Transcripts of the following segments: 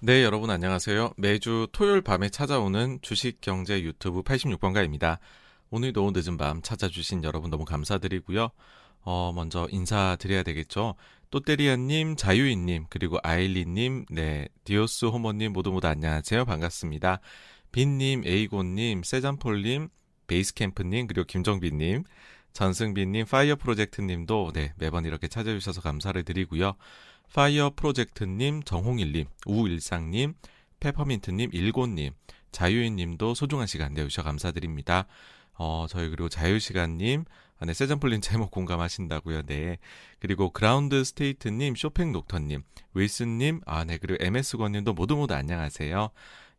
네, 여러분 안녕하세요. 매주 토요일 밤에 찾아오는 주식 경제 유튜브 86번가입니다. 오늘도 늦은 밤 찾아주신 여러분 너무 감사드리고요. 어, 먼저 인사드려야 되겠죠. 또때리아님, 자유인님, 그리고 아일리님, 네, 디오스 호모님 모두 모두 안녕하세요. 반갑습니다. 빈님, 에이곤님, 세잔폴님, 베이스캠프님, 그리고 김정빈님, 전승빈님, 파이어 프로젝트님도 네, 매번 이렇게 찾아주셔서 감사를 드리고요. 파이어 프로젝트님, 정홍일님, 우일상님, 페퍼민트님, 일곤님, 자유인님도 소중한 시간 내주셔 감사드립니다. 어, 저희 그리고 자유시간님, 아, 네, 세전플린 제목 공감하신다고요. 네. 그리고 그라운드 스테이트님, 쇼팽 녹터님, 윌슨님, 아, 네. 그리고 MS권님도 모두 모두 안녕하세요.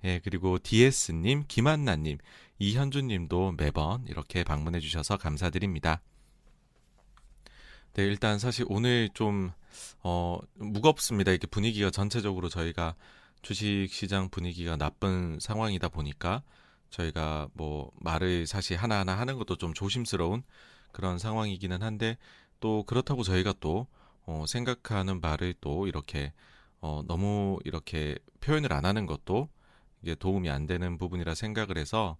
예, 그리고 DS님, 김한나님, 이현주님도 매번 이렇게 방문해 주셔서 감사드립니다. 네, 일단 사실 오늘 좀, 어, 무겁습니다. 이렇게 분위기가 전체적으로 저희가 주식 시장 분위기가 나쁜 상황이다 보니까 저희가 뭐 말을 사실 하나하나 하는 것도 좀 조심스러운 그런 상황이기는 한데 또 그렇다고 저희가 또 어, 생각하는 말을 또 이렇게 어, 너무 이렇게 표현을 안 하는 것도 이게 도움이 안 되는 부분이라 생각을 해서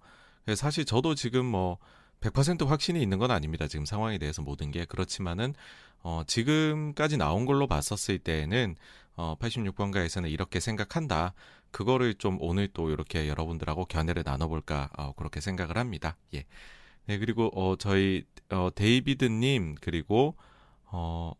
사실 저도 지금 뭐 100% 확신이 있는 건 아닙니다. 지금 상황에 대해서 모든 게 그렇지만은 어, 지금까지 나온 걸로 봤었을 때에는 어, 86번가에서는 이렇게 생각한다. 그거를 좀 오늘 또 이렇게 여러분들하고 견해를 나눠볼까 어, 그렇게 생각을 합니다. 예. 네 그리고 어, 저희 어, 데이비드님 그리고 어,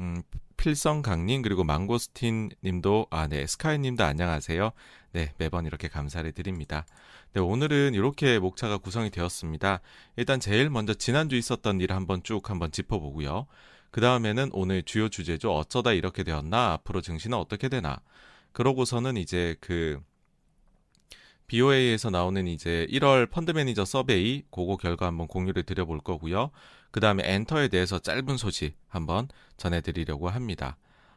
음, 필성강님 그리고 망고스틴님도 아 네 스카이님도 안녕하세요. 네 매번 이렇게 감사를 드립니다. 네, 오늘은 이렇게 목차가 구성이 되었습니다. 일단 제일 먼저 지난주 있었던 일을 한번 쭉 한번 짚어보고요. 그 다음에는 오늘 주요 주제죠. 어쩌다 이렇게 되었나? 앞으로 증시는 어떻게 되나? 그러고서는 이제 그 BOA에서 나오는 이제 1월 펀드 매니저 서베이 그거 결과 한번 공유를 드려볼 거고요. 그 다음에 엔터에 대해서 짧은 소식 한번 전해드리려고 합니다.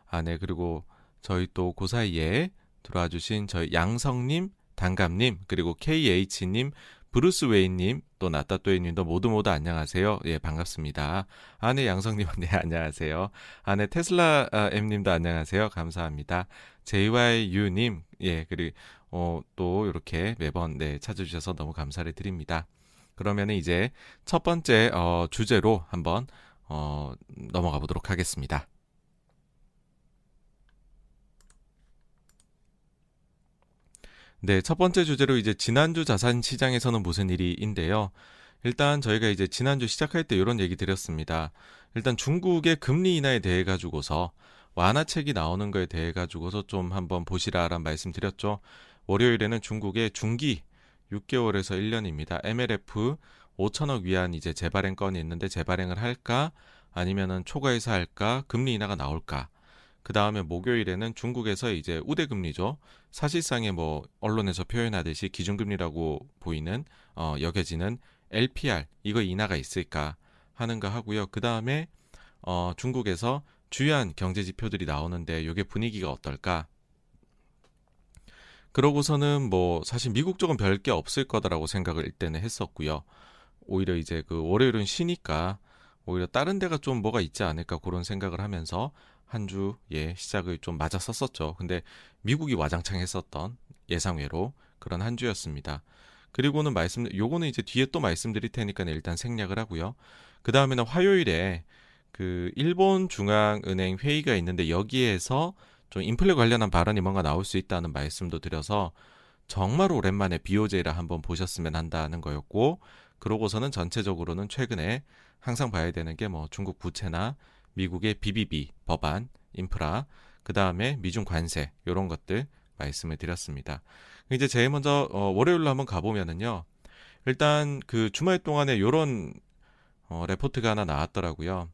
아, 네. 그리고 저희 또 그 사이에 들어와 주신 저희 양성님, 단감님, 그리고 KH님, 브루스 웨인님, 또 나따또이님도 모두 모두 안녕하세요. 예, 반갑습니다. 아내 양성님, 네, 안녕하세요. 아내 테슬라 아, M님도 안녕하세요. 감사합니다. JYU님, 예, 그리고 어, 또 이렇게 매번 네, 찾아주셔서 너무 감사를 드립니다. 그러면 이제 첫 번째 어, 주제로 한번 어, 넘어가 보도록 하겠습니다. 네, 첫 번째 주제로 이제 지난주 자산 시장에서는 무슨 일이인데요. 일단 저희가 이제 지난주 시작할 때 이런 얘기 드렸습니다. 일단 중국의 금리 인하에 대해 가지고서 완화책이 나오는 거에 대해 가지고서 좀 한번 보시라란 말씀 드렸죠. 월요일에는 중국의 중기 6개월에서 1년입니다. MLF 5천억 위안 이제 재발행 건이 있는데 재발행을 할까 아니면은 초과해서 할까 금리 인하가 나올까 그 다음에 목요일에는 중국에서 이제 우대금리죠. 사실상의 뭐 언론에서 표현하듯이 기준금리라고 보이는 어, 여겨지는 LPR 이거 인하가 있을까 하는가 하고요. 그 다음에 어, 중국에서 주요한 경제 지표들이 나오는데 이게 분위기가 어떨까? 그러고서는 뭐 사실 미국 쪽은 별 게 없을 거다라고 생각을 일때는 했었고요. 오히려 이제 그 월요일은 쉬니까 오히려 다른 데가 좀 뭐가 있지 않을까 그런 생각을 하면서 한 주의 시작을 좀 맞았었었죠. 근데 미국이 와장창 했었던 예상외로 그런 한 주였습니다. 그리고는 말씀, 요거는 이제 뒤에 또 말씀드릴 테니까 일단 생략을 하고요. 그 다음에는 화요일에 그 일본 중앙은행 회의가 있는데 여기에서 좀 인플레 관련한 발언이 뭔가 나올 수 있다는 말씀도 드려서 정말 오랜만에 BOJ를 한번 보셨으면 한다는 거였고 그러고서는 전체적으로는 최근에 항상 봐야 되는 게 뭐 중국 부채나 미국의 BBB 법안, 인프라, 그 다음에 미중 관세 이런 것들 말씀을 드렸습니다. 이제 제일 먼저 어, 월요일로 한번 가보면은요. 일단 그 주말 동안에 이런 어, 레포트가 하나 나왔더라고요.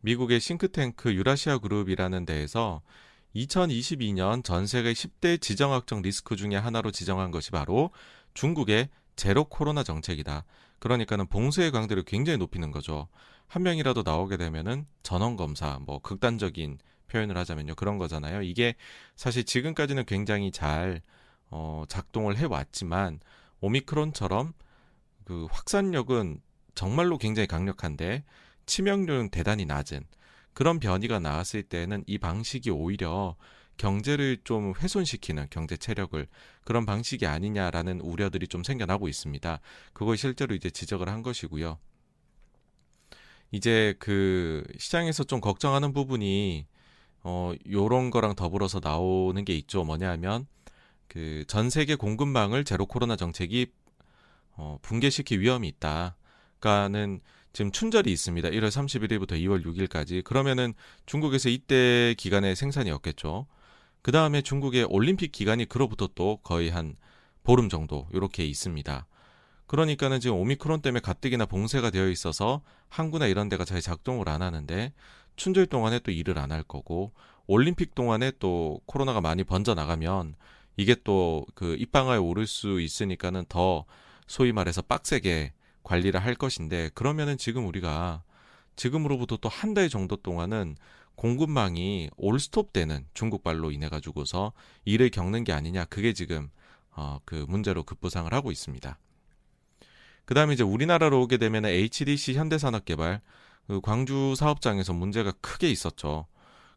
미국의 싱크탱크 유라시아 그룹이라는 데에서 2022년 전 세계 10대 지정학적 리스크 중에 하나로 지정한 것이 바로 중국의 제로 코로나 정책이다. 그러니까는 봉쇄의 강도를 굉장히 높이는 거죠. 한 명이라도 나오게 되면은 전원 검사, 뭐 극단적인 표현을 하자면요 그런 거잖아요. 이게 사실 지금까지는 굉장히 잘 어, 작동을 해왔지만 오미크론처럼 그 확산력은 정말로 굉장히 강력한데 치명률은 대단히 낮은 그런 변이가 나왔을 때는 이 방식이 오히려 경제를 좀 훼손시키는 경제 체력을 그런 방식이 아니냐라는 우려들이 좀 생겨나고 있습니다. 그걸 실제로 이제 지적을 한 것이고요. 이제 그 시장에서 좀 걱정하는 부분이 어 요런 거랑 더불어서 나오는 게 있죠. 뭐냐면 그 전 세계 공급망을 제로 코로나 정책이 어 붕괴시킬 위험이 있다. 그러니까는 지금 춘절이 있습니다. 1월 31일부터 2월 6일까지. 그러면은 중국에서 이때 기간에 생산이 없겠죠. 그 다음에 중국의 올림픽 기간이 그로부터 또 거의 한 보름 정도 이렇게 있습니다. 그러니까는 지금 오미크론 때문에 가뜩이나 봉쇄가 되어 있어서 항구나 이런 데가 잘 작동을 안 하는데 춘절 동안에 또 일을 안 할 거고 올림픽 동안에 또 코로나가 많이 번져 나가면 이게 또 그 입방아에 오를 수 있으니까는 더 소위 말해서 빡세게 관리를 할 것인데 그러면은 지금 우리가 지금으로부터 또 한 달 정도 동안은 공급망이 올스톱되는 중국발로 인해 가지고서 일을 겪는 게 아니냐 그게 지금 어, 그 문제로 급부상을 하고 있습니다. 그 다음에 이제 우리나라로 오게 되면 HDC 현대산업개발 그 광주 사업장에서 문제가 크게 있었죠.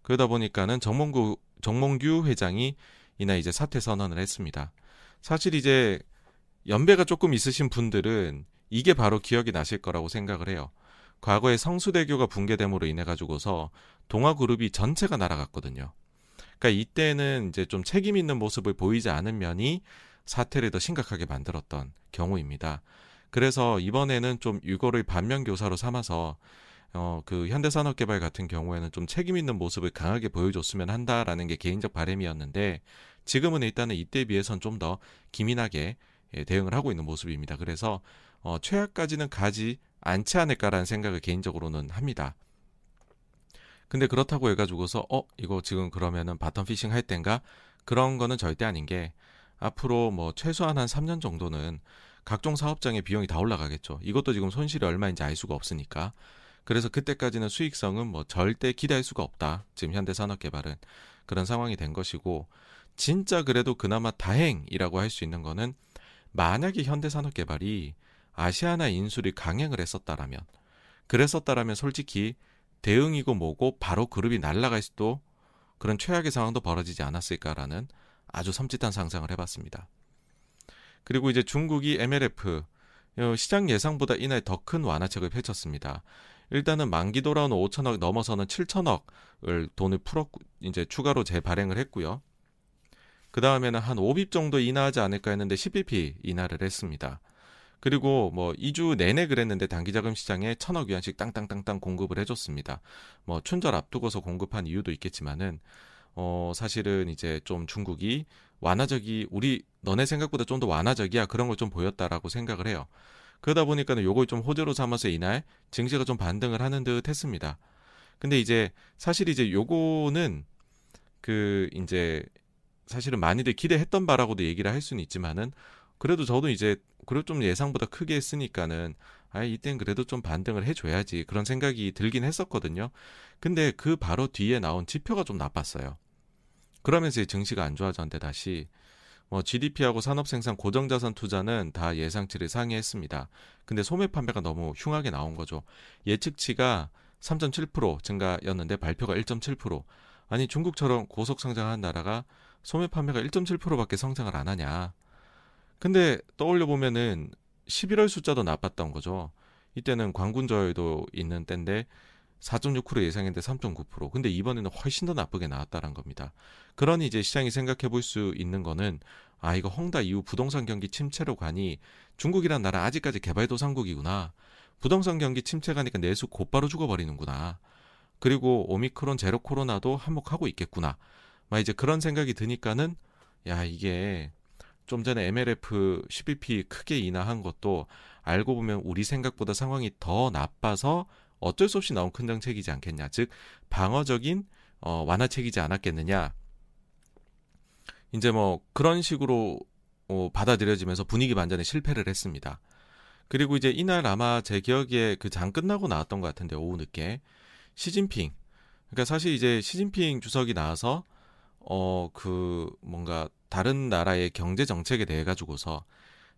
그러다 보니까는 정몽구 정몽규 회장이 이날 이제 사퇴 선언을 했습니다. 사실 이제 연배가 조금 있으신 분들은 이게 바로 기억이 나실 거라고 생각을 해요. 과거에 성수대교가 붕괴됨으로 인해 가지고서 동아그룹이 전체가 날아갔거든요. 그러니까 이때는 이제 좀 책임 있는 모습을 보이지 않은 면이 사태를 더 심각하게 만들었던 경우입니다. 그래서 이번에는 좀 이거를 반면 교사로 삼아서 어, 그 현대산업개발 같은 경우에는 좀 책임 있는 모습을 강하게 보여줬으면 한다라는 게 개인적 바람이었는데 지금은 일단은 이때 비해선 좀 더 기민하게 예, 대응을 하고 있는 모습입니다. 그래서 어, 최악까지는 가지 않지 않을까라는 생각을 개인적으로는 합니다. 근데 그렇다고 해가지고서 어 이거 지금 그러면은 bottom fishing 할 땐가 그런 거는 절대 아닌 게 앞으로 뭐 최소한 한 3년 정도는 각종 사업장의 비용이 다 올라가겠죠. 이것도 지금 손실이 얼마인지 알 수가 없으니까. 그래서 그때까지는 수익성은 뭐 절대 기대할 수가 없다. 지금 현대산업개발은 그런 상황이 된 것이고 진짜 그래도 그나마 다행이라고 할 수 있는 거는 만약에 현대산업개발이 아시아나 인수를 강행을 했었다라면 그랬었다라면 솔직히 대응이고 뭐고 바로 그룹이 날아갈 수도 그런 최악의 상황도 벌어지지 않았을까라는 아주 섬찟한 상상을 해봤습니다. 그리고 이제 중국이 MLF 어, 시장 예상보다 이날 더 큰 완화책을 펼쳤습니다. 일단은 만기 돌아온 5천억 넘어서는 7천억을 돈을 풀었고 이제 추가로 재발행을 했고요. 그 다음에는 한 5빕 정도 인하하지 않을까 했는데 10bp 인하를 했습니다. 그리고 뭐 2주 내내 그랬는데 단기자금 시장에 천억 위안씩 땅땅땅땅 공급을 해줬습니다. 뭐 춘절 앞두고서 공급한 이유도 있겠지만은 어 사실은 이제 좀 중국이 완화적이 우리 너네 생각보다 좀 더 완화적이야 그런 걸 좀 보였다라고 생각을 해요. 그러다 보니까는 요걸 좀 호재로 삼아서 이날 증시가 좀 반등을 하는 듯 했습니다. 근데 이제 사실 이제 요거는 그 이제 사실은 많이들 기대했던 바라고도 얘기를 할 수는 있지만은 그래도 저도 이제 그래도 좀 예상보다 크게 했으니까는 아 이땐 그래도 좀 반등을 해줘야지 그런 생각이 들긴 했었거든요. 근데 그 바로 뒤에 나온 지표가 좀 나빴어요. 그러면서 증시가 안 좋아졌는데 다시 뭐 GDP하고 산업생산 고정자산 투자는 다 예상치를 상회했습니다. 근데 소매 판매가 너무 흉하게 나온 거죠. 예측치가 3.7% 증가였는데 발표가 1.7%. 아니 중국처럼 고속 성장한 나라가 소매 판매가 1.7%밖에 성장을 안 하냐. 근데 떠올려 보면은 11월 숫자도 나빴던 거죠. 이때는 광군절도 있는 때인데 4.6% 예상했는데 3.9%. 근데 이번에는 훨씬 더 나쁘게 나왔다는 겁니다. 그러니 이제 시장이 생각해 볼 수 있는 거는 아 이거 홍다 이후 부동산 경기 침체로 가니 중국이란 나라 아직까지 개발도상국이구나. 부동산 경기 침체 가니까 내수 곧바로 죽어버리는구나. 그리고 오미크론 제로 코로나도 한몫하고 있겠구나. 막 이제 그런 생각이 드니까는 야 이게 좀 전에 MLF 12P 크게 인하한 것도 알고 보면 우리 생각보다 상황이 더 나빠서 어쩔 수 없이 나온 큰 정책이지 않겠냐. 즉 방어적인 어, 완화책이지 않았겠느냐. 이제 뭐 그런 식으로 어, 받아들여지면서 분위기 반전에 실패를 했습니다. 그리고 이제 이날 아마 제 기억에 그 장 끝나고 나왔던 것 같은데 오후 늦게 시진핑 그러니까 사실 이제 시진핑 주석이 나와서 어 그 뭔가 다른 나라의 경제 정책에 대해 가지고서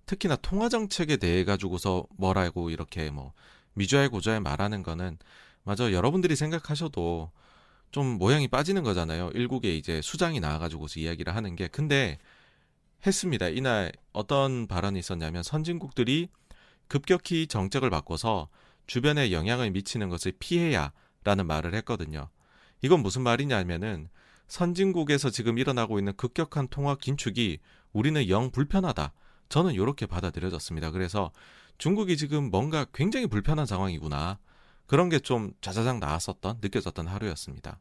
특히나 통화 정책에 대해 가지고서 뭐라고 이렇게 뭐 미주알 고주알 말하는 거는 맞아. 여러분들이 생각하셔도 좀 모양이 빠지는 거잖아요. 일국에 이제 수장이 나와가지고서 이야기를 하는 게. 근데 했습니다. 이날 어떤 발언이 있었냐면 선진국들이 급격히 정책을 바꿔서 주변에 영향을 미치는 것을 피해야 라는 말을 했거든요. 이건 무슨 말이냐면은 선진국에서 지금 일어나고 있는 급격한 통화 긴축이 우리는 영 불편하다. 저는 이렇게 받아들여졌습니다. 그래서 중국이 지금 뭔가 굉장히 불편한 상황이구나. 그런 게 좀 자자장 나왔었던, 느껴졌던 하루였습니다.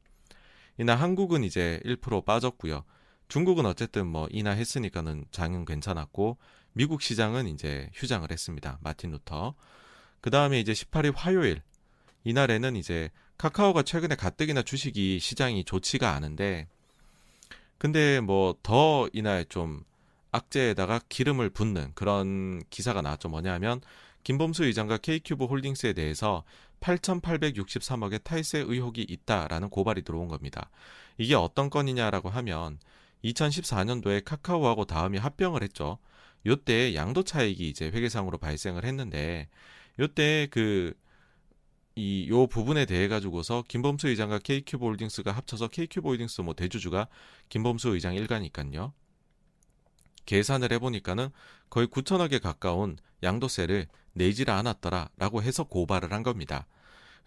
이날 한국은 이제 1% 빠졌고요. 중국은 어쨌든 뭐 인하했으니까는 장은 괜찮았고 미국 시장은 이제 휴장을 했습니다. 마틴 루터. 그 다음에 이제 18일 화요일 이날에는 이제 카카오가 최근에 가뜩이나 주식이 시장이 좋지가 않은데 근데 뭐 더 이날 좀 악재에다가 기름을 붓는 그런 기사가 나왔죠. 뭐냐면 김범수 의장과 K큐브 홀딩스에 대해서 8,863억의 탈세 의혹이 있다라는 고발이 들어온 겁니다. 이게 어떤 건이냐라고 하면 2014년도에 카카오하고 다음이 합병을 했죠. 요때 양도 차익이 이제 회계상으로 발생을 했는데 요때 그 이 요 부분에 대해 가지고서 김범수 의장과 KQ 홀딩스가 합쳐서 KQ 홀딩스 뭐 대주주가 김범수 의장 일가니까요. 계산을 해보니까는 거의 9천억에 가까운 양도세를 내지를 않았더라라고 해서 고발을 한 겁니다.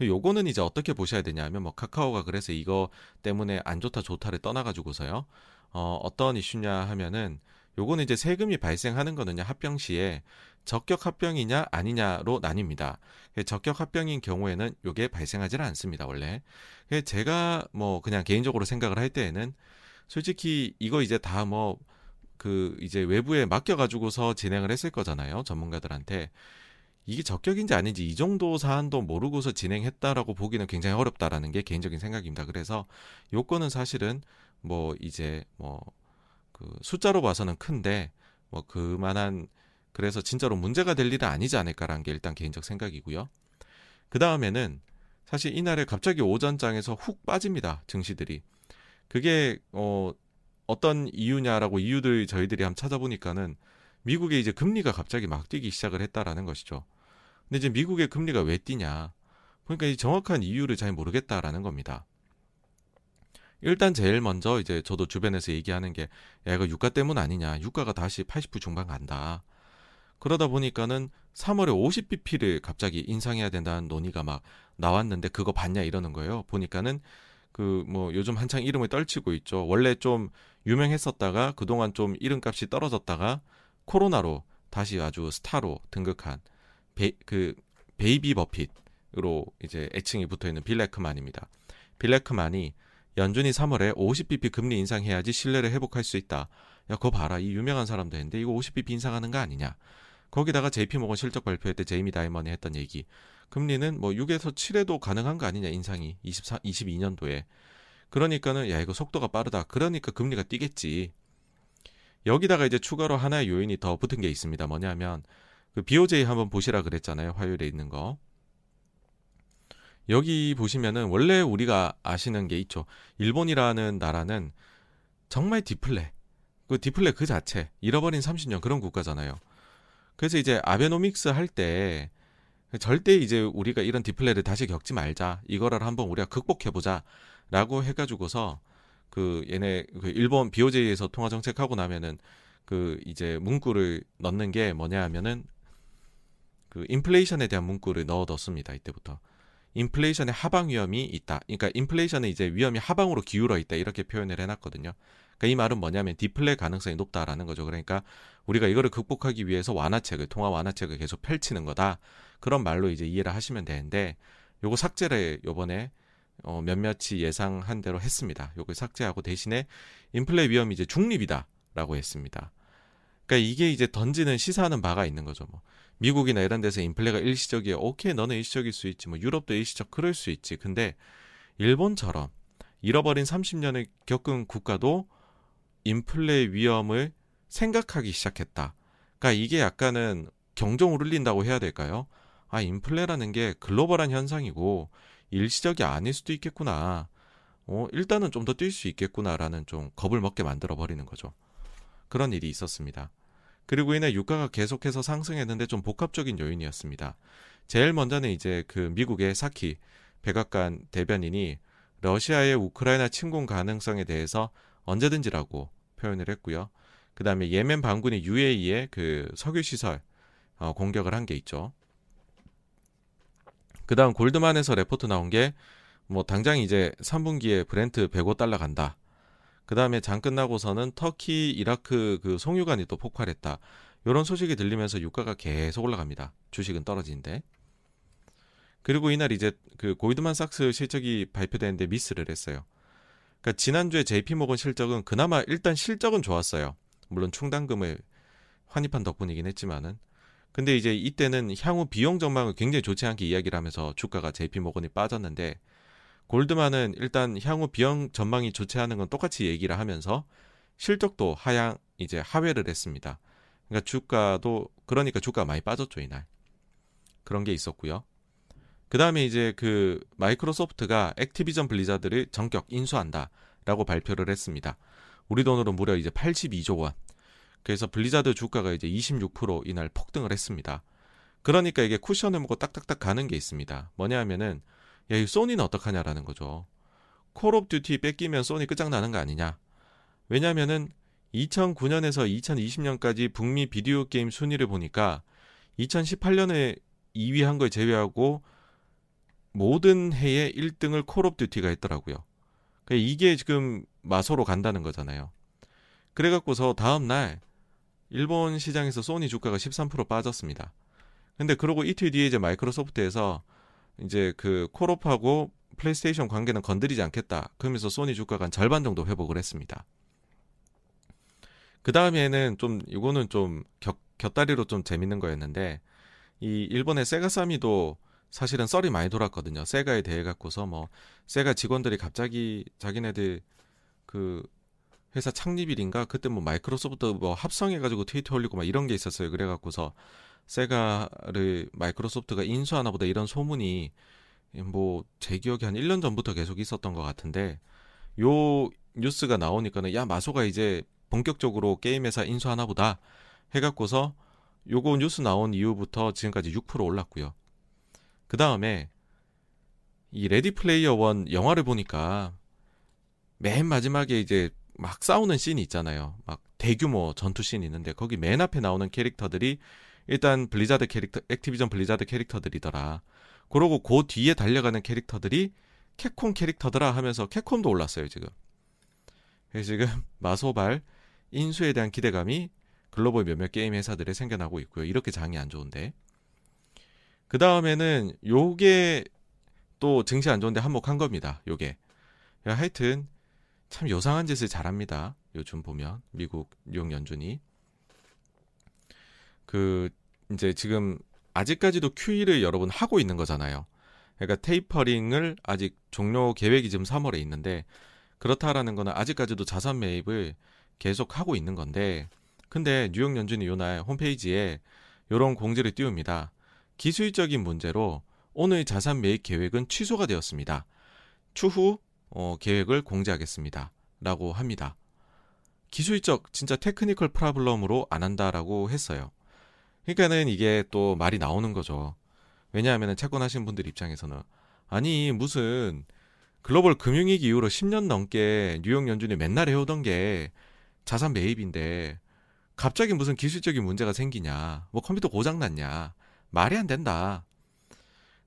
요거는 이제 어떻게 보셔야 되냐면 뭐 카카오가 그래서 이거 때문에 안 좋다 좋다를 떠나가지고서요. 어, 어떤 이슈냐 하면은 요거는 이제 세금이 발생하는 거는요 합병 시에 적격 합병이냐 아니냐로 나뉩니다. 적격 합병인 경우에는 요게 발생하지는 않습니다 원래. 제가 뭐 그냥 개인적으로 생각을 할 때에는 솔직히 이거 이제 다 뭐 그 이제 외부에 맡겨가지고서 진행을 했을 거잖아요 전문가들한테. 이게 적격인지 아닌지 이 정도 사안도 모르고서 진행했다라고 보기는 굉장히 어렵다라는 게 개인적인 생각입니다. 그래서 요건은 사실은 뭐 이제 뭐 그 숫자로 봐서는 큰데 뭐 그만한 그래서 진짜로 문제가 될 일은 아니지 않을까라는 게 일단 개인적 생각이고요. 그 다음에는 사실 이날에 갑자기 오전장에서 훅 빠집니다. 증시들이. 그게 어 어떤 이유냐라고 이유들 저희들이 한번 찾아보니까는 미국의 이제 금리가 갑자기 막 뛰기 시작을 했다라는 것이죠. 근데 이제 미국의 금리가 왜 뛰냐? 그러니까 이 정확한 이유를 잘 모르겠다라는 겁니다. 일단 제일 먼저 이제 저도 주변에서 얘기하는 게 야, 이거 유가 때문 아니냐. 유가가 다시 80% 중반 간다. 그러다 보니까는 3월에 50bp를 갑자기 인상해야 된다는 논의가 막 나왔는데 그거 봤냐 이러는 거예요. 보니까는 그 뭐 요즘 한창 이름을 떨치고 있죠. 원래 좀 유명했었다가 그동안 좀 이름값이 떨어졌다가 코로나로 다시 아주 스타로 등극한 베, 그 베이비 버핏으로 이제 애칭이 붙어 있는 빌 애크만입니다. 빌 애크만이 연준이 3월에 50bp 금리 인상해야지 신뢰를 회복할 수 있다. 야, 그거 봐라. 이 유명한 사람도 했는데 이거 50bp 인상하는 거 아니냐. 거기다가 JP모건 실적 발표할 때 제이미 다이먼이 했던 얘기. 금리는 뭐 6에서 7에도 가능한 거 아니냐. 인상이 24, 22년도에. 그러니까는 야, 이거 속도가 빠르다. 그러니까 금리가 뛰겠지. 여기다가 이제 추가로 하나의 요인이 더 붙은 게 있습니다. 뭐냐면 그 BOJ 한번 보시라 그랬잖아요. 화요일에 있는 거. 여기 보시면은 원래 우리가 아시는 게 있죠. 일본이라는 나라는 정말 디플레. 그 디플레 그 자체 잃어버린 30년 그런 국가잖아요. 그래서 이제 아베노믹스 할 때 절대 이제 우리가 이런 디플레를 다시 겪지 말자. 이거를 한번 우리가 극복해 보자 라고 해 가지고서 그 얘네 그 일본 BOJ에서 통화 정책하고 나면은 그 이제 문구를 넣는 게 뭐냐 하면은 그 인플레이션에 대한 문구를 넣어뒀습니다. 이때부터. 인플레이션의 하방 위험이 있다. 그러니까 인플레이션의 이제 위험이 하방으로 기울어 있다. 이렇게 표현을 해놨거든요. 그러니까 이 말은 뭐냐면 디플레 가능성이 높다라는 거죠. 그러니까 우리가 이거를 극복하기 위해서 완화책을 통화 완화책을 계속 펼치는 거다. 그런 말로 이제 이해를 하시면 되는데 요거 삭제를 요번에 어, 몇몇이 예상한 대로 했습니다. 요걸 삭제하고 대신에 인플레 위험이 이제 중립이다라고 했습니다. 그러니까 이게 이제 던지는 시사하는 바가 있는 거죠. 뭐 미국이나 이런 데서 인플레가 일시적이에 오케이 너는 일시적일 수 있지 뭐 유럽도 일시적 그럴 수 있지 근데 일본처럼 잃어버린 30년을 겪은 국가도 인플레 위험을 생각하기 시작했다. 그러니까 이게 약간은 경종을 울린다고 해야 될까요? 아 인플레라는 게 글로벌한 현상이고 일시적이 아닐 수도 있겠구나. 어, 일단은 좀 더 뛸 수 있겠구나라는 좀 겁을 먹게 만들어 버리는 거죠. 그런 일이 있었습니다. 그리고 이날 유가가 계속해서 상승했는데 좀 복합적인 요인이었습니다. 제일 먼저는 이제 그 미국의 사키 백악관 대변인이 러시아의 우크라이나 침공 가능성에 대해서 언제든지라고 표현을 했고요. 그 다음에 예멘 반군이 UAE의 그 석유 시설 어, 공격을 한 게 있죠. 그 다음 골드만에서 레포트 나온 게 뭐 당장 이제 3분기에 브렌트 105달러 간다. 그 다음에 장 끝나고서는 터키, 이라크 그 송유관이 또 폭발했다. 이런 소식이 들리면서 유가가 계속 올라갑니다. 주식은 떨어지는데. 그리고 이날 이제 그 골드만 삭스 실적이 발표되는데 미스를 했어요. 그러니까 지난주에 JP 모건 실적은 그나마 일단 실적은 좋았어요. 물론 충당금을 환입한 덕분이긴 했지만은 근데 이제 이때는 향후 비용 전망을 굉장히 좋지 않게 이야기를 하면서 주가가 JP 모건이 빠졌는데 골드만은 일단 향후 비용 전망이 좋지 않은 건 똑같이 얘기를 하면서 실적도 하향 이제 하회를 했습니다. 그러니까 주가도 그러니까 주가 많이 빠졌죠 이날 그런 게 있었고요. 그 다음에 이제 그 마이크로소프트가 액티비전 블리자드를 전격 인수한다라고 발표를 했습니다. 우리 돈으로 무려 이제 82조 원. 그래서 블리자드 주가가 이제 26% 이날 폭등을 했습니다. 그러니까 이게 쿠션을 먹고 딱딱딱 가는 게 있습니다. 뭐냐 하면은 야, 이 소니는 어떡하냐라는 거죠. 콜 오브 듀티 뺏기면 소니 끝장나는 거 아니냐. 왜냐면은 2009년에서 2020년까지 북미 비디오 게임 순위를 보니까 2018년에 2위 한 걸 제외하고 모든 해에 1등을 콜 오브 듀티가 했더라고요. 그러니까 이게 지금 마소로 간다는 거잖아요. 그래갖고서 다음날 일본 시장에서 소니 주가가 13% 빠졌습니다. 근데 그러고 이틀 뒤에 이제 마이크로소프트에서 이제 그 콜옵하고 플레이스테이션 관계는 건드리지 않겠다. 그러면서 소니 주가가 한 절반 정도 회복을 했습니다. 그 다음에는 좀 이거는 좀 곁, 곁다리로 좀 재밌는 거였는데 이 일본의 세가 사미도 사실은 썰이 많이 돌았거든요. 세가에 대해 갖고서 뭐 세가 직원들이 갑자기 자기네들 그 회사 창립일인가 그때 뭐 마이크로소프트 뭐 합성해가지고 트위터 올리고 막 이런 게 있었어요. 그래갖고서 세가를 마이크로소프트가 인수하나 보다 이런 소문이 뭐 제 기억에 한 1년 전부터 계속 있었던 것 같은데 요 뉴스가 나오니까는 야 마소가 이제 본격적으로 게임 회사 인수하나 보다 해갖고서 요거 뉴스 나온 이후부터 지금까지 6% 올랐고요. 그 다음에 이 레디 플레이어 원 영화를 보니까 맨 마지막에 이제 막 싸우는 씬이 있잖아요. 막 대규모 전투 씬이 있는데 거기 맨 앞에 나오는 캐릭터들이 일단 블리자드 캐릭터, 액티비전 블리자드 캐릭터들이더라. 그러고 그 뒤에 달려가는 캐릭터들이 캡콤 캐릭터더라 하면서 캡콤도 올랐어요 지금. 그래서 지금 마소발 인수에 대한 기대감이 글로벌 몇몇 게임 회사들에 생겨나고 있고요. 이렇게 장이 안 좋은데. 그 다음에는 요게 또 증시 안 좋은데 한몫한 겁니다. 요게. 하여튼 참 요상한 짓을 잘합니다. 요즘 보면 미국 뉴욕 연준이 그 이제 지금 아직까지도 QE를 여러분 하고 있는 거잖아요. 그러니까 테이퍼링을 아직 종료 계획이 지금 3월에 있는데 그렇다라는 거는 아직까지도 자산 매입을 계속 하고 있는 건데 근데 뉴욕 연준이 요날 홈페이지에 요런 공지를 띄웁니다. 기술적인 문제로 오늘 자산 매입 계획은 취소가 되었습니다. 추후 어, 계획을 공지하겠습니다. 라고 합니다. 기술적 진짜 technical problem으로 안 한다라고 했어요. 그러니까는 이게 또 말이 나오는 거죠. 왜냐하면 채권하신 분들 입장에서는 아니 무슨 글로벌 금융위기 이후로 10년 넘게 뉴욕 연준이 맨날 해오던 게 자산 매입인데 갑자기 무슨 기술적인 문제가 생기냐 뭐 컴퓨터 고장 났냐 말이 안 된다.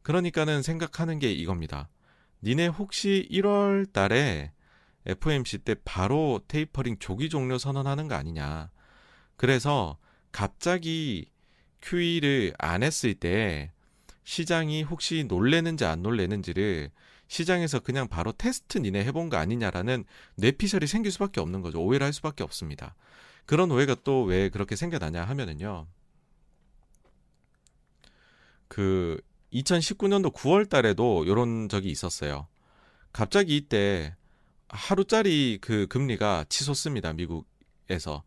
그러니까는 생각하는 게 이겁니다. 니네 혹시 1월 달에 FOMC 때 바로 테이퍼링 조기 종료 선언하는 거 아니냐. 그래서 갑자기 QE를 안 했을 때 시장이 혹시 놀래는지 안 놀래는지를 시장에서 그냥 바로 테스트 니네 해본 거 아니냐라는 뇌피셜이 생길 수밖에 없는 거죠. 오해를 할 수밖에 없습니다. 그런 오해가 또 왜 그렇게 생겨나냐 하면은요. 그 2019년도 9월 달에도 이런 적이 있었어요. 갑자기 이때 하루짜리 그 금리가 치솟습니다. 미국에서.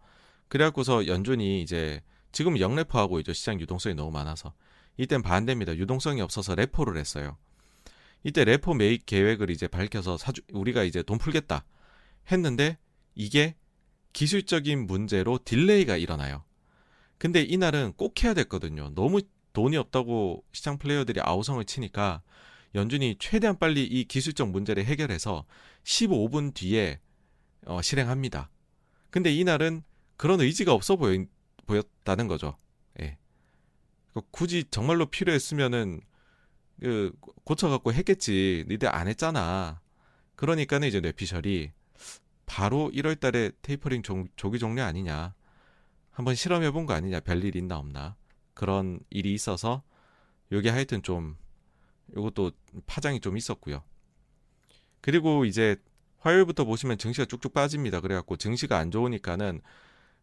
그래갖고서 연준이 이제 지금 역레포하고 있죠. 시장 유동성이 너무 많아서. 이땐 반대입니다. 유동성이 없어서 레포를 했어요. 이때 레포 매입 계획을 이제 밝혀서 사주, 우리가 이제 돈 풀겠다 했는데 이게 기술적인 문제로 delay가 일어나요. 근데 이날은 꼭 해야 됐거든요. 너무 돈이 없다고 시장 플레이어들이 아우성을 치니까 연준이 최대한 빨리 이 기술적 문제를 해결해서 15분 뒤에 어, 실행합니다. 근데 이날은 그런 의지가 없어 보여, 보였 다는 거죠. 예. 굳이 정말로 필요했으면은 그 고쳐갖고 했겠지. 니들 안 했잖아. 그러니까는 이제 뇌피셜이 바로 1월달에 테이퍼링 조, 조기 종료 아니냐. 한번 실험해본 거 아니냐. 별일 있나 없나. 그런 일이 있어서 요게 하여튼 좀 요것도 파장이 좀 있었고요. 그리고 이제 화요일부터 보시면 증시가 쭉쭉 빠집니다. 그래갖고 증시가 안 좋으니까는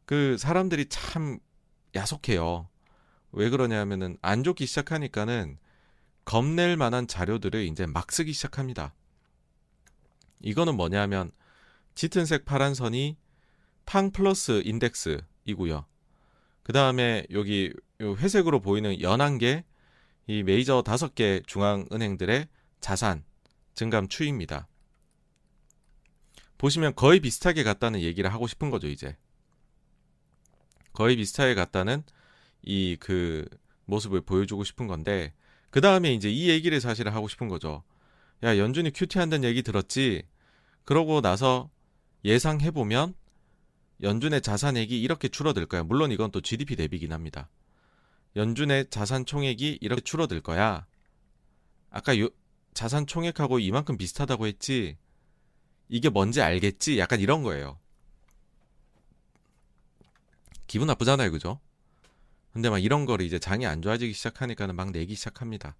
그 사람들이 참 야속해요. 왜 그러냐면은 안 좋기 시작하니까는 겁낼 만한 자료들을 이제 막 쓰기 시작합니다. 이거는 뭐냐면 짙은색 파란 선이 팡 플러스 인덱스이고요. 그 다음에 여기 회색으로 보이는 연한 게 이 메이저 다섯 개 중앙은행들의 자산 증감 추이입니다. 보시면 거의 비슷하게 갔다는 얘기를 하고 싶은 거죠, 이제. 거의 비슷하게 갔다는 이 그 모습을 보여주고 싶은 건데, 그 다음에 이제 이 얘기를 사실 하고 싶은 거죠. 야, 연준이 큐티 한다는 얘기 들었지? 그러고 나서 예상해보면 연준의 자산액이 이렇게 줄어들 거야. 물론 이건 또 GDP 대비긴 합니다. 연준의 자산 총액이 이렇게 줄어들 거야. 아까 요, 자산 총액하고 이만큼 비슷하다고 했지. 이게 뭔지 알겠지? 약간 이런 거예요. 기분 나쁘잖아요, 그죠? 근데 막 이런 거를 이제 장이 안 좋아지기 시작하니까는 막 내기 시작합니다.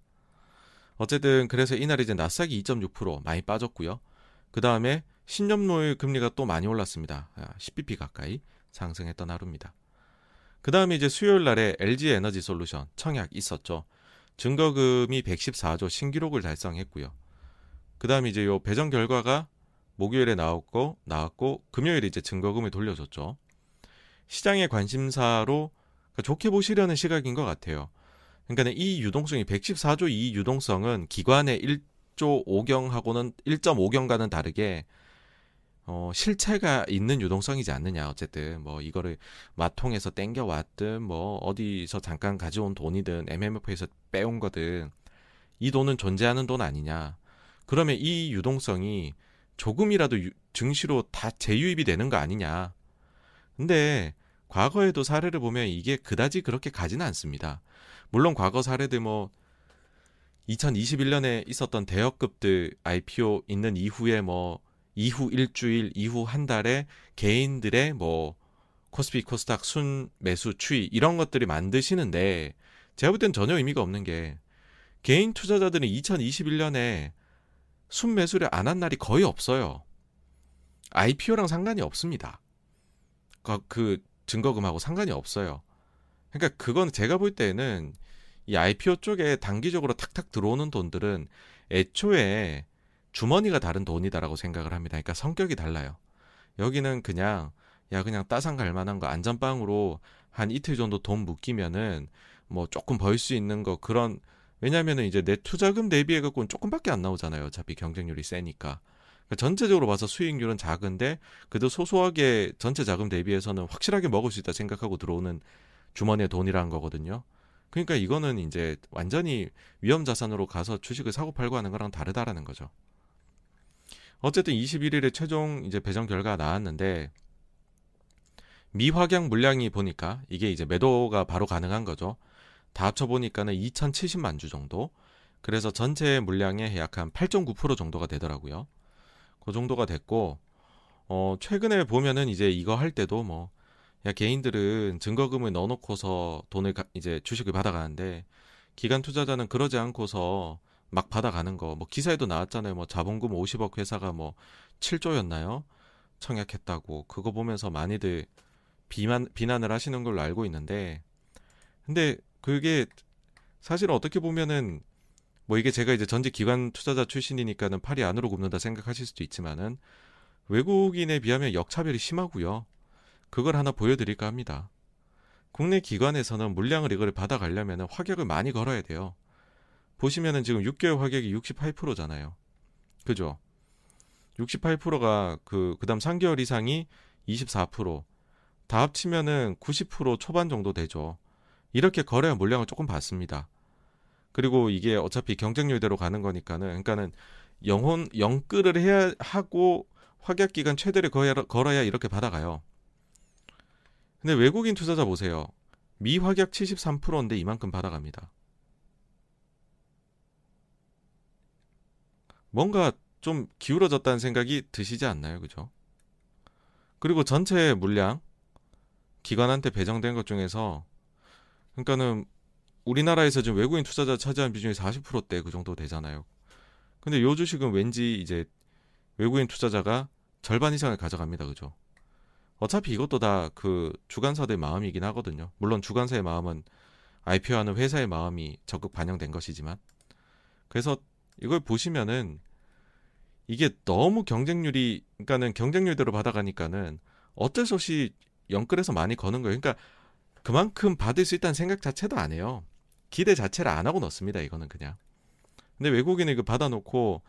어쨌든 그래서 이날 이제 나스닥이 2.6% 많이 빠졌고요. 그 다음에 신념노일 금리가 또 많이 올랐습니다. 10bp 아, 가까이 상승했던 하루입니다. 그 다음에 이제 수요일 날에 LG 에너지 솔루션 청약 있었죠. 증거금이 114조 신기록을 달성했고요. 그 다음에 이제 요 배정 결과가 목요일에 나왔고 나왔고 금요일에 이제 증거금을 돌려줬죠. 시장의 관심사로 그러니까 좋게 보시려는 시각인 것 같아요. 그러니까 이 유동성이 114조 이 유동성은 기관의 1조 5경하고는 1.5경과는 다르게 어, 실체가 있는 유동성이지 않느냐 어쨌든 뭐 이거를 마통에서 땡겨 왔든 뭐 어디서 잠깐 가져온 돈이든 MMF에서 빼온 거든 이 돈은 존재하는 돈 아니냐 그러면 이 유동성이 조금이라도 유, 증시로 다 재유입이 되는 거 아니냐. 근데 과거에도 사례를 보면 이게 그다지 그렇게 가지는 않습니다. 물론 과거 사례들 뭐 2021년에 있었던 대여급들 IPO 있는 이후에 뭐 이후 일주일, 이후 한 달에 개인들의 뭐 코스피 코스닥 순 매수 추이 이런 것들이 만드시는데 제가 볼 땐 전혀 의미가 없는 게 개인 투자자들은 2021년에 순 매수를 안 한 날이 거의 없어요. IPO랑 상관이 없습니다. 그, 그 증거금하고 상관이 없어요. 그러니까 그건 제가 볼 때는 이 IPO 쪽에 단기적으로 탁탁 들어오는 돈들은 애초에 주머니가 다른 돈이다라고 생각을 합니다. 그러니까 성격이 달라요. 여기는 그냥 야 그냥 따상 갈 만한 거 안전빵으로 한 이틀 정도 돈 묶이면은 뭐 조금 벌 수 있는 거 그런 왜냐면은 이제 내 투자금 대비해 갖고는 조금밖에 안 나오잖아요. 어차피 경쟁률이 세니까. 그러니까 전체적으로 봐서 수익률은 작은데 그래도 소소하게 전체 자금 대비해서는 확실하게 먹을 수 있다 생각하고 들어오는 주머니에 돈이라는 거거든요. 그러니까 이거는 이제 완전히 위험 자산으로 가서 주식을 사고 팔고 하는 거랑 다르다라는 거죠. 어쨌든 21일에 최종 이제 배정 결과가 나왔는데 미확양 물량이 보니까 이게 이제 매도가 바로 가능한 거죠. 다 합쳐 보니까는 2,070만 주 정도. 그래서 전체 물량의 약 한 8.9% 정도가 되더라고요. 그 정도가 됐고, 어, 최근에 보면은 이제 이거 할 때도 뭐, 야, 개인들은 증거금을 넣어놓고서 돈을 가, 이제 주식을 받아가는데, 기관 투자자는 그러지 않고서 막 받아가는 거, 뭐 기사에도 나왔잖아요. 뭐 자본금 50억 회사가 뭐 7조였나요? 청약했다고. 그거 보면서 많이들 비만, 비난을 하시는 걸로 알고 있는데, 근데 그게 사실 어떻게 보면은 뭐 이게 제가 이제 전직 기관 투자자 출신이니까는 팔이 안으로 굽는다 생각하실 수도 있지만은 외국인에 비하면 역차별이 심하고요. 그걸 하나 보여드릴까 합니다. 국내 기관에서는 물량을 이걸 받아가려면 화격을 많이 걸어야 돼요. 보시면은 지금 6개월 화격이 68%잖아요. 그죠? 68%가 그, 그 다음 3개월 이상이 24%. 다 합치면은 90% 초반 정도 되죠. 이렇게 거래한 물량을 조금 봤습니다. 그리고 이게 어차피 경쟁률대로 가는 거니까는 그러니까는 영혼 영끌을 해야 하고 확약 기간 최대를 걸어야 이렇게 받아가요. 근데 외국인 투자자 보세요. 미확약 73%인데 이만큼 받아갑니다. 뭔가 좀 기울어졌다는 생각이 드시지 않나요? 그죠? 그리고 전체 물량 기관한테 배정된 것 중에서 그러니까는 우리나라에서 지금 외국인 투자자 차지하는 비중이 40%대 그 정도 되잖아요. 근데 요 주식은 왠지 이제 외국인 투자자가 절반 이상을 가져갑니다. 그죠? 어차피 이것도 다 그 주관사들의 마음이긴 하거든요. 물론 주관사의 마음은 IPO하는 회사의 마음이 적극 반영된 것이지만 그래서 이걸 보시면은 이게 너무 경쟁률이 그러니까는 경쟁률대로 받아가니까는 어쩔 수 없이 영끌에서 많이 거는 거예요. 그러니까 그만큼 받을 수 있다는 생각 자체도 안 해요. 기대 자체를 안 하고 넣습니다. 이거는 그냥. 근데 외국인이 그 받아놓고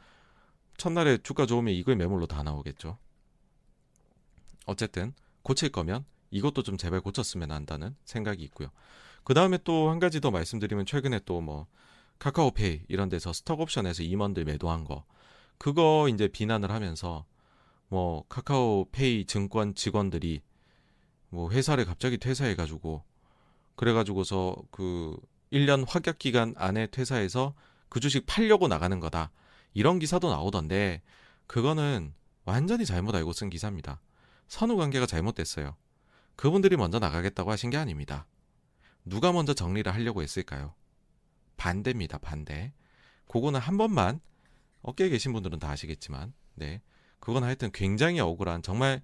첫날에 주가 좋으면 이거의 매물로 다 나오겠죠. 어쨌든 고칠 거면 이것도 좀 제발 고쳤으면 한다는 생각이 있고요. 그 다음에 또 한 가지 더 말씀드리면 최근에 또 뭐 카카오페이 이런 데서 스톡 옵션에서 임원들 매도한 거 그거 이제 비난을 하면서 뭐 카카오페이 증권 직원들이 뭐 회사를 갑자기 퇴사해 가지고 그래 가지고서 그 1년 확약 기간 안에 퇴사해서 그 주식 팔려고 나가는 거다. 이런 기사도 나오던데 그거는 완전히 잘못 알고 쓴 기사입니다. 선후 관계가 잘못됐어요. 그분들이 먼저 나가겠다고 하신 게 아닙니다. 누가 먼저 정리를 하려고 했을까요? 반대입니다, 반대. 그거는 한 번만 어깨에 계신 분들은 다 아시겠지만, 네. 그건 하여튼 굉장히 억울한 정말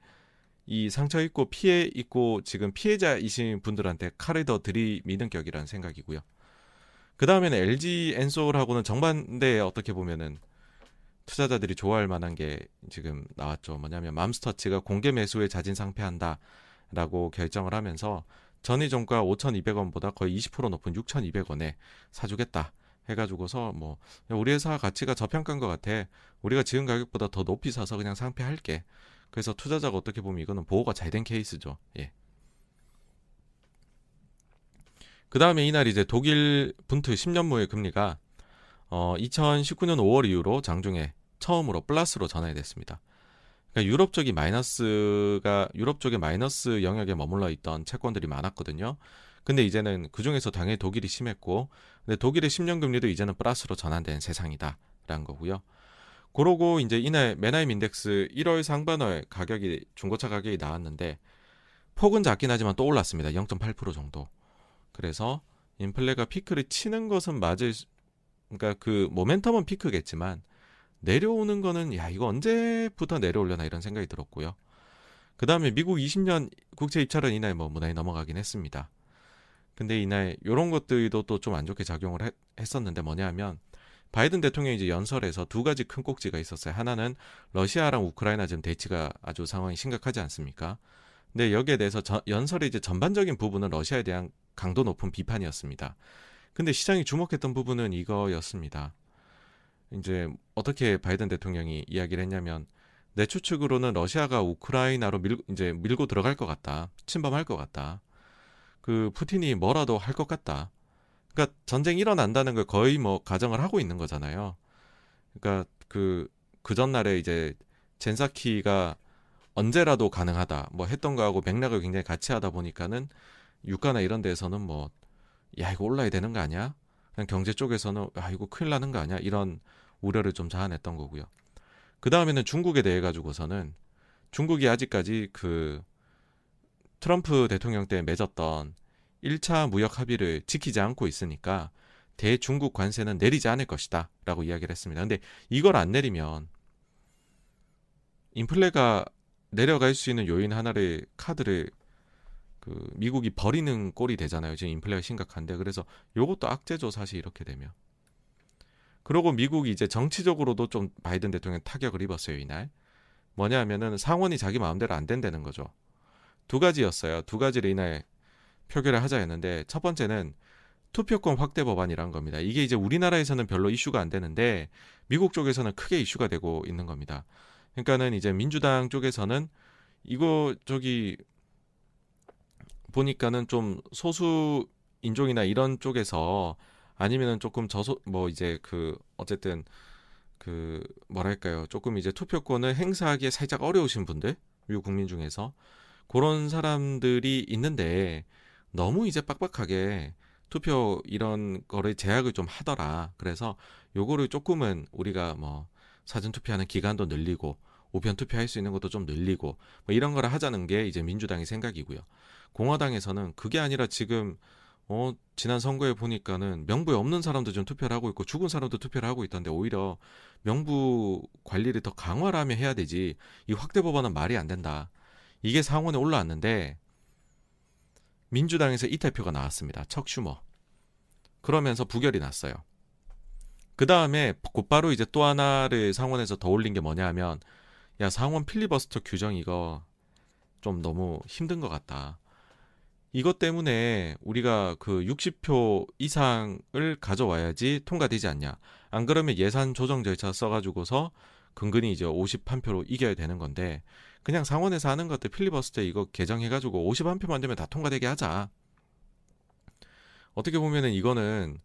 이 상처 입고 피해 입고 지금 피해자이신 분들한테 칼을 더 들이미는 격이라는 생각이고요. 그 다음에는 LG 엔솔하고는 정반대에 어떻게 보면은 투자자들이 좋아할 만한 게 지금 나왔죠. 뭐냐면 맘스터치가 공개 매수에 자진 상패한다라고 결정을 하면서 전이종가 5,200원보다 거의 20% 높은 6,200원에 사주겠다. 해가지고서 뭐 우리 회사 가치가 저평가인 것 같아. 우리가 지금 가격보다 더 높이 사서 그냥 상패할게. 그래서 투자자가 어떻게 보면 이거는 보호가 잘 된 케이스죠. 예. 그 다음에 이날 이제 독일 분트 10년무의 금리가 어, 2019년 5월 이후로 장중에 처음으로 플러스로 전환이 됐습니다. 그러니까 유럽 쪽이 마이너스가 유럽 쪽에 마이너스 영역에 머물러 있던 채권들이 많았거든요. 근데 이제는 그 중에서 당연히 독일이 심했고, 근데 독일의 10년 금리도 이제는 플러스로 전환된 세상이다라는 거고요. 그러고 이제 이날 메나임 인덱스 1월 상반월 가격이 중고차 가격이 나왔는데 폭은 작긴 하지만 또 올랐습니다. 0.8% 정도. 그래서 인플레가 피크를 치는 것은 맞을 그러니까 그 모멘텀은 피크겠지만 내려오는 거는 야 이거 언제부터 내려올려나 이런 생각이 들었고요. 그 다음에 미국 20년 국채 입찰은 이날 뭐 무난히 넘어가긴 했습니다. 근데 이날 이런 것들도 또 좀 안 좋게 작용을 했, 했었는데 뭐냐면 바이든 대통령이 이제 연설에서 두 가지 큰 꼭지가 있었어요. 하나는 러시아랑 우크라이나 지금 대치가 아주 상황이 심각하지 않습니까? 근데 여기에 대해서 저, 연설의 이제 전반적인 부분은 러시아에 대한 강도 높은 비판이었습니다. 근데 시장이 주목했던 부분은 이거였습니다. 이제 어떻게 바이든 대통령이 이야기를 했냐면 내 추측으로는 러시아가 우크라이나로 밀, 이제 밀고 들어갈 것 같다. 침범할 것 같다. 그 푸틴이 뭐라도 할 것 같다. 그러니까 전쟁이 일어난다는 걸 거의 뭐 가정을 하고 있는 거잖아요. 그러니까 그, 그 전날에 이제 젠사키가 언제라도 가능하다. 뭐 했던 거하고 맥락을 굉장히 같이 하다 보니까는 유가나 이런 데에서는 뭐, 야, 이거 올라야 되는 거 아니야? 그냥 경제 쪽에서는, 아, 이거 큰일 나는 거 아니야? 이런 우려를 좀 자아냈던 거고요. 그 다음에는 중국에 대해 가지고서는 중국이 아직까지 그 트럼프 대통령 때 맺었던 1차 무역 합의를 지키지 않고 있으니까 대중국 관세는 내리지 않을 것이다. 라고 이야기를 했습니다. 근데 이걸 안 내리면 인플레가 내려갈 수 있는 요인 하나를 카드를 그 미국이 버리는 꼴이 되잖아요. 지금 인플레가 심각한데 그래서 요것도 악재죠. 사실 이렇게 되면. 그리고 미국이 이제 정치적으로도 좀 바이든 대통령 타격을 입었어요. 이날. 뭐냐 하면은 상원이 자기 마음대로 안 된다는 거죠. 두 가지였어요. 두 가지를 이날 표결을 하자 했는데 첫 번째는 투표권 확대 법안이란 겁니다. 이게 이제 우리나라에서는 별로 이슈가 안 되는데 미국 쪽에서는 크게 이슈가 되고 있는 겁니다. 그러니까는 이제 민주당 쪽에서는 이거 저기 보니까는 좀 소수 인종이나 이런 쪽에서 아니면은 조금 저소 뭐 이제 그 어쨌든 그 뭐랄까요 조금 이제 투표권을 행사하기에 살짝 어려우신 분들 미국 국민 중에서 그런 사람들이 있는데 너무 이제 빡빡하게 투표 이런 거를 제약을 좀 하더라. 그래서 요거를 조금은 우리가 뭐 사전 투표하는 기간도 늘리고 우편 투표할 수 있는 것도 좀 늘리고 뭐 이런 거를 하자는 게 이제 민주당의 생각이고요. 공화당에서는 그게 아니라 지금 어 지난 선거에 보니까는 명부에 없는 사람도 좀 투표를 하고 있고 죽은 사람도 투표를 하고 있던데 오히려 명부 관리를 더 강화를 하면 해야 되지 이 확대 법안은 말이 안 된다. 이게 상원에 올라왔는데 민주당에서 이탈표가 나왔습니다. 척슈머. 그러면서 부결이 났어요. 그 다음에 곧바로 이제 또 하나를 상원에서 더 올린 게 뭐냐 하면 야 상원 필리버스터 규정 이거 좀 너무 힘든 것 같다. 이것 때문에 우리가 그 60표 이상을 가져와야지 통과되지 않냐. 안 그러면 예산 조정 절차 써가지고서 근근히 이제 51표로 이겨야 되는 건데 그냥 상원에서 하는 것들 필리버스터 이거 개정해가지고 51표만 되면 다 통과되게 하자. 어떻게 보면은 이거는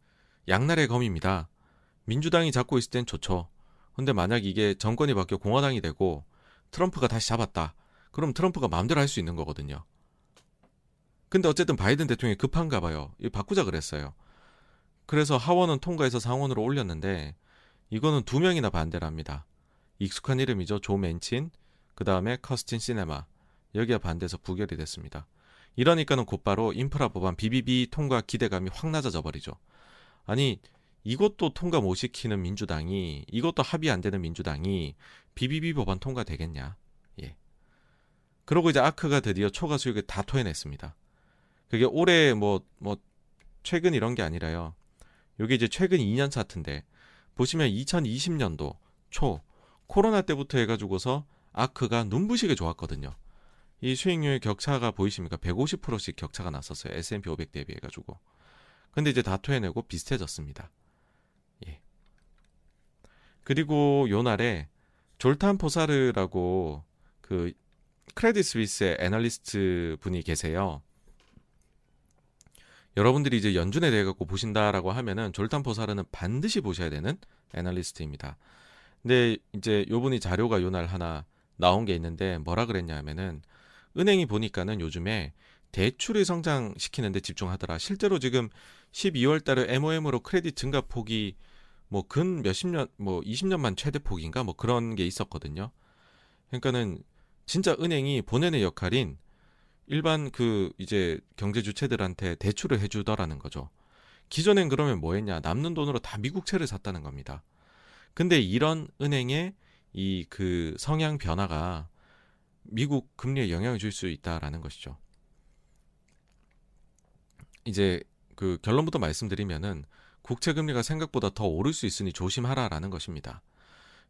양날의 검입니다. 민주당이 잡고 있을 땐 좋죠. 근데 만약 이게 정권이 바뀌어 공화당이 되고 트럼프가 다시 잡았다. 그럼 트럼프가 마음대로 할 수 있는 거거든요. 근데 어쨌든 바이든 대통령이 급한가 봐요. 이 바꾸자 그랬어요. 그래서 하원은 통과해서 상원으로 올렸는데 이거는 두 명이나 반대를 합니다. 익숙한 이름이죠. 조 맨친, 그 다음에 커스틴 시네마. 여기에 반대해서 부결이 됐습니다. 이러니까는 곧바로 인프라 법안 BBB 통과 기대감이 확 낮아져 버리죠. 아니 이것도 통과 못 시키는 민주당이 이것도 합의 안 되는 민주당이 BBB 법안 통과 되겠냐? 예. 그러고 이제 아크가 드디어 초과 수익을 다 토해냈습니다. 그게 올해 뭐, 뭐, 최근 이런 게 아니라요. 요게 이제 최근 2년 차트인데, 보시면 2020년도 초, 코로나 때부터 해가지고서 아크가 눈부시게 좋았거든요. 이 수익률 격차가 보이십니까? 150%씩 격차가 났었어요. S&P 500 대비해가지고. 근데 이제 다 토해내고 비슷해졌습니다. 예. 그리고 요 날에 졸탄 포사르라고 그 크레딧 스위스의 애널리스트 분이 계세요. 여러분들이 이제 연준에 대해 갖고 보신다라고 하면은 졸탄 포사르는 반드시 보셔야 되는 애널리스트입니다. 근데 이제 요분이 자료가 요날 하나 나온 게 있는데 뭐라 그랬냐 하면은 은행이 보니까는 요즘에 대출을 성장시키는데 집중하더라. 실제로 지금 12월 달에 MOM으로 크레딧 증가 폭이 뭐 근 몇십 년, 뭐 20년만 최대 폭인가 뭐 그런 게 있었거든요. 그러니까는 진짜 은행이 본연의 역할인 일반 그 이제 경제 주체들한테 대출을 해주더라는 거죠. 기존엔 그러면 뭐 했냐? 남는 돈으로 다 미국채를 샀다는 겁니다. 근데 이런 은행의 이 그 성향 변화가 미국 금리에 영향을 줄 수 있다라는 것이죠. 이제 그 결론부터 말씀드리면은 국채 금리가 생각보다 더 오를 수 있으니 조심하라라는 것입니다.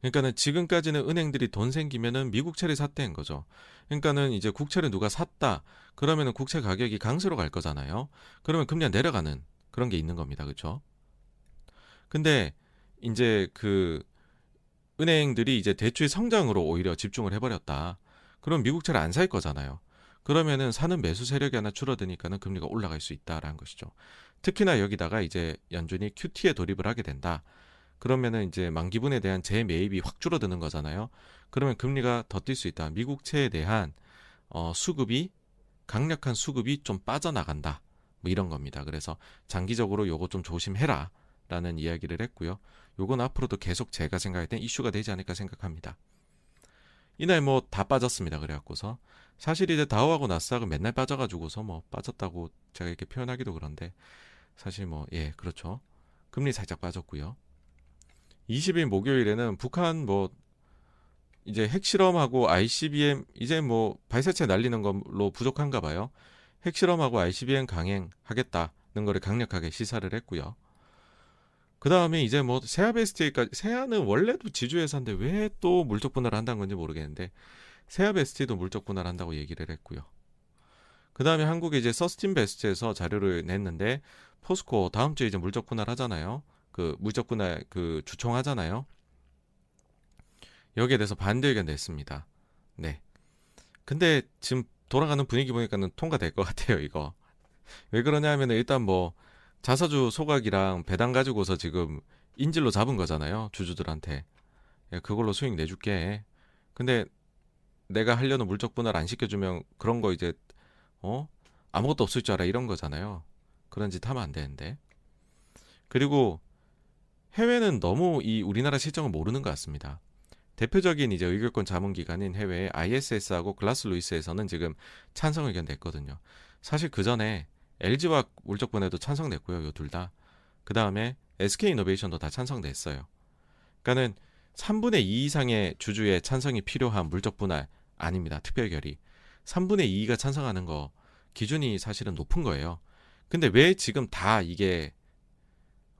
그러니까는 지금까지는 은행들이 돈 생기면은 미국 채를 샀다는 거죠. 그러니까는 이제 국채를 누가 샀다. 그러면은 국채 가격이 강세로 갈 거잖아요. 그러면 금리가 내려가는 그런 게 있는 겁니다. 그렇죠? 근데 이제 그 은행들이 이제 대출 성장으로 오히려 집중을 해버렸다. 그럼 미국 채를 안 살 거잖아요. 그러면은 사는 매수 세력이 하나 줄어드니까는 금리가 올라갈 수 있다라는 것이죠. 특히나 여기다가 이제 연준이 QT에 돌입을 하게 된다. 그러면은 이제 만기분에 대한 재매입이 확 줄어드는 거잖아요. 그러면 금리가 더 뛸 수 있다. 미국채에 대한 어, 수급이 강력한 수급이 좀 빠져나간다. 뭐 이런 겁니다. 그래서 장기적으로 요거 좀 조심해라. 라는 이야기를 했고요. 요건 앞으로도 계속 제가 생각할 땐 이슈가 되지 않을까 생각합니다. 이날 뭐 다 빠졌습니다. 그래갖고서 사실 이제 다우하고 나스닥은 맨날 빠져가지고서 뭐 빠졌다고 제가 이렇게 표현하기도 그런데 사실 뭐 예 그렇죠. 금리 살짝 빠졌고요. 20일 목요일에는 북한 뭐 이제 핵실험하고 ICBM 이제 뭐 발사체 날리는 걸로 부족한가 봐요. 핵실험하고 ICBM 강행하겠다는 거를 강력하게 시사를 했고요. 그 다음에 이제 뭐 세아 베스트까지 세아는 원래도 지주회사인데 왜 또 물적 분할을 한다는 건지 모르겠는데 세아 베스트도 물적 분할을 한다고 얘기를 했고요. 그 다음에 한국에 이제 서스틴 베스트에서 자료를 냈는데 포스코 다음 주에 이제 물적 분할 하잖아요. 그 물적 분할 그 주총하잖아요. 여기에 대해서 반대 의견 냈습니다. 네. 근데 지금 돌아가는 분위기 보니까는 통과될 것 같아요, 이거. 왜 그러냐 하면 일단 뭐 자사주 소각이랑 배당 가지고서 지금 인질로 잡은 거잖아요. 주주들한테. 야, 그걸로 수익 내줄게. 근데 내가 하려는 물적 분할 안 시켜주면 그런 거 이제 어 아무것도 없을 줄 알아 이런 거잖아요. 그런 짓 하면 안 되는데. 그리고 해외는 너무 이 우리나라 실정을 모르는 것 같습니다. 대표적인 이제 의결권 자문 기관인 해외의 ISS하고 글라스루이스에서는 지금 찬성 의견 냈거든요. 사실 그 전에 LG와 물적분해도 찬성 냈고요. 요 둘 다. 그 다음에 SK 이노베이션도 다 찬성 냈어요. 그러니까는 3분의 2 이상의 주주의 찬성이 필요한 물적 분할 아닙니다. 특별 결의. 3분의 2가 찬성하는 거 기준이 사실은 높은 거예요. 근데 왜 지금 다 이게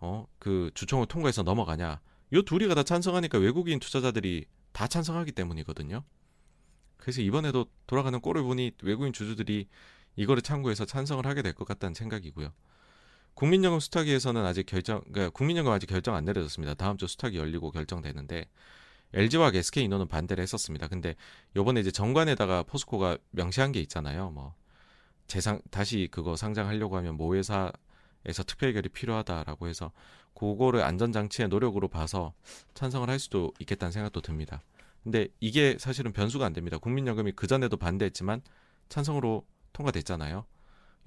어 그 주총을 통과해서 넘어가냐? 요 둘이가 다 찬성하니까 외국인 투자자들이 다 찬성하기 때문이거든요. 그래서 이번에도 돌아가는 꼴을 보니 외국인 주주들이 이거를 참고해서 찬성을 하게 될 것 같다는 생각이고요. 국민연금 수탁위에서는 아직 결정, 그러니까 국민연금 아직 결정 안 내려졌습니다. 다음 주 수탁이 열리고 결정되는데 LG와 SK 인원은 반대를 했었습니다. 근데 요번에 이제 정관에다가 포스코가 명시한 게 있잖아요. 뭐 재상 다시 그거 상장하려고 하면 모 회사 에서 특별결이 필요하다라고 해서 그거를 안전장치의 노력으로 봐서 찬성을 할 수도 있겠다는 생각도 듭니다. 근데 이게 사실은 변수가 안 됩니다. 국민연금이 그 전에도 반대했지만 찬성으로 통과됐잖아요.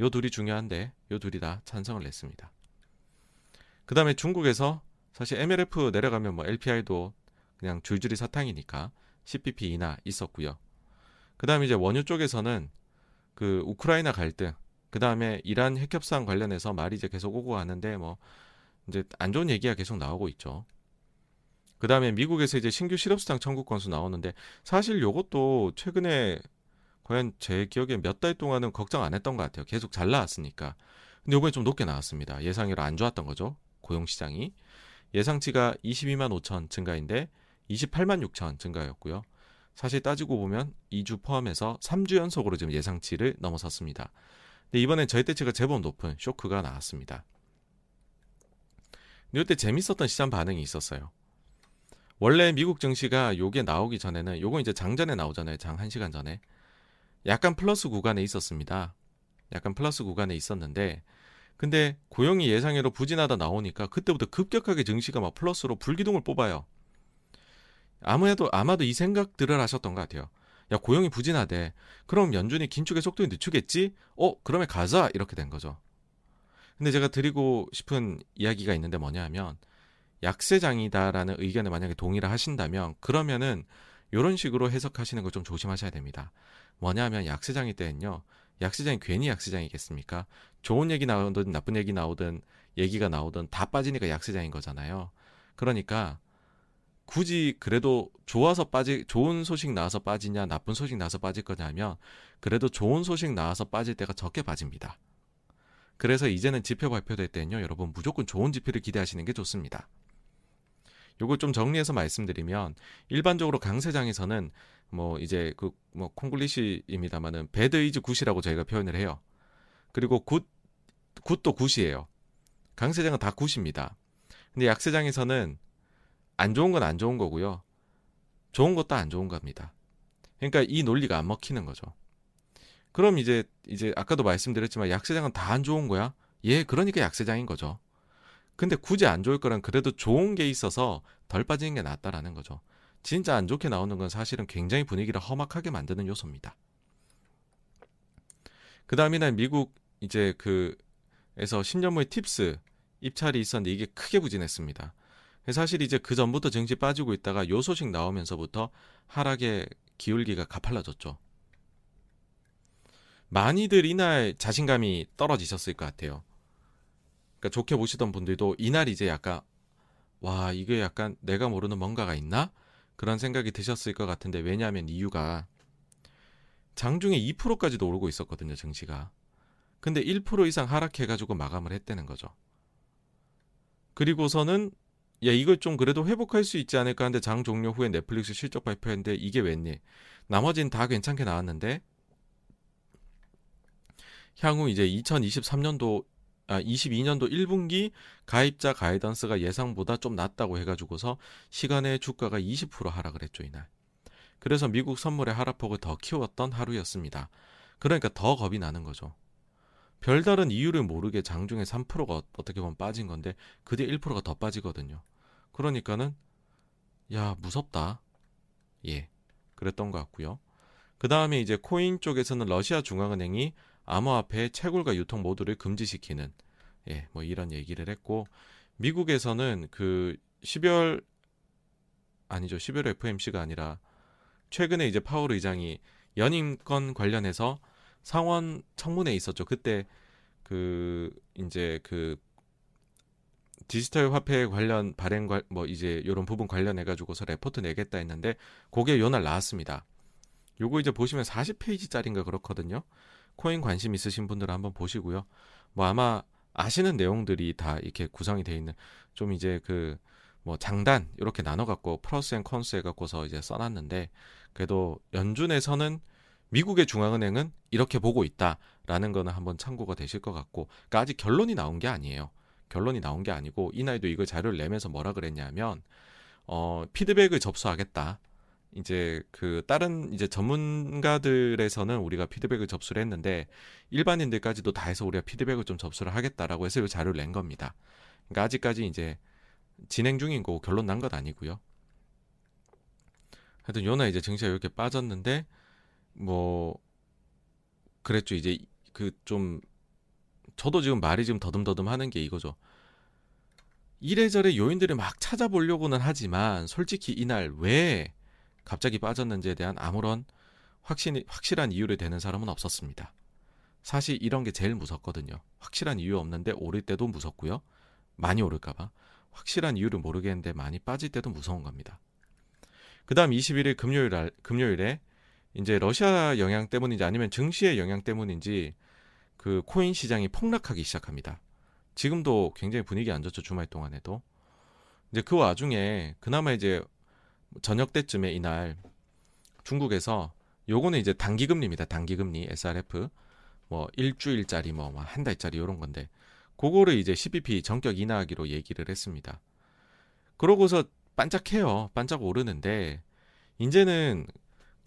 요 둘이 중요한데 요 둘이 다 찬성을 냈습니다. 그 다음에 중국에서 사실 MLF 내려가면 뭐 LPR도 그냥 줄줄이 사탕이니까 CPP 인하 있었고요. 그 다음에 이제 원유 쪽에서는 그 우크라이나 갈등, 그 다음에 이란 핵협상 관련해서 말이 이제 계속 오고 가는데 뭐 이제 안 좋은 얘기가 계속 나오고 있죠. 그 다음에 미국에서 이제 신규 실업수당 청구 건수 나오는데 사실 요것도 최근에 과연 제 기억에 몇 달 동안은 걱정 안 했던 것 같아요. 계속 잘 나왔으니까. 근데 이번에 좀 높게 나왔습니다. 예상외로 안 좋았던 거죠. 고용시장이. 예상치가 22만 5천 증가인데 28만 6천 증가였고요. 사실 따지고 보면 2주 포함해서 3주 연속으로 지금 예상치를 넘어섰습니다. 근데 이번엔 저희 대치가 제법 높은 쇼크가 나왔습니다. 근데 이때 재밌었던 시장 반응이 있었어요. 원래 미국 증시가 요게 나오기 전에는 요건 이제 장전에 나오잖아요. 장 1시간 전에. 약간 플러스 구간에 있었습니다. 약간 플러스 구간에 있었는데 근데 고용이 예상외로 부진하다 나오니까 그때부터 급격하게 증시가 막 플러스로 불기둥을 뽑아요. 아무래도 아마도 이 생각들을 하셨던 것 같아요. 야 고용이 부진하대. 그럼 연준이 긴축의 속도를 늦추겠지? 어 그러면 가자 이렇게 된 거죠. 근데 제가 드리고 싶은 이야기가 있는데 뭐냐면 약세장이다라는 의견에 만약에 동의를 하신다면 그러면은 이런 식으로 해석하시는 걸 좀 조심하셔야 됩니다. 뭐냐면 약세장일 때는요. 약세장이 괜히 약세장이겠습니까? 좋은 얘기 나오든 나쁜 얘기 나오든 얘기가 나오든 다 빠지니까 약세장인 거잖아요. 그러니까 굳이 그래도 좋아서 빠지 좋은 소식 나와서 빠지냐 나쁜 소식 나와서 빠질 거냐면 그래도 좋은 소식 나와서 빠질 때가 적게 빠집니다. 그래서 이제는 지표 발표될 때는요 여러분 무조건 좋은 지표를 기대하시는 게 좋습니다. 요걸 좀 정리해서 말씀드리면 일반적으로 강세장에서는 뭐 이제 그 뭐 콩글리시입니다만은 bad is good이라고 저희가 표현을 해요. 그리고 굿 굿도 굿이에요. 강세장은 다 good입니다. 근데 약세장에서는 안 좋은 건 안 좋은 거고요. 좋은 것도 안 좋은 겁니다. 그러니까 이 논리가 안 먹히는 거죠. 그럼 이제 이제 아까도 말씀드렸지만 약세장은 다 안 좋은 거야? 예, 그러니까 약세장인 거죠. 근데 굳이 안 좋을 거란 그래도 좋은 게 있어서 덜 빠지는 게 낫다라는 거죠. 진짜 안 좋게 나오는 건 사실은 굉장히 분위기를 험악하게 만드는 요소입니다. 그 다음에는 미국 이제 그에서 신년물 팁스 입찰이 있었는데 이게 크게 부진했습니다. 사실 이제 그 전부터 증시 빠지고 있다가 요 소식 나오면서부터 하락의 기울기가 가팔라졌죠. 많이들 이날 자신감이 떨어지셨을 것 같아요. 그러니까 좋게 보시던 분들도 이날 이제 약간 와 이게 약간 내가 모르는 뭔가가 있나 그런 생각이 드셨을 것 같은데 왜냐하면 이유가 장중에 2%까지도 오르고 있었거든요 증시가 근데 1% 이상 하락해가지고 마감을 했다는 거죠 그리고서는 야 이걸 좀 그래도 회복할 수 있지 않을까 하는데 장 종료 후에 넷플릭스 실적 발표했는데 이게 웬일 나머지는 다 괜찮게 나왔는데 향후 이제 2023년도 아, 22년도 1분기 가입자 가이던스가 예상보다 좀 낮다고 해가지고서 시간에 주가가 20% 하락을 했죠 이날. 그래서 미국 선물의 하락폭을 더 키웠던 하루였습니다. 그러니까 더 겁이 나는 거죠. 별다른 이유를 모르게 장중에 3%가 어떻게 보면 빠진 건데 그 뒤에 1%가 더 빠지거든요. 그러니까는 야 무섭다. 예, 그랬던 것 같고요. 그 다음에 이제 코인 쪽에서는 러시아 중앙은행이 암호화폐 채굴과 유통 모두를 금지시키는 예, 뭐 이런 얘기를 했고 미국에서는 그 12월 아니죠. 11월 FMC가 아니라 최근에 이제 파월 의장이 연임권 관련해서 상원 청문회 있었죠. 그때 그 이제 그 디지털 화폐 관련 발행 뭐 이제 이런 부분 관련해 가지고서 레포트 내겠다 했는데 그게 요날 나왔습니다. 요거 이제 보시면 40페이지짜리인가 그렇거든요. 코인 관심 있으신 분들은 한번 보시고요. 뭐 아마 아시는 내용들이 다 이렇게 구성이 돼 있는 좀 이제 그 뭐 장단 이렇게 나눠 갖고 pros and cons 해 갖고서 이제 써 놨는데 그래도 연준에서는 미국의 중앙은행은 이렇게 보고 있다라는 거는 한번 참고가 되실 것 같고 그러니까 아직 결론이 나온 게 아니에요. 결론이 나온 게 아니고 이날도 이걸 자료를 내면서 뭐라 그랬냐면 어 피드백을 접수하겠다. 이제 그 다른 이제 전문가들에서는 우리가 피드백을 접수를 했는데 일반인들까지도 다 해서 우리가 피드백을 좀 접수를 하겠다라고 해서 이 자료를 낸 겁니다. 그러니까 아직까지 이제 진행 중인 거고 결론 난것 아니고요. 하여튼 요나 이제 증시가 이렇게 빠졌는데 뭐 그랬죠. 이제 그 좀 저도 지금 말이 지금 더듬더듬 하는 게 이거죠. 이래저래 요인들을 막 찾아보려고는 하지만 솔직히 이날 왜 갑자기 빠졌는지에 대한 아무런 확신, 확실한 이유를 대는 사람은 없었습니다. 사실 이런 게 제일 무섭거든요. 확실한 이유 없는데 오를 때도 무섭고요. 많이 오를까봐. 확실한 이유를 모르겠는데 많이 빠질 때도 무서운 겁니다. 그 다음 21일 금요일, 날, 금요일에 이제 러시아 영향 때문인지 아니면 증시의 영향 때문인지 그 코인 시장이 폭락하기 시작합니다. 지금도 굉장히 분위기 안 좋죠. 주말 동안에도. 이제 그 와중에 그나마 이제 저녁 때쯤에 이날 중국에서 요거는 이제 단기 금리입니다. 단기 금리 SRF 뭐 일주일짜리 뭐 한 달짜리 요런 건데 그거를 이제 10bp 전격 인하하기로 얘기를 했습니다. 그러고서 반짝해요. 반짝 오르는데 이제는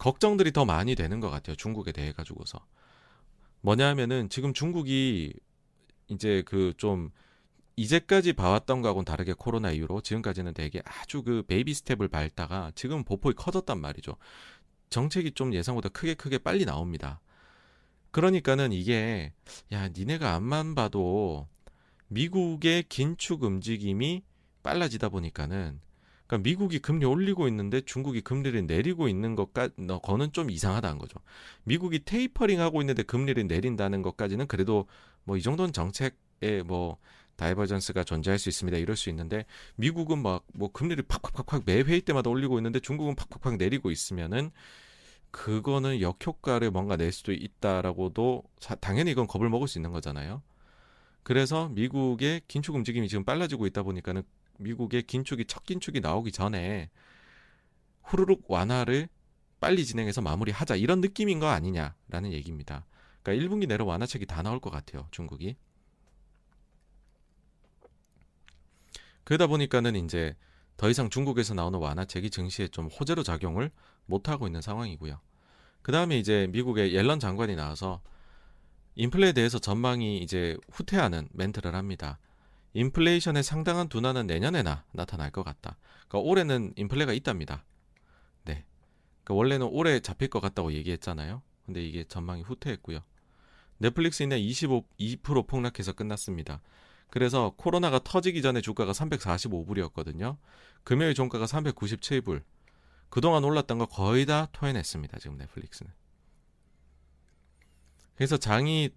걱정들이 더 많이 되는 것 같아요. 중국에 대해 가지고서 뭐냐면은 지금 중국이 이제 그 좀 이제까지 봐왔던 거하고는 다르게 코로나 이후로 지금까지는 되게 아주 그 baby step을 밟다가 지금 보폭이 커졌단 말이죠. 정책이 좀 예상보다 크게 크게 빨리 나옵니다. 그러니까는 이게 야 니네가 앞만 봐도 미국의 긴축 움직임이 빨라지다 보니까는 그러니까 미국이 금리 올리고 있는데 중국이 금리를 내리고 있는 것까 거는 좀 이상하다는 거죠. 미국이 테이퍼링 하고 있는데 금리를 내린다는 것까지는 그래도 뭐 이 정도는 정책에 뭐 divergence가 존재할 수 있습니다. 이럴 수 있는데 미국은 막 뭐 금리를 팍팍팍팍 매 회의 때마다 올리고 있는데 중국은 팍팍팍 내리고 있으면은 그거는 역효과를 뭔가 낼 수도 있다라고도 자, 당연히 이건 겁을 먹을 수 있는 거잖아요. 그래서 미국의 긴축 움직임이 지금 빨라지고 있다 보니까는 미국의 긴축이 첫 긴축이 나오기 전에 후루룩 완화를 빨리 진행해서 마무리하자 이런 느낌인 거 아니냐라는 얘기입니다. 그러니까 1분기 내로 완화책이 다 나올 것 같아요. 중국이. 그러다 보니까는 이제 더 이상 중국에서 나오는 완화책이 증시에 좀 호재로 작용을 못 하고 있는 상황이고요. 그 다음에 이제 미국의 옐런 장관이 나와서 인플레에 대해서 전망이 이제 후퇴하는 멘트를 합니다. 인플레이션의 상당한 둔화는 내년에나 나타날 것 같다. 그러니까 올해는 인플레가 있답니다. 네. 그러니까 원래는 올해 잡힐 것 같다고 얘기했잖아요. 근데 이게 전망이 후퇴했고요. 넷플릭스 인내 25, 2% 폭락해서 끝났습니다. 그래서 코로나가 터지기 전에 주가가 345불이었거든요. 금요일 종가가 397불. 그동안 올랐던 거 거의 다 토해냈습니다. 지금 넷플릭스는. 그래서 장이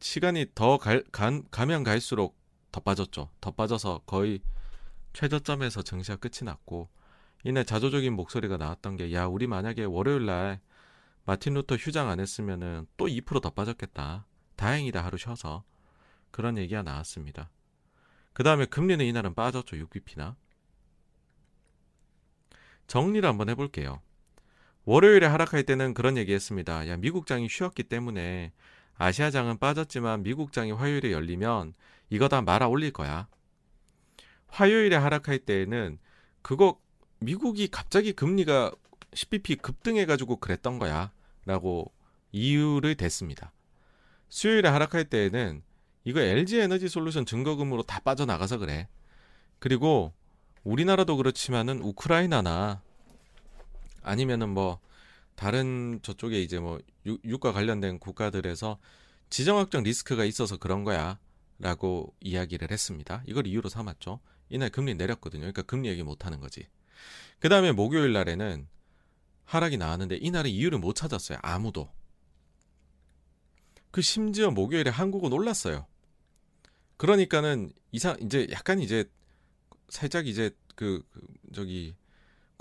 시간이 더 갈, 간, 가면 갈수록 더 빠졌죠. 더 빠져서 거의 최저점에서 증시가 끝이 났고 이날 자조적인 목소리가 나왔던 게 야 우리 만약에 월요일 날 마틴 루터 휴장 안 했으면은 또 2%더 빠졌겠다. 다행이다 하루 쉬어서 그런 얘기가 나왔습니다. 그 다음에 금리는 이날은 빠졌죠. 6bp나. 정리를 한번 해볼게요. 월요일에 하락할 때는 그런 얘기 했습니다. 야, 미국장이 쉬었기 때문에 아시아장은 빠졌지만 미국장이 화요일에 열리면 이거 다 말아 올릴 거야. 화요일에 하락할 때에는 그거 미국이 갑자기 금리가 10bp 급등해가지고 그랬던 거야. 라고 이유를 댔습니다. 수요일에 하락할 때에는 이거 LG 에너지 솔루션 증거금으로 다 빠져나가서 그래. 그리고 우리나라도 그렇지만은 우크라이나나 아니면은 뭐 다른 저쪽에 이제 뭐 유, 유가 관련된 국가들에서 지정학적 리스크가 있어서 그런 거야. 라고 이야기를 했습니다. 이걸 이유로 삼았죠. 이날 금리 내렸거든요. 그러니까 금리 얘기 못 하는 거지. 그 다음에 목요일 날에는 하락이 나왔는데 이날은 이유를 못 찾았어요. 아무도. 그 심지어 목요일에 한국은 올랐어요. 그러니까는 이상 이제 약간 이제 살짝 이제 그, 그 저기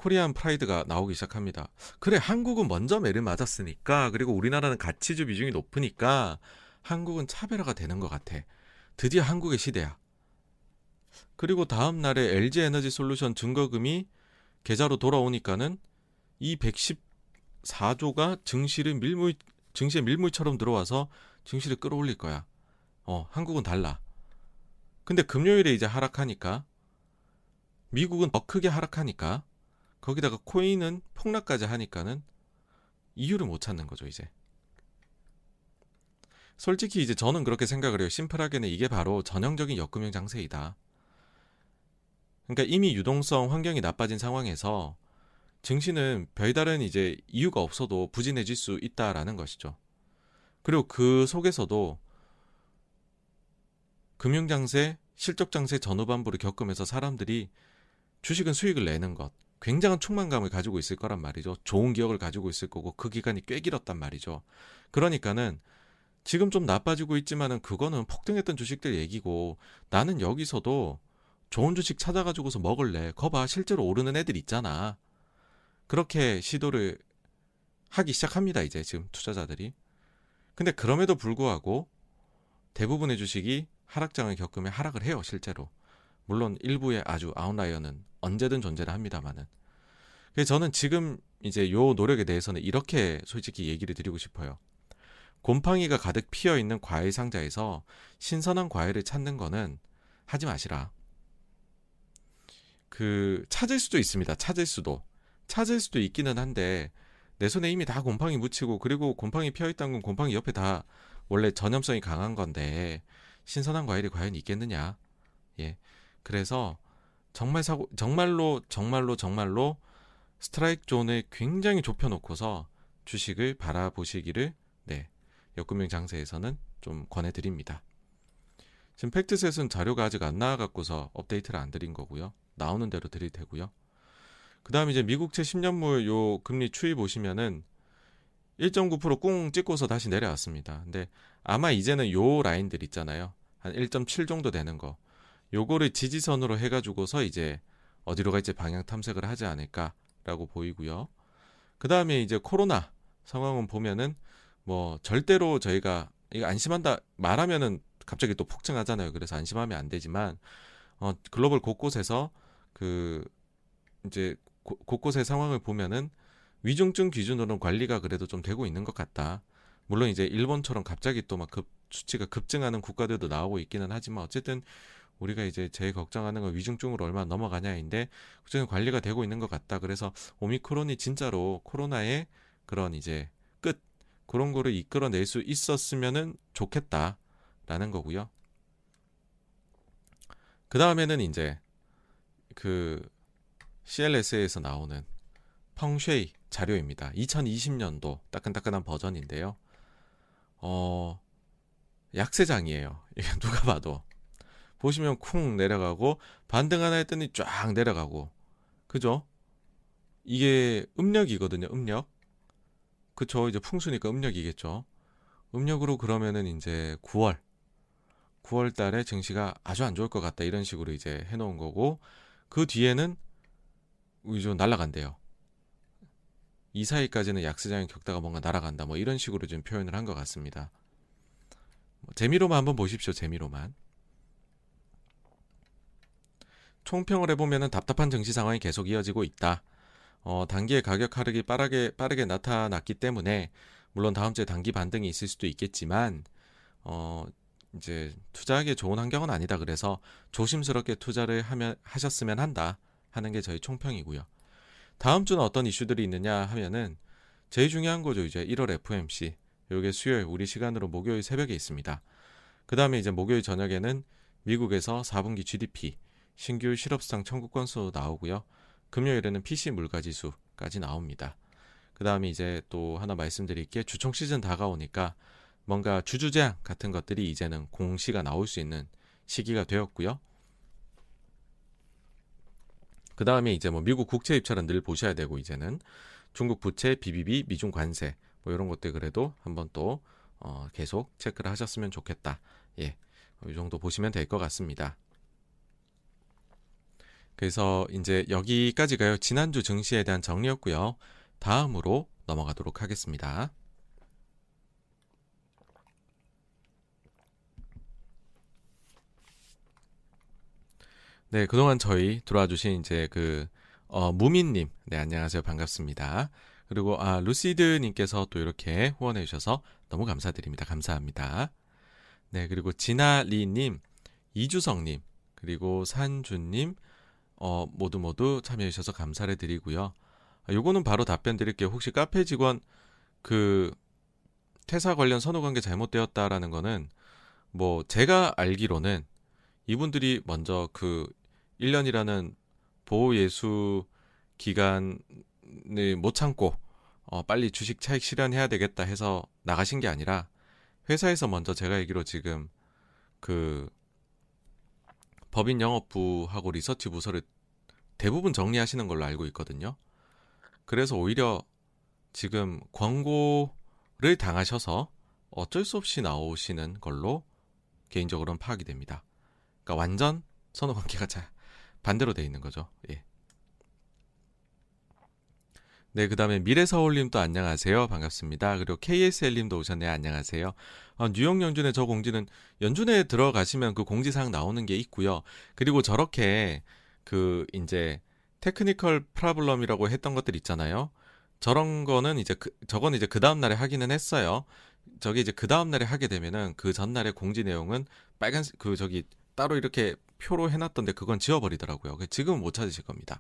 코리안 프라이드가 나오기 시작합니다. 그래 한국은 먼저 매를 맞았으니까 그리고 우리나라는 가치주 비중이 높으니까 한국은 차별화가 되는 것 같아. 드디어 한국의 시대야. 그리고 다음 날에 LG 에너지 솔루션 증거금이 계좌로 돌아오니까는 이 114조가 증시를 밀물 증시에 밀물처럼 들어와서 증시를 끌어올릴 거야. 어, 한국은 달라. 근데 금요일에 이제 하락하니까 미국은 더 크게 하락하니까 거기다가 코인은 폭락까지 하니까는 이유를 못 찾는 거죠, 이제. 솔직히 이제 저는 그렇게 생각을 해요. 심플하게는 이게 바로 전형적인 역금융 장세이다. 그러니까 이미 유동성 환경이 나빠진 상황에서 증시는 별다른 이제 이유가 없어도 부진해질 수 있다라는 것이죠. 그리고 그 속에서도 금융장세, 실적장세 전후반부를 겪으면서 사람들이 주식은 수익을 내는 것, 굉장한 충만감을 가지고 있을 거란 말이죠. 좋은 기억을 가지고 있을 거고 그 기간이 꽤 길었단 말이죠. 그러니까는 지금 좀 나빠지고 있지만은 그거는 폭등했던 주식들 얘기고 나는 여기서도 좋은 주식 찾아가지고서 먹을래. 거봐 실제로 오르는 애들 있잖아. 그렇게 시도를 하기 시작합니다. 이제 지금 투자자들이. 근데 그럼에도 불구하고 대부분의 주식이 하락장을 겪으면 하락을 해요. 실제로. 물론 일부의 아주 아웃라이어는 언제든 존재를 합니다만은. 그래서 저는 지금 이제 요 노력에 대해서는 이렇게 솔직히 얘기를 드리고 싶어요. 곰팡이가 가득 피어 있는 과일 상자에서 신선한 과일을 찾는 거는 하지 마시라. 그 찾을 수도 있습니다. 찾을 수도. 찾을 수도 있기는 한데 내 손에 이미 다 곰팡이 묻히고 그리고 곰팡이 피어 있다는 건 곰팡이 옆에 다 원래 전염성이 강한 건데 신선한 과일이 과연 있겠느냐? 예. 그래서 정말 사고 정말로 정말로 정말로 스트라이크 존을 굉장히 좁혀 놓고서 주식을 바라보시기를 네. 역금융 장세에서는 좀 권해 드립니다. 지금 팩트셋은 자료가 아직 안 나와 갖고서 업데이트를 안 드린 거고요. 나오는 대로 드릴 테고요. 그다음에 이제 미국채 10년물 요 금리 추이 보시면은 1.9%꽁 찍고서 다시 내려왔습니다. 근데 아마 이제는 요 라인들 있잖아요. 한 1.7 정도 되는 거. 요거를 지지선으로 해가지고서 이제 어디로 갈지 방향 탐색을 하지 않을까라고 보이고요. 그 다음에 이제 코로나 상황은 보면은 뭐 절대로 저희가 이거 안심한다 말하면은 갑자기 또 폭증하잖아요. 그래서 안심하면 안 되지만 어 글로벌 곳곳에서 그 이제 고, 곳곳의 상황을 보면은 위중증 기준으로는 관리가 그래도 좀 되고 있는 것 같다. 물론 이제 일본처럼 갑자기 또 막 급 수치가 급증하는 국가들도 나오고 있기는 하지만 어쨌든 우리가 이제 제일 걱정하는 건 위중증으로 얼마나 넘어가냐인데 그중 관리가 되고 있는 것 같다. 그래서 오미크론이 진짜로 코로나의 그런 이제 끝 그런 거를 이끌어낼 수 있었으면은 좋겠다라는 거고요. 그 다음에는 이제 그 CLS에서 나오는 펑쉐이 자료입니다. 2020년도 따끈따끈한 버전인데요. 어, 약세장이에요. 누가 봐도. 보시면 쿵 내려가고 반등 하나 했더니 쫙 내려가고 그죠? 이게 음력이거든요. 음력. 그쵸 이제 풍수니까 음력이겠죠. 음력으로 그러면은 이제 9월 9월 달에 증시가 아주 안 좋을 것 같다 이런 식으로 이제 해놓은 거고 그 뒤에는 좀 날아간대요. 이 사이까지는 약세장이 겪다가 뭔가 날아간다 뭐 이런 식으로 좀 표현을 한 것 같습니다. 뭐 재미로만 한번 보십시오. 재미로만. 총평을 해보면 답답한 증시 상황이 계속 이어지고 있다. 어, 단기의 가격 하락이 빠르게 빠르게 나타났기 때문에 물론 다음 주에 단기 반등이 있을 수도 있겠지만 어, 이제 투자하기 좋은 환경은 아니다. 그래서 조심스럽게 투자를 하면 하셨으면 한다 하는 게 저희 총평이고요. 다음 주는 어떤 이슈들이 있느냐 하면은 제일 중요한 거죠. 이제 1월 FMC 요게 수요일 우리 시간으로 목요일 새벽에 있습니다. 그 다음에 이제 목요일 저녁에는 미국에서 4분기 GDP 신규 실업상 청구 건수 나오고요. 금요일에는 PC 물가 지수까지 나옵니다. 그 다음에 이제 또 하나 말씀드릴 게 주총 시즌 다가오니까 뭔가 주주제한 같은 것들이 이제는 공시가 나올 수 있는 시기가 되었고요. 그 다음에 이제 뭐 미국 국채 입찰은 늘 보셔야 되고 이제는 중국 부채, BBB, 미중 관세 뭐 이런 것들 그래도 한번 또 어, 계속 체크를 하셨으면 좋겠다. 예, 이 정도 보시면 될 것 같습니다. 그래서 이제 여기까지가요. 지난주 증시에 대한 정리였고요. 다음으로 넘어가도록 하겠습니다. 네, 그동안 저희 들어와 주신 이제 그, 어, 무민님. 네, 안녕하세요. 반갑습니다. 그리고, 아, 루시드님께서 또 이렇게 후원해 주셔서 너무 감사드립니다. 감사합니다. 네, 그리고 진아리님, 이주성님, 그리고 산주님, 어, 모두 모두 참여해 주셔서 감사를 드리고요. 아, 요거는 바로 답변 드릴게요. 혹시 카페 직원 그 퇴사 관련 선후 관계 잘못되었다라는 거는 뭐 제가 알기로는 이분들이 먼저 그 1년이라는 보호 예수 기간을 못 참고 어, 빨리 주식 차익 실현해야 되겠다 해서 나가신 게 아니라 회사에서 먼저 제가 얘기로 지금 그 법인 영업부하고 리서치 부서를 대부분 정리하시는 걸로 알고 있거든요. 그래서 오히려 지금 광고를 당하셔서 어쩔 수 없이 나오시는 걸로 개인적으로는 파악이 됩니다. 그러니까 완전 선호 관계가 잘 반대로 돼 있는 거죠. 예. 네, 그 다음에 미래서울님도 안녕하세요. 반갑습니다. 그리고 KSL님도 오셨네요. 안녕하세요. 아, 뉴욕 연준의 저 공지는 연준에 들어가시면 그 공지사항 나오는 게 있고요. 그리고 저렇게 그 이제 technical problem이라고 했던 것들 있잖아요. 저런 거는 이제 그, 저건 이제 그 다음 날에 하기는 했어요. 저기 이제 그 다음 날에 하게 되면은 그 전날의 공지 내용은 빨간 그 저기 따로 이렇게 표로 해놨던데 그건 지워버리더라고요. 지금은 못 찾으실 겁니다.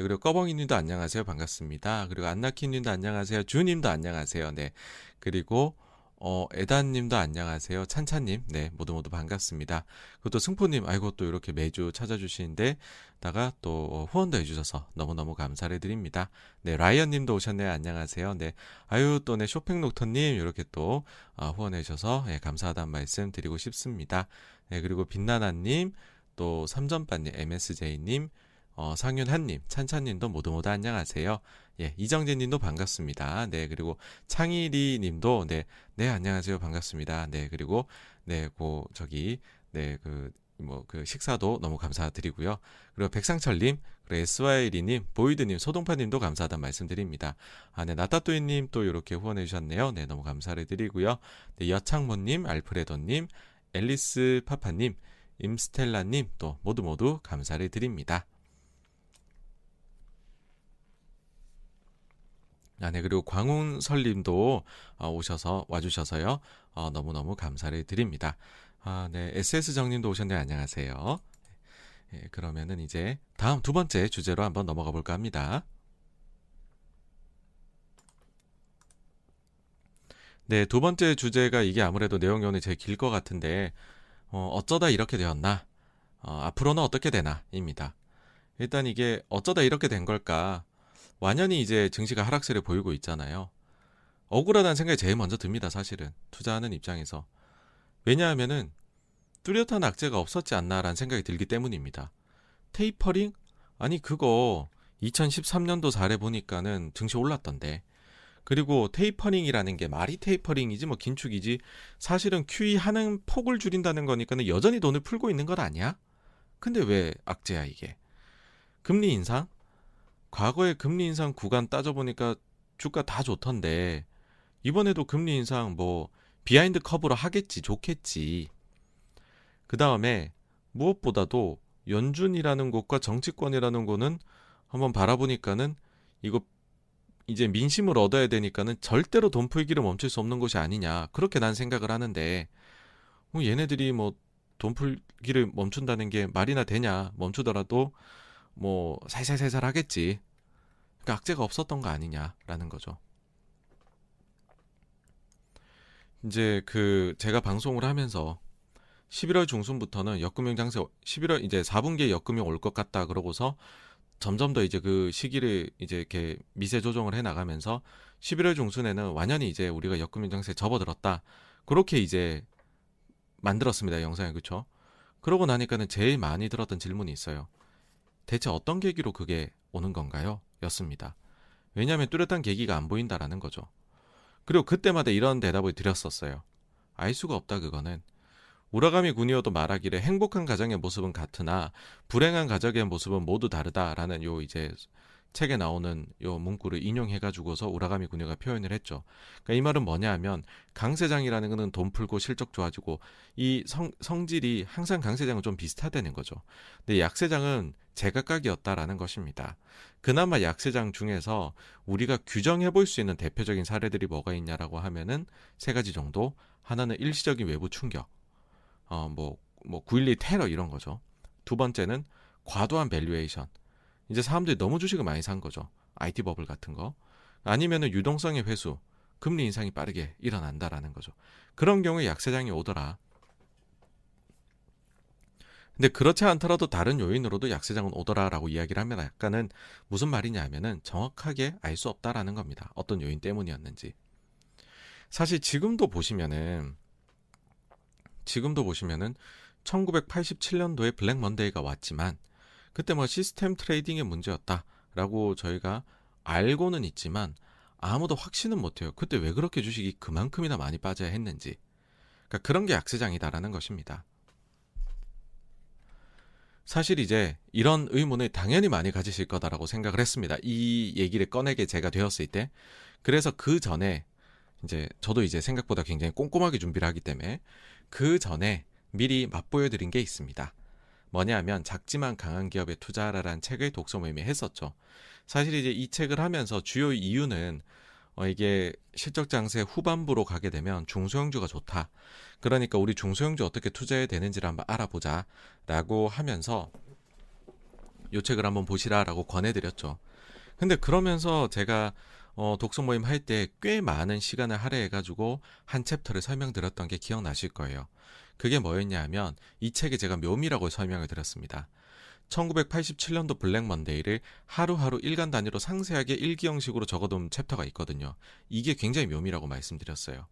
네, 그리고 꺼벙이님도 안녕하세요. 반갑습니다. 그리고 안나키님도 안녕하세요. 주님도 안녕하세요. 네. 그리고 어, 에단님도 안녕하세요. 찬찬님, 네, 모두 모두 반갑습니다. 그리고 또 승포님, 아이고, 또 이렇게 매주 찾아주시는데, 다가 또 어, 후원도 해주셔서 너무너무 감사를 드립니다. 네, 라이언님도 오셨네요. 안녕하세요. 네, 아유, 또 네, 쇼핑록터님, 이렇게 또 어, 후원해주셔서 네, 감사하다는 말씀 드리고 싶습니다. 네, 그리고 빛나나님, 또 삼전반님, MSJ님, 어, 상윤한님, 찬찬님도 모두 모두 안녕하세요. 예, 이정재님도 반갑습니다. 네, 그리고 창일이님도 네, 네 안녕하세요, 반갑습니다. 네, 그리고 네, 고 저기 네, 그 뭐 그 식사도 너무 감사드리고요. 그리고 백상철님, 그리고 SYL님, 보이드님, 소동파님도 감사하다는 말씀드립니다. 아, 네, 나따또이님 또 이렇게 후원해 주셨네요. 네, 너무 감사를 드리고요. 네, 여창모님, 알프레도님, 앨리스 파파님, 임스텔라님 또 모두 모두 감사를 드립니다. 아, 네, 그리고 광운설님도 어, 오셔서 와주셔서요. 어, 너무너무 감사를 드립니다. 아, 네, SS정님도 오셨네요. 안녕하세요. 예, 그러면은 이제 다음 두 번째 주제로 한번 넘어가 볼까 합니다. 네, 두 번째 주제가 이게 아무래도 내용이 오늘 제일 길 것 같은데, 어, 어쩌다 이렇게 되었나? 어, 앞으로는 어떻게 되나? 입니다. 일단 이게 어쩌다 이렇게 된 걸까? 완연히 이제 증시가 하락세를 보이고 있잖아요. 억울하다는 생각이 제일 먼저 듭니다, 사실은. 투자하는 입장에서. 왜냐하면은 뚜렷한 악재가 없었지 않나라는 생각이 들기 때문입니다. 테이퍼링? 아니, 그거 2013년도 사례 보니까는 증시 올랐던데. 그리고 테이퍼링이라는 게 말이 테이퍼링이지 뭐 긴축이지 사실은 QE 하는 폭을 줄인다는 거니까는 여전히 돈을 풀고 있는 것 아니야? 근데 왜 악재야 이게? 금리 인상? 과거에 금리 인상 구간 따져보니까 주가 다 좋던데 이번에도 금리 인상 뭐 behind curve로 하겠지 좋겠지. 그 다음에 무엇보다도 연준이라는 곳과 정치권이라는 곳은 한번 바라보니까는 이거 이제 민심을 얻어야 되니까는 절대로 돈 풀기를 멈출 수 없는 곳이 아니냐 그렇게 난 생각을 하는데 뭐 얘네들이 뭐 돈 풀기를 멈춘다는 게 말이나 되냐 멈추더라도 뭐 살살살살 하겠지. 그러니까 악재가 없었던 거 아니냐라는 거죠. 이제 그 제가 방송을 하면서 11월 중순부터는 역금융 장세 11월 이제 4분기에 역금융 올 것 같다 그러고서 점점 더 이제 그 시기를 이제 이렇게 미세 조정을 해 나가면서 11월 중순에는 완연히 이제 우리가 역금융 장세 접어들었다. 그렇게 이제 만들었습니다. 영상에 그렇죠? 그러고 나니까는 제일 많이 들었던 질문이 있어요. 대체 어떤 계기로 그게 오는 건가요? 였습니다. 왜냐하면 뚜렷한 계기가 안 보인다라는 거죠. 그리고 그때마다 이런 대답을 드렸었어요. 알 수가 없다 그거는. 우라가미 군이어도 말하기를 행복한 가정의 모습은 같으나 불행한 가정의 모습은 모두 다르다라는 요 이제 책에 나오는 요 문구를 인용해가지고서 우라가미 군요가 표현을 했죠. 그러니까 이 말은 뭐냐 하면 강세장이라는 거는 돈 풀고 실적 좋아지고 이 성, 성질이 항상 강세장은 좀 비슷하다는 거죠. 근데 약세장은 제각각이었다라는 것입니다. 그나마 약세장 중에서 우리가 규정해 볼 수 있는 대표적인 사례들이 뭐가 있냐라고 하면은 세 가지 정도. 하나는 일시적인 외부 충격. 어, 뭐, 뭐 9.12 테러 이런 거죠. 두 번째는 과도한 valuation. 이제 사람들이 너무 주식을 많이 산 거죠. IT 버블 같은 거. 아니면은 유동성의 회수. 금리 인상이 빠르게 일어난다라는 거죠. 그런 경우에 약세장이 오더라. 근데 그렇지 않더라도 다른 요인으로도 약세장은 오더라라고 이야기를 하면 약간은 무슨 말이냐 하면은 정확하게 알 수 없다라는 겁니다. 어떤 요인 때문이었는지. 사실 지금도 보시면은 지금도 보시면은 1987년도에 블랙 먼데이가 왔지만 그때 뭐 시스템 트레이딩의 문제였다라고 저희가 알고는 있지만 아무도 확신은 못해요. 그때 왜 그렇게 주식이 그만큼이나 많이 빠져야 했는지. 그러니까 그런 게 약세장이다라는 것입니다. 사실 이제 이런 의문을 당연히 많이 가지실 거다라고 생각을 했습니다. 이 얘기를 꺼내게 제가 되었을 때. 그래서 그 전에 이제 저도 이제 생각보다 굉장히 꼼꼼하게 준비를 하기 때문에 그 전에 미리 맛보여 드린 게 있습니다. 뭐냐면 작지만 강한 기업에 투자하라라는 책을 독서 모임에 했었죠. 사실 이제 이 책을 하면서 주요 이유는 어, 이게 실적 장세 후반부로 가게 되면 중소형주가 좋다. 그러니까 우리 중소형주 어떻게 투자해야 되는지를 한번 알아보자 라고 하면서 요 책을 한번 보시라 라고 권해드렸죠. 근데 그러면서 제가 어, 독서 모임 할 때 꽤 많은 시간을 할애해가지고 한 챕터를 설명드렸던 게 기억나실 거예요. 그게 뭐였냐 하면 이 책에 제가 묘미라고 설명을 드렸습니다. 1987년도 블랙 먼데이를 하루하루 일간 단위로 상세하게 일기 형식으로 적어둔 챕터가 있거든요. 이게 굉장히 묘미라고 말씀드렸어요.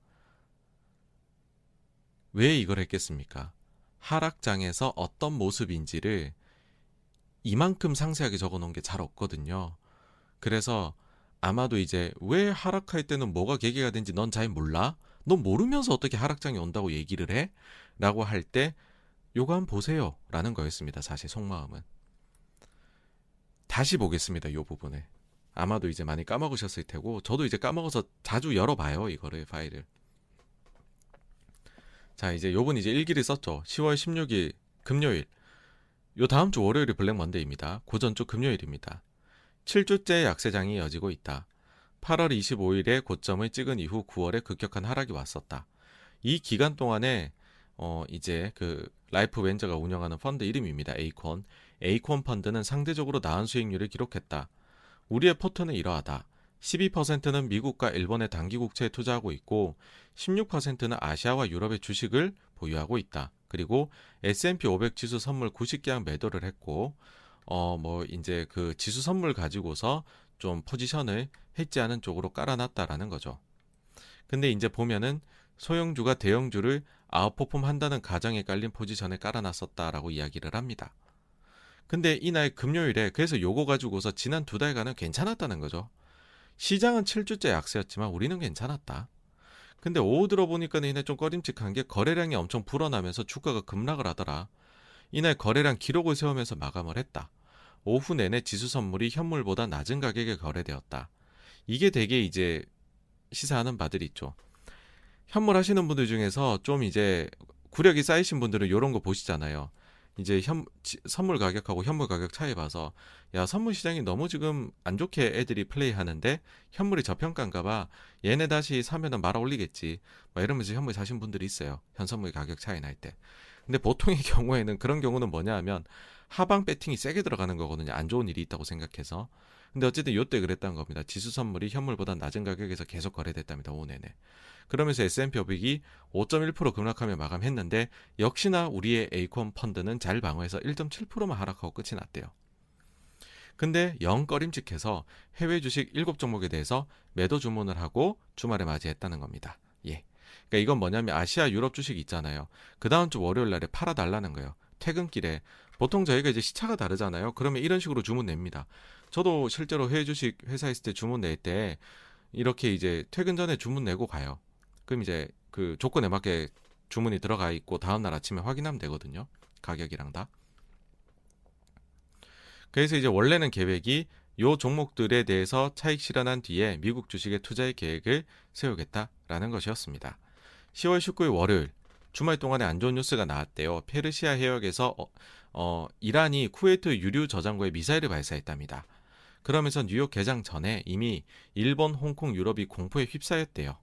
왜 이걸 했겠습니까? 하락장에서 어떤 모습인지를 이만큼 상세하게 적어 놓은 게 잘 없거든요. 그래서 아마도 이제 왜 하락할 때는 뭐가 계기가 된지 넌 잘 몰라? 넌 모르면서 어떻게 하락장이 온다고 얘기를 해? 라고 할 때 요거 한번 보세요 라는 거였습니다. 사실 속마음은. 다시 보겠습니다. 요 부분에. 아마도 이제 많이 까먹으셨을 테고 저도 이제 까먹어서 자주 열어봐요. 이거를 파일을. 자 이제 요번 이제 일기를 썼죠. 10월 16일 금요일. 요 다음 주 월요일이 블랙 먼데이입니다. 그 전 주 금요일입니다. 7주째 약세장이 이어지고 있다. 8월 25일에 고점을 찍은 이후 9월에 급격한 하락이 왔었다. 이 기간 동안에 어 이제 그 랄프 웬저가 운영하는 펀드 이름입니다. 에이콘. 에이콘 펀드는 상대적으로 나은 수익률을 기록했다. 우리의 포트는 이러하다. 12%는 미국과 일본의 단기 국채에 투자하고 있고 16%는 아시아와 유럽의 주식을 보유하고 있다. 그리고 S&P 500 지수 선물 90개항 매도를 했고 어 뭐 이제 그 지수 선물 가지고서 좀 포지션을 해지하는 쪽으로 깔아놨다라는 거죠. 근데 이제 보면은 소형주가 대형주를 아웃퍼폼 한다는 가정에 깔린 포지션에 깔아놨었다라고 이야기를 합니다. 근데 이날 금요일에 그래서 요거 가지고서 지난 두 달간은 괜찮았다는 거죠. 시장은 7주째 약세였지만 우리는 괜찮았다. 근데 오후 들어보니까 이날 좀 꺼림칙한 게 거래량이 엄청 불어나면서 주가가 급락을 하더라. 이날 거래량 기록을 세우면서 마감을 했다. 오후 내내 지수 선물이 현물보다 낮은 가격에 거래되었다. 이게 되게 이제 시사하는 바들이 있죠. 현물 하시는 분들 중에서 좀 이제 구력이 쌓이신 분들은 이런 거 보시잖아요. 이제 현 선물 가격하고 현물 가격 차이 봐서 야 선물 시장이 너무 지금 안 좋게 애들이 플레이하는데 현물이 저평가인가봐 얘네 다시 사면은 말아 올리겠지 막 이러면서 현물 사신 분들이 있어요 현선물 가격 차이 날 때 근데 보통의 경우에는 그런 경우는 뭐냐 하면 하방 배팅이 세게 들어가는 거거든요 안 좋은 일이 있다고 생각해서 근데 어쨌든 요때 그랬다는 겁니다. 지수 선물이 현물보다 낮은 가격에서 계속 거래됐답니다. 5 내내. 그러면서 S&P 500이 5.1% 급락하며 마감했는데 역시나 우리의 에이콘 펀드는 잘 방어해서 1.7%만 하락하고 끝이 났대요. 근데 영 꺼림칙해서 해외 주식 7종목에 대해서 매도 주문을 하고 주말에 맞이했다는 겁니다. 예. 그러니까 이건 뭐냐면 아시아 유럽 주식 있잖아요. 그 다음 주 월요일 날에 팔아 달라는 거예요. 퇴근길에 보통 저희가 이제 시차가 다르잖아요. 그러면 이런 식으로 주문 냅니다. 저도 실제로 해외 주식 회사 있을 때 주문 낼 때 이렇게 이제 퇴근 전에 주문 내고 가요. 그럼 이제 그 조건에 맞게 주문이 들어가 있고 다음 날 아침에 확인하면 되거든요. 가격이랑 다. 그래서 이제 원래는 계획이 요 종목들에 대해서 차익 실현한 뒤에 미국 주식의 투자의 계획을 세우겠다라는 것이었습니다. 10월 19일 월요일 주말 동안에 안 좋은 뉴스가 나왔대요. 페르시아 해역에서 어, 어, 이란이 쿠웨이트 유류 저장고에 미사일을 발사했답니다. 그러면서 뉴욕 개장 전에 이미 일본, 홍콩, 유럽이 공포에 휩싸였대요.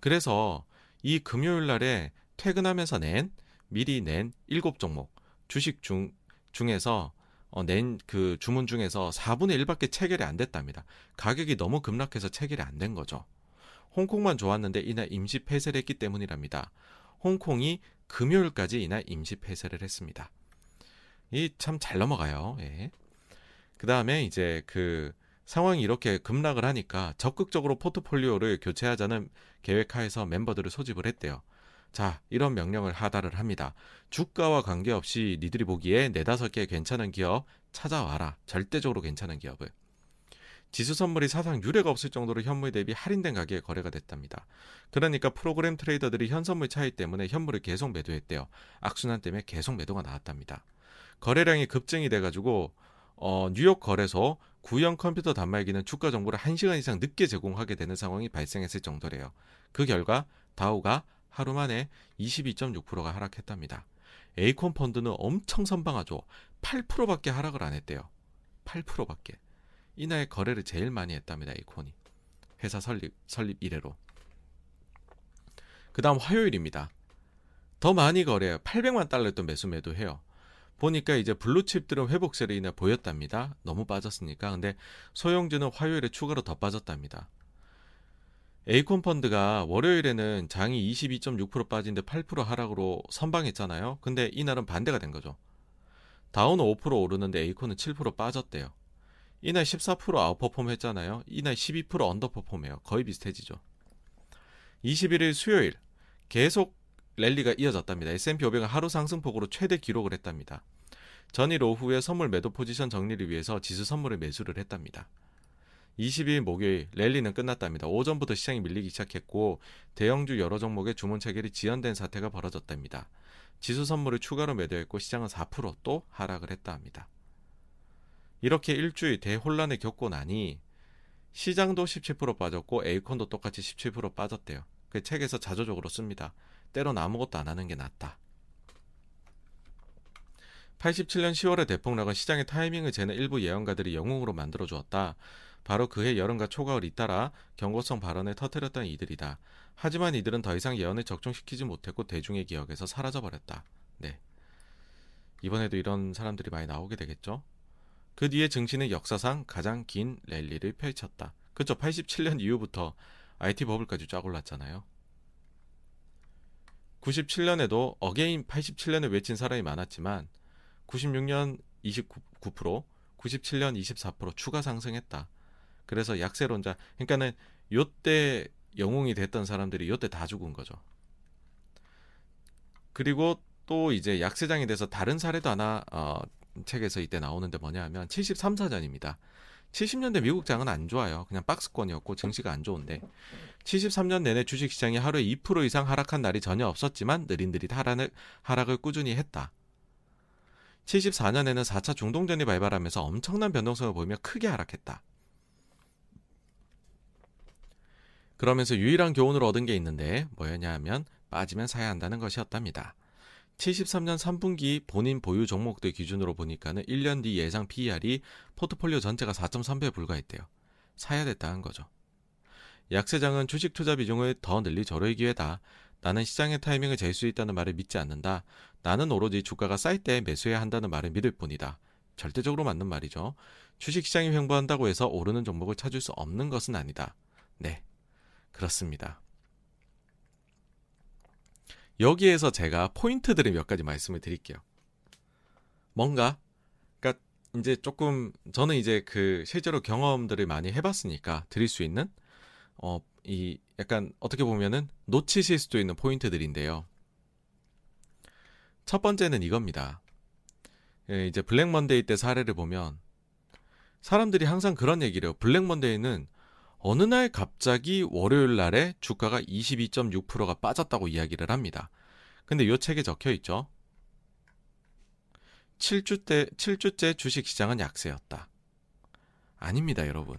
그래서 이 금요일 날에 퇴근하면서 낸 미리 낸 일곱 종목 주식 중 중에서 어, 낸 그 주문 중에서 4분의 1밖에 체결이 안 됐답니다. 가격이 너무 급락해서 체결이 안 된 거죠. 홍콩만 좋았는데 이날 임시 폐쇄를 했기 때문이랍니다. 홍콩이 금요일까지 이날 임시 폐쇄를 했습니다. 이 참 잘 넘어가요. 예. 그 다음에 이제 그 상황이 이렇게 급락을 하니까 적극적으로 포트폴리오를 교체하자는 계획하에서 멤버들을 소집을 했대요. 자, 이런 명령을 하달을 합니다. 주가와 관계없이 니들이 보기에 네다섯 개 괜찮은 기업 찾아와라. 절대적으로 괜찮은 기업을. 지수 선물이 사상 유례가 없을 정도로 현물 대비 할인된 가격에 거래가 됐답니다. 그러니까 프로그램 트레이더들이 현선물 차이 때문에 현물을 계속 매도했대요. 악순환 때문에 계속 매도가 나왔답니다. 거래량이 급증이 돼가지고 어, 뉴욕 거래소 구형 컴퓨터 단말기는 주가 정보를 1시간 이상 늦게 제공하게 되는 상황이 발생했을 정도래요. 그 결과 다우가 하루 만에 22.6%가 하락했답니다. 에이콘 펀드는 엄청 선방하죠. 8%밖에 하락을 안 했대요. 8%밖에. 이날 거래를 제일 많이 했답니다. 에이콘이. 회사 설립 설립 이래로. 그다음 화요일입니다. 더 많이 거래해요. 800만 달러였던 매수 매도 해요. 보니까 이제 블루칩들은 회복세를 인해 보였답니다. 너무 빠졌으니까. 근데 소형주는 화요일에 추가로 더 빠졌답니다. 에이콘 펀드가 월요일에는 장이 22.6% 빠진데 8% 하락으로 선방했잖아요. 근데 이날은 반대가 된 거죠. 다우는 5% 오르는데 에이콘은 7% 빠졌대요. 이날 14% 아웃퍼폼 했잖아요. 이날 12% 언더퍼폼해요. 거의 비슷해지죠. 21일 수요일 계속 랠리가 이어졌답니다. S&P 500은 하루 상승폭으로 최대 기록을 했답니다. 전일 오후에 선물 매도 포지션 정리를 위해서 지수 선물을 매수를 했답니다. 20일 목요일 랠리는 끝났답니다. 오전부터 시장이 밀리기 시작했고 대형주 여러 종목의 주문 체결이 지연된 사태가 벌어졌답니다. 지수 선물을 추가로 매도했고 시장은 4%또 하락을 했다 합니다. 이렇게 일주일 대혼란을 겪고 나니 시장도 17% 빠졌고 에이콘도 똑같이 17% 빠졌대요. 그 책에서 자조적으로 씁니다. 때론 아무것도 안 하는 게 낫다. 87년 10월의 대폭락은 시장의 타이밍을 재는 일부 예언가들이 영웅으로 만들어 주었다. 바로 그해 여름과 초가을 잇따라 경고성 발언을 터뜨렸던 이들이다. 하지만 이들은 더 이상 예언을 적중시키지 못했고 대중의 기억에서 사라져 버렸다. 네. 이번에도 이런 사람들이 많이 나오게 되겠죠. 그 뒤에 증시는 역사상 가장 긴 랠리를 펼쳤다. 그쵸? 87년 이후부터 IT 버블까지 쫙 올랐잖아요. 97년에도 again 87년을 외친 사람이 많았지만 96년 29%, 97년 24% 추가 상승했다. 그래서 약세론자 그러니까는 요때 영웅이 됐던 사람들이 요때 다 죽은 거죠. 그리고 또 이제 약세장이 돼서 다른 사례도 하나 어, 책에서 이때 나오는데 뭐냐 하면 73, 4년입니다. 70년대 미국 장은 안 좋아요. 그냥 박스권이었고 증시가 안 좋은데 73년 내내 주식시장이 하루에 2% 이상 하락한 날이 전혀 없었지만 느릿느릿 하락을, 하락을 꾸준히 했다. 74년에는 4차 중동전이 발발하면서 엄청난 변동성을 보이며 크게 하락했다. 그러면서 유일한 교훈을 얻은 게 있는데 뭐였냐 하면 빠지면 사야 한다는 것이었답니다. 73년 3분기 본인 보유 종목들 기준으로 보니까는 1년 뒤 예상 PER이 포트폴리오 전체가 4.3배에 불과했대요. 사야 됐다는 거죠. 약세장은 주식 투자 비중을 더 늘릴 절호의 기회다. 나는 시장의 타이밍을 잴 수 있다는 말을 믿지 않는다. 나는 오로지 주가가 쌀 때 매수해야 한다는 말을 믿을 뿐이다. 절대적으로 맞는 말이죠. 주식시장이 횡보한다고 해서 오르는 종목을 찾을 수 없는 것은 아니다. 네, 그렇습니다. 여기에서 제가 포인트들을 몇 가지 말씀을 드릴게요. 뭔가, 그러니까 이제 조금 저는 이제 그 실제로 경험들을 많이 해봤으니까 드릴 수 있는 어 이 약간 어떻게 보면은 놓치실 수도 있는 포인트들인데요. 첫 번째는 이겁니다. 예, 이제 블랙 먼데이 때 사례를 보면 사람들이 항상 그런 얘기를 해요. 블랙 먼데이는 어느 날 갑자기 월요일 날에 주가가 22.6%가 빠졌다고 이야기를 합니다. 근데 이 책에 적혀 있죠. 7주 때 7주째 주식 시장은 약세였다. 아닙니다, 여러분.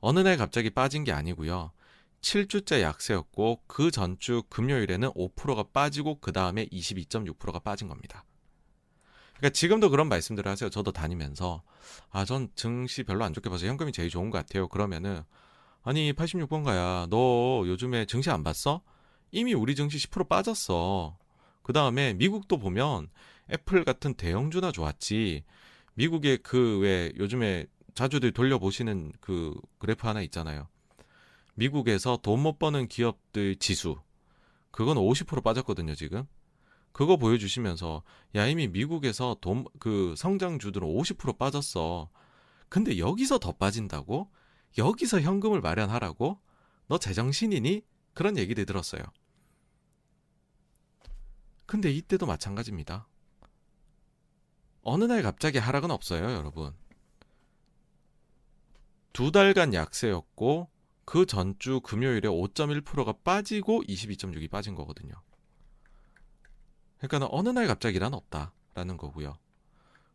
어느 날 갑자기 빠진 게 아니고요. 7주째 약세였고 그 전주 금요일에는 5%가 빠지고 그 다음에 22.6%가 빠진 겁니다. 그러니까 지금도 그런 말씀들을 하세요. 저도 다니면서 아 전 증시 별로 안 좋게 봐서 현금이 제일 좋은 것 같아요. 그러면은 아니 86번가야 너 요즘에 증시 안 봤어? 이미 우리 증시 10% 빠졌어. 그 다음에 미국도 보면 애플 같은 대형주나 좋았지. 미국의 그 왜 요즘에 자주들 돌려보시는 그 그래프 하나 있잖아요. 미국에서 돈 못 버는 기업들 지수. 그건 50% 빠졌거든요, 지금. 그거 보여주시면서, 야, 이미 미국에서 돈, 그 성장주들은 50% 빠졌어. 근데 여기서 더 빠진다고? 여기서 현금을 마련하라고? 너 제정신이니? 그런 얘기를 들었어요. 근데 이때도 마찬가지입니다. 어느 날 갑자기 하락은 없어요, 여러분. 두 달간 약세였고, 그 전주 금요일에 5.1%가 빠지고 22.6이 빠진 거거든요. 그러니까 어느 날 갑자기 란 없다라는 거고요.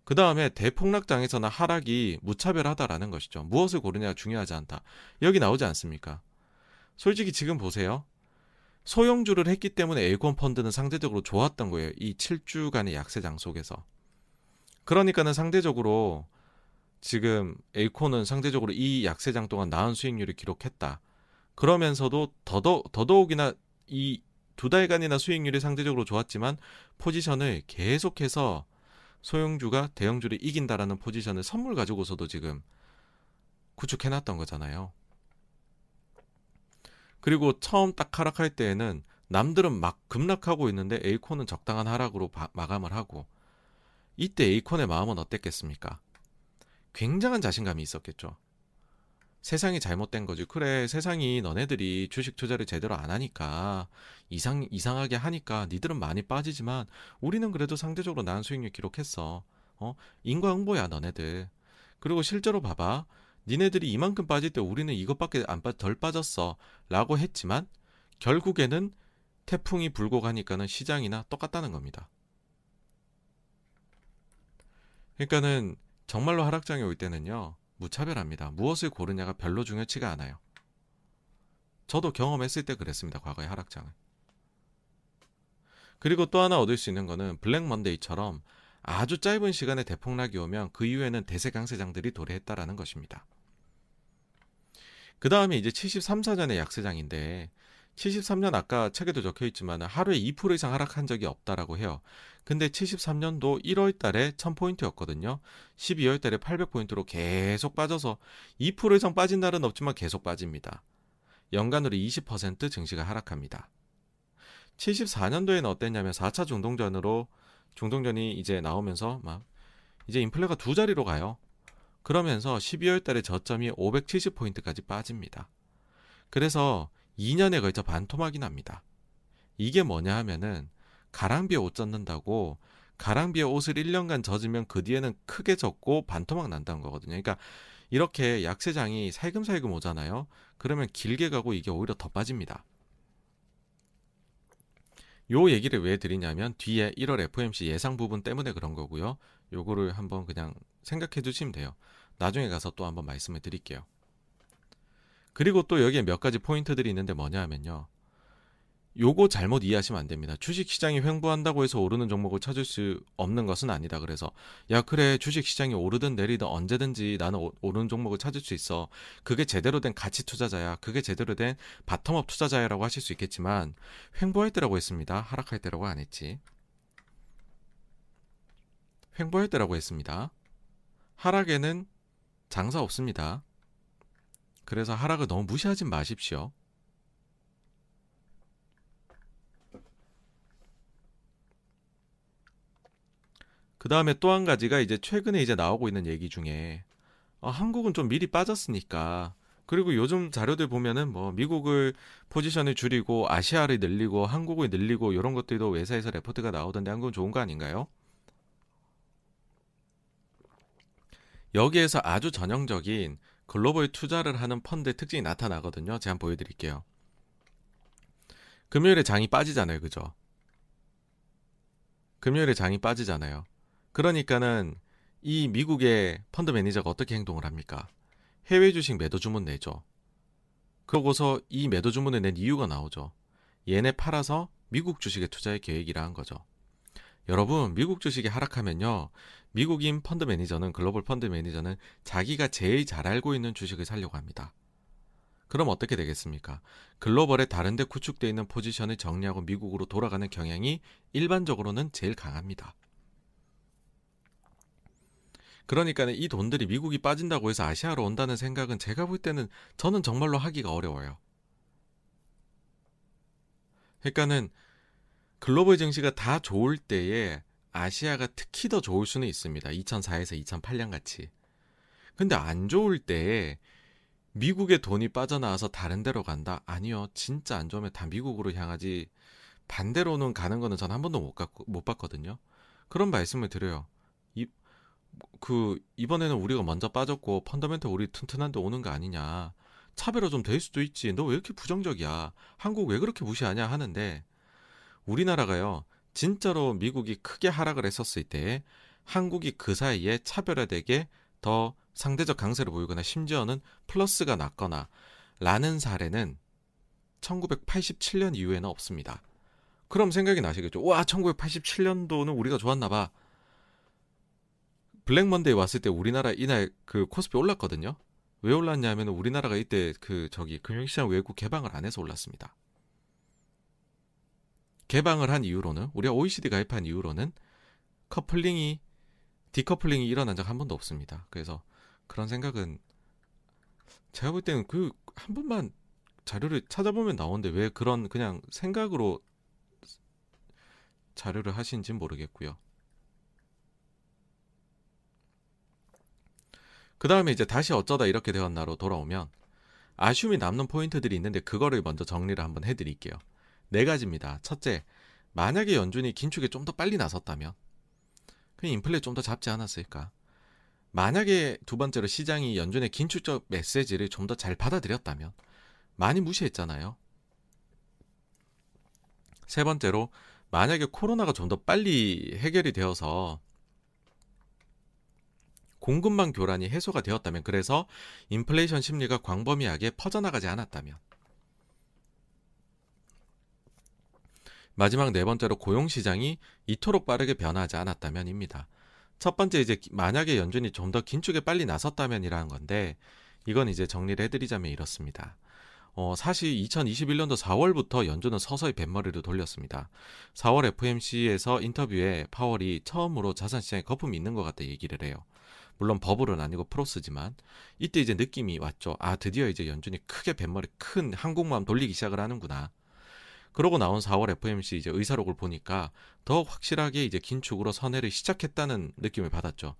그 다음에 대폭락장에서는 하락이 무차별하다라는 것이죠. 무엇을 고르냐가 중요하지 않다. 여기 나오지 않습니까? 솔직히 지금 보세요. 소형주를 했기 때문에 에이콘 펀드는 상대적으로 좋았던 거예요. 이 7주간의 약세장 속에서. 그러니까는 상대적으로 지금 에이콘은 상대적으로 이 약세장 동안 나은 수익률을 기록했다. 그러면서도 더더, 더더욱이나 이 두 달간이나 수익률이 상대적으로 좋았지만 포지션을 계속해서 소형주가 대형주를 이긴다라는 포지션을 선물 가지고서도 지금 구축해 놨던 거잖아요. 그리고 처음 딱 하락할 때에는 남들은 막 급락하고 있는데 에이콘은 적당한 하락으로 바, 마감을 하고 이때 에이콘의 마음은 어땠겠습니까? 굉장한 자신감이 있었겠죠. 세상이 잘못된 거지. 그래, 세상이 너네들이 주식 투자를 제대로 안 하니까 이상 이상하게 하니까 니들은 많이 빠지지만 우리는 그래도 상대적으로 나은 수익률 기록했어. 어? 인과 응보야, 너네들. 그리고 실제로 봐봐. 니네들이 이만큼 빠질 때 우리는 이것밖에 안 빠, 덜 빠졌어. 라고 했지만 결국에는 태풍이 불고 가니까는 시장이나 똑같다는 겁니다. 그러니까는 정말로 하락장에 올 때는요, 무차별합니다. 무엇을 고르냐가 별로 중요치가 않아요. 저도 경험했을 때 그랬습니다. 과거의 하락장을. 그리고 또 하나 얻을 수 있는 거는 블랙 먼데이처럼 아주 짧은 시간에 대폭락이 오면 그 이후에는 대세 강세장들이 도래했다라는 것입니다. 그 다음에 이제 73, 4년의 약세장인데 73년 아까 책에도 적혀 있지만 하루에 2% 이상 하락한 적이 없다라고 해요. 근데 73년도 1월 달에 1000포인트였거든요. 12월 달에 800포인트로 계속 빠져서 2% 이상 빠진 날은 없지만 계속 빠집니다. 연간으로 20% 증시가 하락합니다. 74년도에는 어땠냐면 4차 중동전으로 중동전이 이제 나오면서 막 이제 인플레가 두 자리로 가요. 그러면서 12월 달에 저점이 570포인트까지 빠집니다. 그래서 2년에 걸쳐 반토막이 납니다. 이게 뭐냐 하면은 가랑비에 옷 젖는다고 가랑비에 옷을 1년간 젖으면 그 뒤에는 크게 젖고 반토막 난다는 거거든요. 그러니까 이렇게 약세장이 살금살금 오잖아요. 그러면 길게 가고 이게 오히려 더 빠집니다. 요 얘기를 왜 드리냐면 뒤에 1월 FOMC 예상 부분 때문에 그런 거고요. 요거를 한번 그냥 생각해 주시면 돼요. 나중에 가서 또 한번 말씀을 드릴게요. 그리고 또 여기에 몇 가지 포인트들이 있는데 뭐냐 하면요. 요거 잘못 이해하시면 안 됩니다. 주식 시장이 횡보한다고 해서 오르는 종목을 찾을 수 없는 것은 아니다. 그래서 야 그래 주식 시장이 오르든 내리든 언제든지 나는 오, 오르는 종목을 찾을 수 있어. 그게 제대로 된 가치 투자자야. 그게 제대로 된 바텀업 투자자야라고 하실 수 있겠지만 횡보할 때라고 했습니다. 하락할 때라고 안 했지. 횡보할 때라고 했습니다. 하락에는 장사 없습니다. 그래서 하락을 너무 무시하지 마십시오. 그 다음에 또 한 가지가 이제 최근에 이제 나오고 있는 얘기 중에 어, 한국은 좀 미리 빠졌으니까 그리고 요즘 자료들 보면은 뭐 미국을 포지션을 줄이고 아시아를 늘리고 한국을 늘리고 이런 것들도 외사에서 레포트가 나오던데 한국은 좋은 거 아닌가요? 여기에서 아주 전형적인 글로벌 투자를 하는 펀드의 특징이 나타나거든요. 제가 한번 보여드릴게요. 금요일에 장이 빠지잖아요. 그죠? 금요일에 장이 빠지잖아요. 그러니까는 이 미국의 펀드 매니저가 어떻게 행동을 합니까? 해외 주식 매도 주문 내죠. 그러고서 이 매도 주문을 낸 이유가 나오죠. 얘네 팔아서 미국 주식에 투자할 계획이라 한 거죠. 여러분, 미국 주식이 하락하면요. 미국인 펀드 매니저는, 글로벌 펀드 매니저는 자기가 제일 잘 알고 있는 주식을 살려고 합니다. 그럼 어떻게 되겠습니까? 글로벌에 다른데 구축되어 있는 포지션을 정리하고 미국으로 돌아가는 경향이 일반적으로는 제일 강합니다. 그러니까 이 돈들이 미국이 빠진다고 해서 아시아로 온다는 생각은 제가 볼 때는 저는 정말로 하기가 어려워요. 그러니까는 글로벌 증시가 다 좋을 때에 아시아가 특히 더 좋을 수는 있습니다. 2004에서 2008년 같이. 근데 안 좋을 때에 미국의 돈이 빠져나와서 다른 데로 간다? 아니요. 진짜 안 좋으면 다 미국으로 향하지. 반대로는 가는 거는 전 한 번도 못, 갔, 못 봤거든요. 그런 말씀을 드려요. 그 이번에는 우리가 먼저 빠졌고 펀더멘트 우리 튼튼한데 오는 거 아니냐. 차별화 좀 될 수도 있지. 너 왜 이렇게 부정적이야? 한국 왜 그렇게 무시하냐 하는데 우리나라가요. 진짜로 미국이 크게 하락을 했었을 때 한국이 그 사이에 차별화되게 더 상대적 강세를 보이거나 심지어는 플러스가 났거나 라는 사례는 1987년 이후에는 없습니다. 그럼 생각이 나시겠죠. 와, 1987년도는 우리가 좋았나 봐. 블랙 먼데이 왔을 때 우리나라 이날 그 코스피 올랐거든요. 왜 올랐냐면 우리나라가 이때 그 저기 금융시장 외국 개방을 안 해서 올랐습니다. 개방을 한 이후로는 우리가 OECD 가입한 이후로는 커플링이 디커플링이 일어난 적 한 번도 없습니다. 그래서 그런 생각은 제가 볼 때는 그 한 번만 자료를 찾아보면 나오는데 왜 그런 그냥 생각으로 자료를 하신지는 모르겠고요. 그 다음에 이제 다시 어쩌다 이렇게 되었나로 돌아오면 아쉬움이 남는 포인트들이 있는데 그거를 먼저 정리를 한번 해드릴게요. 네 가지입니다. 첫째, 만약에 연준이 긴축에 좀 더 빨리 나섰다면 그 인플레 좀 더 잡지 않았을까? 만약에 두 번째로 시장이 연준의 긴축적 메시지를 좀 더 잘 받아들였다면 많이 무시했잖아요. 세 번째로 만약에 코로나가 좀 더 빨리 해결이 되어서 공급망 교란이 해소가 되었다면 그래서 인플레이션 심리가 광범위하게 퍼져나가지 않았다면 마지막 네 번째로 고용 시장이 이토록 빠르게 변화하지 않았다면입니다. 첫 번째 이제 만약에 연준이 좀 더 긴축에 빨리 나섰다면이라는 건데 이건 이제 정리를 해드리자면 이렇습니다. 어, 사실 2021년도 4월부터 연준은 서서히 뱃머리를 돌렸습니다. 4월 FMC에서 인터뷰에 파월이 처음으로 자산시장에 거품이 있는 것 같다 얘기를 해요. 물론 버블은 아니고 프로스지만 이때 이제 느낌이 왔죠. 아 드디어 이제 연준이 크게 뱃머리 큰 한국마음 돌리기 시작을 하는구나. 그러고 나온 4월 FOMC 이제 의사록을 보니까 더 확실하게 이제 긴축으로 선회를 시작했다는 느낌을 받았죠.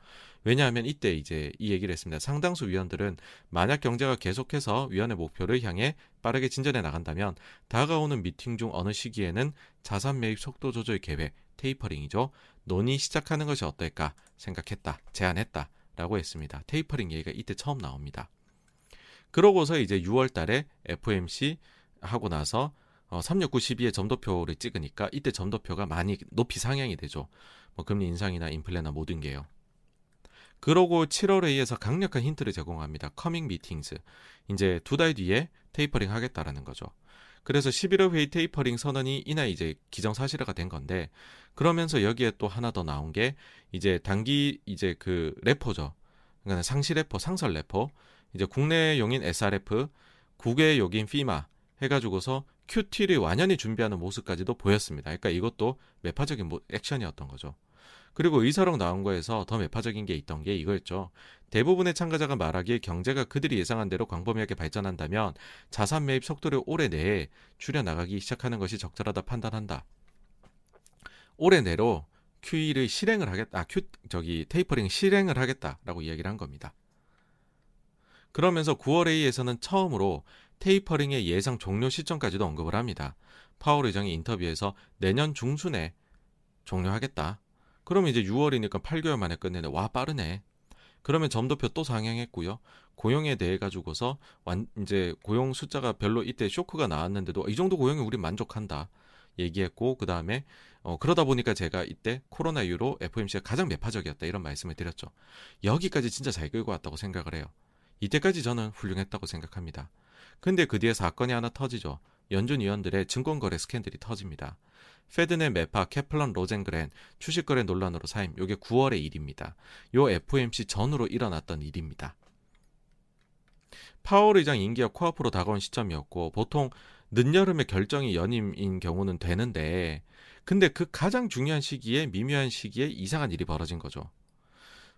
왜냐하면 이때 이제 이 얘기를 했습니다. 상당수 위원들은 만약 경제가 계속해서 위원회 목표를 향해 빠르게 진전해 나간다면 다가오는 미팅 중 어느 시기에는 자산 매입 속도 조절 계획 테이퍼링이죠. 논의 시작하는 것이 어떨까 생각했다. 제안했다. 라고 했습니다. 테이퍼링 얘기가 이때 처음 나옵니다. 그러고서 이제 6월 달에 FOMC 하고 나서 어, 369 12의 점도표를 찍으니까 이때 점도표가 많이 높이 상향이 되죠. 뭐 금리 인상이나 인플레나 모든 게요. 그러고 7월 회의에서 강력한 힌트를 제공합니다. coming meetings. 이제 두 달 뒤에 테이퍼링 하겠다라는 거죠. 그래서 11월 회의 테이퍼링 선언이 이날 이제 기정사실화가 된 건데 그러면서 여기에 또 하나 더 나온 게 이제 단기 이제 그 레포죠. 그러니까 상시 레포, 상설 레포, 이제 국내 용인 SRF, 국외 용인 피마 해가지고서 QT를 완연히 준비하는 모습까지도 보였습니다. 그러니까 이것도 매파적인 액션이었던 거죠. 그리고 의사록 나온 거에서 더 매파적인 게 있던 게 이거였죠. 대부분의 참가자가 말하기에 경제가 그들이 예상한 대로 광범위하게 발전한다면 자산 매입 속도를 올해 내에 줄여 나가기 시작하는 것이 적절하다 판단한다. 올해 내로 QE를 실행을 하겠다. 아, Q 저기 테이퍼링 실행을 하겠다라고 이야기를 한 겁니다. 그러면서 9월 회의에서는 처음으로 테이퍼링의 예상 종료 시점까지도 언급을 합니다. 파월 의장이 인터뷰에서 내년 중순에 종료하겠다. 그러면 이제 6월이니까 8개월 만에 끝내네. 와 빠르네. 그러면 점도표 또 상향했고요. 고용에 대해 가지고서 완 이제 고용 숫자가 별로 이때 쇼크가 나왔는데도 이 정도 고용이 우리 만족한다. 얘기했고 그 다음에 어, 그러다 보니까 제가 이때 코로나 이후로 FOMC가 가장 매파적이었다 이런 말씀을 드렸죠. 여기까지 진짜 잘 끌고 왔다고 생각을 해요. 이때까지 저는 훌륭했다고 생각합니다. 근데 그 뒤에 사건이 하나 터지죠. 연준 위원들의 증권거래 스캔들이 터집니다. 페드네 메파 캐플런 로젠그렌 주식거래 논란으로 사임. 요게 9월의 일입니다. 요 FOMC 전후로 일어났던 일입니다. 파월 의장 임기가 코앞으로 다가온 시점이었고 보통 늦여름에 결정이 연임인 경우는 되는데 근데 그 가장 중요한 시기에 미묘한 시기에 이상한 일이 벌어진 거죠.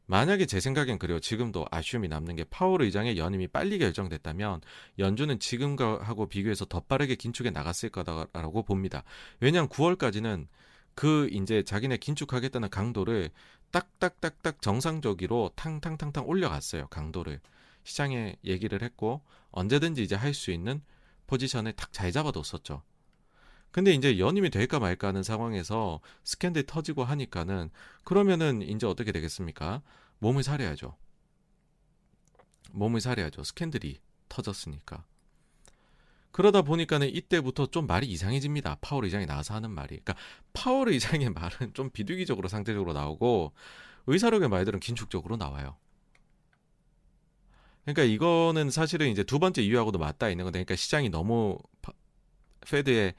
만약에 제 생각엔 그래요. 지금도 아쉬움이 남는 게 파월 의장의 연임이 빨리 결정됐다면 연준은 지금하고 비교해서 더 빠르게 긴축에 나갔을 거다라고 봅니다. 왜냐하면 9월까지는 그 이제 자기네 긴축하겠다는 강도를 딱딱딱딱 정상적으로 탕탕탕탕 올려갔어요. 강도를 시장에 얘기를 했고 언제든지 이제 할 수 있는 포지션을 탁잘 잡아뒀었죠. 근데 이제 연임이 될까 말까 하는 상황에서 스캔들 터지고 하니까는 그러면은 이제 어떻게 되겠습니까? 몸을 사려야죠. 몸을 사려야죠. 스캔들이 터졌으니까. 그러다 보니까는 이때부터 좀 말이 이상해집니다. 파월 의장이 나와서 하는 말이. 그러니까 파월 의장의 말은 좀 비둘기적으로 상대적으로 나오고 의사록의 말들은 긴축적으로 나와요. 그러니까 이거는 사실은 이제 두 번째 이유하고도 맞닿아 있는 건데, 그러니까 시장이 너무 페드의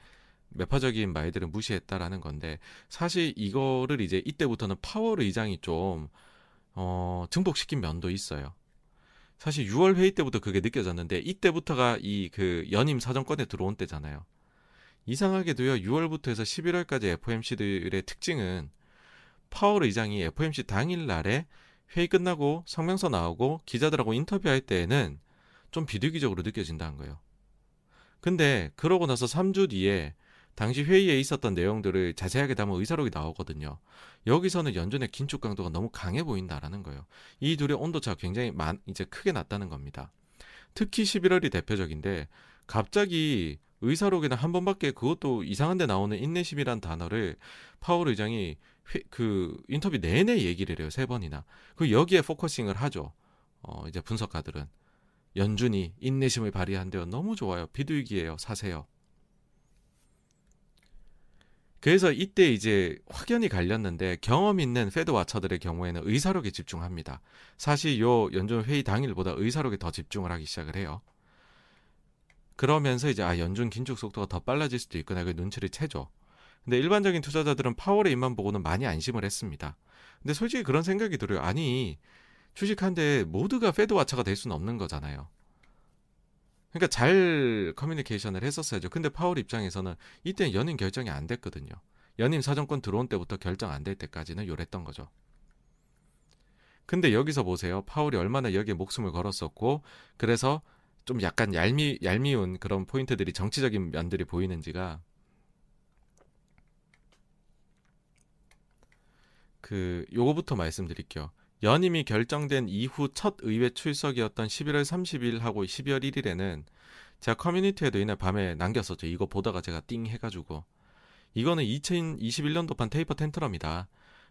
매파적인 말들을 무시했다라는 건데 사실 이거를 이제 이때부터는 파월 의장이 좀 어, 증폭시킨 면도 있어요. 사실 6월 회의 때부터 그게 느껴졌는데 이때부터가 이 그 연임 사정권에 들어온 때잖아요. 이상하게도요. 6월부터 해서 11월까지 FOMC들의 특징은 파월 의장이 FOMC 당일 날에 회의 끝나고 성명서 나오고 기자들하고 인터뷰할 때에는 좀 비둘기적으로 느껴진다는 거예요. 근데 그러고 나서 3주 뒤에 당시 회의에 있었던 내용들을 자세하게 담은 의사록이 나오거든요. 여기서는 연준의 긴축 강도가 너무 강해 보인다라는 거예요. 이 둘의 온도차가 굉장히 많, 이제 크게 났다는 겁니다. 특히 11월이 대표적인데 갑자기 의사록에는 한 번밖에 그것도 이상한데 나오는 인내심이란 단어를 파월 의장이 회, 그 인터뷰 내내 얘기를 해요 세 번이나 그 여기에 focusing을 하죠. 어 이제 분석가들은 연준이 인내심을 발휘한대요. 너무 좋아요. 비둘기예요. 사세요. 그래서 이때 이제 확연히 갈렸는데 경험 있는 Fed watcher들의 경우에는 의사록에 집중합니다. 사실 요 연준 회의 당일보다 의사록에 더 집중을 하기 시작을 해요. 그러면서 이제 아 연준 긴축 속도가 더 빨라질 수도 있구나 그 눈치를 채죠. 근데 일반적인 투자자들은 파월의 입만 보고는 많이 안심을 했습니다. 근데 솔직히 그런 생각이 들어요. 아니 주식한데 모두가 Fed watcher가 될 수는 없는 거잖아요. 그러니까 잘 커뮤니케이션을 했었어야죠. 근데 파월 입장에서는 이때 연임 결정이 안 됐거든요. 연임 사정권 들어온 때부터 결정 안 될 때까지는 요랬던 거죠. 근데 여기서 보세요. 파월이 얼마나 여기에 목숨을 걸었었고 그래서 좀 약간 얄미 얄미운 그런 포인트들이 정치적인 면들이 보이는지가 그 요거부터 말씀드릴게요. 연임이 결정된 이후 첫 의회 출석이었던 11월 30일하고 12월 1일에는 제가 커뮤니티에도 이날 밤에 남겼었죠. 이거 보다가 제가 띵 해가지고 이거는 2021년도판 테이퍼 텐트럼이다.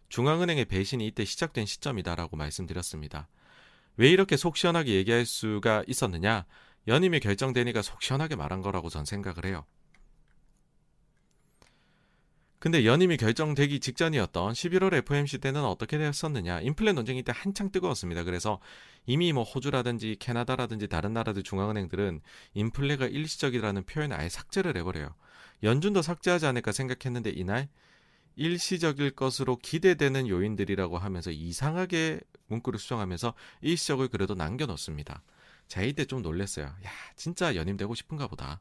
중앙은행의 배신이 이때 시작된 시점이다라고 말씀드렸습니다. 왜 이렇게 속 시원하게 얘기할 수가 있었느냐? 연임이 결정되니까 속 시원하게 말한 거라고 전 생각을 해요. 근데 연임이 결정되기 직전이었던 11월 FOMC 때는 어떻게 되었었느냐? 인플레 논쟁이 때 한창 뜨거웠습니다. 그래서 이미 뭐 호주라든지 캐나다라든지 다른 나라들 중앙은행들은 인플레가 일시적이라는 표현을 아예 삭제를 해버려요. 연준도 삭제하지 않을까 생각했는데 이날 일시적일 것으로 기대되는 요인들이라고 하면서 이상하게 문구를 수정하면서 일시적을 그래도 남겨놓습니다. 자, 이때 좀 놀랬어요. 야, 진짜 연임되고 싶은가 보다.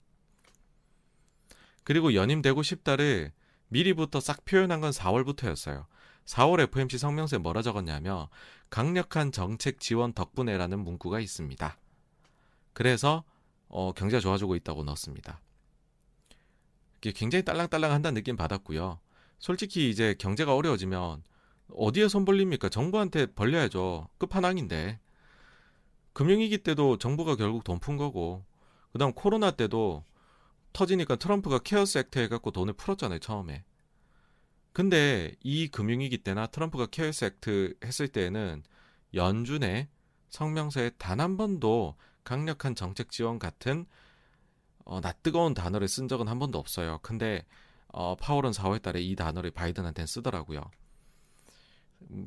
그리고 연임되고 싶다를 미리부터 싹 표현한 건 4월부터였어요. 4월 FOMC 성명서에 뭐라 적었냐면 강력한 정책 지원 덕분에라는 문구가 있습니다. 그래서 어, 경제가 좋아지고 있다고 넣었습니다. 굉장히 딸랑딸랑 한다는 느낌 받았고요. 솔직히 이제 경제가 어려워지면 어디에 손 벌립니까? 정부한테 벌려야죠. 끝판왕인데. 금융위기 때도 정부가 결국 돈 푼 거고, 그 다음 코로나 때도 터지니까 트럼프가 CARES Act 해갖고 돈을 풀었잖아요, 처음에. 근데 이 금융위기 때나 트럼프가 CARES Act 했을 때에는 연준의 성명서에 단 한 번도 강력한 정책 지원 같은 어, 낯뜨거운 단어를 쓴 적은 한 번도 없어요. 근데 어, 파월은 4월 달에 이 단어를 바이든한테는 쓰더라고요.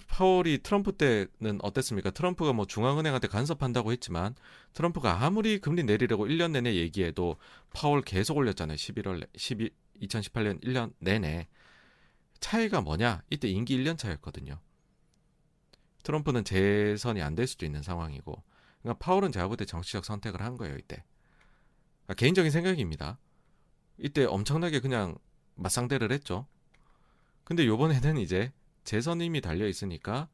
파월이 트럼프 때는 어땠습니까? 트럼프가 뭐 중앙은행한테 간섭한다고 했지만 트럼프가 아무리 금리 내리려고 1년 내내 얘기해도 파월 계속 올렸잖아요. 11월 12 2018년 1년 내내. 차이가 뭐냐? 이때 임기 1년 차였거든요. 트럼프는 재선이 안 될 수도 있는 상황이고. 그러니까 파월은 제가 볼때 정치적 선택을 한 거예요, 이때. 그러니까 개인적인 생각입니다. 이때 엄청나게 그냥 맞상대를 했죠. 근데 요번에는 이제 재선임이 달려 있으니까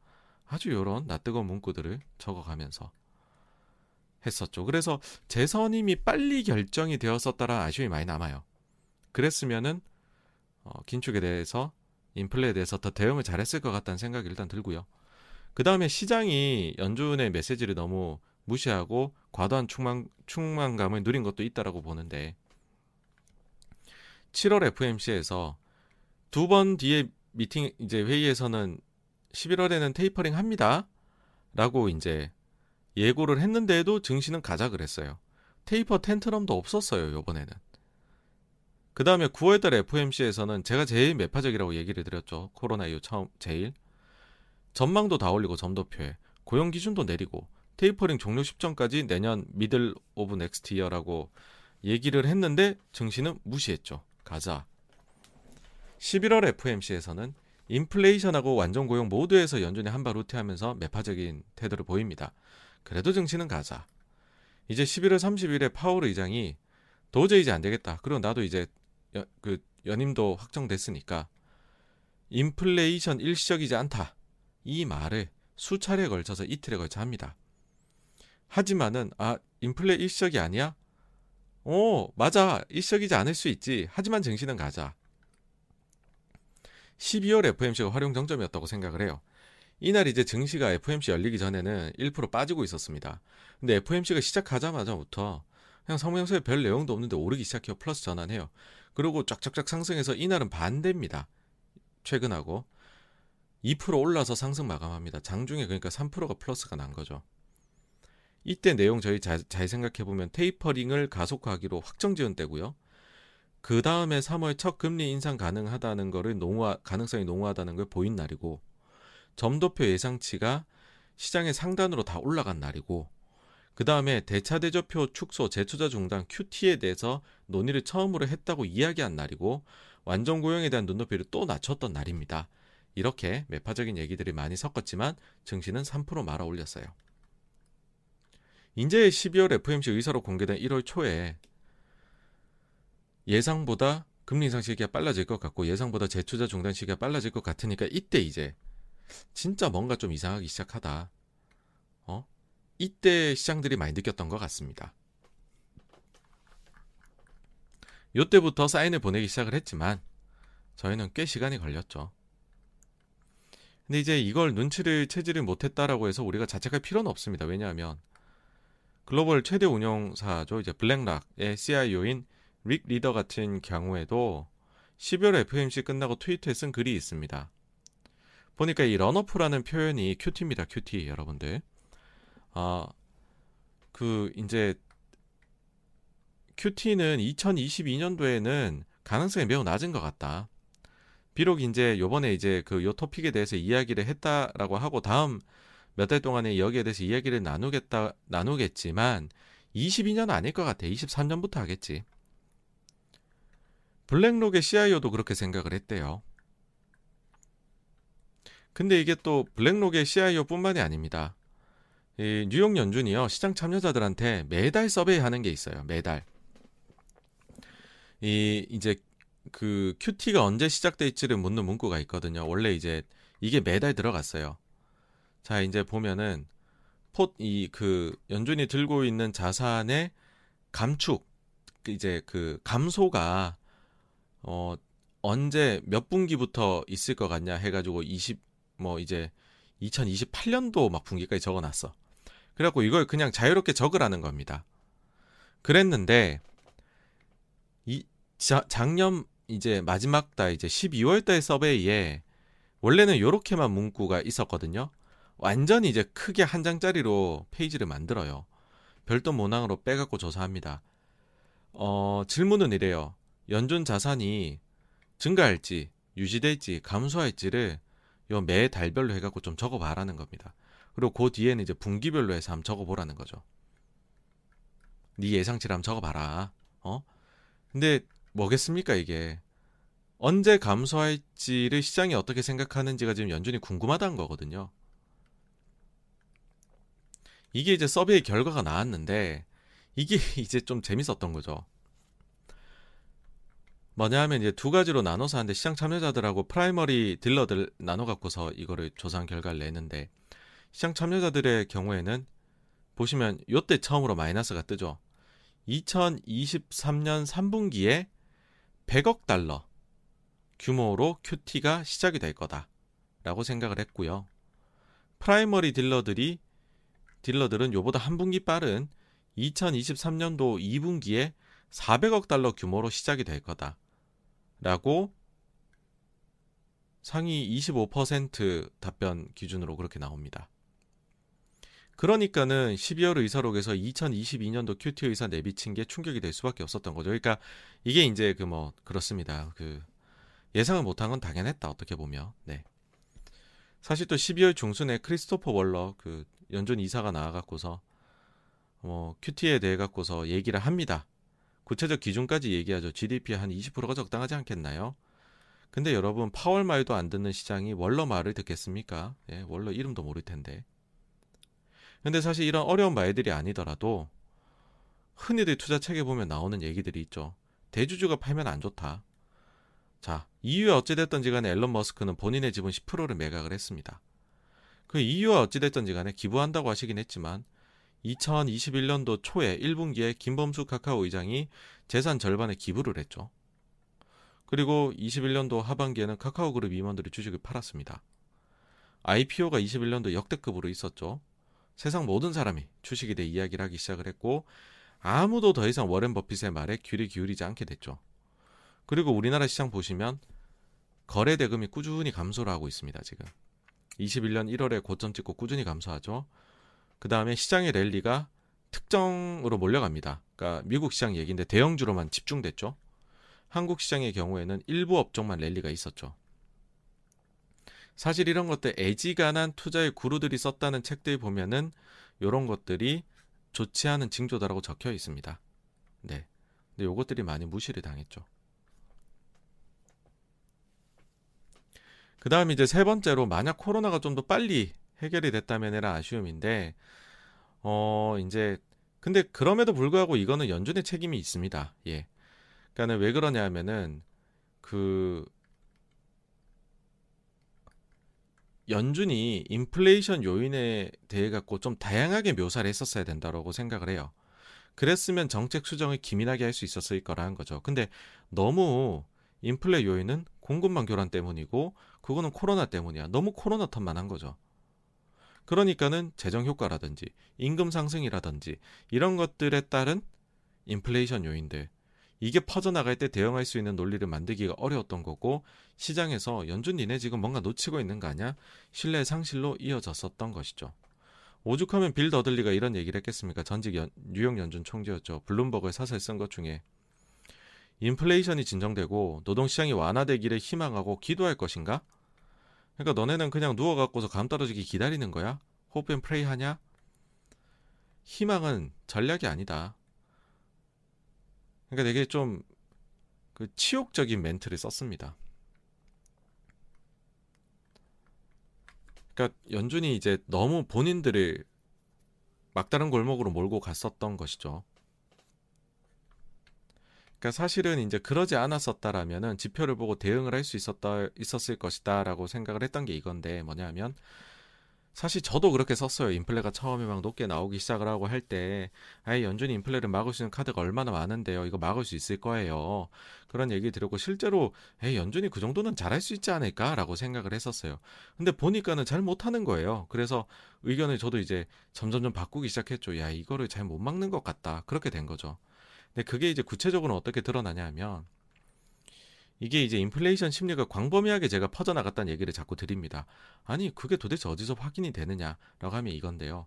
아주 요런 낯뜨거운 문구들을 적어가면서 했었죠. 그래서 재선임이 빨리 결정이 되었었다라 아쉬움이 많이 남아요. 그랬으면은 어, 긴축에 대해서 인플레에 대해서 더 대응을 잘했을 것 같다는 생각이 일단 들고요. 그 다음에 시장이 연준의 메시지를 너무 무시하고 과도한 충만, 충만감을 누린 것도 있다라고 보는데 7월 FMC에서 두 번 뒤에 미팅 이제 회의에서는 11월에는 테이퍼링 합니다. 라고 이제 예고를 했는데도 증시는 가자 그랬어요. taper tantrum도 없었어요, 요번에는. 그 다음에 9월달 FOMC에서는 제가 제일 매파적이라고 얘기를 드렸죠. 코로나 이후 처음, 제일. 전망도 다 올리고 점도표에. 고용 기준도 내리고. 테이퍼링 종료 시점까지 내년 middle of next year라고 얘기를 했는데 증시는 무시했죠. 가자. 11월 FOMC에서는 인플레이션하고 완전 고용 모두에서 연준이 한발 후퇴하면서 매파적인 태도를 보입니다. 그래도 증시는 가자. 이제 11월 30일에 파월 의장이 도저히 이제 안 되겠다. 그리고 나도 이제 여, 그 연임도 확정됐으니까 인플레이션 일시적이지 않다. 이 말을 수차례 걸쳐서 이틀에 걸쳐 합니다. 하지만은 아 인플레 일시적이 아니야? 오 맞아 일시적이지 않을 수 있지. 하지만 증시는 가자. 12월 FMC가 활용 정점이었다고 생각을 해요. 이날 이제 증시가 FMC 열리기 전에는 1% 빠지고 있었습니다. 근데 FMC가 시작하자마자부터 그냥 성명서에 별 내용도 없는데 오르기 시작해요. 플러스 전환해요. 그리고 쫙쫙쫙 상승해서 이날은 반대입니다. 최근하고 2% 올라서 상승 마감합니다. 장중에 그러니까 3%가 플러스가 난 거죠. 이때 내용 저희 잘, 잘 생각해 보면 테이퍼링을 가속화하기로 확정 지은 때고요. 그 다음에 3월 첫 금리 인상 가능하다는 거를 농후하, 가능성이 농후하다는 걸 보인 날이고 점도표 예상치가 시장의 상단으로 다 올라간 날이고 그 다음에 대차 대조표 축소 재투자 중단 QT에 대해서 논의를 처음으로 했다고 이야기한 날이고 완전 고용에 대한 눈높이를 또 낮췄던 날입니다. 이렇게 매파적인 얘기들이 많이 섞었지만 증시는 3% 말아 올렸어요. 인제 12월 FMC 의사로 공개된 1월 초에 예상보다 금리 인상 시기가 빨라질 것 같고 예상보다 재투자 중단 시기가 빨라질 것 같으니까 이때 이제 진짜 뭔가 좀 이상하기 시작하다. 어? 이때 시장들이 많이 느꼈던 것 같습니다. 요때부터 사인을 보내기 시작을 했지만 저희는 꽤 시간이 걸렸죠. 근데 이제 이걸 눈치를 채지를 못했다라고 해서 우리가 자책할 필요는 없습니다. 왜냐하면 글로벌 최대 운영사죠. 이제 BlackRock의 CIO인 릭 리더 같은 경우에도 12월 FOMC 끝나고 트위터에 쓴 글이 있습니다. 보니까 이 runoff라는 표현이 QT입니다. QT 여러분들. 아, 그 이제 큐티는 2022년도에는 가능성이 매우 낮은 것 같다. 비록 이제 요번에 이제 그 요 토픽에 대해서 이야기를 했다라고 하고 다음 몇 달 동안에 여기에 대해서 이야기를 나누겠다 나누겠지만 22년 아닐 것 같아. 23년부터 하겠지. 블랙록의 CIO도 그렇게 생각을 했대요. 근데 이게 또 블랙록의 CIO뿐만이 아닙니다. 이 뉴욕 연준이요 시장 참여자들한테 매달 서베이 하는 게 있어요. 매달 이 이제 그 큐티가 언제 시작될지를 묻는 문구가 있거든요. 원래 이제 이게 매달 들어갔어요. 자, 이제 보면은 폿이 그 연준이 들고 있는 자산의 감축 이제 그 감소가 어 언제 몇 분기부터 있을 것 같냐 해가지고 20 뭐 이제 2028년도 막 분기까지 적어놨어. 그래갖고 이걸 그냥 자유롭게 적으라는 겁니다. 그랬는데 이 자, 작년 이제 마지막 달 이제 12월 달 서베이에 원래는 요렇게만 문구가 있었거든요. 완전히 이제 크게 한 장짜리로 페이지를 만들어요. 별도 모낭으로 빼갖고 조사합니다. 어, 질문은 이래요. 연준 자산이 증가할지, 유지될지, 감소할지를 요 매 달별로 해갖고 좀 적어봐라는 겁니다. 그리고 그 뒤에는 이제 분기별로 해서 한번 적어보라는 거죠. 네 예상치를 한번 적어봐라. 어? 근데 뭐겠습니까 이게? 언제 감소할지를 시장이 어떻게 생각하는지가 지금 연준이 궁금하다는 거거든요. 이게 이제 서베이 결과가 나왔는데 이게 이제 좀 재밌었던 거죠. 뭐냐 하면 이제 두 가지로 나눠서 하는데 시장 참여자들하고 primary dealer들 나눠 갖고서 이거를 조사한 결과를 내는데 시장 참여자들의 경우에는 보시면 요때 처음으로 마이너스가 뜨죠. 2023년 3분기에 100억 달러 규모로 QT가 시작이 될 거다라고 생각을 했고요. primary dealer들이 딜러들은 요보다 한 분기 빠른 2023년도 2분기에 400억 달러 규모로 시작이 될 거다. 라고 상위 25% 답변 기준으로 그렇게 나옵니다. 그러니까는 12월 의사록에서 2022년도 큐티 의사 내비친 게 충격이 될 수밖에 없었던 거죠. 그러니까 이게 이제 그 뭐 그렇습니다. 그 예상을 못한 건 당연했다 어떻게 보면. 네. 사실 또 12월 중순에 크리스토퍼 월러 그 연준 이사가 나와 갖고서 뭐 큐티에 대해 갖고서 얘기를 합니다. 구체적 기준까지 얘기하죠. GDP 한 20%가 적당하지 않겠나요? 근데 여러분 파월 말도 안 듣는 시장이 월러 말을 듣겠습니까? 예, 월러 이름도 모를 텐데. 근데 사실 이런 어려운 말들이 아니더라도 흔히들 투자 책에 보면 나오는 얘기들이 있죠. 대주주가 팔면 안 좋다. 자, 이유가 어찌됐던지 간에 앨런 머스크는 본인의 지분 10%를 매각을 했습니다. 그 이유와 어찌됐던지 간에 기부한다고 하시긴 했지만 2021년도 초에 1분기에 김범수 카카오 의장이 재산 절반의 기부를 했죠. 그리고 21년도 하반기에는 카카오 그룹 임원들이 주식을 팔았습니다. IPO가 21년도 역대급으로 있었죠. 세상 모든 사람이 주식에 대해 이야기를 하기 시작을 했고 아무도 더 이상 워렌 버핏의 말에 귀를 기울이지 않게 됐죠. 그리고 우리나라 시장 보시면 거래 대금이 꾸준히 감소를 하고 있습니다, 지금. 21년 1월에 고점 찍고 꾸준히 감소하죠. 그 다음에 시장의 랠리가 특정으로 몰려갑니다. 그러니까 미국 시장 얘기인데 대형주로만 집중됐죠. 한국 시장의 경우에는 일부 업종만 랠리가 있었죠. 사실 이런 것들 애지간한 투자의 구루들이 썼다는 책들 보면은 이런 것들이 좋지 않은 징조다라고 적혀 있습니다. 네. 근데 요것들이 많이 무시를 당했죠. 그 다음 이제 세 번째로 만약 코로나가 좀 더 빨리 해결이 됐다면이라 아쉬움인데 어 이제 근데 그럼에도 불구하고 이거는 연준의 책임이 있습니다. 예. 그러니까는 왜 그러냐면은 그 연준이 인플레이션 요인에 대해 갖고 좀 다양하게 묘사를 했었어야 된다라고 생각을 해요. 그랬으면 정책 수정을 기민하게 할 수 있었을 거라는 거죠. 근데 너무 인플레 요인은 공급망 교란 때문이고 그거는 코로나 때문이야. 너무 코로나 탓만 한 거죠. 그러니까는 재정 효과라든지 임금 상승이라든지 이런 것들에 따른 인플레이션 요인들 이게 퍼져나갈 때 대응할 수 있는 논리를 만들기가 어려웠던 거고 시장에서 연준 니네 지금 뭔가 놓치고 있는 거 아니야? 신뢰 상실로 이어졌었던 것이죠. 오죽하면 빌 더들리가 이런 얘기를 했겠습니까? 전직 연, 뉴욕 연준 총재였죠. 블룸버그에 사설 쓴 것 중에 인플레이션이 진정되고 노동시장이 완화되기를 희망하고 기도할 것인가? 그러니까 너네는 그냥 누워갖고서 감 떨어지기 기다리는 거야? 호흡 프레이 하냐? 희망은 전략이 아니다. 그러니까 되게 좀 그 치욕적인 멘트를 썼습니다. 그러니까 연준이 이제 너무 본인들을 막다른 골목으로 몰고 갔었던 것이죠. 그러니까 사실은 이제 그러지 않았었다라면은 지표를 보고 대응을 할 수 있었다 있었을 것이다라고 생각을 했던 게 이건데 뭐냐면 사실 저도 그렇게 썼어요. 인플레가 처음에 막 높게 나오기 시작을 하고 할 때, 아예 연준이 인플레를 막을 수 있는 카드가 얼마나 많은데요. 이거 막을 수 있을 거예요. 그런 얘기 들었고, 실제로, 에이, 연준이 그 정도는 잘할 수 있지 않을까라고 생각을 했었어요. 근데 보니까는 잘 못하는 거예요. 그래서 의견을 저도 이제 점점점 바꾸기 시작했죠. 야, 이거를 잘 못 막는 것 같다. 그렇게 된 거죠. 근데 그게 이제 구체적으로 어떻게 드러나냐 하면, 이게 이제 인플레이션 심리가 광범위하게 제가 퍼져나갔다는 얘기를 자꾸 드립니다. 아니, 그게 도대체 어디서 확인이 되느냐라고 하면 이건데요.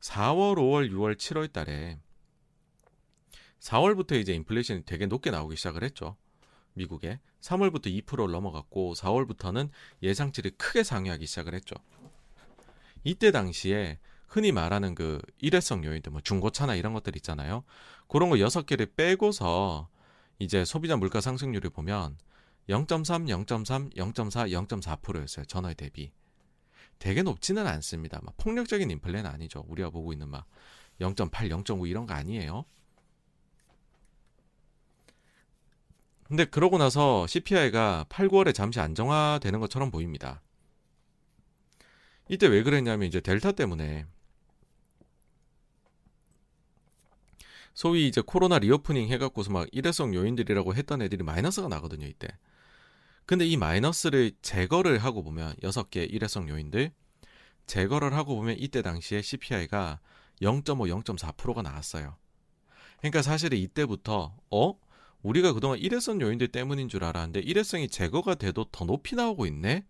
4월, 5월, 6월, 7월 달에 4월부터 이제 인플레이션이 되게 높게 나오기 시작을 했죠. 미국에. 3월부터 2%를 넘어갔고 4월부터는 예상치를 크게 상회하기 시작을 했죠. 이때 당시에 흔히 말하는 그 일회성 요인들 뭐 중고차나 이런 것들 있잖아요. 그런 거 6개를 빼고서 이제 소비자 물가 상승률을 보면 0.3, 0.3, 0.4, 0.4%였어요. 전월 대비. 되게 높지는 않습니다. 막 폭력적인 인플레는 아니죠. 우리가 보고 있는 막 0.8, 0.9 이런 거 아니에요. 근데 그러고 나서 CPI가 8, 9월에 잠시 안정화되는 것처럼 보입니다. 이때 왜 그랬냐면 이제 델타 때문에 소위 이제 코로나 reopening 해갖고서 막 일회성 요인들이라고 했던 애들이 마이너스가 나거든요, 이때. 근데 이 마이너스를 제거를 하고 보면 여섯 개 일회성 요인들 제거를 하고 보면 이때 당시에 CPI가 0.5, 0.4%가 나왔어요. 그러니까 사실은 이때부터 어 우리가 그동안 일회성 요인들 때문인 줄 알았는데 일회성이 제거가 돼도 더 높이 나오고 있네.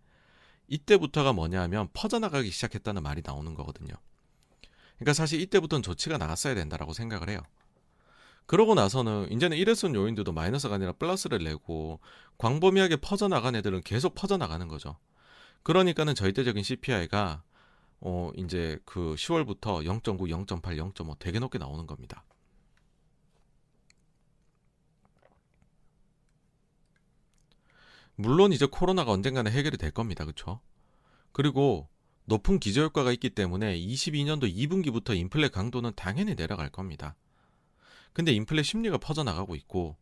이때부터가 뭐냐면 퍼져나가기 시작했다는 말이 나오는 거거든요. 그러니까 사실 이때부터는 조치가 나갔어야 된다라고 생각을 해요. 그러고 나서는 이제는 일회성 요인들도 마이너스가 아니라 플러스를 내고 광범위하게 퍼져나간 애들은 계속 퍼져나가는 거죠. 그러니까는 절대적인 CPI가 어 이제 그 10월부터 0.9, 0.8, 0.5 되게 높게 나오는 겁니다. 물론 이제 코로나가 언젠가는 해결이 될 겁니다. 그렇죠? 그리고 높은 기저효과가 있기 때문에 22년도 2분기부터 인플레 강도는 당연히 내려갈 겁니다. 근데 인플레 심리가 퍼져나가고 있고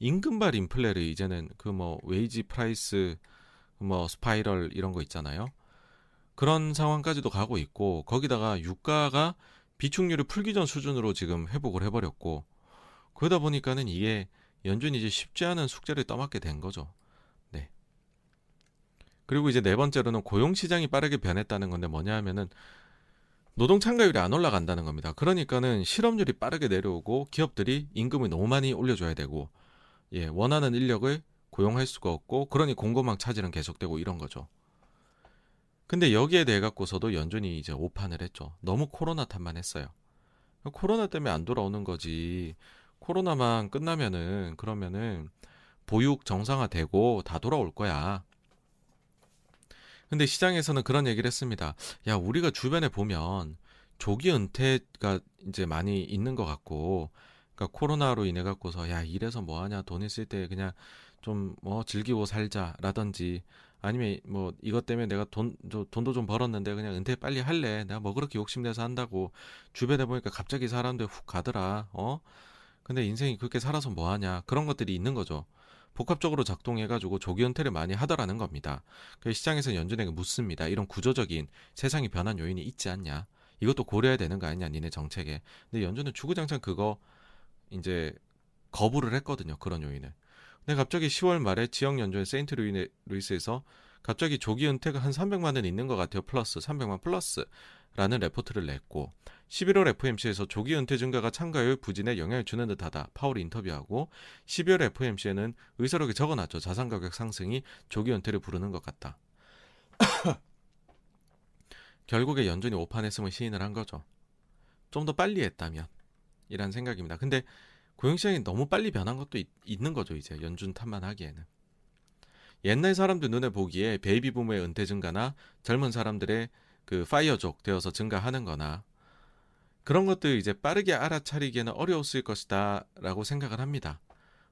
임금발 인플레를 이제는 그 뭐 wage price 뭐 스파이럴 이런 거 있잖아요. 그런 상황까지도 가고 있고 거기다가 유가가 비축률을 풀기 전 수준으로 지금 회복을 해버렸고 그러다 보니까는 이게 연준이 이제 쉽지 않은 숙제를 떠맡게 된 거죠. 네. 그리고 이제 네 번째로는 고용 시장이 빠르게 변했다는 건데 뭐냐 하면은 노동 참가율이 안 올라간다는 겁니다. 그러니까는 실업률이 빠르게 내려오고 기업들이 임금을 너무 많이 올려줘야 되고 예, 원하는 인력을 고용할 수가 없고 그러니 공급망 차질은 계속되고 이런 거죠. 근데 여기에 대해 갖고서도 연준이 이제 오판을 했죠. 너무 코로나 탓만 했어요. 코로나 때문에 안 돌아오는 거지. 코로나만 끝나면은 그러면은 보육 정상화되고 다 돌아올 거야. 근데 시장에서는 그런 얘기를 했습니다. 야, 우리가 주변에 보면 조기 은퇴가 이제 많이 있는 것 같고, 그러니까 코로나로 인해 갖고서 야, 이래서 뭐 하냐, 돈 있을 때 그냥 좀 뭐 즐기고 살자라든지 아니면 뭐 이것 때문에 내가 돈 돈도 좀 벌었는데 그냥 은퇴 빨리 할래. 내가 뭐 그렇게 욕심내서 한다고 주변에 보니까 갑자기 사람들 훅 가더라. 어? 근데 인생이 그렇게 살아서 뭐 하냐. 그런 것들이 있는 거죠. 복합적으로 작동해가지고 조기 은퇴를 많이 하더라는 겁니다. 그 시장에서 연준에게 묻습니다. 이런 구조적인 세상이 변한 요인이 있지 않냐? 이것도 고려해야 되는 거 아니냐, 니네 정책에. 근데 연준은 주구장창 그거 이제 거부를 했거든요. 그런 요인을. 근데 갑자기 10월 말에 지역 연준 세인트 루이스에서 갑자기 조기 은퇴가 한 300만 명 있는 것 같아요. 플러스 300만 플러스라는 레포트를 냈고 11월 FOMC에서 조기 은퇴 증가가 참가율 부진에 영향을 주는 듯하다. 파월이 인터뷰하고 12월 FOMC에는 의사록에 적어놨죠. 자산 가격 상승이 조기 은퇴를 부르는 것 같다. 결국에 연준이 오판했음을 시인을 한 거죠. 좀 더 빨리 했다면 이란 생각입니다. 근데 고용시장이 너무 빨리 변한 것도 있, 는 거죠. 이제 연준 탓만 하기에는. 옛날 사람들 눈에 보기에 베이비 부머의 은퇴 증가나 젊은 사람들의 그 파이어족 되어서 증가하는 거나 그런 것들 이제 빠르게 알아차리기에는 어려웠을 것이다라고 생각을 합니다.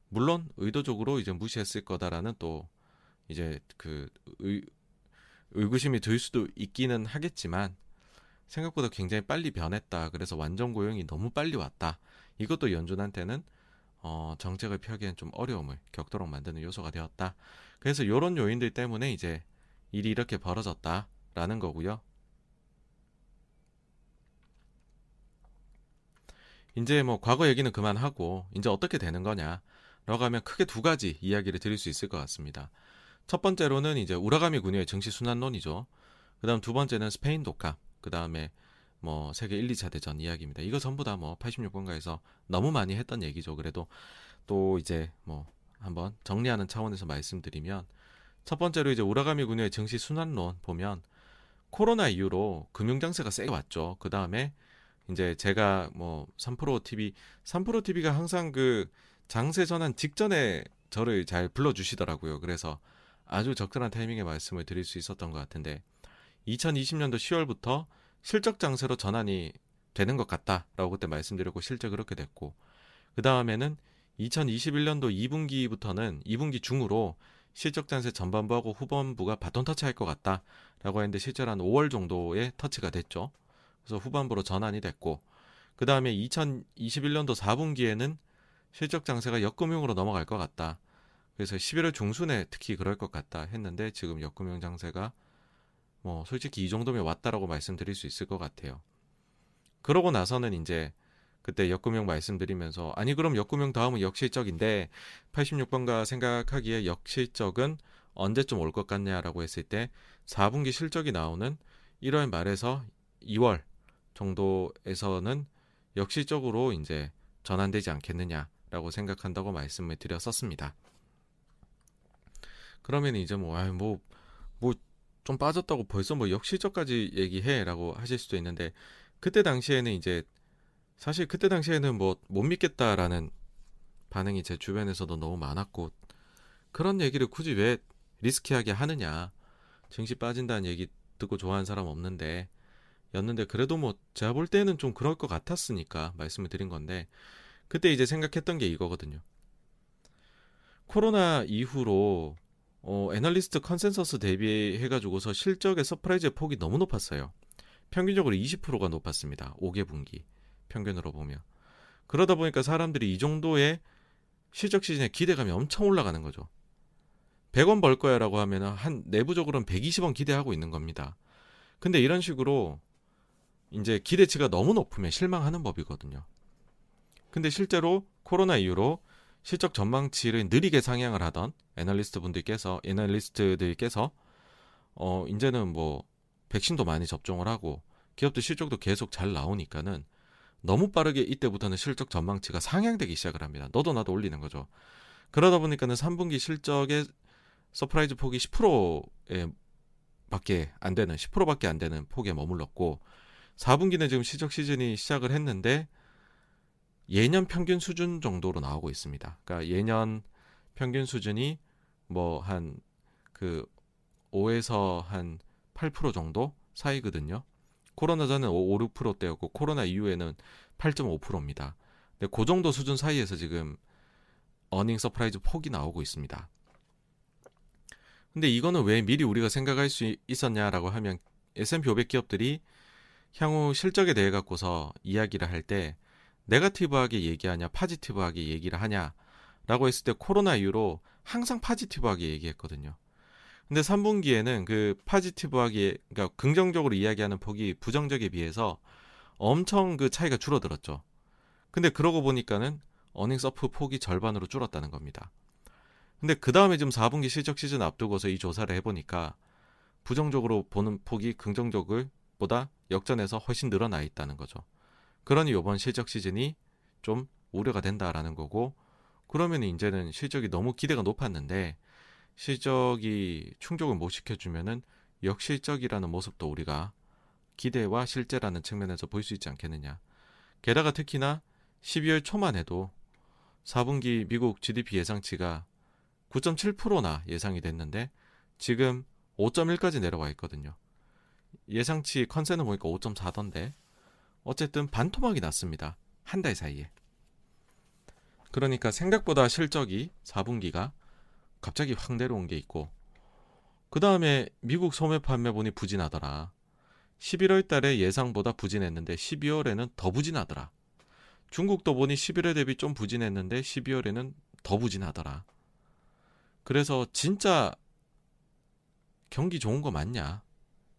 물론 의도적으로 이제 무시했을 거다라는 또 이제 그 의, 의구심이 들 수도 있기는 하겠지만 생각보다 굉장히 빨리 변했다. 그래서 완전 고용이 너무 빨리 왔다. 이것도 연준한테는 어, 정책을 펴기엔 좀 어려움을 겪도록 만드는 요소가 되었다. 그래서 이런 요인들 때문에 이제 일이 이렇게 벌어졌다라는 거고요. 이제 뭐 과거 얘기는 그만하고 이제 어떻게 되는 거냐라고 하면 크게 두 가지 이야기를 드릴 수 있을 것 같습니다. 첫 번째로는 이제 우라가미 군유의 증시 순환론이죠. 그다음 두 번째는 스페인 독감, 그다음에 뭐 세계 1, 2차 대전 이야기입니다. 이거 전부 다 뭐 86번가에서 너무 많이 했던 얘기죠. 그래도 또 이제 뭐 한번 정리하는 차원에서 말씀드리면 첫 번째로 이제 우라가미 군유의 증시 순환론 보면 코로나 이후로 금융 장세가 세게 왔죠. 그 다음에 이제 제가 뭐 3프로 TV, 3프로 TV가 항상 그 장세 전환 직전에 저를 잘 불러주시더라고요. 그래서 아주 적절한 타이밍에 말씀을 드릴 수 있었던 것 같은데 2020년도 10월부터 실적 장세로 전환이 되는 것 같다라고 그때 말씀드렸고 실제 그렇게 됐고 그 다음에는 2021년도 2분기부터는 2분기 중으로 실적 장세 전반부하고 후반부가 바톤 터치할 것 같다라고 했는데 실제로 한 5월 정도에 터치가 됐죠. 그래서 후반부로 전환이 됐고 그 다음에 2021년도 4분기에는 실적 장세가 역금융으로 넘어갈 것 같다. 그래서 11월 중순에 특히 그럴 것 같다 했는데 지금 역금융 장세가 뭐 솔직히 이 정도면 왔다라고 말씀드릴 수 있을 것 같아요. 그러고 나서는 이제 그때 역금융 말씀드리면서 아니 그럼 역금융 다음은 역실적인데 86번가 생각하기에 역실적은 언제쯤 올 것 같냐라고 했을 때 4분기 실적이 나오는 1월 말에서 2월 정도에서는 역실적으로 이제 전환되지 않겠느냐라고 생각한다고 말씀을 드렸었습니다. 그러면 이제 뭐, 아, 뭐, 뭐, 좀 빠졌다고 벌써 뭐 역실적까지 얘기해 라고 하실 수도 있는데, 그때 당시에는 이제 사실 그때 당시에는 뭐 못 믿겠다라는 반응이 제 주변에서도 너무 많았고 그런 얘기를 굳이 왜 risky하게 하느냐 증시 빠진다는 얘기 듣고 좋아하는 사람 없는데 였는데 그래도 뭐 제가 볼 때는 좀 그럴 것 같았으니까 말씀을 드린 건데 그때 이제 생각했던 게 이거거든요. 코로나 이후로 어, 애널리스트 컨센서스 대비해가지고서 실적의 surprise의 폭이 너무 높았어요. 평균적으로 20%가 높았습니다. 5개 분기. 평균으로 보면. 그러다 보니까 사람들이 이 정도의 실적 시즌에 기대감이 엄청 올라가는 거죠. 100원 벌 거야라고 하면 한 내부적으로는 120원 기대하고 있는 겁니다. 근데 이런 식으로 이제 기대치가 너무 높으면 실망하는 법이거든요. 근데 실제로 코로나 이후로 실적 전망치를 느리게 상향을 하던 애널리스트 분들께서 애널리스트들께서 어 이제는 뭐 백신도 많이 접종을 하고 기업들 실적도 계속 잘 나오니까는 너무 빠르게 이때부터는 실적 전망치가 상향되기 시작을 합니다. 너도 나도 올리는 거죠. 그러다 보니까는 3분기 실적의 surprise 폭이 10%에 밖에 안 되는 10%밖에 안 되는 폭에 머물렀고 4분기는 지금 실적 시즌이 시작을 했는데 예년 평균 수준 정도로 나오고 있습니다. 그러니까 예년 평균 수준이 뭐 한 그 5에서 한 8% 정도 사이거든요. 코로나 전에 5, 6%대였고 코로나 이후에는 8.5%입니다. 근데 그 정도 수준 사이에서 지금 earning surprise 폭이 나오고 있습니다. 근데 이거는 왜 미리 우리가 생각할 수 있었냐라고 하면 S&P 500 기업들이 향후 실적에 대해 갖고서 이야기를 할 때 negative하게 얘기하냐 positive하게 얘기를 하냐라고 했을 때 코로나 이후로 항상 positive하게 얘기했거든요. 근데 3분기에는 그 파지티브하게 그러니까 긍정적으로 이야기하는 폭이 부정적에 비해서 엄청 그 차이가 줄어들었죠. 근데 그러고 보니까는 어닝 서프 폭이 절반으로 줄었다는 겁니다. 근데 그 다음에 지금 4분기 실적 시즌 앞두고서 이 조사를 해보니까 부정적으로 보는 폭이 긍정적을 보다 역전해서 훨씬 늘어나 있다는 거죠. 그러니 이번 실적 시즌이 좀 우려가 된다라는 거고 그러면 이제는 실적이 너무 기대가 높았는데 실적이 충족을 못 시켜주면은 역실적이라는 모습도 우리가 기대와 실제라는 측면에서 볼 수 있지 않겠느냐. 게다가 특히나 12월 초만 해도 4분기 미국 GDP 예상치가 9.7%나 예상이 됐는데 지금 5.1까지 내려와 있거든요. 예상치 컨센을 보니까 5.4던데 어쨌든 반토막이 났습니다. 한 달 사이에. 그러니까 생각보다 실적이 4분기가 갑자기 확 내려온 게 있고 그 다음에 미국 소매 판매 보니 부진하더라. 11월 달에 예상보다 부진했는데 12월에는 더 부진하더라. 중국도 보니 11월 대비 좀 부진했는데 12월에는 더 부진하더라. 그래서 진짜 경기 좋은 거 맞냐?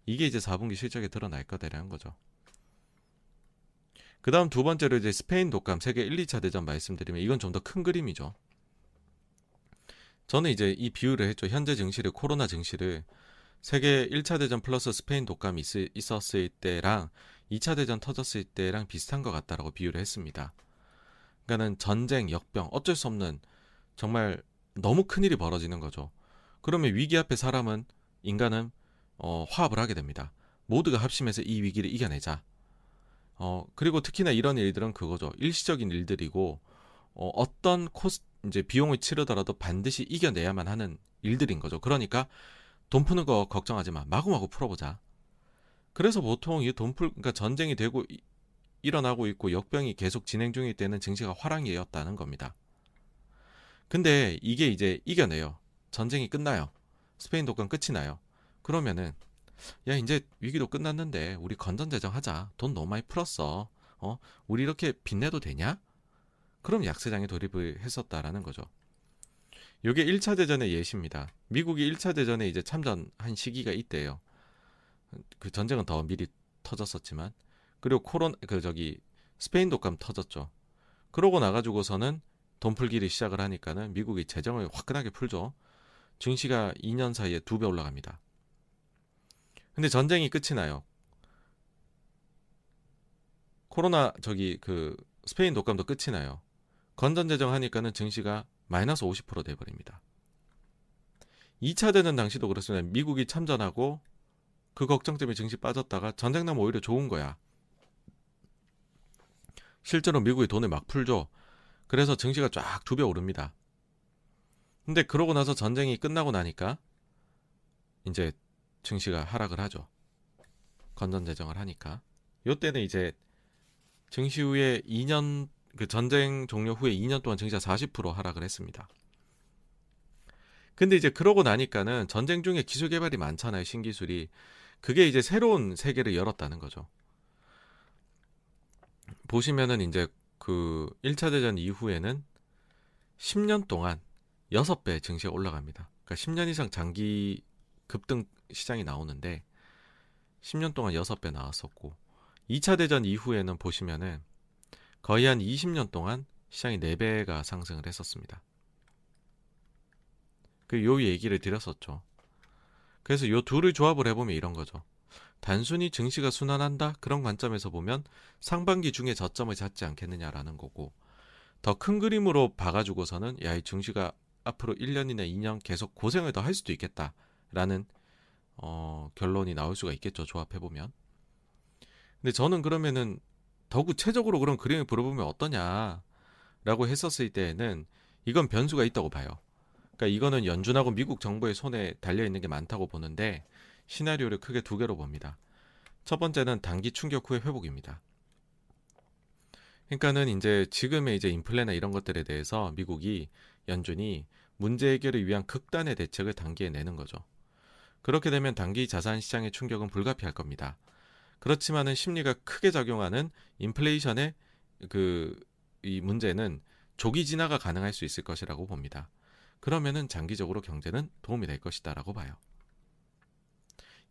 이게 이제 4분기 실적에 드러날 거다라는 거죠. 그 다음 두 번째로 이제 스페인 독감 세계 1, 2차 대전 말씀드리면 이건 좀 더 큰 그림이죠. 저는 이제 이 비유를 했죠. 현재 증시를 코로나 증시를 세계 1차 대전 플러스 스페인 독감이 있, 었을 때랑 2차 대전 터졌을 때랑 비슷한 것 같다라고 비유를 했습니다. 그러니까는 전쟁, 역병, 어쩔 수 없는 정말 너무 큰 일이 벌어지는 거죠. 그러면 위기 앞에 사람은 인간은 어, 화합을 하게 됩니다. 모두가 합심해서 이 위기를 이겨내자. 어, 그리고 특히나 이런 일들은 그거죠. 일시적인 일들이고 어, 어떤 코스 이제 비용을 치르더라도 반드시 이겨내야만 하는 일들인 거죠. 그러니까 돈 푸는 거 걱정하지 마. 마구마구 풀어보자. 그래서 보통 이 돈 풀, 그러니까 전쟁이 되고 이, 일어나고 있고 역병이 계속 진행 중일 때는 증시가 화랑이었다는 겁니다. 근데 이게 이제 이겨내요. 전쟁이 끝나요. 스페인 독감 끝이 나요. 그러면은 야 이제 위기도 끝났는데 우리 건전 재정 하자. 돈 너무 많이 풀었어. 어? 우리 이렇게 빚내도 되냐? 그럼 약세장에 돌입을 했었다라는 거죠. 요게 1차 대전의 예시입니다. 미국이 1차 대전에 이제 참전한 시기가 있대요. 그 전쟁은 더 미리 터졌었지만 그리고 코론 그 저기 스페인 독감 터졌죠. 그러고 나가지고서는 돈 풀기를 시작을 하니까는 미국이 재정을 화끈하게 풀죠. 증시가 2년 사이에 두 배 올라갑니다. 근데 전쟁이 끝이 나요. 코로나 저기 그 스페인 독감도 끝이 나요. 건전 재정 하니까는 증시가 마이너스 50% 돼버립니다. 2차 대전 당시도 그렇습니다. 미국이 참전하고 그 걱정 때문에 증시 빠졌다가 전쟁 나면 오히려 좋은 거야. 실제로 미국이 돈을 막 풀죠. 그래서 증시가 쫙 두 배 오릅니다. 근데 그러고 나서 전쟁이 끝나고 나니까 이제 증시가 하락을 하죠. 건전 재정을 하니까. 요때는 이제 증시 후에 2년 그 전쟁 종료 후에 2년 동안 증시가 40% 하락을 했습니다. 근데 이제 그러고 나니까는 전쟁 중에 기술 개발이 많잖아요, 신기술이. 그게 이제 새로운 세계를 열었다는 거죠. 보시면은 이제 그 1차 대전 이후에는 10년 동안 6배 증시가 올라갑니다. 그러니까 10년 이상 장기 급등 시장이 나오는데 10년 동안 6배 나왔었고 2차 대전 이후에는 보시면은 거의 한 20년 동안 시장이 4배가 상승을 했었습니다. 그 요 얘기를 드렸었죠. 그래서 요 둘을 조합을 해보면 이런 거죠. 단순히 증시가 순환한다? 그런 관점에서 보면 상반기 중에 저점을 잡지 않겠느냐라는 거고 더 큰 그림으로 봐가지고서는 야, 이 증시가 앞으로 1년이나 2년 계속 고생을 더 할 수도 있겠다 라는 어, 결론이 나올 수가 있겠죠. 조합해 보면. 근데 저는 그러면은 더 구체적으로 그런 그림을 불어보면 어떠냐라고 했었을 때에는 이건 변수가 있다고 봐요. 그러니까 이거는 연준하고 미국 정부의 손에 달려 있는 게 많다고 보는데 시나리오를 크게 두 개로 봅니다. 첫 번째는 단기 충격 후의 회복입니다. 그러니까는 이제 지금의 이제 인플레나 이런 것들에 대해서 미국이 연준이 문제 해결을 위한 극단의 대책을 단기에 내는 거죠. 그렇게 되면 단기 자산 시장의 충격은 불가피할 겁니다. 그렇지만은 심리가 크게 작용하는 인플레이션의 그 이 문제는 조기 진화가 가능할 수 있을 것이라고 봅니다. 그러면은 장기적으로 경제는 도움이 될 것이다라고 봐요.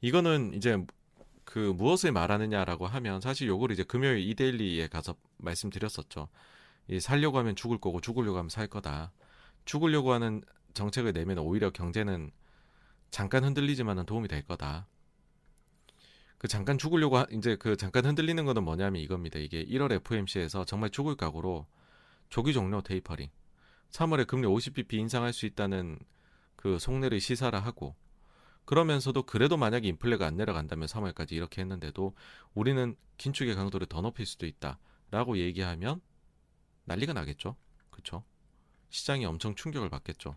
이거는 이제 그 무엇을 말하느냐라고 하면 사실 요걸 이제 금요일 이데일리에 가서 말씀드렸었죠. 이 살려고 하면 죽을 거고 죽으려고 하면 살 거다. 죽으려고 하는 정책을 내면 오히려 경제는 잠깐 흔들리지만은 도움이 될 거다. 그 잠깐 죽으려고 하, 이제 그 잠깐 흔들리는 거는 뭐냐면 이겁니다. 이게 1월 FOMC에서 정말 죽을 각오로 조기 종료 테이퍼링. 3월에 금리 50bp 인상할 수 있다는 그 속내를 시사를 하고 그러면서도 그래도 만약에 인플레가 안 내려간다면 3월까지 이렇게 했는데도 우리는 긴축의 강도를 더 높일 수도 있다라고 얘기하면 난리가 나겠죠. 그렇죠? 시장이 엄청 충격을 받겠죠.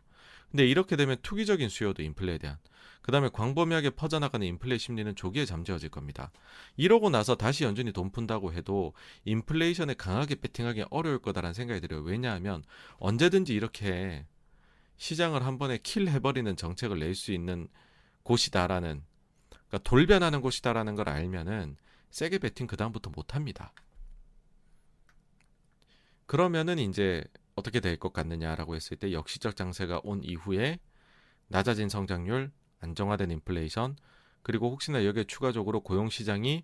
근데 이렇게 되면 투기적인 수요도 인플레에 대한 그 다음에 광범위하게 퍼져나가는 인플레 심리는 조기에 잠재워질 겁니다. 이러고 나서 다시 연준이 돈 푼다고 해도 인플레이션에 강하게 배팅하기 어려울 거다라는 생각이 들어요. 왜냐하면 언제든지 이렇게 시장을 한 번에 킬 해버리는 정책을 낼 수 있는 곳이다라는 그러니까 돌변하는 곳이다라는 걸 알면은 세게 배팅 그 다음부터 못합니다. 그러면은 이제 어떻게 될 것 같느냐라고 했을 때 역시적 장세가 온 이후에 낮아진 성장률, 안정화된 인플레이션, 그리고 혹시나 여기에 추가적으로 고용 시장이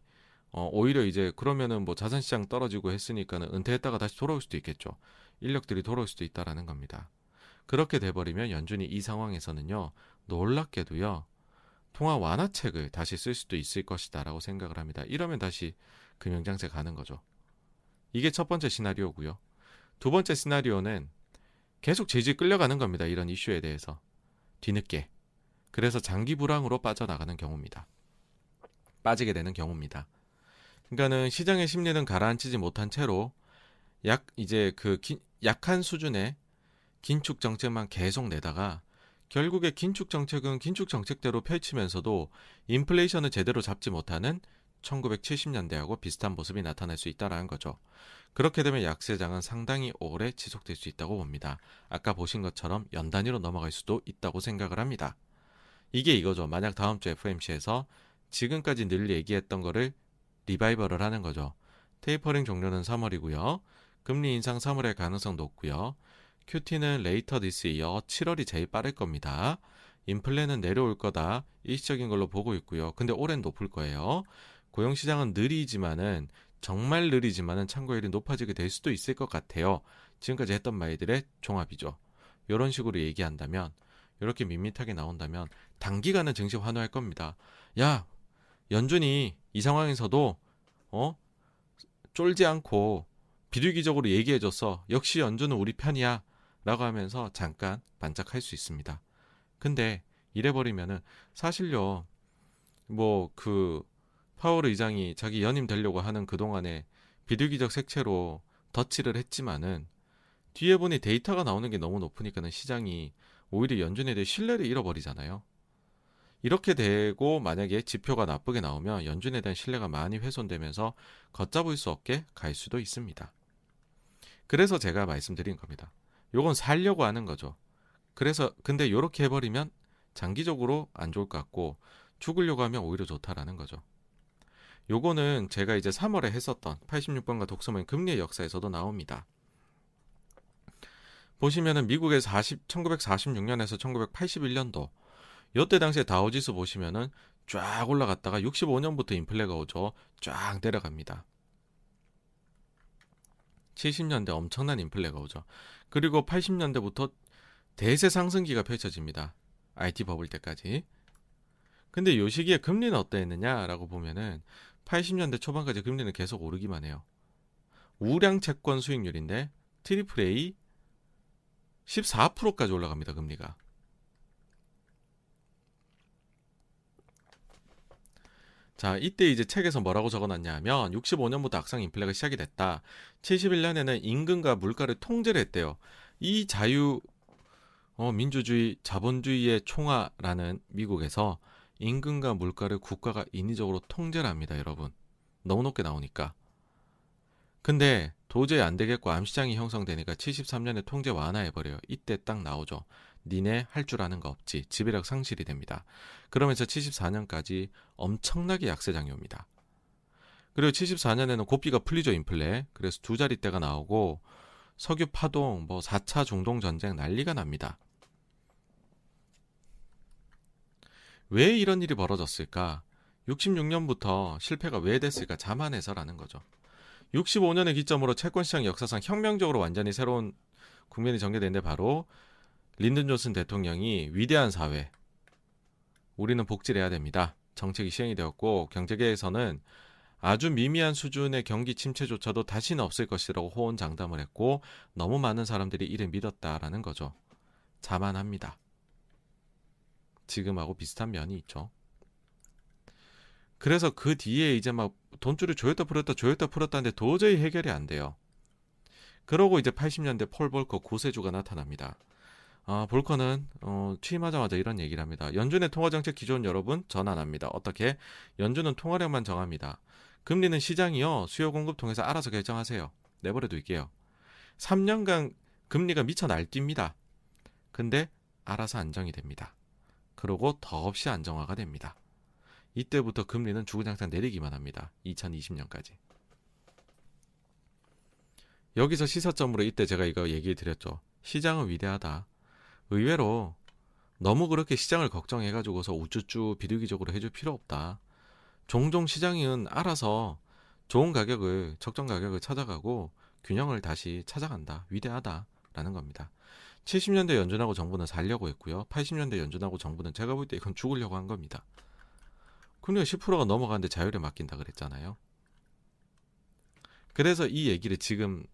어, 오히려 이제 그러면은 뭐 자산 시장 떨어지고 했으니까는 은퇴했다가 다시 돌아올 수도 있겠죠. 인력들이 돌아올 수도 있다라는 겁니다. 그렇게 돼버리면 연준이 이 상황에서는요 놀랍게도요 통화 완화책을 다시 쓸 수도 있을 것이다라고 생각을 합니다. 이러면 다시 금융장세 가는 거죠. 이게 첫 번째 시나리오고요. 두 번째 시나리오는 계속 질질 끌려가는 겁니다. 이런 이슈에 대해서 뒤늦게 그래서 장기 불황으로 빠져나가는 경우입니다. 빠지게 되는 경우입니다. 그러니까는 시장의 심리는 가라앉히지 못한 채로 약 이제 그 기, 약한 수준의 긴축 정책만 계속 내다가 결국에 긴축 정책은 긴축 정책대로 펼치면서도 인플레이션을 제대로 잡지 못하는 1970년대하고 비슷한 모습이 나타날 수 있다라는 거죠. 그렇게 되면 약세장은 상당히 오래 지속될 수 있다고 봅니다. 아까 보신 것처럼 연 단위로 넘어갈 수도 있다고 생각을 합니다. 이게 이거죠. 만약 다음 주 FOMC에서 지금까지 늘 얘기했던 거를 리바이벌을 하는 거죠. 테이퍼링 종료는 3월이고요. 금리 인상 3월의 가능성 높고요. QT는 later this year 7월이 제일 빠를 겁니다. 인플레는 내려올 거다. 일시적인 걸로 보고 있고요. 근데 올해는 높을 거예요. 고용 시장은 느리지만은 정말 느리지만은 참고율이 높아지게 될 수도 있을 것 같아요. 지금까지 했던 말들의 종합이죠. 이런 식으로 얘기한다면 이렇게 밋밋하게 나온다면 단기간은 증시 환호할 겁니다. 야 연준이 이 상황에서도 어 쫄지 않고 비둘기적으로 얘기해줬어. 역시 연준은 우리 편이야. 라고 하면서 잠깐 반짝할 수 있습니다. 근데 이래버리면은 사실요, 뭐 그 파월 의장이 자기 연임 되려고 하는 그동안에 비둘기적 색채로 덧칠을 했지만은 뒤에 보니 데이터가 나오는 게 너무 높으니까는 시장이 오히려 연준에 대해 신뢰를 잃어버리잖아요. 이렇게 되고 만약에 지표가 나쁘게 나오면 연준에 대한 신뢰가 많이 훼손되면서 걷잡을 수 없게 갈 수도 있습니다. 그래서 제가 말씀드린 겁니다. 요건 살려고 하는 거죠. 그래서 근데 요렇게 해버리면 장기적으로 안 좋을 것 같고 죽으려고 하면 오히려 좋다라는 거죠. 요거는 제가 이제 3월에 했었던 86번가 독서모임 금리의 역사에서도 나옵니다. 보시면은 미국의 40, 1946년에서 1981년도 요때 당시에 다우지수 보시면은 쫙 올라갔다가 65년부터 인플레가 오죠. 쫙 내려갑니다. 70년대 엄청난 인플레가 오죠. 그리고 80년대부터 대세 상승기가 펼쳐집니다. IT 버블 때까지. 근데 요 시기에 금리는 어떠했느냐라고 보면은 80년대 초반까지 금리는 계속 오르기만 해요. 우량 채권 수익률인데 triple A 14%까지 올라갑니다. 금리가. 자, 이때 이제 책에서 뭐라고 적어놨냐 하면 65년부터 악성 인플레가 시작이 됐다. 71년에는 임금과 물가를 통제를 했대요. 이 자유 어, 민주주의 자본주의의 총화라는 미국에서 임금과 물가를 국가가 인위적으로 통제를 합니다, 여러분. 너무 높게 나오니까. 근데 도저히 안 되겠고 암시장이 형성되니까 73년에 통제 완화해버려요. 이때 딱 나오죠. 니네 할 줄 아는 거 없지. 지배력 상실이 됩니다. 그러면서 74년까지 엄청나게 약세장이 옵니다. 그리고 74년에는 고비가 풀리죠, 인플레. 그래서 두 자리대가 나오고 석유 파동, 뭐 4차 중동 전쟁 난리가 납니다. 왜 이런 일이 벌어졌을까? 66년부터 실패가 왜 됐을까? 자만해서라는 거죠. 65년의 기점으로 채권시장 역사상 혁명적으로 완전히 새로운 국면이 전개된데 바로 린든 존슨 대통령이 위대한 사회, 우리는 복지를 해야 됩니다. 정책이 시행이 되었고 경제계에서는 아주 미미한 수준의 경기 침체조차도 다시는 없을 것이라고 호언장담을 했고 너무 많은 사람들이 이를 믿었다라는 거죠. 자만합니다. 지금하고 비슷한 면이 있죠. 그래서 그 뒤에 이제 막 돈줄을 조였다 풀었다 조였다 풀었다는데 도저히 해결이 안 돼요. 그러고 이제 80년대 폴 볼커 구세주가 나타납니다. 아, 볼커는 어, 취임하자마자 이런 얘기를 합니다. 연준의 통화정책 기존 여러분 전환합니다. 어떻게? 연준은 통화량만 정합니다. 금리는 시장이요. 수요 공급 통해서 알아서 결정하세요. 내버려 둘게요. 3년간 금리가 미쳐 날뜁니다. 근데 알아서 안정이 됩니다. 그러고 더없이 안정화가 됩니다. 이때부터 금리는 주구장창 내리기만 합니다. 2020년까지. 여기서 시사점으로 이때 제가 이거 얘기 드렸죠. 시장은 위대하다. 의외로 너무 그렇게 시장을 걱정해가지고서 우쭈쭈 비둘기적으로 해줄 필요 없다. 종종 시장은 알아서 좋은 가격을 적정 가격을 찾아가고 균형을 다시 찾아간다. 위대하다 라는 겁니다. 70년대 연준하고 정부는 살려고 했고요. 80년대 연준하고 정부는 제가 볼 때 이건 죽으려고 한 겁니다. 근데 10%가 넘어가는데 자율에 맡긴다 그랬잖아요. 그래서 이 얘기를 지금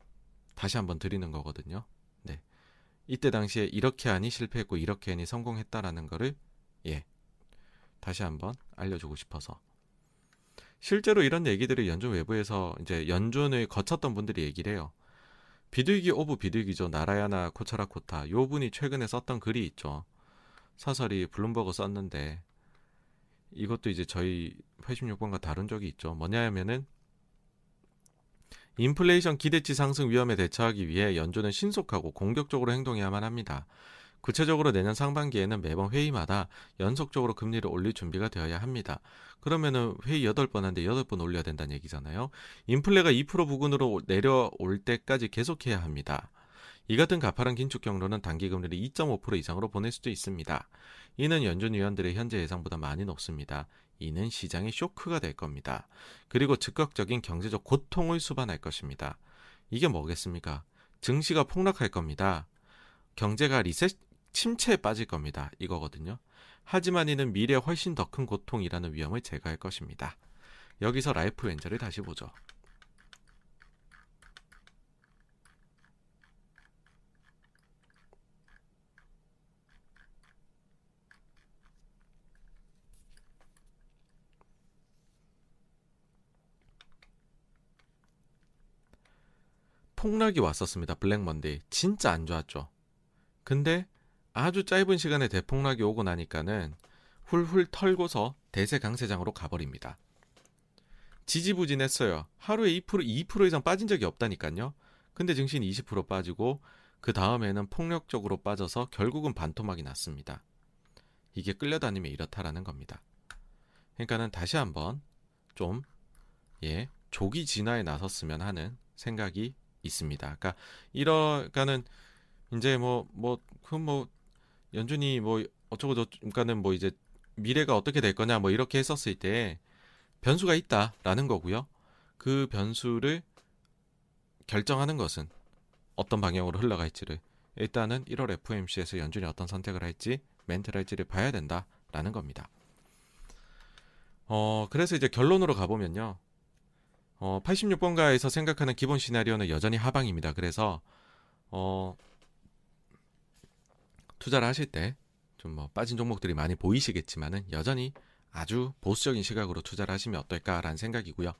다시 한번 드리는 거거든요. 네. 이때 당시에 이렇게 하니 실패했고 이렇게 하니 성공했다라는 거를 예. 다시 한번 알려주고 싶어서 실제로 이런 얘기들을 연준 외부에서 이제 연준을 거쳤던 분들이 얘기를 해요. 비둘기 of 비둘기죠. 나라야나 코처라코타. 요 분이 최근에 썼던 글이 있죠. 사설이 블룸버그 썼는데 이것도 이제 저희 86번과 다른 적이 있죠. 뭐냐면은 인플레이션 기대치 상승 위험에 대처하기 위해 연준은 신속하고 공격적으로 행동해야만 합니다. 구체적으로 내년 상반기에는 매번 회의마다 연속적으로 금리를 올릴 준비가 되어야 합니다. 그러면은 회의 8번 하는데 8번 올려야 된다는 얘기잖아요. 인플레가 2% 부근으로 내려올 때까지 계속해야 합니다. 이 같은 가파른 긴축 경로는 단기 금리를 2.5% 이상으로 보낼 수도 있습니다. 이는 연준 위원들의 현재 예상보다 많이 높습니다. 이는 시장의 쇼크가 될 겁니다. 그리고 즉각적인 경제적 고통을 수반할 것입니다. 이게 뭐겠습니까? 증시가 폭락할 겁니다. 경제가 recession 침체에 빠질 겁니다. 이거거든요. 하지만 이는 미래에 훨씬 더 큰 고통이라는 위험을 제거할 것입니다. 여기서 라이프 렌저를 다시 보죠. 폭락이 왔었습니다. 블랙 먼데이. 진짜 안 좋았죠. 근데 아주 짧은 시간에 대폭락이 오고 나니까는 훌훌 털고서 대세 강세장으로 가버립니다. 지지부진했어요. 하루에 2% 2% 이상 빠진 적이 없다니까요. 근데 증시는 20% 빠지고 그 다음에는 폭력적으로 빠져서 결국은 반토막이 났습니다. 이게 끌려다니면 이렇다라는 겁니다. 그러니까는 다시 한번 좀 예, 조기 진화에 나섰으면 하는 생각이 있습니다. 그러니까 이러니까는 이제 뭐 뭐 그뭐 뭐 연준이 뭐 어쩌고 저쩌니까는 뭐 이제 미래가 어떻게 될 거냐 뭐 이렇게 했었을 때 변수가 있다라는 거고요. 그 변수를 결정하는 것은 어떤 방향으로 흘러갈지를 일단은 1월 FOMC에서 연준이 어떤 선택을 할지 멘트를 할지를 봐야 된다라는 겁니다. 어 그래서 이제 결론으로 가보면요. 어 86번가에서 생각하는 기본 시나리오는 여전히 하방입니다. 그래서 어 투자를 하실 때 좀 뭐 빠진 종목들이 많이 보이시겠지만은 여전히 아주 보수적인 시각으로 투자를 하시면 어떨까라는 생각이고요.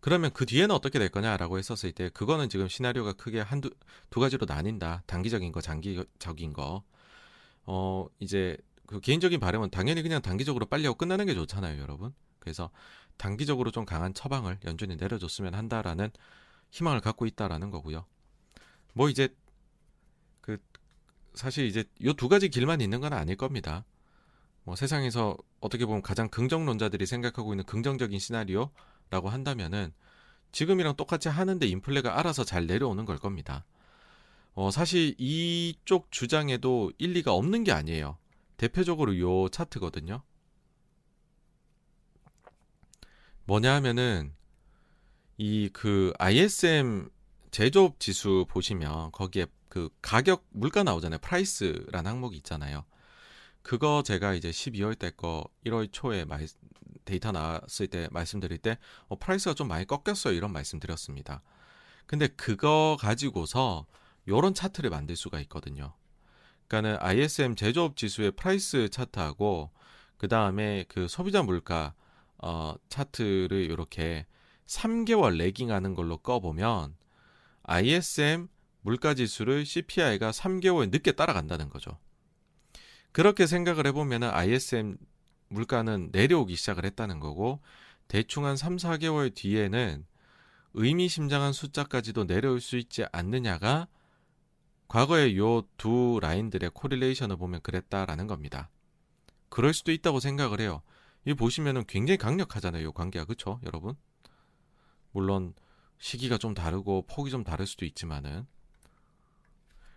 그러면 그 뒤에는 어떻게 될 거냐라고 했었을 때 그거는 지금 시나리오가 크게 한두 두 가지로 나뉜다. 단기적인 거, 장기적인 거. 어, 이제 그 개인적인 바람은 당연히 그냥 단기적으로 빨리 하고 끝나는 게 좋잖아요, 여러분. 그래서 단기적으로 좀 강한 처방을 연준이 내려줬으면 한다라는 희망을 갖고 있다라는 거고요. 뭐 이제 사실 이제 요 두 가지 길만 있는 건 아닐 겁니다. 뭐 세상에서 어떻게 보면 가장 긍정론자들이 생각하고 있는 긍정적인 시나리오라고 한다면은 지금이랑 똑같이 하는데 인플레가 알아서 잘 내려오는 걸 겁니다. 어, 사실 이쪽 주장에도 일리가 없는 게 아니에요. 대표적으로 요 차트거든요. 뭐냐 하면은 이 그 ISM 제조업 지수 보시면 거기에 그 가격 물가 나오잖아요. price라는 항목이 있잖아요. 그거 제가 이제 12월 때 거 1월 초에 말, 데이터 나왔을 때 말씀드릴 때 어, price가 좀 많이 꺾였어요. 이런 말씀 드렸습니다. 근데 그거 가지고서 요런 차트를 만들 수가 있거든요. 그러니까는 ISM 제조업 지수의 price 차트하고 그 다음에 그 소비자 물가 어, 차트를 이렇게 3개월 lagging하는 걸로 꺼보면 ISM 물가 지수를 CPI가 3개월 늦게 따라간다는 거죠. 그렇게 생각을 해보면 ISM 물가는 내려오기 시작을 했다는 거고 대충 한 3, 4개월 뒤에는 의미심장한 숫자까지도 내려올 수 있지 않느냐가 과거의 요 두 라인들의 correlation을 보면 그랬다라는 겁니다. 그럴 수도 있다고 생각을 해요. 이 보시면은 굉장히 강력하잖아요. 요 관계가 그쵸 여러분? 물론 시기가 좀 다르고 폭이 좀 다를 수도 있지만은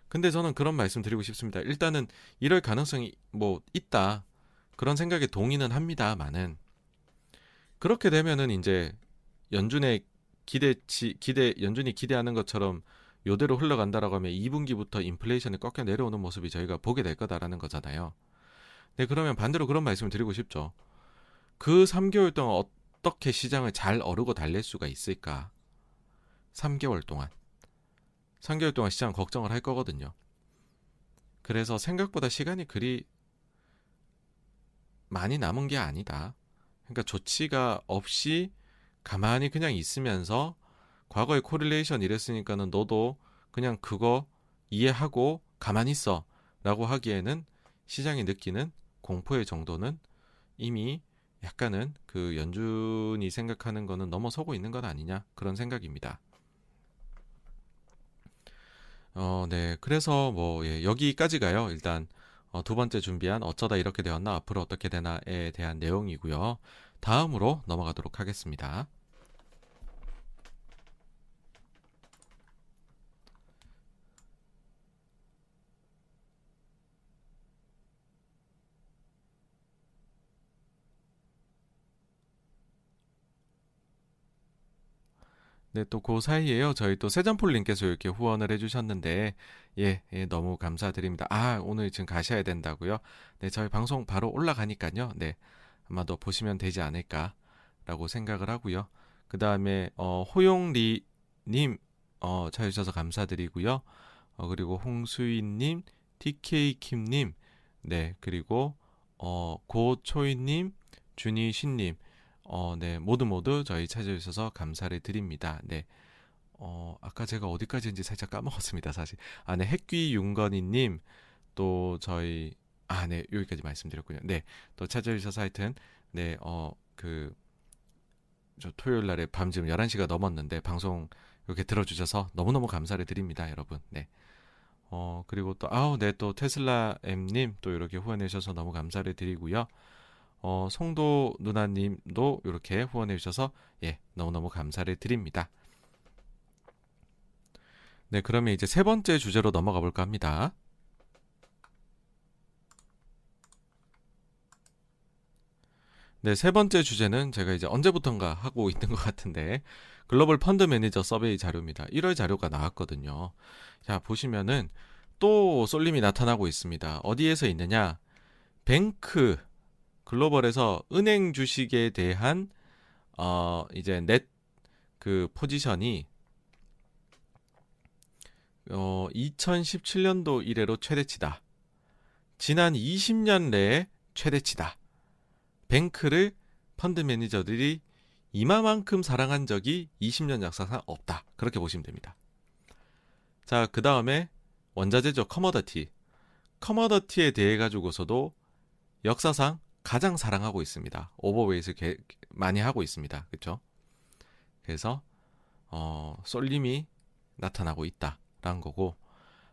근데 저는 그런 말씀 드리고 싶습니다. 일단은 이럴 가능성이 뭐 있다. 그런 생각에 동의는 합니다만은 그렇게 되면은 이제 연준의 기대치 기대 연준이 기대하는 것처럼 요대로 흘러간다라고 하면 2분기부터 인플레이션이 꺾여 내려오는 모습이 저희가 보게 될 거다라는 거잖아요. 네, 그러면 반대로 그런 말씀을 드리고 싶죠. 그 3개월 동안 어떻게 시장을 잘 어르고 달랠 수가 있을까? 3개월 동안. 3개월 동안 시장 걱정을 할 거거든요. 그래서 생각보다 시간이 그리 많이 남은 게 아니다. 그러니까 조치가 없이 가만히 그냥 있으면서 과거에 correlation 이랬으니까는 너도 그냥 그거 이해하고 가만히 있어 라고 하기에는 시장이 느끼는 공포의 정도는 이미 약간은 그 연준이 생각하는 거는 넘어서고 있는 건 아니냐 그런 생각입니다. 어, 네. 그래서 뭐 예, 여기까지 가요. 일단 어, 두 번째 준비한 어쩌다 이렇게 되었나 앞으로 어떻게 되나에 대한 내용이고요. 다음으로 넘어가도록 하겠습니다. 네, 또 그 사이에요. 저희 또 세잔폴님께서 이렇게 후원을 해주셨는데, 예, 예, 너무 감사드립니다. 아, 오늘 지금 가셔야 된다고요? 네, 저희 방송 바로 올라가니까요. 네, 아마도 보시면 되지 않을까라고 생각을 하고요. 그 다음에, 어, 호용리님, 어, 찾아주셔서 감사드리고요. 어, 그리고 홍수인님, TK킴님, 네, 그리고, 어, 고초이님, 준이신님, 어, 네, 모두 모두 저희 찾아주셔서 감사를 드립니다. 네. 어, 아까 제가 어디까지인지 살짝 까먹었습니다, 사실. 아, 네, 핵귀 윤건희님, 또 저희, 아, 네, 여기까지 말씀드렸군요. 네, 또 찾아주셔서 하여튼, 네, 어, 그, 저 토요일 날에 밤 지금 11시가 넘었는데, 방송 이렇게 들어주셔서 너무너무 감사를 드립니다, 여러분. 네. 어, 그리고 또, 아우, 네, 또 테슬라 M님 또 이렇게 후원해 주셔서 너무 감사를 드리고요. 어, 송도 누나님도 이렇게 후원해 주셔서 예 너무너무 감사를 드립니다. 네, 그러면 이제 세 번째 주제로 넘어가 볼까 합니다. 네, 세 번째 주제는 제가 이제 언제부턴가 하고 있는 것 같은데 글로벌 펀드 매니저 서베이 자료입니다. 1월 자료가 나왔거든요. 자, 보시면은 또 쏠림이 나타나고 있습니다. 어디에서 있느냐? 뱅크 글로벌에서 은행 주식에 대한 어 이제 net 그 포지션이 어 2017년도 이래로 최대치다. 지난 20년 내에 최대치다. bank를 펀드 매니저들이 이마만큼 사랑한 적이 20년 역사상 없다. 그렇게 보시면 됩니다. 자, 그 다음에 원자재죠. commodity. commodity에 대해 가지고서도 역사상 가장 사랑하고 있습니다. overweight 게, 많이 하고 있습니다. 그렇죠? 그래서 어, 쏠림이 나타나고 있다라는 거고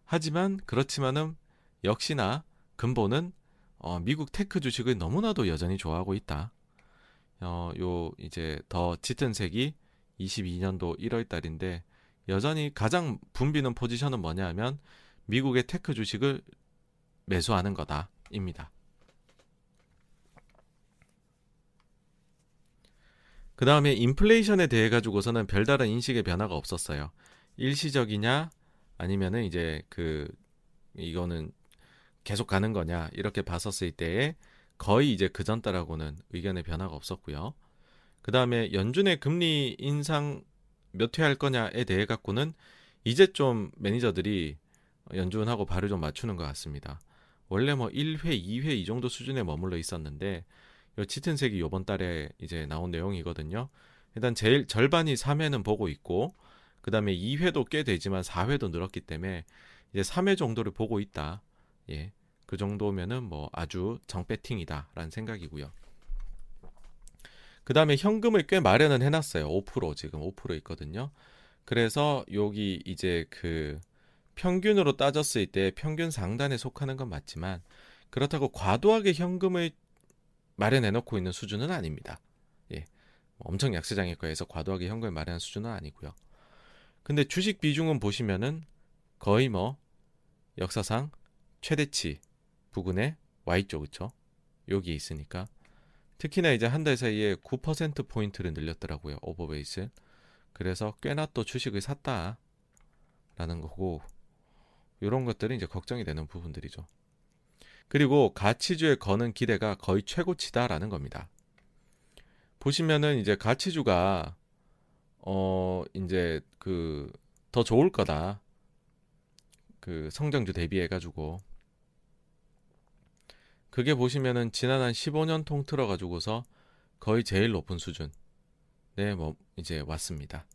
하지만 그렇지만은 역시나 근본은 어, 미국 tech 주식을 너무나도 여전히 좋아하고 있다. 어, 요 이제 더 짙은 색이 22년도 1월 달인데 여전히 가장 붐비는 포지션은 뭐냐면 미국의 tech 주식을 매수하는 거다입니다. 그 다음에 인플레이션에 대해 가지고서는 별다른 인식의 변화가 없었어요. 일시적이냐 아니면은 이제 그 이거는 계속 가는 거냐 이렇게 봤었을 때에 거의 이제 그 전달하고는 의견의 변화가 없었고요. 그 다음에 연준의 금리 인상 몇 회 할 거냐에 대해 갖고는 이제 좀 매니저들이 연준하고 발을 좀 맞추는 것 같습니다. 원래 뭐 1회, 2회 이 정도 수준에 머물러 있었는데 요 짙은 색이 요번 달에 이제 나온 내용이거든요. 일단 제일 절반이 3회는 보고 있고 그다음에 2회도 꽤 되지만 4회도 늘었기 때문에 이제 3회 정도를 보고 있다. 예. 그 정도면은 뭐 아주 정배팅이다라는 생각이고요. 그 다음에 현금을 꽤 마련은 해 놨어요. 5% 지금 5% 있거든요. 그래서 여기 이제 그 평균으로 따졌을 때 평균 상단에 속하는 건 맞지만 그렇다고 과도하게 현금을 마련해 놓고 있는 수준은 아닙니다. 예. 뭐 엄청 약세장일 거에서 과도하게 현금을 마련한 수준은 아니고요. 근데 주식 비중은 보시면은 거의 뭐 역사상 최대치 부근의 Y쪽 그쵸? 여기 있으니까 특히나 이제 한 달 사이에 9% 포인트를 늘렸더라고요. 오버베이스. 그래서 꽤나 또 주식을 샀다라는 거고 이런 것들은 이제 걱정이 되는 부분들이죠. 그리고 가치주에 거는 기대가 거의 최고치다라는 겁니다. 보시면은 이제 가치주가 어 이제 그 더 좋을 거다. 그 성장주 대비해 가지고 그게 보시면은 지난 한 15년 통틀어 가지고서 거의 제일 높은 수준. 네, 뭐 이제 왔습니다.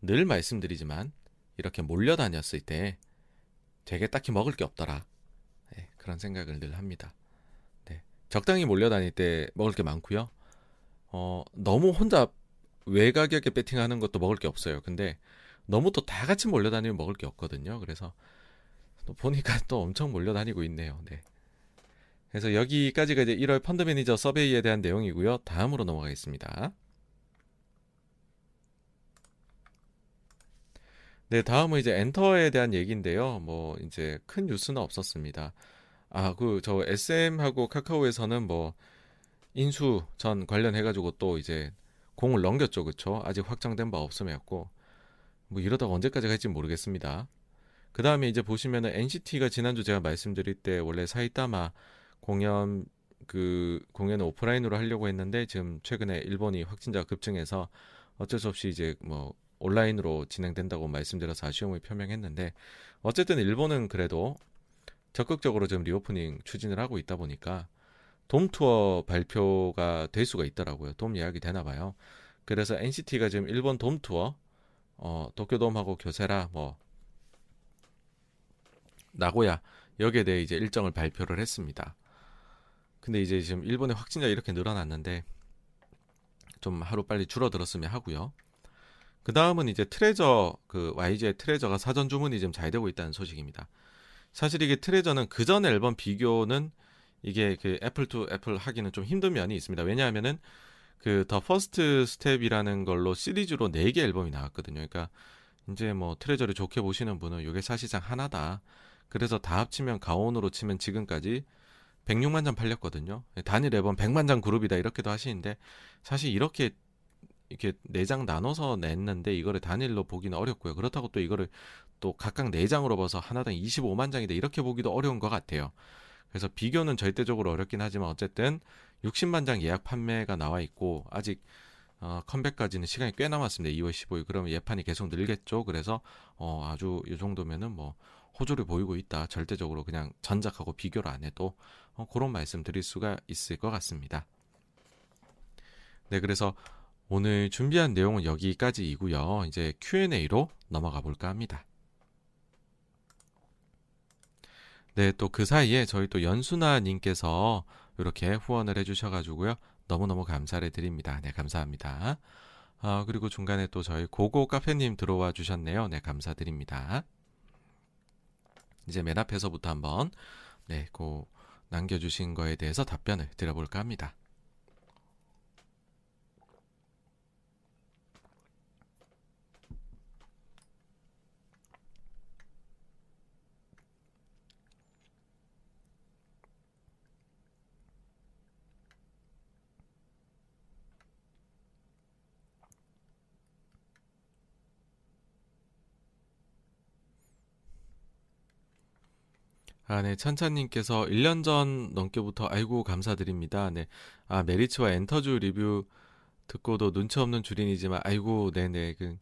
늘 말씀드리지만 이렇게 몰려다녔을 때 되게 딱히 먹을 게 없더라. 네, 그런 생각을 늘 합니다. 네, 적당히 몰려다닐 때 먹을 게 많고요. 어, 너무 혼자 외가격에 배팅하는 것도 먹을 게 없어요. 근데 너무 또 다 같이 몰려다니면 먹을 게 없거든요. 그래서 또 보니까 또 엄청 몰려다니고 있네요. 네. 그래서 여기까지가 이제 1월 펀드 매니저 서베이에 대한 내용이고요. 다음으로 넘어가겠습니다. 네, 다음은 이제 엔터에 대한 얘기인데요. 뭐 이제 큰 뉴스는 없었습니다. 아, 그 저 SM하고 카카오에서는 뭐 인수 전 관련해 가지고 또 이제 공을 넘겼죠. 그쵸? 아직 확정된 바 없음이었고 뭐 이러다가 언제까지 갈지 모르겠습니다. 그 다음에 이제 보시면은 NCT가 지난주 제가 말씀드릴 때 원래 사이타마 공연 그 공연을 오프라인으로 하려고 했는데 지금 최근에 일본이 확진자가 급증해서 어쩔 수 없이 이제 뭐 온라인으로 진행된다고 말씀드려서 아쉬움을 표명했는데 어쨌든 일본은 그래도 적극적으로 지금 reopening 추진을 하고 있다 보니까 돔 투어 발표가 될 수가 있더라고요. 돔 예약이 되나 봐요. 그래서 NCT가 지금 일본 돔 투어 어 도쿄돔하고 교세라 뭐 나고야 여기에 대해 이제 일정을 발표를 했습니다. 근데 이제 지금 일본의 확진자 이렇게 늘어났는데 좀 하루 빨리 줄어들었으면 하고요. 그 다음은 이제 트레저 그 YG의 트레저가 사전 주문이 지금 잘 되고 있다는 소식입니다. 사실 이게 트레저는 그 전 앨범 비교는 이게 그 apple to apple 하기는 좀 힘든 면이 있습니다. 왜냐하면은 그 The First Step이라는 걸로 시리즈로 4개 앨범이 나왔거든요. 그러니까 이제 뭐 트레저를 좋게 보시는 분은 이게 사실상 하나다. 그래서 다 합치면 가온으로 치면 지금까지 106만 장 팔렸거든요. 단일 앨범 100만 장 그룹이다 이렇게도 하시는데 사실 이렇게 이렇게 네 장 나눠서 냈는데 이거를 단일로 보기는 어렵고요. 그렇다고 또 이거를 또 각각 네 장으로 봐서 하나당 25만 장인데 이렇게 보기도 어려운 것 같아요. 그래서 비교는 절대적으로 어렵긴 하지만 어쨌든 60만 장 예약 판매가 나와 있고 아직 어, 컴백까지는 시간이 꽤 남았습니다. 2월 15일. 그러면 예판이 계속 늘겠죠. 그래서 어, 아주 이 정도면은 뭐 호조를 보이고 있다. 절대적으로 그냥 전작하고 비교를 안 해도 어, 그런 말씀 드릴 수가 있을 것 같습니다. 네, 그래서 오늘 준비한 내용은 여기까지이고요. 이제 Q&A로 넘어가 볼까 합니다. 네, 또 그 사이에 저희 또 연수나 님께서 이렇게 후원을 해주셔가지고요. 너무너무 감사를 드립니다. 네, 감사합니다. 아, 그리고 중간에 또 저희 고고 카페님 들어와 주셨네요. 네, 감사드립니다. 이제 맨 앞에서부터 한번 네, 고 남겨주신 거에 대해서 답변을 드려볼까 합니다. 아, 네. 찬찬님께서 1년 전 넘게부터 아이고 감사드립니다. 네. 아, 메리츠와 엔터주 리뷰 듣고도 눈치 없는 줄인이지만 아이고 네네 그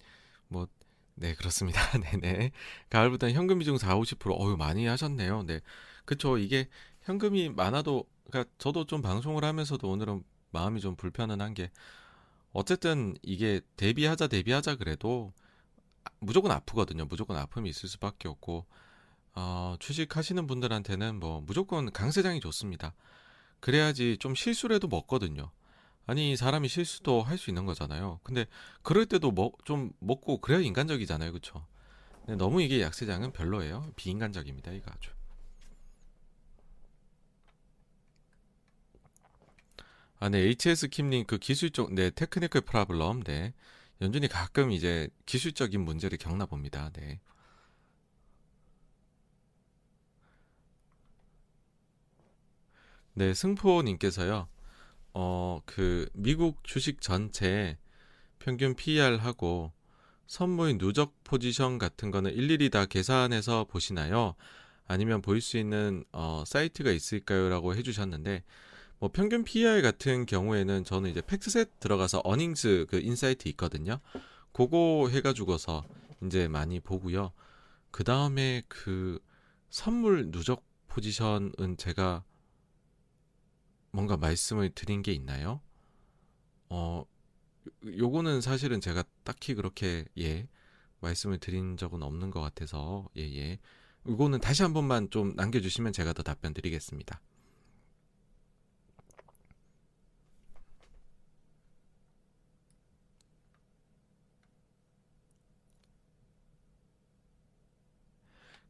뭐 네 그렇습니다. 네네 가을부터는 현금 비중 4, 50% 어유 많이 하셨네요. 네 그쵸 이게 현금이 많아도 그러니까 저도 좀 방송을 하면서도 오늘은 마음이 좀 불편한 게 어쨌든 이게 대비하자 대비하자 그래도 무조건 아프거든요. 무조건 아픔이 있을 수밖에 없고 어, 주식하시는 분들한테는 뭐 무조건 강세장이 좋습니다. 그래야지 좀 실수라도 먹거든요. 아니 사람이 실수도 할 수 있는 거잖아요. 근데 그럴 때도 뭐 좀 먹고 그래야 인간적이잖아요, 그렇죠? 너무 이게 약세장은 별로예요. 비인간적입니다, 이거 아주. 아, 네, HS 킴님 그 기술적 네 테크니컬 프라블럼 네 연준이 가끔 이제 기술적인 문제를 겪나 봅니다. 네. 네, 승포님께서요. 어, 그 미국 주식 전체 평균 PER하고 선물의 누적 포지션 같은 거는 일일이 다 계산해서 보시나요? 아니면 보일 수 있는 어, 사이트가 있을까요? 라고 해주셨는데 뭐 평균 PER 같은 경우에는 저는 이제 팩트셋 들어가서 earnings 그 insight 있거든요. 그거 해가지고서 이제 많이 보고요. 그 다음에 그 선물 누적 포지션은 제가 뭔가 말씀을 드린 게 있나요? 어, 요거는 사실은 제가 딱히 그렇게 예 말씀을 드린 적은 없는 것 같아서 예예 예. 이거는 다시 한 번만 좀 남겨주시면 제가 더 답변 드리겠습니다.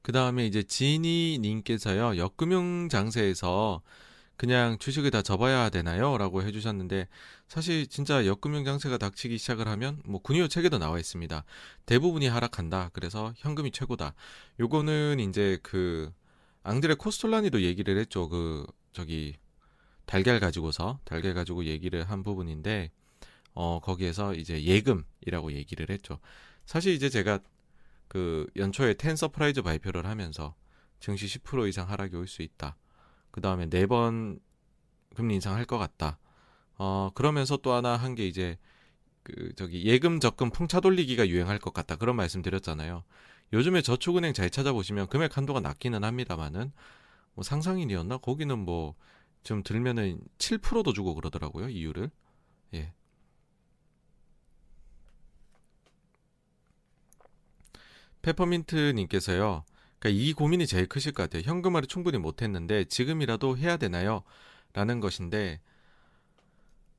그 다음에 이제 지니 님께서요 역금융 장세에서 그냥 주식을 다 접어야 되나요? 라고 해주셨는데 사실 진짜 역금융 장세가 닥치기 시작을 하면 뭐 군요 책에도 나와 있습니다. 대부분이 하락한다. 그래서 현금이 최고다. 요거는 이제 그 앙드레 코스톨라니도 얘기를 했죠. 그 저기 달걀 가지고서 달걀 가지고 얘기를 한 부분인데 어 거기에서 이제 예금이라고 얘기를 했죠. 사실 이제 제가 그 연초에 ten surprise 발표를 하면서 증시 10% 이상 하락이 올 수 있다. 그 다음에 네 번 금리 인상할 것 같다. 어, 그러면서 또 하나 한 게 이제 그 저기 예금 적금 풍차 돌리기가 유행할 것 같다. 그런 말씀 드렸잖아요. 요즘에 저축은행 잘 찾아보시면 금액 한도가 낮기는 합니다만은 뭐 상상인이었나? 거기는 뭐 좀 들면은 7%도 주고 그러더라고요. 이율을. 예. 페퍼민트 님께서요. 그러니까 이 고민이 제일 크실 것 같아요. 현금화를 충분히 못했는데 지금이라도 해야 되나요? 라는 것인데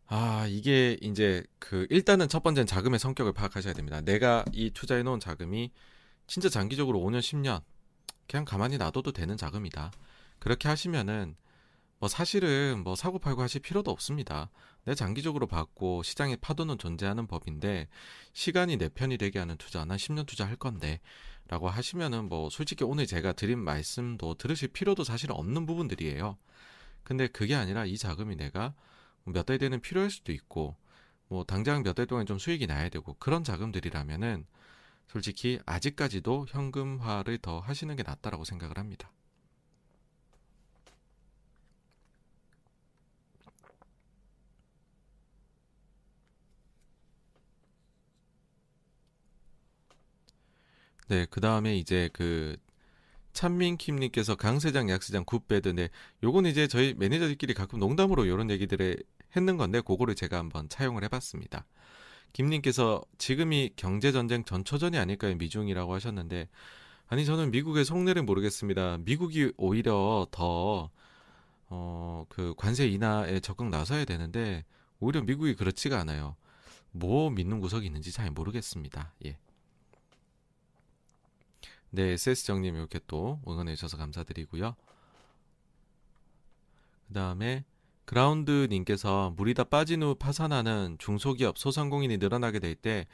아 이게 이제 그 일단은 첫 번째는 자금의 성격을 파악하셔야 됩니다. 내가 이 투자해 놓은 자금이 진짜 장기적으로 5년 10년 그냥 가만히 놔둬도 되는 자금이다. 그렇게 하시면은 뭐 사실은 뭐 사고 팔고 하실 필요도 없습니다. 내 장기적으로 받고 시장의 파도는 존재하는 법인데 시간이 내 편이 되게 하는 투자 난 10년 투자 할 건데 라고 하시면은 뭐 솔직히 오늘 제가 드린 말씀도 들으실 필요도 사실 없는 부분들이에요. 근데 그게 아니라 이 자금이 내가 몇 달 되는 필요할 수도 있고 뭐 당장 몇 달 동안 좀 수익이 나야 되고 그런 자금들이라면은 솔직히 아직까지도 현금화를 더 하시는 게 낫다라고 생각을 합니다. 네, 그 다음에 이제 그 찬민킴님께서 강세장, 약세장, good bad. 네, 요건 이제 저희 매니저들끼리 가끔 농담으로 이런 얘기들을 했는 건데, 그거를 제가 한번 차용을 해봤습니다. 김님께서 지금이 경제전쟁 전초전이 아닐까요? 미중이라고 하셨는데, 아니, 저는 미국의 속내를 모르겠습니다. 미국이 오히려 더, 어, 그 관세 인하에 적극 나서야 되는데, 오히려 미국이 그렇지가 않아요. 뭐 믿는 구석이 있는지 잘 모르겠습니다. 예. 네, SS정님 이렇게 또 응원해 주셔서 감사드리고요. 그 다음에 그라운드님께서 물이 다 빠진 후 파산하는 중소기업 소상공인이 늘어나게 될 때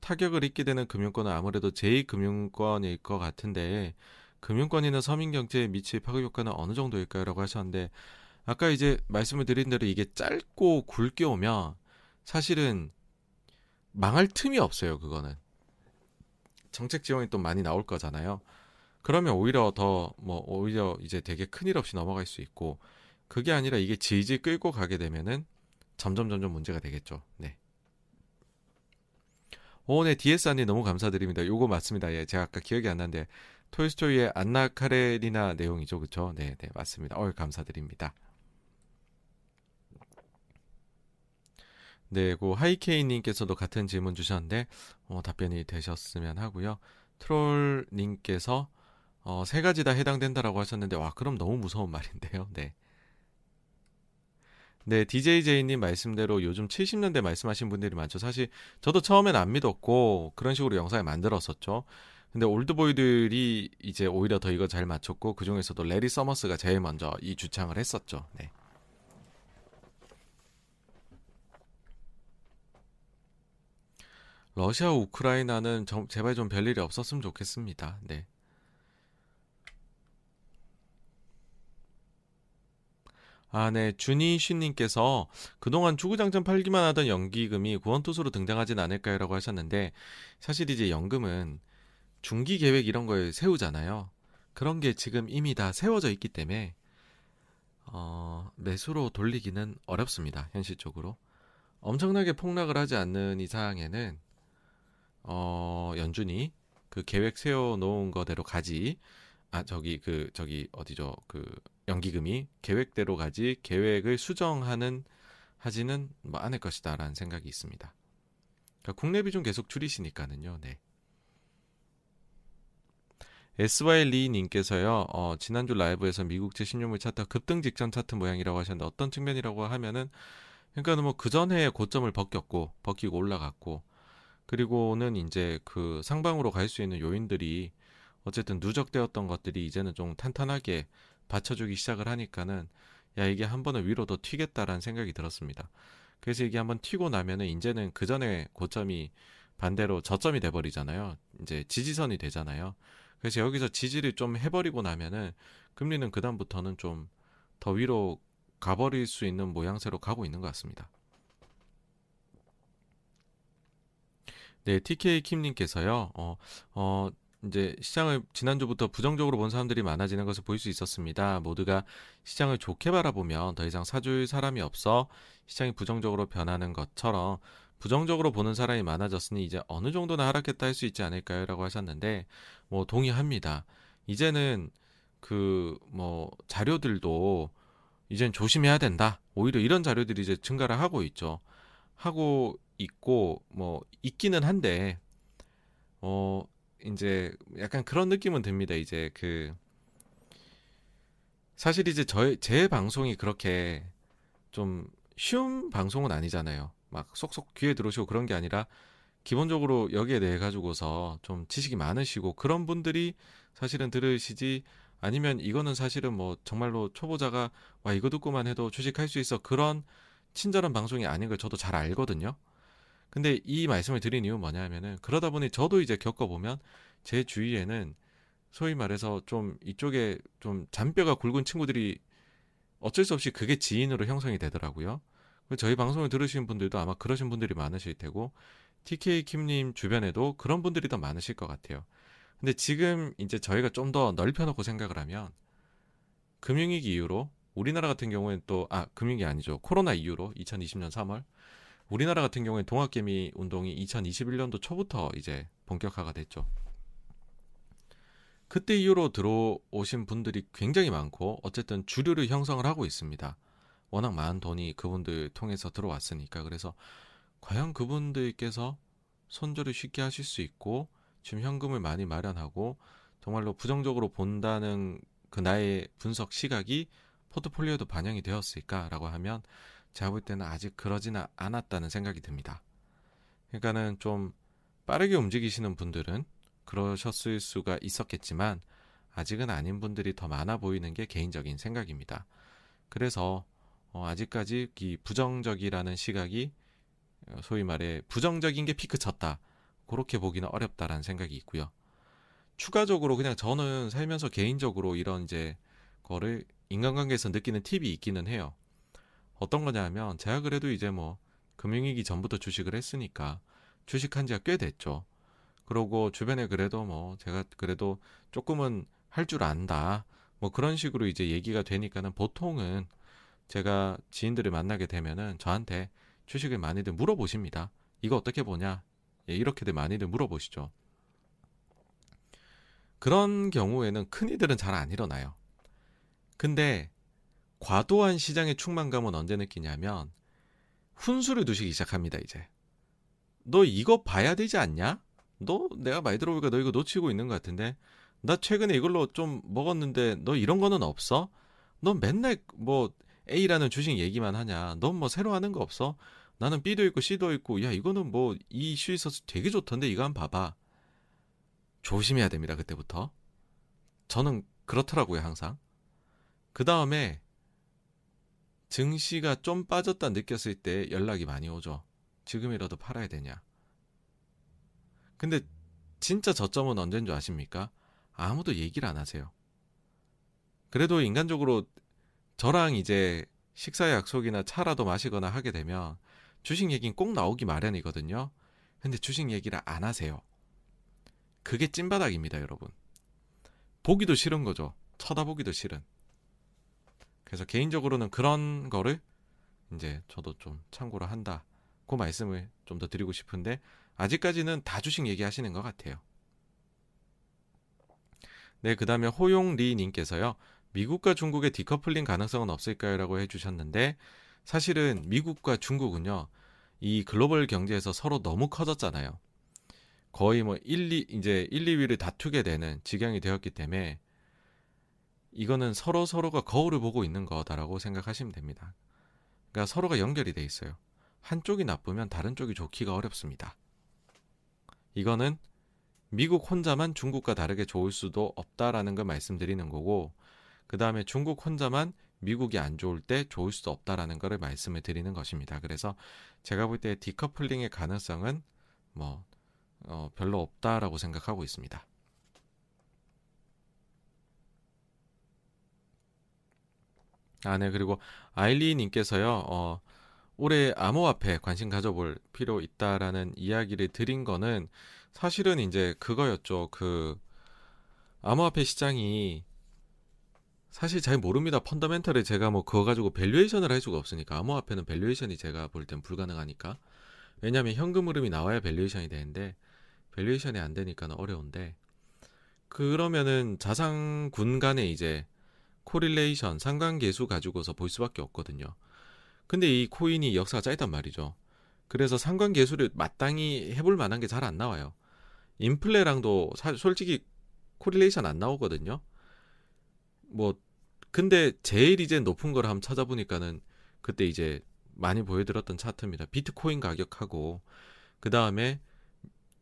타격을 입게 되는 금융권은 아무래도 제2금융권일 것 같은데 금융권이나 서민경제에 미칠 파급 효과는 어느 정도일까요? 라고 하셨는데 아까 이제 말씀을 드린 대로 이게 짧고 굵게 오면 사실은 망할 틈이 없어요 그거는 정책 지원이 또 많이 나올 거잖아요. 그러면 오히려 더 뭐 오히려 이제 되게 큰일 없이 넘어갈 수 있고 그게 아니라 이게 질질 끌고 가게 되면은 점점 점점 문제가 되겠죠. 네. 오, 네, DS 안님 너무 감사드립니다. 요거 맞습니다. 예, 제가 아까 기억이 안 나는데 토이스토리의 안나 카레리나 내용이죠, 그렇죠? 네, 네, 맞습니다. 어, 감사드립니다. 네, 고 하이케이님께서도 같은 질문 주셨는데 어, 답변이 되셨으면 하고요. 트롤님께서 어, 세 가지 다 해당된다라고 하셨는데 와 그럼 너무 무서운 말인데요. 네. 네, DJJ님 말씀대로 요즘 70년대 말씀하신 분들이 많죠. 사실 저도 처음엔 안 믿었고 그런 식으로 영상을 만들었었죠. 근데 올드보이들이 이제 오히려 더 이거 잘 맞췄고 그 중에서도 레리 서머스가 제일 먼저 이 주창을 했었죠. 네. 러시아 우크라이나는 좀, 제발 좀 별일이 없었으면 좋겠습니다. 네. 아, 네. 준이쉬님께서 그동안 주구장창 팔기만 하던 연기금이 구원투수로 등장하진 않을까요? 라고 하셨는데, 사실 이제 연금은 중기 계획 이런 걸 세우잖아요. 그런 게 지금 이미 다 세워져 있기 때문에, 어, 매수로 돌리기는 어렵습니다. 현실적으로. 엄청나게 폭락을 하지 않는 이상에는, 어, 연준이 그 계획 세워 놓은 거대로 가지, 아, 저기, 그, 저기, 어디죠. 그, 연기금이 계획대로 가지 계획을 수정하는 하지는 뭐 않을 것이다라는 생각이 있습니다. 그러니까 국내 비중 계속 줄이시니까는요. 네. SY 리 님께서요, 어, 지난주 라이브에서 미국제 신용물 차트 급등 직전 차트 모양이라고 하셨는데 어떤 측면이라고 하면은 그러니까 뭐 그 전에 고점을 벗겼고 벗기고 올라갔고 그리고는 이제 그 상방으로 갈 수 있는 요인들이 어쨌든 누적되었던 것들이 이제는 좀 탄탄하게 받쳐주기 시작을 하니까는 야 이게 한 번은 위로 더 튀겠다라는 생각이 들었습니다. 그래서 이게 한번 튀고 나면은 이제는 그 전에 고점이 반대로 저점이 돼버리잖아요. 이제 지지선이 되잖아요. 그래서 여기서 지지를 좀 해버리고 나면은 금리는 그 다음부터는 좀 더 위로 가버릴 수 있는 모양새로 가고 있는 것 같습니다. 네, TK 킴님께서요. 어, 어, 이제 시장을 지난주부터 부정적으로 본 사람들이 많아지는 것을 볼 수 있었습니다. 모두가 시장을 좋게 바라보면 더 이상 사줄 사람이 없어 시장이 부정적으로 변하는 것처럼 부정적으로 보는 사람이 많아졌으니 이제 어느 정도는 하락했다 할 수 있지 않을까요? 라고 하셨는데 뭐 동의합니다. 이제는 그 뭐 자료들도 이젠 조심해야 된다. 오히려 이런 자료들이 이제 증가를 하고 있죠. 하고 있고 뭐 있기는 한데 어 이제 약간 그런 느낌은 듭니다. 이제 그 사실 이제 저의 제 방송이 그렇게 좀 쉬운 방송은 아니잖아요. 막 쏙쏙 귀에 들어오시고 그런 게 아니라 기본적으로 여기에 대해 가지고서 좀 지식이 많으시고 그런 분들이 사실은 들으시지 아니면 이거는 사실은 뭐 정말로 초보자가 와 이거 듣고만 해도 주식할 수 있어 그런 친절한 방송이 아닌 걸 저도 잘 알거든요. 근데 이 말씀을 드린 이유는 뭐냐면은 그러다 보니 저도 이제 겪어보면 제 주위에는 소위 말해서 좀 이쪽에 좀 잔뼈가 굵은 친구들이 어쩔 수 없이 그게 지인으로 형성이 되더라고요. 저희 방송을 들으시는 분들도 아마 그러신 분들이 많으실 테고 TK 킴님 주변에도 그런 분들이 더 많으실 것 같아요. 근데 지금 이제 저희가 좀 더 넓혀놓고 생각을 하면 금융위기 이후로 우리나라 같은 경우에는 또 아 금융이 아니죠 코로나 이후로 2020년 3월 우리나라 같은 경우에 동학개미 운동이 2021년도 초부터 이제 본격화가 됐죠. 그때 이후로 들어오신 분들이 굉장히 많고 어쨌든 주류를 형성을 하고 있습니다. 워낙 많은 돈이 그분들 통해서 들어왔으니까 그래서 과연 그분들께서 손절을 쉽게 하실 수 있고 지금 현금을 많이 마련하고 정말로 부정적으로 본다는 그 나의 분석 시각이 포트폴리오도 반영이 되었을까라고 하면 제가 볼 때는 아직 그러지는 않았다는 생각이 듭니다. 그러니까는 좀 빠르게 움직이시는 분들은 그러셨을 수가 있었겠지만 아직은 아닌 분들이 더 많아 보이는 게 개인적인 생각입니다. 그래서 어, 아직까지 이 부정적이라는 시각이 어, 소위 말해 부정적인 게 피크 쳤다. 그렇게 보기는 어렵다라는 생각이 있고요. 추가적으로 그냥 저는 살면서 개인적으로 이런 이제 거를 인간관계에서 느끼는 팁이 있기는 해요. 어떤 거냐면 제가 그래도 이제 뭐 금융위기 전부터 주식을 했으니까 주식한 지가 꽤 됐죠. 그러고 주변에 그래도 뭐 제가 그래도 조금은 할 줄 안다. 뭐 그런 식으로 이제 얘기가 되니까는 보통은 제가 지인들을 만나게 되면은 저한테 주식을 많이들 물어보십니다. 이거 어떻게 보냐? 예, 이렇게들 많이들 물어보시죠. 그런 경우에는 큰 이들은 잘 안 일어나요. 근데 과도한 시장의 충만감은 언제 느끼냐면 훈수를 두시기 시작합니다, 이제. 너 이거 봐야 되지 않냐? 너 내가 많이 들어보니까 너 이거 놓치고 있는 것 같은데 나 최근에 이걸로 좀 먹었는데 너 이런 거는 없어? 너 맨날 뭐 A라는 주식 얘기만 하냐? 넌 뭐 새로 하는 거 없어? 나는 B도 있고 C도 있고 야 이거는 뭐 이 이슈 있어서 되게 좋던데 이거 한번 봐봐. 조심해야 됩니다 그때부터. 저는 그렇더라고요 항상. 그 다음에 증시가 좀 빠졌다 느꼈을 때 연락이 많이 오죠. 지금이라도 팔아야 되냐. 근데 진짜 저점은 언제인 줄 아십니까? 아무도 얘기를 안 하세요. 그래도 인간적으로 저랑 이제 식사 약속이나 차라도 마시거나 하게 되면 주식 얘기는 꼭 나오기 마련이거든요. 근데 주식 얘기를 안 하세요. 그게 찐바닥입니다, 여러분. 보기도 싫은 거죠. 쳐다보기도 싫은. 그래서 개인적으로는 그런 거를 이제 저도 좀 참고를 한다. 그 말씀을 좀 더 드리고 싶은데 아직까지는 다 주식 얘기하시는 것 같아요. 네, 그 다음에 호용리 님께서요. 미국과 중국의 디커플링 가능성은 없을까요? 라고 해주셨는데 사실은 미국과 중국은요. 이 글로벌 경제에서 서로 너무 커졌잖아요. 거의 뭐 1, 2, 이제 1, 2위를 다투게 되는 지경이 되었기 때문에 이거는 서로 서로가 거울을 보고 있는 거다라고 생각하시면 됩니다. 그러니까 서로가 연결이 돼 있어요. 한쪽이 나쁘면 다른 쪽이 좋기가 어렵습니다. 이거는 미국 혼자만 중국과 다르게 좋을 수도 없다라는 걸 말씀드리는 거고, 그 다음에 중국 혼자만 미국이 안 좋을 때 좋을 수도 없다라는 것을 말씀을 드리는 것입니다. 그래서 제가 볼 때 디커플링의 가능성은 뭐 어, 별로 없다라고 생각하고 있습니다. 아, 네. 그리고 아일리 님께서요, 어, 올해 암호화폐 관심 가져볼 필요 있다라는 이야기를 드린 거는 사실은 이제 그거였죠. 그 암호화폐 시장이 사실 잘 모릅니다. fundamental을 제가 뭐 그거 가지고 valuation을 할 수가 없으니까 암호화폐는 valuation이 제가 볼 땐 불가능하니까 왜냐하면 현금 흐름이 나와야 valuation이 되는데 valuation이 안 되니까 어려운데 그러면은 자산군 간에 이제 correlation 상관계수 가지고서 볼 수밖에 없거든요. 근데 이 코인이 역사가 짧단 말이죠. 그래서 상관계수를 마땅히 해볼 만한 게 잘 안 나와요. 인플레랑도 사, 솔직히 correlation 안 나오거든요. 뭐 근데 제일 이제 높은 걸 한번 찾아보니까는 그때 이제 많이 보여드렸던 차트입니다. 비트코인 가격하고 그 다음에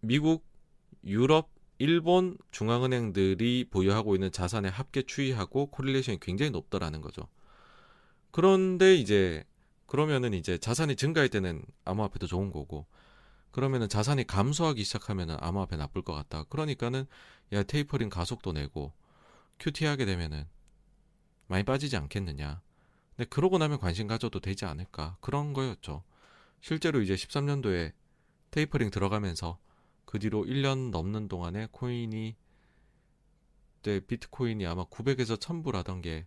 미국, 유럽, 일본 중앙은행들이 보유하고 있는 자산의 합계 추이하고 correlation이 굉장히 높더라는 거죠. 그런데 이제 그러면은 이제 자산이 증가할 때는 암호화폐도 좋은 거고 그러면은 자산이 감소하기 시작하면은 암호화폐 나쁠 것 같다. 그러니까는 야 테이퍼링 가속도 내고 QT 하게 되면은 많이 빠지지 않겠느냐. 근데 그러고 나면 관심 가져도 되지 않을까. 그런 거였죠. 실제로 이제 13년도에 테이퍼링 들어가면서 그 뒤로 1년 넘는 동안에 코인이 때 비트코인이 아마 900에서 1000불 하던 게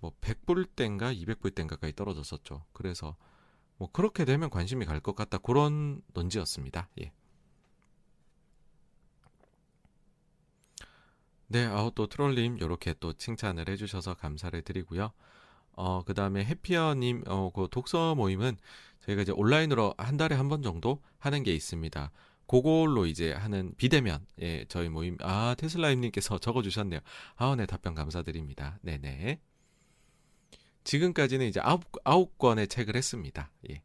뭐 100불 땐가 200불 땐가까지 떨어졌었죠. 그래서 뭐 그렇게 되면 관심이 갈 것 같다. 그런 논지였습니다. 예. 네, 또 트롤님 이렇게 또 칭찬을 해주셔서 감사를 드리고요. 어, 그 다음에 해피어님, 어, 그 독서 모임은 저희가 이제 온라인으로 한 달에 한 번 정도 하는 게 있습니다. 그걸로 이제 하는 비대면, 예, 저희 모임, 아, 테슬라임님께서 적어주셨네요. 아, 네, 답변 감사드립니다. 네네. 지금까지는 이제 아홉, 아홉 권의 책을 했습니다. 예.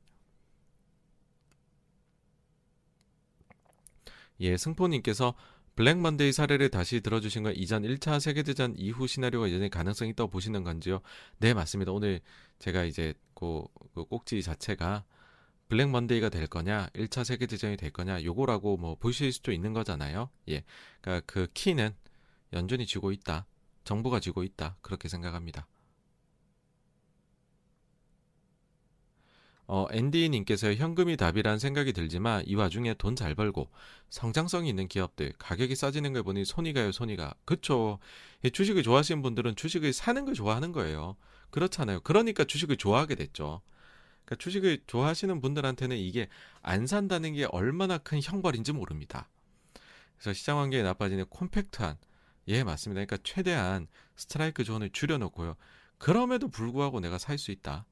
예, 승포님께서 블랙 먼데이 사례를 다시 들어주신 건 이전 1차 세계대전 이후 시나리오가 여전히 가능성이 있다고 보시는 건지요? 네, 맞습니다. 오늘 제가 이제 그, 그 꼭지 자체가 블랙 먼데이가 될 거냐, 1차 세계 대전이 될 거냐, 요거라고 뭐 보실 수도 있는 거잖아요. 예. 그러니까 그 키는 연준이 쥐고 있다. 정부가 쥐고 있다. 그렇게 생각합니다. 어, 앤디님께서 현금이 답이란 생각이 들지만 이 와중에 돈 잘 벌고 성장성이 있는 기업들 가격이 싸지는 걸 보니 손이 가요 손이 가 그쵸 주식을 좋아하시는 분들은 주식을 사는 걸 좋아하는 거예요 그렇잖아요 그러니까 주식을 좋아하게 됐죠 그러니까 주식을 좋아하시는 분들한테는 이게 안 산다는 게 얼마나 큰 형벌인지 모릅니다 그래서 시장 환경이 나빠지는 콤팩트한 예 맞습니다 그러니까 최대한 스트라이크 존을 줄여놓고요 그럼에도 불구하고 내가 살 수 있다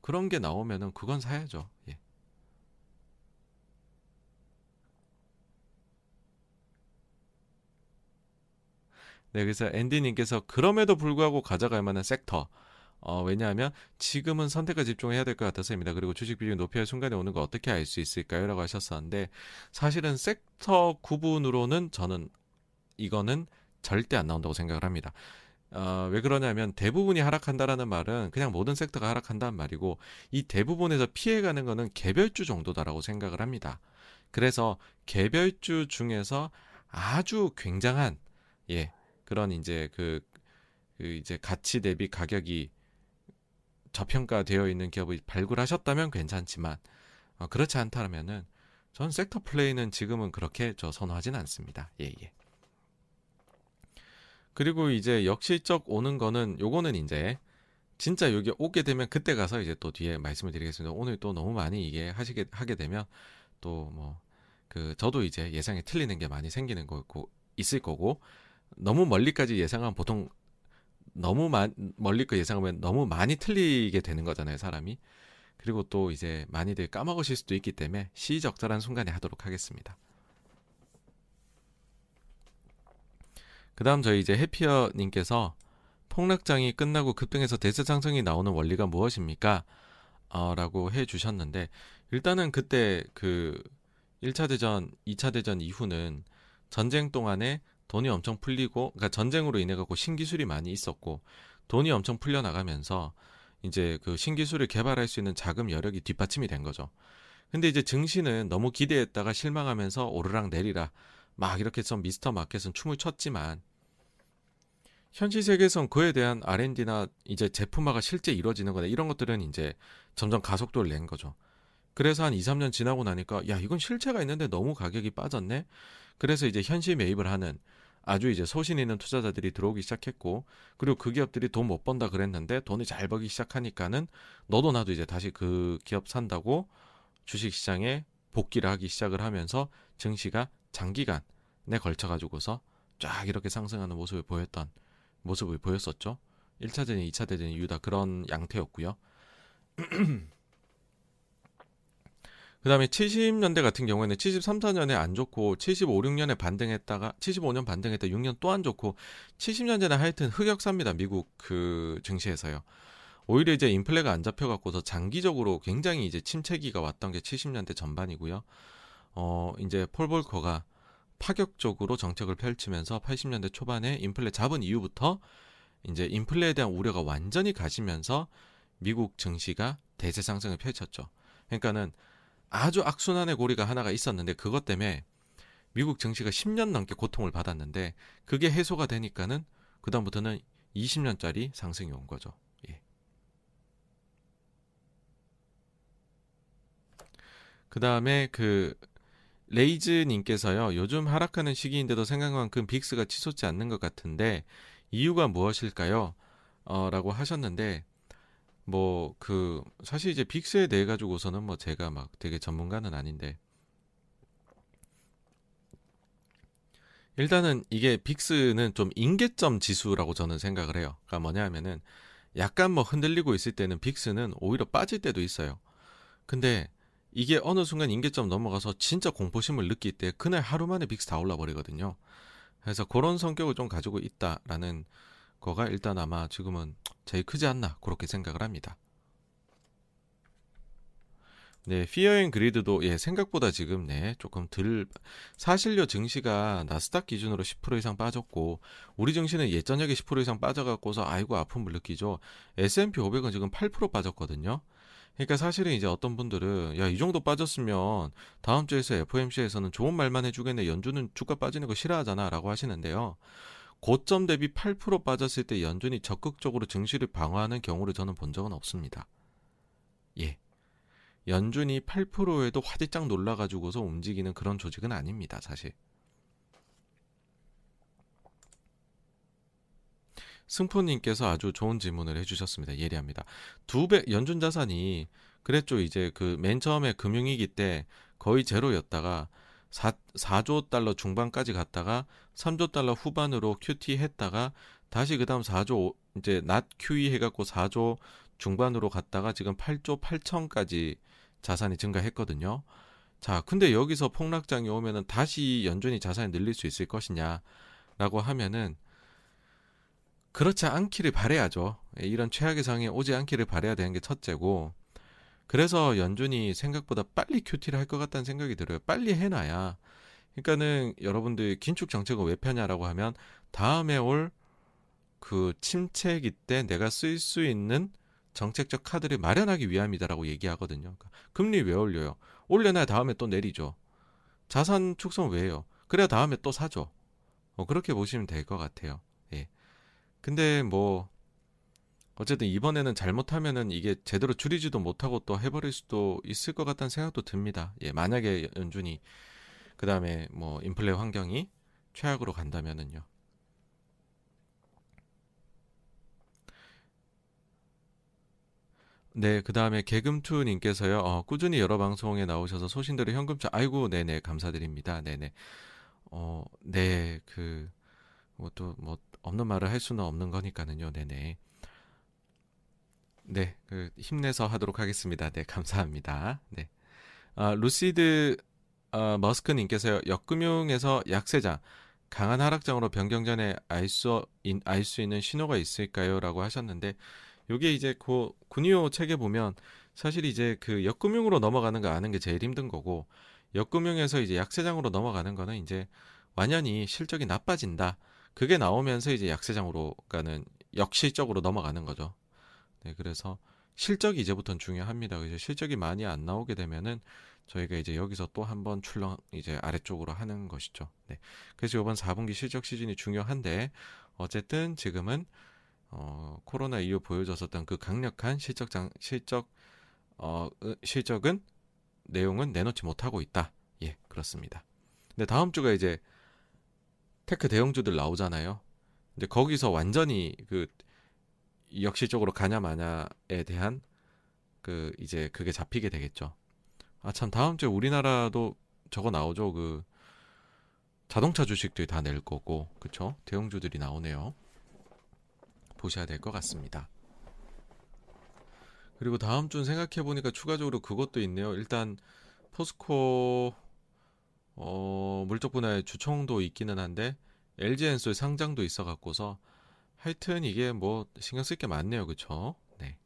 그런 게 나오면은 그건 사야죠. 예. 네, 그래서 앤디님께서 그럼에도 불구하고 가져갈 만한 섹터. 어, 왜냐하면 지금은 선택과 집중을 해야 될 것 같아서입니다. 그리고 주식 비중 높여야 순간에 오는 거 어떻게 알 수 있을까요? 라고 하셨었는데, 사실은 섹터 구분으로는 저는 이거는 절대 안 나온다고 생각을 합니다. 어, 왜 그러냐면 대부분이 하락한다라는 말은 그냥 모든 섹터가 하락한다는 말이고 이 대부분에서 피해가는 거는 개별주 정도다라고 생각을 합니다. 그래서 개별주 중에서 아주 굉장한 예 그런 이제 그, 그 이제 가치 대비 가격이 저평가되어 있는 기업을 발굴하셨다면 괜찮지만 어, 그렇지 않다면은 전 섹터 플레이는 지금은 그렇게 저 선호하진 않습니다. 예 예. 그리고 이제 역시적 오는 거는 요거는 이제 진짜 여기 오게 되면 그때 가서 이제 또 뒤에 말씀을 드리겠습니다. 오늘 또 너무 많이 이게 하시게 하게 되면 또 뭐 그 저도 이제 예상이 틀리는 게 많이 생기는 거고 있을 거고 너무 멀리까지 예상하면 보통 너무 만, 멀리 거 예상하면 너무 많이 틀리게 되는 거잖아요, 사람이. 그리고 또 이제 많이들 까먹으실 수도 있기 때문에 시적절한 순간에 하도록 하겠습니다. 그 다음 저희 이제 해피어님께서 폭락장이 끝나고 급등해서 대세 상승이 나오는 원리가 무엇입니까? 어, 라고 해 주셨는데, 일단은 그때 그 1차 대전, 2차 대전 이후는 전쟁 동안에 돈이 엄청 풀리고, 그러니까 전쟁으로 인해 갖고 신기술이 많이 있었고, 돈이 엄청 풀려 나가면서 이제 그 신기술을 개발할 수 있는 자금 여력이 뒷받침이 된 거죠. 근데 이제 증시는 너무 기대했다가 실망하면서 오르락 내리라 막 이렇게 해서 미스터 마켓은 춤을 췄지만 현실 세계에선 그에 대한 R&D나 이제 제품화가 실제 이루어지는 거나 이런 것들은 이제 점점 가속도를 낸 거죠. 그래서 한 2, 3년 지나고 나니까 야, 이건 실체가 있는데 너무 가격이 빠졌네. 그래서 이제 현실 매입을 하는 아주 이제 소신 있는 투자자들이 들어오기 시작했고 그리고 그 기업들이 돈 못 번다 그랬는데 돈이 잘 벌기 시작하니까는 너도 나도 이제 다시 그 기업 산다고 주식 시장에 복귀를 하기 시작을 하면서 증시가 장기간에 걸쳐 가지고서 쫙 이렇게 상승하는 모습을 보였던 모습을 보였었죠. 1차 대전, 2차 대전 이후 다 그런 양태였고요. 그 다음에 70년대 같은 경우에는 73, 4년에 안 좋고 75, 6년에 반등했다가 75년 반등했다 6년 또 안 좋고 70년대는 하여튼 흑역사입니다. 미국 그 증시에서요. 오히려 이제 인플레가 안 잡혀갖고서 장기적으로 굉장히 이제 침체기가 왔던 게 70년대 전반이고요. 어, 이제 폴 볼커가 파격적으로 정책을 펼치면서 80년대 초반에 인플레 잡은 이후부터 이제 인플레에 대한 우려가 완전히 가시면서 미국 증시가 대세 상승을 펼쳤죠. 그러니까는 아주 악순환의 고리가 하나가 있었는데 그것 때문에 미국 증시가 10년 넘게 고통을 받았는데 그게 해소가 되니까는 그다음부터는 20년짜리 상승이 온 거죠. 예. 그다음에 그 레이즈 님께서요, 요즘 하락하는 시기인데도 생각만큼 VIX가 치솟지 않는 것 같은데, 이유가 무엇일까요? 어, 라고 하셨는데, 뭐, 그, 사실 이제 VIX에 대해 가지고서는 뭐 제가 막 되게 전문가는 아닌데, 일단은 이게 VIX는 좀 임계점 지수라고 저는 생각을 해요. 그러니까 뭐냐 하면은, 약간 뭐 흔들리고 있을 때는 VIX는 오히려 빠질 때도 있어요. 근데 이게 어느 순간 임계점 넘어가서 진짜 공포심을 느낄 때 그날 하루 만에 VIX 다 올라 버리거든요. 그래서 그런 성격을 좀 가지고 있다라는 거가 일단 아마 지금은 제일 크지 않나 그렇게 생각을 합니다. 네, fear and greed도 예, 생각보다 지금 네, 조금 덜 사실요 증시가 나스닥 기준으로 10% 이상 빠졌고 우리 증시는 예전에 10% 이상 빠져 갖고서 아이고 아픔을 느끼죠. S&P 500은 지금 8% 빠졌거든요. 그러니까 사실은 이제 어떤 분들은 야 이 정도 빠졌으면 다음 주에서 FOMC에서는 좋은 말만 해 주겠네 연준은 주가 빠지는 거 싫어하잖아라고 하시는데요. 고점 대비 8% 빠졌을 때 연준이 적극적으로 증시를 방어하는 경우를 저는 본 적은 없습니다. 예. 연준이 8%에도 화들짝 놀라가지고서 움직이는 그런 조직은 아닙니다, 사실. 승포님께서 아주 좋은 질문을 해주셨습니다. 예리합니다. 두 배, 연준 자산이 그랬죠. 이제 그 맨 처음에 금융위기 때 거의 제로였다가 4, 4조 달러 중반까지 갔다가 3조 달러 후반으로 QT 했다가 다시 그 다음 4조 이제 낮 QE 해갖고 4조 중반으로 갔다가 지금 8조 8천까지 자산이 증가했거든요. 자, 근데 여기서 폭락장이 오면은 다시 연준이 자산이 늘릴 수 있을 것이냐라고 하면은 그렇지 않기를 바래야죠. 예, 이런 최악의 상황에 오지 않기를 바래야 되는 게 첫째고 그래서 연준이 생각보다 빨리 큐티를 할 것 같다는 생각이 들어요. 빨리 해놔야. 그러니까는 여러분들 긴축 정책을 왜 펴냐라고 하면 다음에 올 그 침체기 때 내가 쓸 수 있는 정책적 카드를 마련하기 위함이다라고 얘기하거든요. 그러니까 금리 왜 올려요? 올려놔야 다음에 또 내리죠. 자산 축소는 왜 해요? 그래야 다음에 또 사죠. 뭐 그렇게 보시면 될 것 같아요. 예. 근데 뭐 어쨌든 이번에는 잘못하면은 이게 제대로 줄이지도 못하고 또 해버릴 수도 있을 것 같다는 생각도 듭니다. 예, 만약에 연준이 그 다음에 뭐 인플레 환경이 최악으로 간다면은요. 네, 그 다음에 개금투님께서요, 어, 꾸준히 여러 방송에 나오셔서 소신대로 현금차, 아이고, 네네, 감사드립니다. 네네. 어, 네, 그, 뭐 또, 뭐, 없는 말을 할 수는 없는 거니까는요, 네네. 네, 그 힘내서 하도록 하겠습니다. 네, 감사합니다. 네. 아, 루시드 아, 머스크님께서요, 역금융에서 약세장, 강한 하락장으로 변경 전에 알 수, 알수 있는 신호가 있을까요? 라고 하셨는데, 요게 이제 그 군요 책에 보면 사실 이제 그 역금융으로 넘어가는 거 아는 게 제일 힘든 거고, 역금융에서 이제 약세장으로 넘어가는 거는 이제 완연히 실적이 나빠진다. 그게 나오면서 이제 약세장으로 가는 역실적으로 넘어가는 거죠. 네, 그래서 실적이 이제부터는 중요합니다. 그래서 실적이 많이 안 나오게 되면은 저희가 이제 여기서 또 한번 출렁 이제 아래쪽으로 하는 것이죠. 네. 그래서 이번 4분기 실적 시즌이 중요한데 어쨌든 지금은 어, 코로나 이후 보여줬었던 그 강력한 실적 장 실적 어, 실적은 내용은 내놓지 못하고 있다. 예, 그렇습니다. 근데 다음 주가 이제 테크 대형주들 나오잖아요. 근데 거기서 완전히 그 역시적으로 가냐 마냐에 대한 그 이제 그게 잡히게 되겠죠. 아 참 다음 주에 우리나라도 저거 나오죠. 그 자동차 주식들이 다 낼 거고 그쵸? 대형주들이 나오네요. 보셔야 될 것 같습니다. 그리고 다음 주는 생각해 보니까 추가적으로 그것도 있네요. 일단 포스코 어, 물적 분야의 주총도 있기는 한데 LG엔솔 상장도 있어 갖고서 하여튼 이게 뭐 신경 쓸 게 많네요. 그쵸? 네.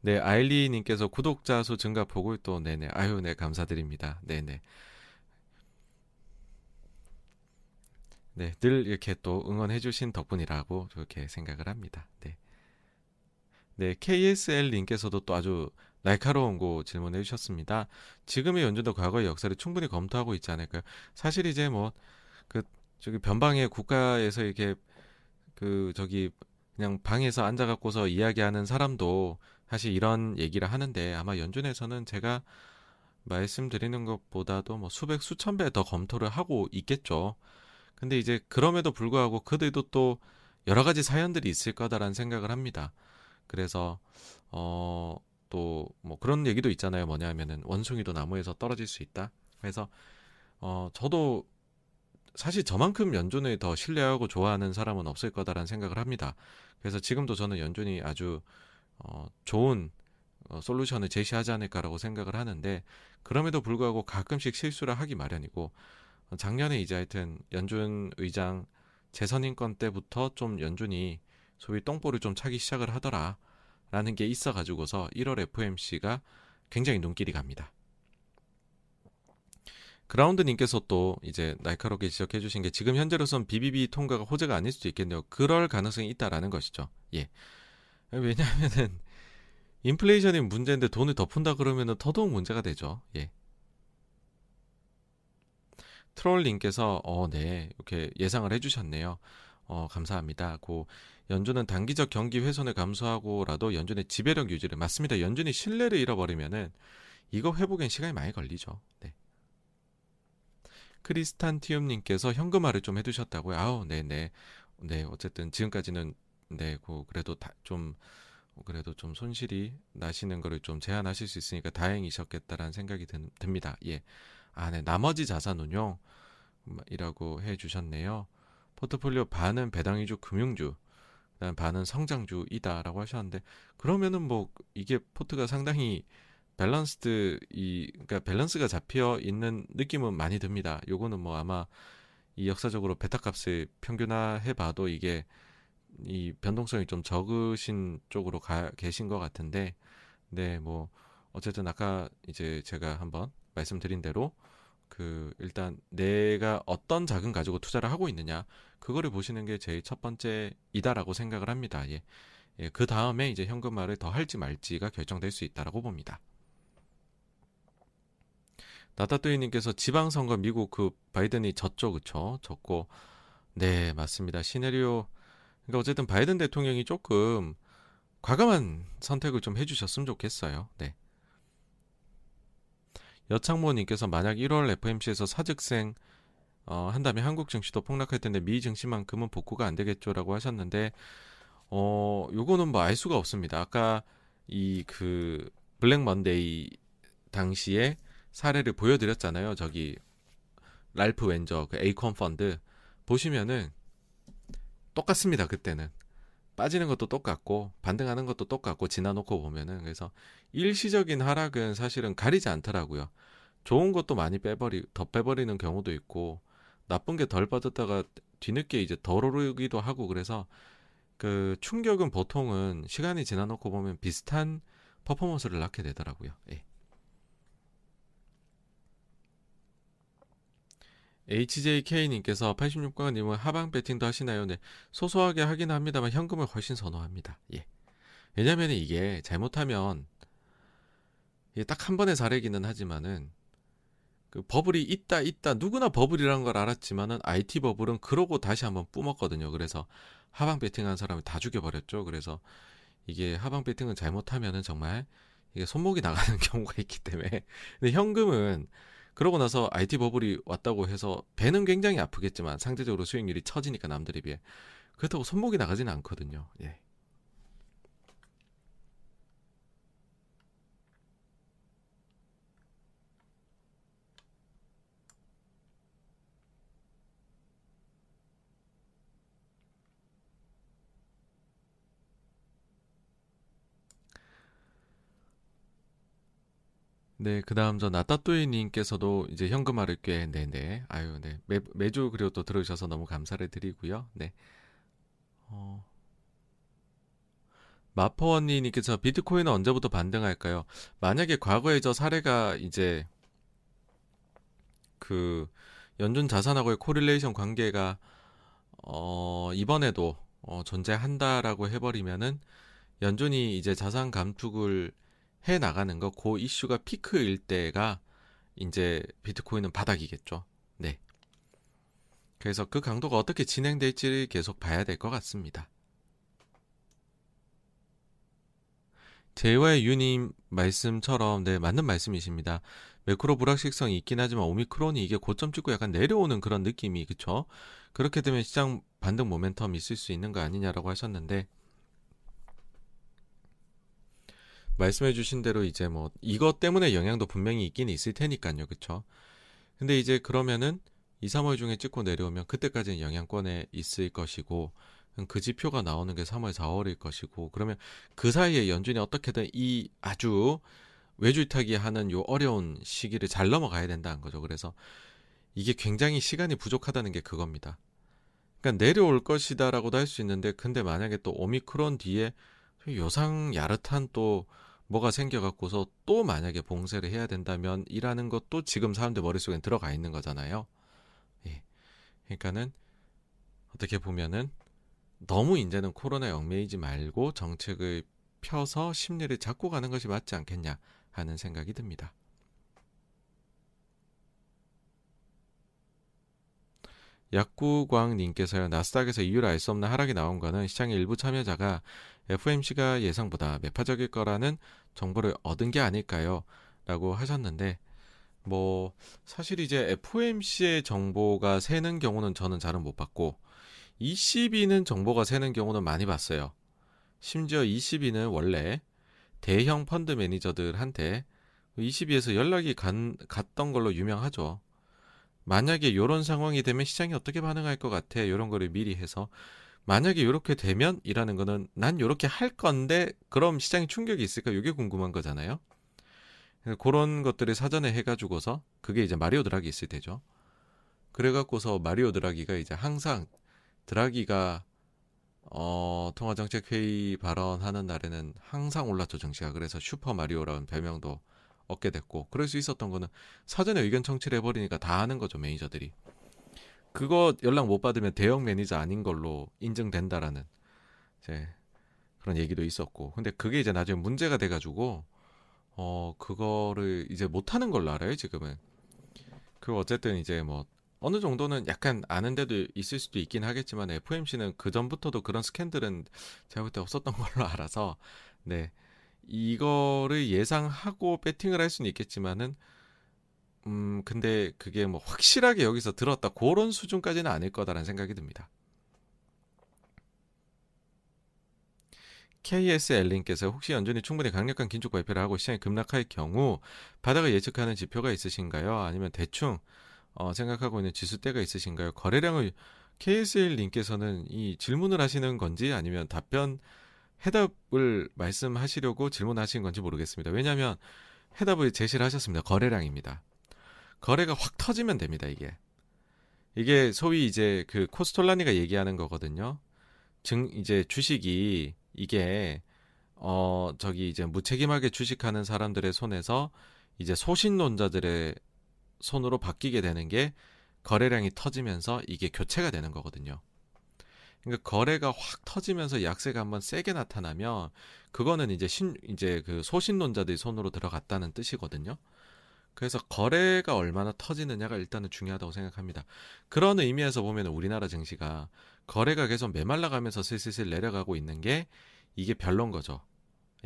네, 아일리 님께서 구독자 수 증가 보고 또 네네 아유 네 감사드립니다. 네네 네, 늘 이렇게 또 응원해 주신 덕분이라고 그렇게 생각을 합니다. 네. 네, KSL님께서도 또 아주 날카로운 거 질문해 주셨습니다. 지금의 연준도 과거의 역사를 충분히 검토하고 있지 않을까요? 사실 이제 뭐, 그, 저기 변방의 국가에서 이렇게, 그, 저기, 그냥 방에서 앉아 갖고서 이야기하는 사람도 사실 이런 얘기를 하는데 아마 연준에서는 제가 말씀드리는 것보다도 뭐 수백, 수천 배 더 검토를 하고 있겠죠. 근데 이제 그럼에도 불구하고 그들도 또 여러 가지 사연들이 있을 거다라는 생각을 합니다. 그래서 어 또 뭐 그런 얘기도 있잖아요. 뭐냐면은 원숭이도 나무에서 떨어질 수 있다. 그래서 어 저도 사실 저만큼 연준을 더 신뢰하고 좋아하는 사람은 없을 거다라는 생각을 합니다. 그래서 지금도 저는 연준이 아주 어 좋은 어, 솔루션을 제시하지 않을까라고 생각을 하는데 그럼에도 불구하고 가끔씩 실수를 하기 마련이고 작년에 이제 하여튼 연준 의장 재선인권 때부터 좀 연준이 소위 똥볼을 좀 차기 시작을 하더라. 라는 게 있어 가지고서 1월 FOMC가 굉장히 눈길이 갑니다. 그라운드님께서 또 이제 날카롭게 지적해 주신 게 지금 현재로선 BBB 통과가 호재가 아닐 수도 있겠네요. 그럴 가능성이 있다라는 것이죠. 예. 왜냐하면은 인플레이션이 문제인데 돈을 더 푼다 그러면은 더더욱 문제가 되죠. 예. 트롤님께서 어, 네 이렇게 예상을 해 주셨네요. 어, 감사합니다. 고 연준은 단기적 경기 훼손을 감수하고라도 연준의 지배력 유지를 맞습니다. 연준이 신뢰를 잃어버리면은 이거 회복엔 시간이 많이 걸리죠. 네. 크리스탄티움님께서 현금화를 좀 해두셨다고요. 아우, 네네. 네, 어쨌든 지금까지는 네, 고 그래도 다, 좀 그래도 좀 손실이 나시는 거를 좀 제한하실 수 있으니까 다행이셨겠다라는 생각이 든, 듭니다. 예. 아, 네. 나머지 자산 운용이라고 해 주셨네요. 포트폴리오 반은 배당 위주 금융주, 그다음 반은 성장주이다라고 하셨는데 그러면은 뭐 이게 포트가 상당히 balanced 이 그러니까 밸런스가 잡혀 있는 느낌은 많이 듭니다. 요거는 뭐 아마 이 역사적으로 베타 값을 평균화해 봐도 이게 이 변동성이 좀 적으신 쪽으로 가 계신 것 같은데 네 뭐 어쨌든 아까 이제 제가 한번 말씀드린 대로 그 일단 내가 어떤 자금 가지고 투자를 하고 있느냐 그거를 보시는 게 제일 첫 번째이다라고 생각을 합니다. 예. 예, 그 다음에 이제 현금화를 더 할지 말지가 결정될 수 있다라고 봅니다. 나타뚜이님께서 지방선거 미국 그 바이든이 졌죠, 그쵸? 졌고, 네, 맞습니다. 시네리오, 그러니까 어쨌든 바이든 대통령이 조금 과감한 선택을 좀 해주셨으면 좋겠어요. 네. 여창모님께서 만약 1월 FMC에서 사직생 어, 한다면 한국 증시도 폭락할 텐데 미 증시만큼은 복구가 안 되겠죠라고 하셨는데 어 요거는 뭐 알 수가 없습니다. 아까 이 그 Black Monday 당시에 사례를 보여드렸잖아요. 저기 랄프 웬저 그 에이콘 펀드 보시면은 똑같습니다. 그때는 빠지는 것도 똑같고 반등하는 것도 똑같고 지나놓고 보면은 그래서 일시적인 하락은 사실은 가리지 않더라고요. 좋은 것도 많이 빼버리 더 빼버리는 경우도 있고 나쁜 게 덜 빠졌다가 뒤늦게 이제 덜 오르기도 하고 그래서 그 충격은 보통은 시간이 지나놓고 보면 비슷한 퍼포먼스를 낳게 되더라고요. 예. HJK님께서 86강님은 하방 배팅도 하시나요? 네. 소소하게 하긴 합니다만 현금을 훨씬 선호합니다. 예. 왜냐면 이게 잘못하면 딱 한 번의 사례기는 하지만은 그 버블이 있다 있다 누구나 버블이란 걸 알았지만은 IT 버블은 그러고 다시 한번 뿜었거든요. 그래서 하방 배팅한 사람을 다 죽여버렸죠. 그래서 이게 하방 배팅은 잘못하면은 정말 이게 손목이 나가는 경우가 있기 때문에 근데 현금은 그러고 나서 IT 버블이 왔다고 해서 배는 굉장히 아프겠지만 상대적으로 수익률이 처지니까 남들에 비해 그렇다고 손목이 나가지는 않거든요. 예. 네, 그 다음 저 나따뚜이님께서도 이제 현금화를 꽤 네네 아유 네 매, 매주 그리고 또 들어주셔서 너무 감사를 드리고요. 네. 어. 마퍼원니님께서 비트코인은 언제부터 반등할까요? 만약에 과거에 저 사례가 이제 그 연준 자산하고의 correlation 관계가 어 이번에도 어 존재한다라고 해버리면은 연준이 이제 자산 감축을 해 나가는 거, 그 이슈가 피크일 때가 이제 비트코인은 바닥이겠죠. 네. 그래서 그 강도가 어떻게 진행될지를 계속 봐야 될 것 같습니다. 제와의 유님 말씀처럼 네 맞는 말씀이십니다. 매크로 불확실성이 있긴 하지만 오미크론이 이게 고점 찍고 약간 내려오는 그런 느낌이 그쵸? 그렇게 되면 시장 반등 모멘텀 있을 수 있는 거 아니냐라고 하셨는데 말씀해 주신 대로 이제 뭐 이것 때문에 영향도 분명히 있긴 있을 테니까요. 그쵸? 근데 이제 그러면은 2, 3월 중에 찍고 내려오면 그때까지는 영향권에 있을 것이고 그 지표가 나오는 게 3월, 4월일 것이고 그러면 그 사이에 연준이 어떻게든 이 아주 외줄타기 하는 요 어려운 시기를 잘 넘어가야 된다는 거죠. 그래서 이게 굉장히 시간이 부족하다는 게 그겁니다. 그러니까 내려올 것이다라고도 할 수 있는데 근데 만약에 또 오미크론 뒤에 요상 야릇한 또 뭐가 생겨갖고서 또 만약에 봉쇄를 해야 된다면 이라는 것도 지금 사람들 머릿속엔 들어가 있는 거잖아요. 예. 그러니까는 어떻게 보면은 너무 이제는 코로나 얽매이지 말고 정책을 펴서 심리를 잡고 가는 것이 맞지 않겠냐 하는 생각이 듭니다. 약구광님께서요 나스닥에서 이유를 알 수 없는 하락이 나온 거는 시장의 일부 참여자가 FMC가 예상보다 매파적일 거라는 정보를 얻은 게 아닐까요? 라고 하셨는데, 뭐, 사실 이제 FOMC의 정보가 새는 경우는 저는 잘은 못 봤고, ECB는 정보가 새는 경우는 많이 봤어요. 심지어 ECB는 원래 대형 펀드 매니저들한테 ECB에서 연락이 간, 갔던 걸로 유명하죠. 만약에 이런 상황이 되면 시장이 어떻게 반응할 것 같아? 이런 거를 미리 해서 만약에 이렇게 되면 이라는 거는 난 이렇게 할 건데 그럼 시장에 충격이 있을까? 이게 궁금한 거잖아요. 그런 것들을 사전에 해가지고서 그게 이제 마리오 드라기 있을 때죠. 그래갖고서 마리오 드라기가 이제 항상 드라기가 어, 통화정책회의 발언하는 날에는 항상 올랐죠 정치가 그래서 슈퍼 마리오라는 별명도 얻게 됐고 그럴 수 있었던 거는 사전에 의견 청취를 해버리니까 다 하는 거죠 매니저들이 그거 연락 못 받으면 대형 매니저 아닌 걸로 인증된다라는 이제 그런 얘기도 있었고. 근데 그게 이제 나중에 문제가 돼가지고 어 그거를 이제 못 하는 걸로 알아요 지금은. 그 어쨌든 이제 뭐 어느 정도는 약간 아는 데도 있을 수도 있긴 하겠지만 FMC는 그 전부터도 그런 스캔들은 제가 볼 때 없었던 걸로 알아서 네 이거를 예상하고 배팅을 할 수는 있겠지만은 음 근데 그게 뭐 확실하게 여기서 들었다 그런 수준까지는 아닐 거다라는 생각이 듭니다. KSL님께서 혹시 연준이 충분히 강력한 긴축 발표를 하고 시장이 급락할 경우 바닥을 예측하는 지표가 있으신가요? 아니면 대충 어, 생각하고 있는 지수대가 있으신가요? 거래량을 KSL님께서는 이 질문을 하시는 건지 아니면 답변 해답을 말씀하시려고 질문하신 건지 모르겠습니다. 왜냐하면 해답을 제시를 하셨습니다. 거래량입니다. 거래가 확 터지면 됩니다. 이게 이게 소위 이제 그 코스톨라니가 얘기하는 거거든요. 증 이제 주식이 이게 어 저기 이제 무책임하게 주식하는 사람들의 손에서 이제 소신론자들의 손으로 바뀌게 되는 게 거래량이 터지면서 이게 교체가 되는 거거든요. 그러니까 거래가 확 터지면서 약세가 한번 세게 나타나면 그거는 이제 신 이제 그 소신론자들이 손으로 들어갔다는 뜻이거든요. 그래서 거래가 얼마나 터지느냐가 일단은 중요하다고 생각합니다. 그런 의미에서 보면 우리나라 증시가 거래가 계속 메말라가면서 슬슬슬 내려가고 있는 게 이게 별론 거죠.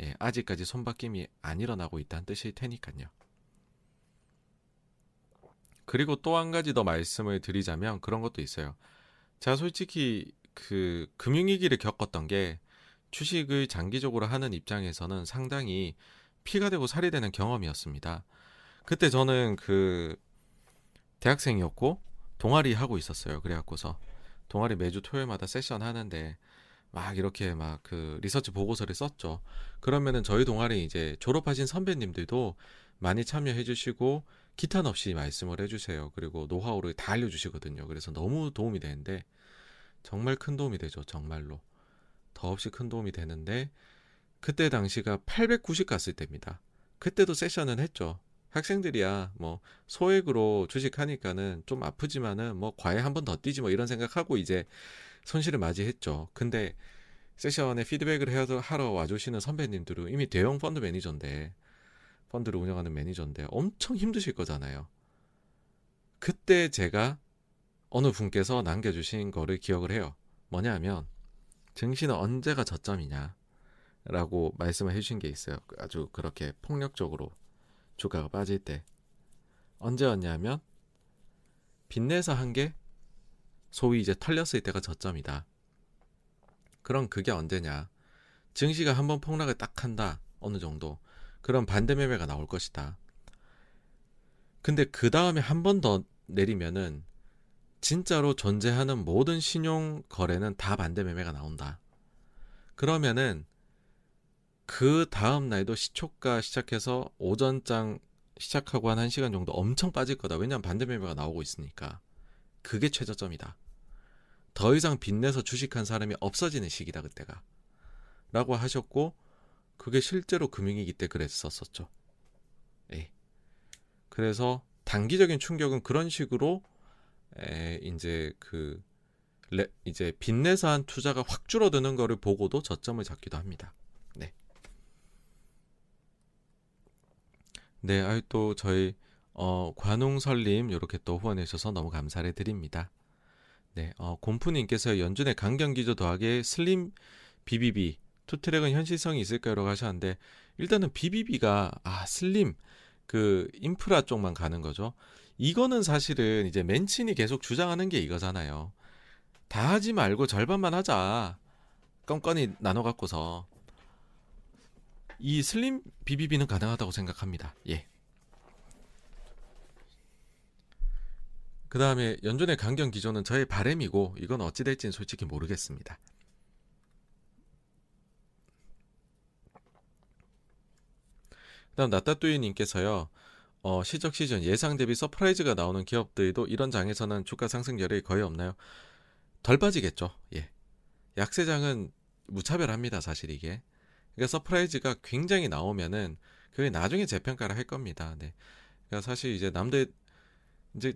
예, 아직까지 손바뀜이 안 일어나고 있다는 뜻일 테니까요. 그리고 또 한 가지 더 말씀을 드리자면 그런 것도 있어요. 제가 솔직히 그 금융위기를 겪었던 게 주식을 장기적으로 하는 입장에서는 상당히 피가 되고 살이 되는 경험이었습니다. 그때 저는 그 대학생이었고 동아리 하고 있었어요. 그래갖고서 동아리 매주 토요일마다 세션 하는데 막 이렇게 막 그 리서치 보고서를 썼죠. 그러면은 저희 동아리 이제 졸업하신 선배님들도 많이 참여해 주시고 기탄 없이 말씀을 해 주세요. 그리고 노하우를 다 알려 주시거든요. 그래서 너무 도움이 되는데 정말 큰 도움이 되죠. 정말로. 더없이 큰 도움이 되는데 그때 당시가 890 갔을 때입니다. 그때도 세션은 했죠. 학생들이야 뭐 소액으로 주식하니까는 좀 아프지만은 뭐 과외 한 번 더 뛰지 뭐 이런 생각하고 이제 손실을 맞이했죠. 근데 세션에 피드백을 하러 와주시는 선배님들은 이미 대형 펀드 매니저인데 펀드를 운영하는 매니저인데 엄청 힘드실 거잖아요. 그때 제가 어느 분께서 남겨주신 거를 기억을 해요. 뭐냐면 증시는 언제가 저점이냐 라고 말씀을 해주신 게 있어요. 아주 그렇게 폭력적으로 주가가 빠질 때 언제였냐면 빚내서 한 게 소위 이제 털렸을 때가 저점이다. 그럼 그게 언제냐? 증시가 한번 폭락을 딱 한다. 어느 정도. 그럼 반대 매매가 나올 것이다. 근데 그 다음에 한 번 더 내리면은 진짜로 존재하는 모든 신용 거래는 다 반대 매매가 나온다. 그러면은 그 다음 날도 시초가 시작해서 오전장 시작하고 한 1시간 정도 엄청 빠질 거다. 왜냐하면 반대 매매가 나오고 있으니까. 그게 최저점이다. 더 이상 빚내서 주식한 사람이 없어지는 시기다 그때가. 라고 하셨고 그게 실제로 금융위기 때 그랬었었죠. 예. 그래서 단기적인 충격은 그런 식으로 에, 이제 그 레, 이제 빚내서 한 투자가 확 줄어드는 거를 보고도 저점을 잡기도 합니다. 네, 아유 또 저희 어, 관웅설님 이렇게 또 후원해 주셔서 너무 감사를 드립니다. 네, 어, 곰푸님께서 연준의 강경 기조 더하기 슬림 BBB 투트랙은 현실성이 있을까요라고 하셨는데 일단은 BBB가 아 슬림 그 인프라 쪽만 가는 거죠. 이거는 사실은 이제 맨친이 계속 주장하는 게 이거잖아요. 다 하지 말고 절반만 하자. 껌껌이 나눠 갖고서 이 슬림 비비비는 가능하다고 생각합니다. 예. 그 다음에 연준의 강경 기조는 저의 바램이고 이건 어찌 될지는 솔직히 모르겠습니다. 그 다음 나따뚜이님께서요. 어, 실적 시즌 예상 대비 surprise가 나오는 기업들도 이런 장에서는 주가 상승 여력이 거의 없나요? 덜 빠지겠죠. 예. 약세장은 무차별합니다. 사실 이게. 그러니까 surprise가 굉장히 나오면은 그게 나중에 재평가를 할 겁니다. 네. 그러니까 사실 이제 남들 이제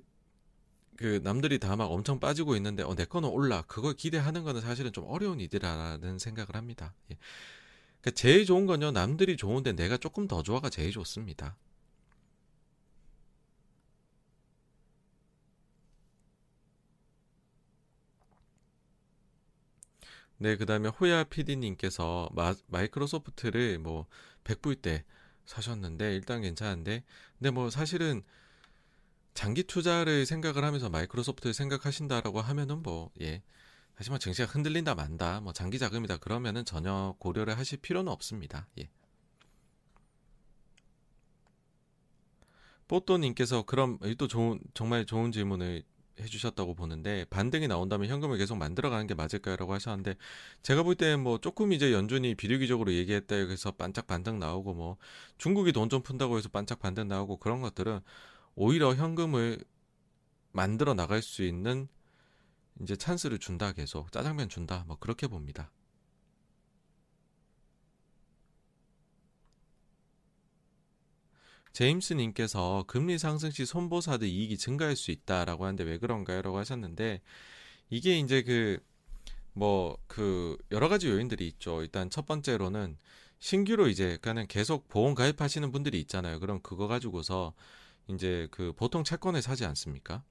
그 남들이 다 막 엄청 빠지고 있는데 어, 내 거는 올라 그걸 기대하는 거는 사실은 좀 어려운 일이라는 생각을 합니다. 예. 그러니까 제일 좋은 건요 남들이 좋은데 내가 조금 더 좋아가 제일 좋습니다. 네, 그 다음에 호야 PD님께서 마, 이크로소프트를 뭐 100불 때 사셨는데 일단 괜찮은데 근데 뭐 사실은 장기 투자를 생각을 하면서 마이크로소프트를 생각하신다라고 하면은 뭐 예. 하지만 증시가 흔들린다 만다 뭐 장기 자금이다 그러면은 전혀 고려를 하실 필요는 없습니다. 예. 뽀또님께서 그럼 또 좋은 정말 좋은 질문을 해주셨다고 보는데 반등이 나온다면 현금을 계속 만들어가는 게 맞을까요라고 하셨는데 제가 볼 때 뭐 조금 이제 연준이 비리기적으로 얘기했다 해서 반짝 반등 나오고 뭐 중국이 돈 좀 푼다고 해서 반짝 반등 나오고 그런 것들은 오히려 현금을 만들어 나갈 수 있는 이제 찬스를 준다 계속 짜장면 준다 뭐 그렇게 봅니다. 제임스님께서 금리 상승 시 손보사들 이익이 증가할 수 있다라고 하는데 왜 그런가요? 라고 하셨는데 이게 이제 그 뭐그 그 여러 가지 요인들이 있죠. 일단 첫 번째로는 신규로 이제 그러니까는 계속 보험 가입하시는 분들이 있잖아요. 그럼 그거 가지고서 이제 그 보통 채권을 사지 않습니까?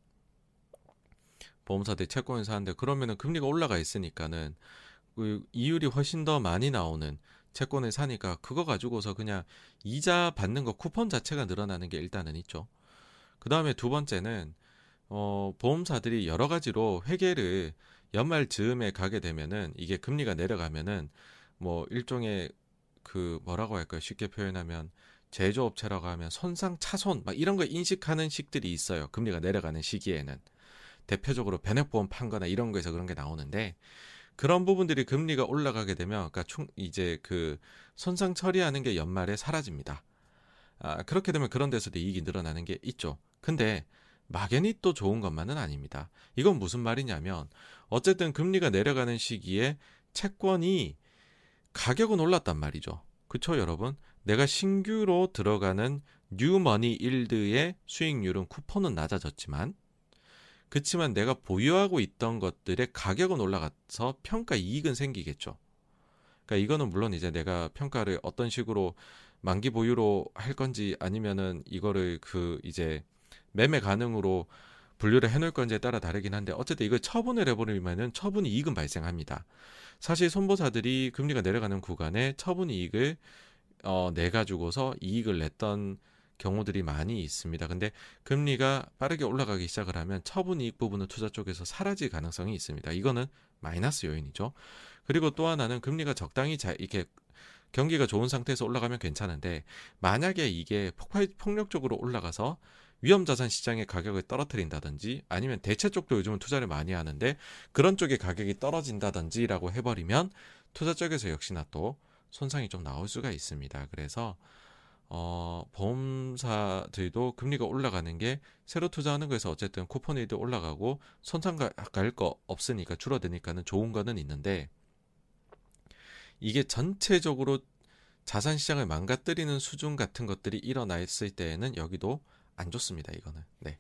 보험사들 채권을 사는데 그러면은 금리가 올라가 있으니까는 그 이율이 훨씬 더 많이 나오는 채권을 사니까 그거 가지고서 그냥 이자 받는 거 쿠폰 자체가 늘어나는 게 일단은 있죠. 그 다음에 두 번째는 어, 보험사들이 여러 가지로 회계를 연말 즈음에 가게 되면은 이게 금리가 내려가면은 뭐 일종의 그 뭐라고 할까요? 쉽게 표현하면 제조업체라고 하면 손상 차손 막 이런 거 인식하는 식들이 있어요. 금리가 내려가는 시기에는 대표적으로 변액보험 판거나 이런 거에서 그런 게 나오는데 그런 부분들이 금리가 올라가게 되면 그러니까 총 이제 그 손상 처리하는 게 연말에 사라집니다. 아, 그렇게 되면 그런 데서도 이익이 늘어나는 게 있죠. 근데 막연히 또 좋은 것만은 아닙니다. 이건 무슨 말이냐면 어쨌든 금리가 내려가는 시기에 채권이 가격은 올랐단 말이죠. 그쵸 여러분? 내가 신규로 들어가는 뉴머니 일드의 수익률은 쿠폰은 낮아졌지만 그렇지만 내가 보유하고 있던 것들의 가격은 올라가서 평가 이익은 생기겠죠. 그러니까 이거는 물론 이제 내가 평가를 어떤 식으로 만기 보유로 할 건지 아니면은 이거를 그 이제 매매 가능으로 분류를 해놓을 건지에 따라 다르긴 한데 어쨌든 이걸 처분을 해버리면은 처분 이익은 발생합니다. 사실 손보사들이 금리가 내려가는 구간에 처분 이익을 어, 내 가지고서 이익을 냈던 경우들이 많이 있습니다. 근데 금리가 빠르게 올라가기 시작을 하면 처분 이익 부분은 투자 쪽에서 사라질 가능성이 있습니다. 이거는 마이너스 요인이죠. 그리고 또 하나는 금리가 적당히 자, 이렇게 경기가 좋은 상태에서 올라가면 괜찮은데 만약에 이게 폭발 폭력적으로 올라가서 위험 자산 시장의 가격을 떨어뜨린다든지 아니면 대체 쪽도 요즘은 투자를 많이 하는데 그런 쪽의 가격이 떨어진다든지라고 해버리면 투자 쪽에서 역시나 또 손상이 좀 나올 수가 있습니다. 그래서 어, 보험사들도 금리가 올라가는 게 새로 투자하는 거에서 어쨌든 쿠폰이도 올라가고 손상 갈거 없으니까 줄어드니까는 좋은 거는 있는데 이게 전체적으로 자산 시장을 망가뜨리는 수준 같은 것들이 일어났을 때에는 여기도 안 좋습니다. 이거는. 네.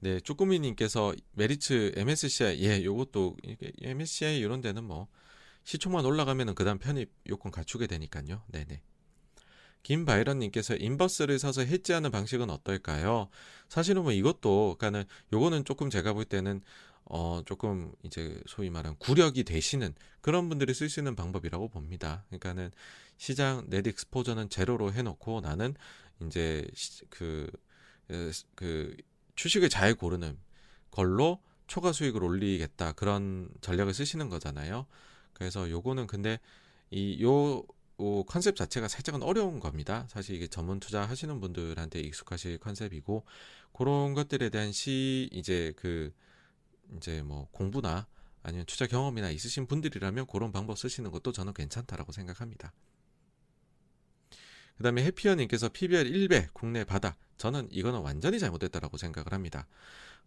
네, 쭈꾸미님께서 메리츠 MSCI 예, 요것도 MSCI 이런 데는 뭐 시총만 올라가면은 그다음 편입 요건 갖추게 되니까요. 네네. 김바이런님께서 인버스를 사서 해지하는 방식은 어떨까요? 사실은 뭐 이것도, 그러니까는 요거는 조금 제가 볼 때는 어 조금 이제 소위 말하는 구력이 되시는 그런 분들이 쓸 수 있는 방법이라고 봅니다. 그러니까는 시장 넷 익스포저는 제로로 해놓고 나는 이제 그, 그 주식을 잘 고르는 걸로 초과 수익을 올리겠다 그런 전략을 쓰시는 거잖아요. 그래서 요거는 근데 이요 컨셉 자체가 살짝은 어려운 겁니다. 사실 이게 전문 투자 하시는 분들한테 익숙하실 컨셉이고 그런 것들에 대한 시 이제 그 이제 뭐 공부나 아니면 투자 경험이나 있으신 분들이라면 그런 방법 쓰시는 것도 저는 괜찮다라고 생각합니다. 그 다음에 해피어님께서 PBR 1배 국내 바닥. 저는 이거는 완전히 잘못됐다라고 생각을 합니다.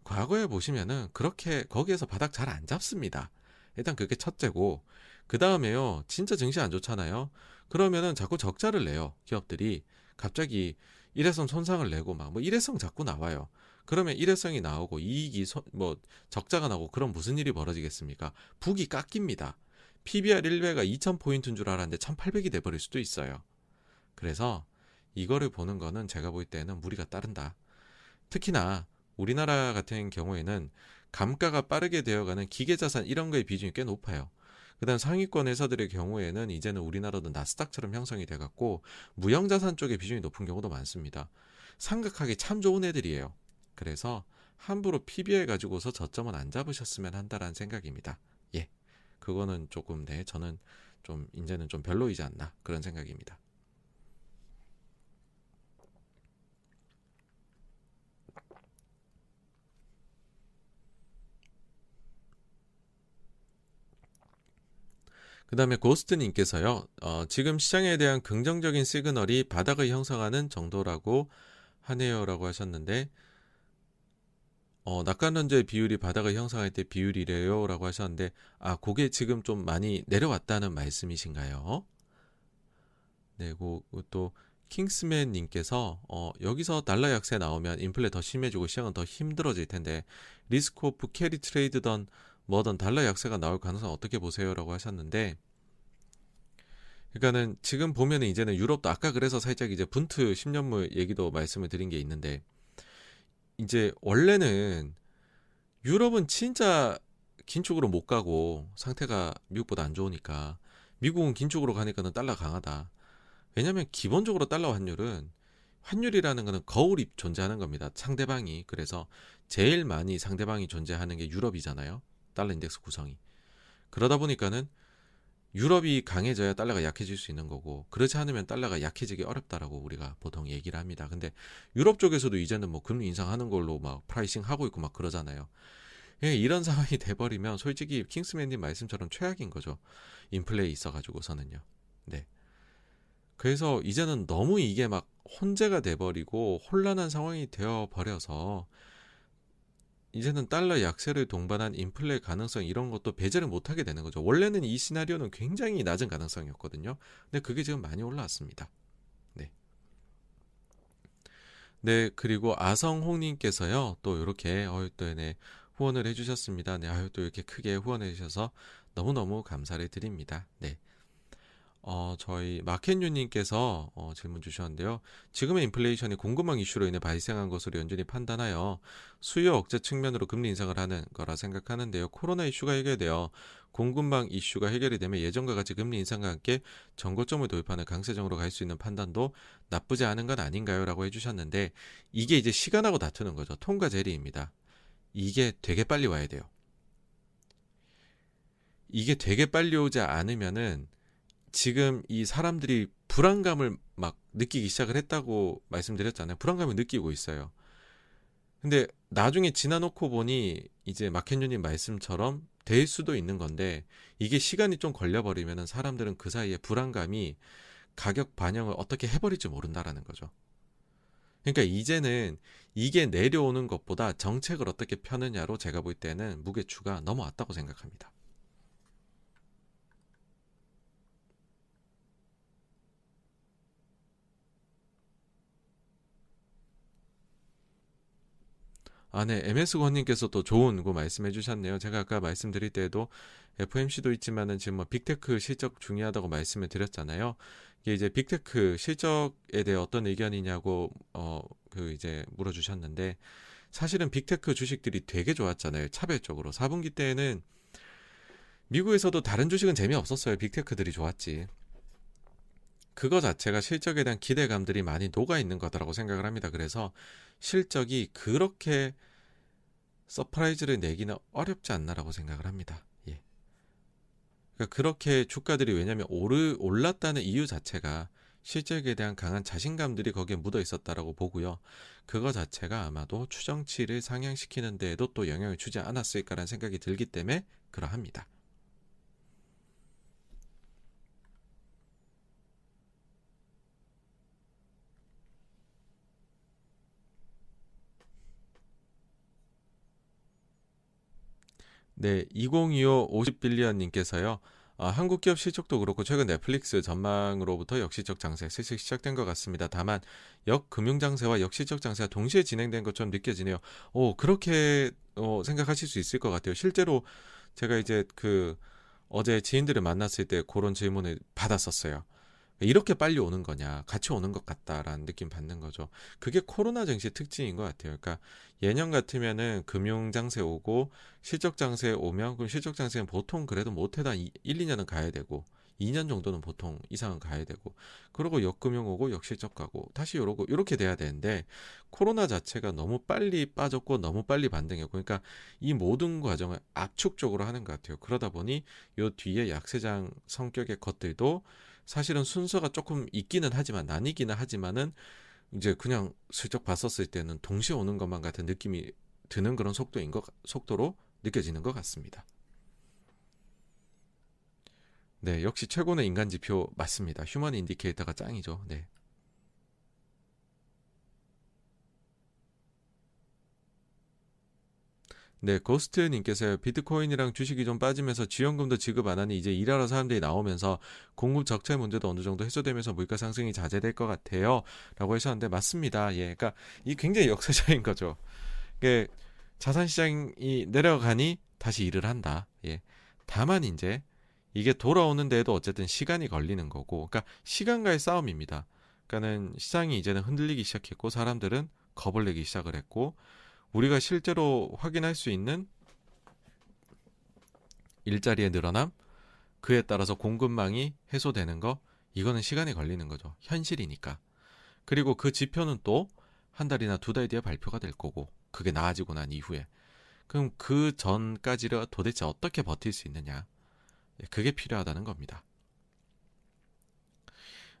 과거에 보시면은 그렇게 거기에서 바닥 잘 안 잡습니다. 일단 그게 첫째고 그 다음에요 진짜 증시 안 좋잖아요 그러면은 자꾸 적자를 내요 기업들이 갑자기 일회성 손상을 내고 막 뭐 일회성 자꾸 나와요. 그러면 일회성이 나오고 이익이 소, 뭐 적자가 나고 그럼 무슨 일이 벌어지겠습니까? 북이 깎입니다. PBR 1배가 2,000포인트인 줄 알았는데 1,800이 돼버릴 수도 있어요. 그래서 이거를 보는 거는 제가 볼 때는 무리가 따른다. 특히나 우리나라 같은 경우에는 감가가 빠르게 되어가는 기계자산 이런 거의 비중이 꽤 높아요. 그다음 상위권 회사들의 경우에는 이제는 우리나라도 나스닥처럼 형성이 돼갖고 무형자산 쪽의 비중이 높은 경우도 많습니다. 삼각하기 참 좋은 애들이에요. 그래서 함부로 PBR 가지고서 저점은 안 잡으셨으면 한다라는 생각입니다. 예, 그거는 조금 네 저는 좀 이제는 좀 별로이지 않나 그런 생각입니다. 그 다음에 고스트님께서요, 어, 지금 시장에 대한 긍정적인 시그널이 바닥을 형성하는 정도라고 하네요라고 하셨는데, 어, 낙관론자의 비율이 바닥을 형성할 때 비율이래요 라고 하셨는데, 아, 그게 지금 좀 많이 내려왔다는 말씀이신가요? 네, 고, 또, 킹스맨 님께서, 어, 여기서 달러 약세 나오면 인플레 더 심해지고 시장은 더 힘들어질 텐데, risk off carry trade던 뭐든 달러 약세가 나올 가능성 어떻게 보세요라고 하셨는데 그러니까는 지금 보면은 이제는 유럽도 아까 그래서 살짝 이제 Bund 10년물 얘기도 말씀을 드린 게 있는데 이제 원래는 유럽은 진짜 긴축으로 못 가고 상태가 미국보다 안 좋으니까 미국은 긴축으로 가니까는 달러 강하다. 왜냐하면 기본적으로 달러 환율은 환율이라는 거는 거울이 존재하는 겁니다. 상대방이 그래서 제일 많이 상대방이 존재하는 게 유럽이잖아요. 달러 인덱스 구성이. 그러다 보니까는 유럽이 강해져야 달러가 약해질 수 있는 거고 그렇지 않으면 달러가 약해지기 어렵다라고 우리가 보통 얘기를 합니다. 근데 유럽 쪽에서도 이제는 뭐 금리 인상하는 걸로 막 pricing 하고 있고 막 그러잖아요. 예, 이런 상황이 돼버리면 솔직히 킹스맨님 말씀처럼 최악인 거죠. 인플레이 있어가지고서는요. 네. 그래서 이제는 너무 이게 막 혼재가 돼버리고 혼란한 상황이 되어버려서 이제는 달러 약세를 동반한 인플레 가능성 이런 것도 배제를 못하게 되는 거죠. 원래는 이 시나리오는 굉장히 낮은 가능성이었거든요. 근데 그게 지금 많이 올라왔습니다. 네. 네, 그리고 아성홍님께서요, 또 이렇게, 어, 또, 네, 후원을 해주셨습니다. 네, 아유, 또 이렇게 크게 후원해 주셔서 너무너무 감사를 드립니다. 네. 어, 저희 마켓뉴님께서 어, 질문 주셨는데요. 지금의 인플레이션이 공급망 이슈로 인해 발생한 것으로 연준이 판단하여 수요 억제 측면으로 금리 인상을 하는 거라 생각하는데요. 코로나 이슈가 해결되어 공급망 이슈가 해결이 되면 예전과 같이 금리 인상과 함께 정고점을 도입하는 강세정으로 갈 수 있는 판단도 나쁘지 않은 건 아닌가요? 라고 해주셨는데 이게 이제 시간하고 다투는 거죠. 통과 제리입니다. 이게 되게 빨리 와야 돼요. 이게 되게 빨리 오지 않으면은 지금 이 사람들이 불안감을 막 느끼기 시작을 했다고 말씀드렸잖아요. 불안감을 느끼고 있어요. 근데 나중에 지나놓고 보니 이제 마켄유님 말씀처럼 될 수도 있는 건데 이게 시간이 좀 걸려버리면 사람들은 그 사이에 불안감이 가격 반영을 어떻게 해버릴지 모른다라는 거죠. 그러니까 이제는 이게 내려오는 것보다 정책을 어떻게 펴느냐로 제가 볼 때는 무게추가 넘어왔다고 생각합니다. 아, 네. MS 권님께서 또 좋은 거 말씀해 주셨네요. 제가 아까 말씀드릴 때에도 FOMC도 있지만은 지금 뭐 big tech 실적 중요하다고 말씀을 드렸잖아요. 이게 이제 big tech 실적에 대해 어떤 의견이냐고 어 그 이제 물어 주셨는데 사실은 big tech 주식들이 되게 좋았잖아요. 차별적으로. 4분기 때에는 미국에서도 다른 주식은 재미없었어요. big tech들이 좋았지. 그거 자체가 실적에 대한 기대감들이 많이 녹아 있는 거다라고 생각을 합니다. 그래서 실적이 그렇게 surprise를 내기는 어렵지 않나라고 생각을 합니다. 예. 그러니까 그렇게 주가들이 왜냐하면 오르 올랐다는 이유 자체가 실적에 대한 강한 자신감들이 거기에 묻어 있었다라고 보고요. 그거 자체가 아마도 추정치를 상향시키는 데에도 또 영향을 주지 않았을까라는 생각이 들기 때문에 그러합니다. 네, 2025 50빌리언님께서요. 아, 한국 기업 실적도 그렇고 최근 넷플릭스 전망으로부터 역시적 장세 슬슬 시작된 것 같습니다. 다만 역금융 장세와 역시적 장세가 동시에 진행된 것처럼 느껴지네요. 오 그렇게 어, 생각하실 수 있을 것 같아요. 실제로 제가 이제 그 어제 지인들을 만났을 때 그런 질문을 받았었어요. 이렇게 빨리 오는 거냐, 같이 오는 것 같다라는 느낌 받는 거죠. 그게 코로나 증시 특징인 것 같아요. 그러니까 예년 같으면은 금융 장세 오고 실적 장세 오면 그럼 실적 장세는 보통 그래도 못해도 한 1, 2년은 가야 되고 2년 정도는 보통 이상은 가야 되고 그러고 역금융 오고 역실적 가고 다시 요러고 이렇게 돼야 되는데 코로나 자체가 너무 빨리 빠졌고 너무 빨리 반등했고 그러니까 이 모든 과정을 압축적으로 하는 것 같아요. 그러다 보니 요 뒤에 약세장 성격의 것들도 사실은 순서가 조금 있기는 하지만 나뉘기는 하지만은 이제 그냥 슬쩍 봤었을 때는 동시에 오는 것만 같은 느낌이 드는 그런 속도인 것 속도로 느껴지는 것 같습니다. 네, 역시 최고의 인간 지표 맞습니다. 휴먼 인디케이터가 짱이죠. 네. 네, 고스트님께서 비트코인이랑 주식이 좀 빠지면서 지원금도 지급 안 하니 이제 일하러 사람들이 나오면서 공급 적체 문제도 어느 정도 해소되면서 물가 상승이 자제될 것 같아요. 라고 하셨는데 맞습니다. 예, 그러니까 이 굉장히 역사적인 거죠. 그 자산 시장이 내려가니 다시 일을 한다. 예. 다만 이제 이게 돌아오는 데에도 어쨌든 시간이 걸리는 거고, 그러니까 시간과의 싸움입니다. 그러니까는 시장이 이제는 흔들리기 시작했고 사람들은 겁을 내기 시작을 했고 우리가 실제로 확인할 수 있는 일자리의 늘어남, 그에 따라서 공급망이 해소되는 거, 이거는 시간이 걸리는 거죠. 현실이니까. 그리고 그 지표는 또 한 달이나 두 달 뒤에 발표가 될 거고, 그게 나아지고 난 이후에. 그럼 그 전까지를 도대체 어떻게 버틸 수 있느냐. 예, 그게 필요하다는 겁니다.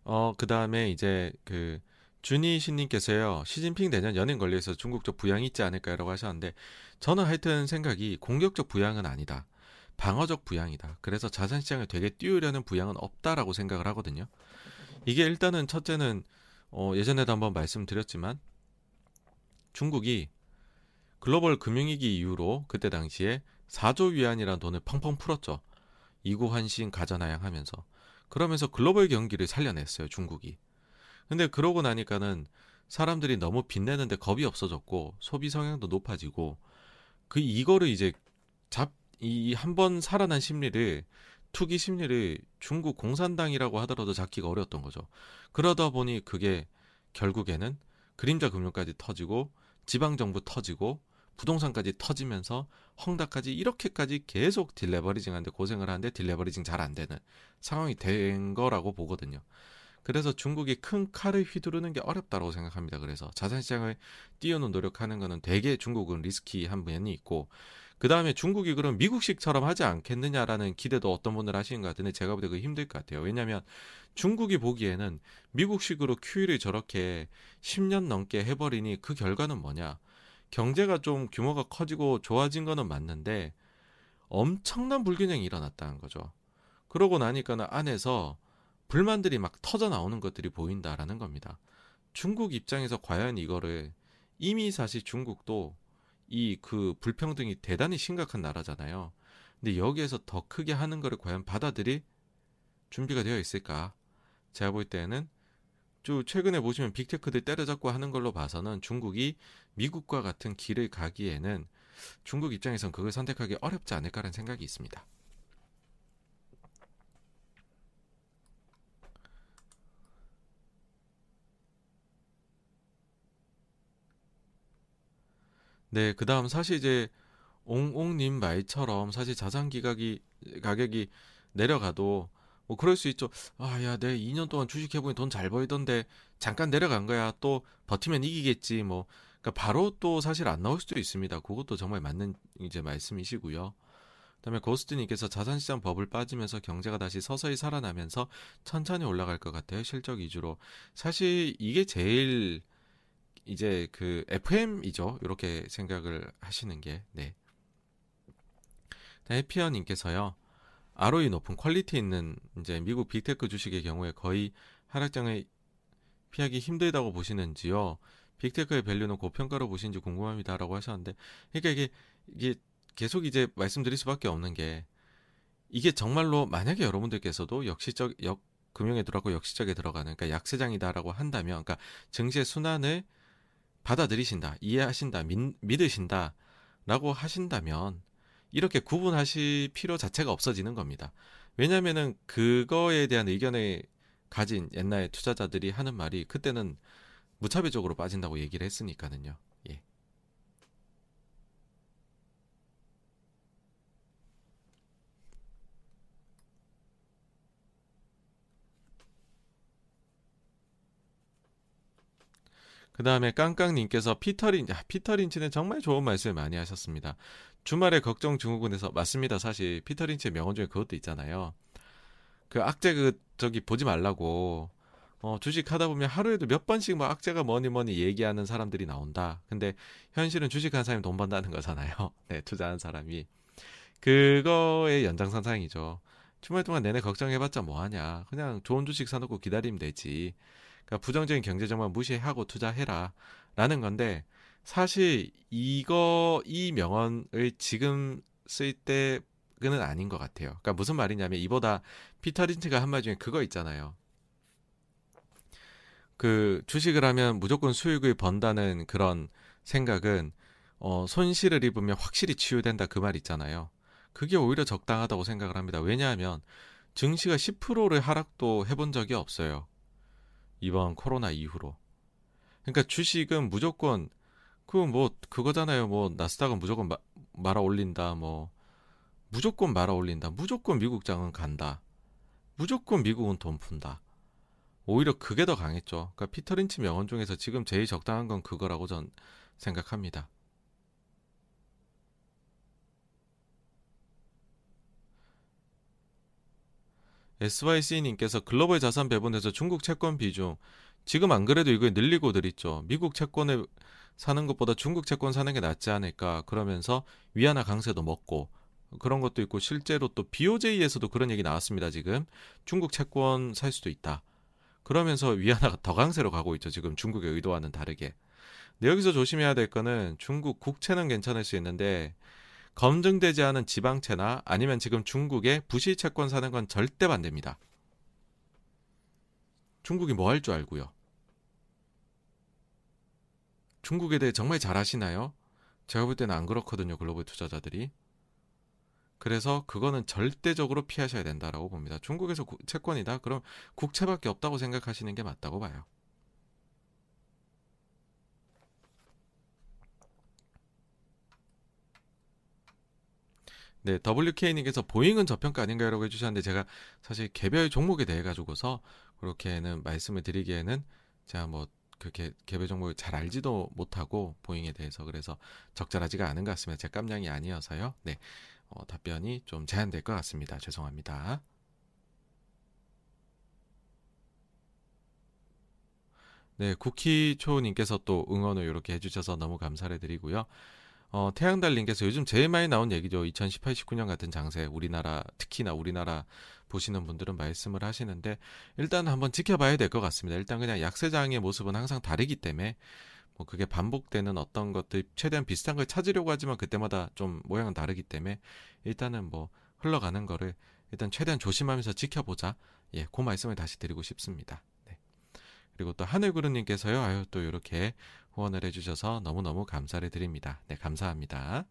어, 그 다음에 이제 그, 준이신님께서요 시진핑 내년 연행 관리해서 중국적 부양이 있지 않을까라고 하셨는데 저는 하여튼 생각이 공격적 부양은 아니다. 방어적 부양이다. 그래서 자산 시장을 되게 띄우려는 부양은 없다라고 생각을 하거든요. 이게 일단은 첫째는 어, 예전에도 한번 말씀드렸지만 중국이 글로벌 금융위기 이후로 그때 당시에 4조 위안이라는 돈을 펑펑 풀었죠. 이구환신 가전하양하면서 그러면서 글로벌 경기를 살려냈어요 중국이. 근데 그러고 나니까는 사람들이 너무 빚내는데 겁이 없어졌고 소비 성향도 높아지고 그 이거를 이제 잡 이 한 번 살아난 심리를 투기 심리를 중국 공산당이라고 하더라도 잡기가 어려웠던 거죠. 그러다 보니 그게 결국에는 그림자 금융까지 터지고 지방 정부 터지고 부동산까지 터지면서 헝다까지 이렇게까지 계속 딜레버리징하는데 고생을 하는데 딜레버리징 잘 안 되는 상황이 된 거라고 보거든요. 그래서 중국이 큰 칼을 휘두르는 게 어렵다고 생각합니다. 그래서 자산시장을 띄우는 노력하는 거는 되게 중국은 리스키한 면이 있고 그 다음에 중국이 그럼 미국식처럼 하지 않겠느냐라는 기대도 어떤 분들 하시는 것 같은데 제가 보기에 그 힘들 것 같아요. 왜냐하면 중국이 보기에는 미국식으로 QE를 저렇게 10년 넘게 해버리니 그 결과는 뭐냐? 경제가 좀 규모가 커지고 좋아진 거는 맞는데 엄청난 불균형이 일어났다는 거죠. 그러고 나니까는 안에서 불만들이 막 터져 나오는 것들이 보인다라는 겁니다. 중국 입장에서 과연 이거를 이미 사실 중국도 이 그 불평등이 대단히 심각한 나라잖아요. 근데 여기에서 더 크게 하는 거를 과연 받아들일 준비가 되어 있을까? 제가 볼 때는 쭉 최근에 보시면 빅테크들 때려잡고 하는 걸로 봐서는 중국이 미국과 같은 길을 가기에는 중국 입장에선 그걸 선택하기 어렵지 않을까라는 생각이 있습니다. 네, 그 다음 사실 이제 옹옹님 말처럼 사실 자산 기각이 가격이 내려가도 뭐 그럴 수 있죠. 아, 야, 내 2년 동안 주식해보니 돈 잘 벌던데 잠깐 내려간 거야. 또 버티면 이기겠지. 뭐, 그러니까 바로 또 사실 안 나올 수도 있습니다. 그것도 정말 맞는 이제 말씀이시고요. 그다음에 고스트님께서 자산시장 버블 빠지면서 경제가 다시 서서히 살아나면서 천천히 올라갈 것 같아요. 실적 위주로. 사실 이게 제일 이제 그 FM이죠. 이렇게 생각을 하시는 게 네. 해피어님께서요. ROE 높은 quality 있는 이제 미국 big tech 주식의 경우에 거의 하락장을 피하기 힘들다고 보시는지요. 빅테크의 밸류는 고평가로 보시는지 궁금합니다라고 하셨는데, 그러니까 이게 이게 계속 이제 말씀드릴 수밖에 없는 게 이게 정말로 만약에 여러분들께서도 역시적 역 금융에 들어가고 역시적에 들어가는 그러니까 약세장이다라고 한다면 그러니까 증시의 순환을 받아들이신다, 이해하신다, 믿, 믿으신다 라고 하신다면 이렇게 구분하실 필요 자체가 없어지는 겁니다. 왜냐하면은 그거에 대한 의견을 가진 옛날 투자자들이 하는 말이 그때는 무차별적으로 빠진다고 얘기를 했으니까는요. 예. 그 다음에 깡깡님께서 피터린, 야, 피터린치는 정말 좋은 말씀을 많이 하셨습니다. 주말에 걱정 증후군에서 맞습니다. 사실 피터린치의 명언 중에 그것도 있잖아요. 그 악재 그 저기 보지 말라고 어, 주식 하다 보면 하루에도 몇 번씩 막 악재가 뭐니 뭐니 얘기하는 사람들이 나온다. 근데 현실은 주식하는 사람이 돈 번다는 거잖아요. 네, 투자한 사람이. 그거의 연장선상이죠. 주말 동안 내내 걱정해봤자 뭐하냐. 그냥 좋은 주식 사놓고 기다리면 되지. 그러니까 부정적인 경제 정말 무시하고 투자해라. 라는 건데, 사실 이거, 이 명언을 지금 쓸 때는 아닌 것 같아요. 그러니까 무슨 말이냐면, 이보다 피터 린츠가 한 말 중에 그거 있잖아요. 그 주식을 하면 무조건 수익을 번다는 그런 생각은 어, 손실을 입으면 확실히 치유된다 그 말 있잖아요. 그게 오히려 적당하다고 생각을 합니다. 왜냐하면 증시가 10%를 하락도 해본 적이 없어요. 이번 코로나 이후로. 그러니까 주식은 무조건 그 뭐 그거잖아요. 뭐 나스닥은 무조건 마, 말아 올린다. 뭐 무조건 말아 올린다. 무조건 미국 장은 간다. 무조건 미국은 돈 푼다. 오히려 그게 더 강했죠. 그러니까 피터 린치 명언 중에서 지금 제일 적당한 건 그거라고 전 생각합니다. SYC님께서 글로벌 자산 배분에서 중국 채권 비중 지금 안 그래도 이거 늘리고들 있죠. 미국 채권을 사는 것보다 중국 채권 사는 게 낫지 않을까 그러면서 위안화 강세도 먹고 그런 것도 있고 실제로 또 BOJ에서도 그런 얘기 나왔습니다. 지금 중국 채권 살 수도 있다. 그러면서 위안화가 더 강세로 가고 있죠. 지금 중국의 의도와는 다르게. 근데 여기서 조심해야 될 거는 중국 국채는 괜찮을 수 있는데 검증되지 않은 지방채나 아니면 지금 중국의 부실 채권 사는 건 절대 반대입니다. 중국이 뭐 할 줄 알고요. 중국에 대해 정말 잘 아시나요? 제가 볼 때는 안 그렇거든요. 글로벌 투자자들이. 그래서 그거는 절대적으로 피하셔야 된다라고 봅니다. 중국에서 구, 채권이다? 그럼 국채밖에 없다고 생각하시는 게 맞다고 봐요. 네, WK님께서 보잉은 저평가 아닌가요? 라고 해주셨는데 제가 사실 개별 종목에 대해 가지고서 그렇게는 말씀을 드리기에는 제가 뭐 그렇게 개별 종목을 잘 알지도 못하고 보잉에 대해서 그래서 적절하지가 않은 것 같습니다. 제 깜냥이 아니어서요. 네. 어, 답변이 좀 제한될 것 같습니다. 죄송합니다. 네, 쿠키초님께서 또 응원을 이렇게 해주셔서 너무 감사를 드리고요. 어, 태양달님께서 요즘 제일 많이 나온 얘기죠. 2018, 19년 같은 장세, 우리나라, 특히나 우리나라 보시는 분들은 말씀을 하시는데, 일단 한번 지켜봐야 될 것 같습니다. 일단 그냥 약세장의 모습은 항상 다르기 때문에, 뭐 그게 반복되는 어떤 것들 최대한 비슷한 걸 찾으려고 하지만 그때마다 좀 모양은 다르기 때문에 일단은 뭐 흘러가는 거를 일단 최대한 조심하면서 지켜보자. 예, 그 말씀을 다시 드리고 싶습니다. 네. 그리고 또 하늘구름님께서요, 아유, 또 이렇게 후원을 해주셔서 너무너무 감사를 드립니다. 네, 감사합니다.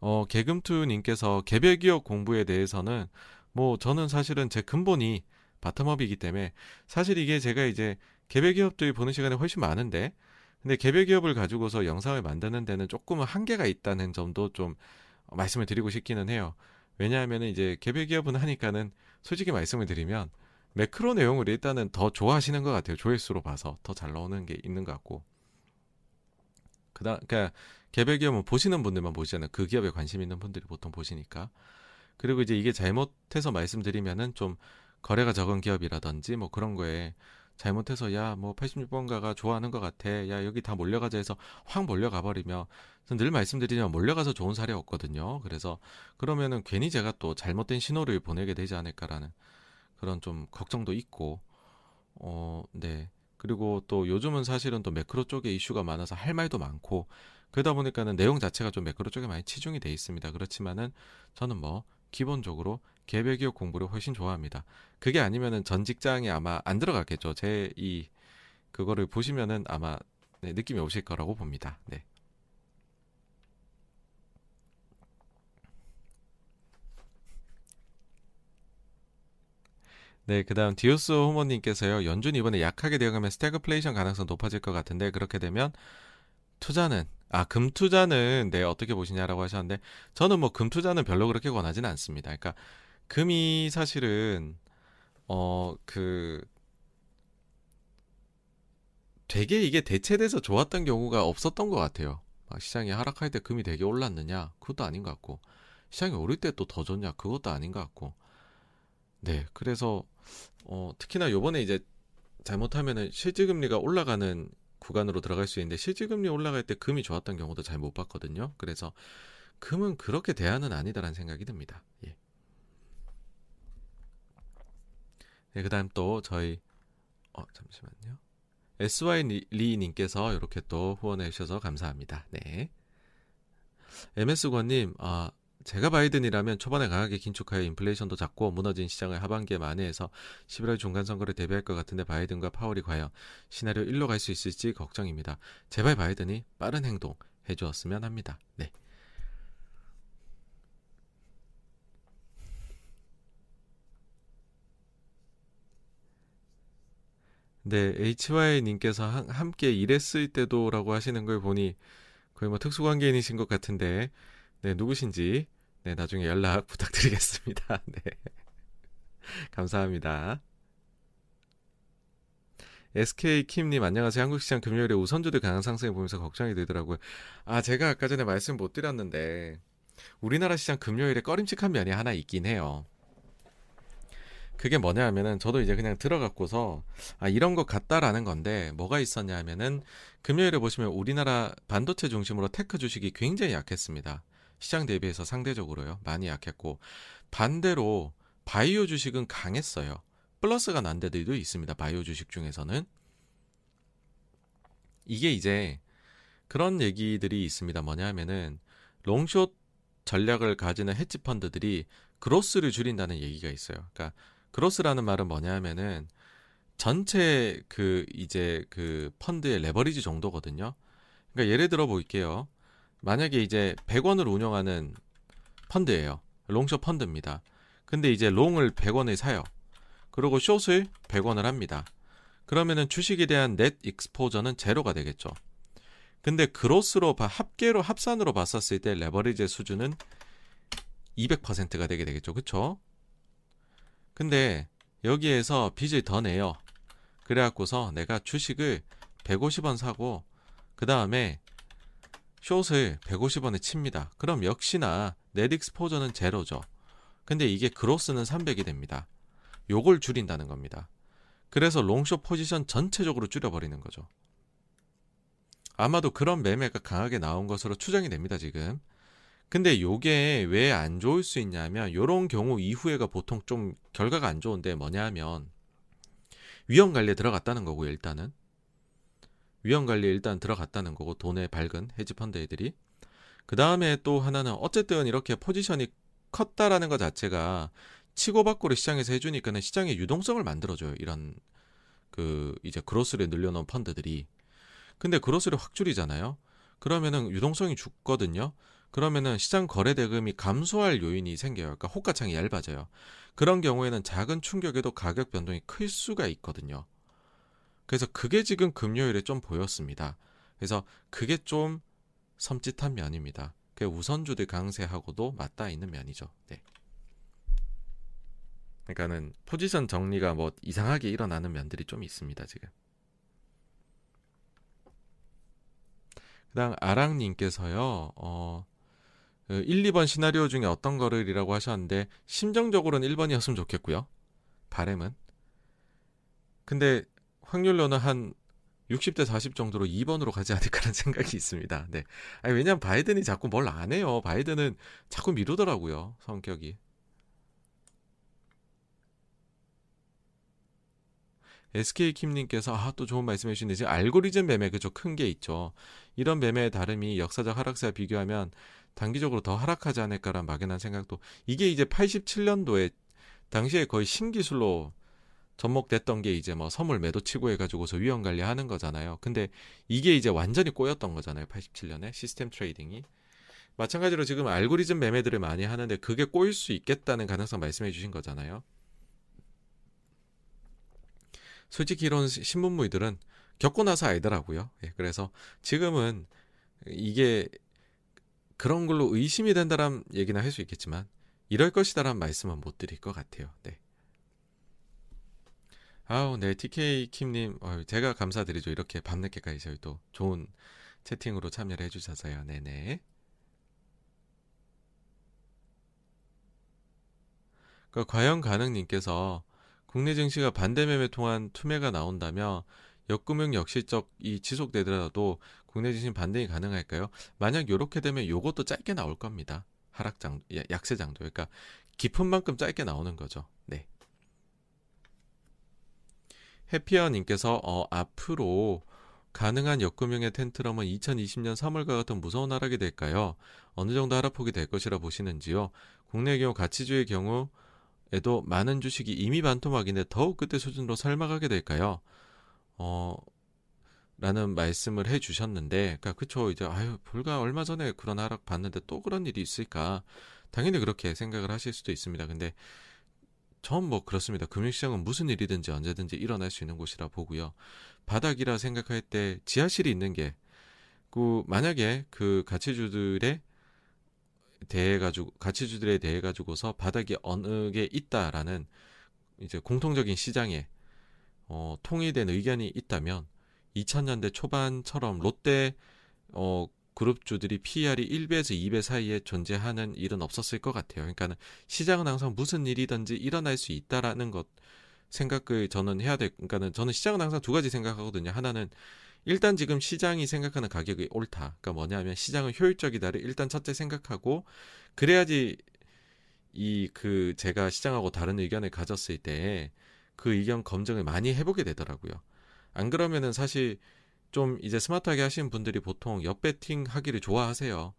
어, 개금투님께서 개별 기업 공부에 대해서는 뭐 저는 사실은 제 근본이 바텀업이기 때문에 사실 이게 제가 이제 개별 기업들이 보는 시간이 훨씬 많은데 근데 개별 기업을 가지고서 영상을 만드는 데는 조금은 한계가 있다는 점도 좀 말씀을 드리고 싶기는 해요. 왜냐하면 이제 개별 기업은 하니까는 솔직히 말씀을 드리면 매크로 내용을 일단은 더 좋아하시는 것 같아요. 조회수로 봐서 더 잘 나오는 게 있는 것 같고. 그다 그러니까 개별 기업은 보시는 분들만 보시잖아요. 그 기업에 관심 있는 분들이 보통 보시니까. 그리고 이제 이게 잘못해서 말씀드리면은 좀 거래가 적은 기업이라든지 뭐 그런 거에 잘못해서 야 뭐 86번가가 좋아하는 것 같아. 야 여기 다 몰려가자 해서 확 몰려가 버리며 늘 말씀드리면 몰려가서 좋은 사례 없거든요. 그래서 그러면은 괜히 제가 또 잘못된 신호를 보내게 되지 않을까라는 그런 좀 걱정도 있고 어네. 그리고 또 요즘은 사실은 또 매크로 쪽에 이슈가 많아서 할 말도 많고 그러다 보니까는 내용 자체가 좀 매크로 쪽에 많이 치중이 돼 있습니다. 그렇지만은 저는 뭐 기본적으로 개별 기업 공부를 훨씬 좋아합니다. 그게 아니면은 전 직장에 아마 안 들어갔겠죠. 제 이 그거를 보시면은 아마 네, 느낌이 오실 거라고 봅니다. 네. 네, 그 다음 디오스 호모님께서요. 연준 이번에 약하게 되어가면 스태그플레이션 가능성 높아질 것 같은데 그렇게 되면 투자는 아 금 투자는 네 어떻게 보시냐라고 하셨는데 저는 뭐 금 투자는 별로 그렇게 권하지는 않습니다. 그러니까 금이 사실은 어 그 되게 이게 대체돼서 좋았던 경우가 없었던 것 같아요. 막 시장이 하락할 때 금이 되게 올랐느냐? 그것도 아닌 것 같고 시장이 오를 때 또 더 좋냐? 그것도 아닌 것 같고 네 그래서 어 특히나 요번에 이제 잘못하면은 실질금리가 올라가는 구간으로 들어갈 수 있는데 실질금리 올라갈 때 금이 좋았던 경우도 잘 못 봤거든요. 그래서 금은 그렇게 대안은 아니다라는 생각이 듭니다. 예. 네, 그다음 또 저희 어 잠시만요. SY 리님께서 이렇게 또 후원해 주셔서 감사합니다. 네. MS 권님, 아 제가 바이든이라면 초반에 강하게 긴축하여 인플레이션도 잡고 무너진 시장을 하반기에 만회해서 11월 중간 선거를 대비할 것 같은데 바이든과 파월이 과연 시나리오 1로 갈 수 있을지 걱정입니다. 제발 바이든이 빠른 행동 해주었으면 합니다. 네. 네, HY님께서 함께 일했을 때도라고 하시는 걸 보니 거의 뭐 특수관계인이신 것 같은데, 네, 누구신지 네, 나중에 연락 부탁드리겠습니다. 네. 감사합니다. SK킴님 안녕하세요. 한국시장 금요일에 우선주들 강한 상승을 보면서 걱정이 되더라고요. 아 제가 아까 전에 말씀 못 드렸는데 우리나라 시장 금요일에 꺼림칙한 면이 하나 있긴 해요. 그게 뭐냐 하면은 저도 이제 그냥 들어갔고서 아 이런 것 같다라는 건데 뭐가 있었냐 하면은 금요일에 보시면 우리나라 반도체 중심으로 tech 주식이 굉장히 약했습니다. 시장 대비해서 상대적으로요. 많이 약했고 반대로 바이오 주식은 강했어요. 플러스가 난 데들도 있습니다. 바이오 주식 중에서는 이게 이제 그런 얘기들이 있습니다. 뭐냐 하면은 long short 전략을 가지는 헤지 펀드들이 그로스를 줄인다는 얘기가 있어요. 그러니까 그로스라는 말은 뭐냐 하면은 전체 그 이제 그 펀드의 레버리지 정도거든요. 그러니까 예를 들어 볼게요. 만약에 이제 100원을 운영하는 펀드예요. 롱숏 펀드입니다. 근데 이제 롱을 100원에 사요. 그리고 숏을 100원을 합니다. 그러면은 주식에 대한 넷 익스포저는 제로가 되겠죠. 근데 그로스로 합계로 합산으로 봤었을 때 레버리지의 수준은 200%가 되게 되겠죠. 그쵸? 근데 여기에서 빚을 더 내요. 그래갖고서 내가 주식을 150원 사고 그 다음에 숏을 150원에 칩니다. 그럼 역시나 넷 익스포저는 제로죠. 근데 이게 그로스는 300이 됩니다. 요걸 줄인다는 겁니다. 그래서 롱숏 포지션 전체적으로 줄여버리는 거죠. 아마도 그런 매매가 강하게 나온 것으로 추정이 됩니다, 지금. 근데 요게 왜 안 좋을 수 있냐면 요런 경우 이후에가 보통 좀 결과가 안 좋은데 뭐냐면 위험 관리에 들어갔다는 거고요, 일단은. 위험 관리에 일단 들어갔다는 거고 돈에 밝은 헤지 펀드 애들이. 그 다음에 또 하나는 어쨌든 이렇게 포지션이 컸다라는 것 자체가 치고받고를 시장에서 해주니까는 시장의 유동성을 만들어줘요 이런 그 이제 그로스를 늘려놓은 펀드들이. 근데 그로스를 확 줄이잖아요. 그러면은 유동성이 죽거든요 그러면은 시장 거래 대금이 감소할 요인이 생겨요 그러니까 호가창이 얇아져요 그런 경우에는 작은 충격에도 가격 변동이 클 수가 있거든요 그래서 그게 지금 금요일에 좀 보였습니다. 그래서 그게 좀 섬찟한 면입니다. 그 우선주들 강세하고도 맞닿아 있는 면이죠. 네. 그러니까는 포지션 정리가 뭐 이상하게 일어나는 면들이 좀 있습니다, 지금. 그다음 아랑님께서요, 어, 1, 그 2번 시나리오 중에 어떤 거를이라고 하셨는데 심정적으로는 1번이었으면 좋겠고요. 바램은. 근데 확률로는 한 60대 40 정도로 2번으로 가지 않을까라는 생각이 있습니다. 네. 아니, 왜냐면 바이든이 자꾸 뭘 안 해요. 바이든은 자꾸 미루더라고요. 성격이. SK킴님께서 아, 또 좋은 말씀 해 주시는데 지금 알고리즘 매매 그죠 큰 게 있죠. 이런 매매의 다름이 역사적 하락세와 비교하면 단기적으로 더 하락하지 않을까라는 막연한 생각도 이게 이제 87년도에 당시에 거의 신기술로 접목됐던 게 이제 뭐 선물 매도 치고 해가지고서 위험 관리하는 거잖아요. 근데 이게 이제 완전히 꼬였던 거잖아요. 87년에 system trading이. 마찬가지로 지금 알고리즘 매매들을 많이 하는데 그게 꼬일 수 있겠다는 가능성 말씀해 주신 거잖아요. 솔직히 이런 신문무이들은 겪고 나서 알더라고요. 예, 그래서 지금은 이게 그런 걸로 의심이 된다란 얘기나 할 수 있겠지만 이럴 것이다라는 말씀은 못 드릴 것 같아요. 네. 아우, 네, TK 킴님, 어, 제가 감사드리죠. 이렇게 밤늦게까지 저희 또 좋은 채팅으로 참여를 해주셔서요. 네네. 그 과연 가능님께서 국내 증시가 반대 매매 통한 투매가 나온다며 역금융 역실적이 지속되더라도 국내 증시 반등이 가능할까요? 만약 이렇게 되면 요것도 짧게 나올 겁니다. 하락 장 약세 장도. 그러니까 깊은 만큼 짧게 나오는 거죠. 네. 해피어님께서 어, 앞으로 가능한 역금융의 텐트럼은 2020년 3월과 같은 무서운 하락이 될까요? 어느 정도 하락폭이 될 것이라 보시는지요? 국내 경우 가치주의 경우 에도 많은 주식이 이미 반토막인데 더욱 그때 수준으로 삶아가게 될까요? 어, 라는 말씀을 해 주셨는데, 그니까, 그쵸, 이제, 아유, 불과 얼마 전에 그런 하락 봤는데 또 그런 일이 있을까? 당연히 그렇게 생각을 하실 수도 있습니다. 근데, 전 뭐 그렇습니다. 금융시장은 무슨 일이든지 언제든지 일어날 수 있는 곳이라 보고요. 바닥이라 생각할 때 지하실이 있는 게, 그, 만약에 그 가치주들의 대해 가지고 가치주들에 대해 가지고서 바닥이 어느 게 있다라는 이제 공통적인 시장에 어, 통일된 의견이 있다면 2000년대 초반처럼 롯데 어, 그룹주들이 PER이 1배에서 2배 사이에 존재하는 일은 없었을 것 같아요. 그러니까 시장은 항상 무슨 일이든지 일어날 수 있다라는 것 생각을 저는 해야 될. 그러니까는 저는 시장은 항상 두 가지 생각하거든요. 하나는 일단 지금 시장이 생각하는 가격이 옳다. 그러니까 뭐냐면 시장은 효율적이다를 일단 첫째 생각하고 그래야지 이 그 제가 시장하고 다른 의견을 가졌을 때 그 의견 검증을 많이 해보게 되더라고요. 안 그러면은 사실 좀 이제 스마트하게 하시는 분들이 보통 옆 배팅 하기를 좋아하세요.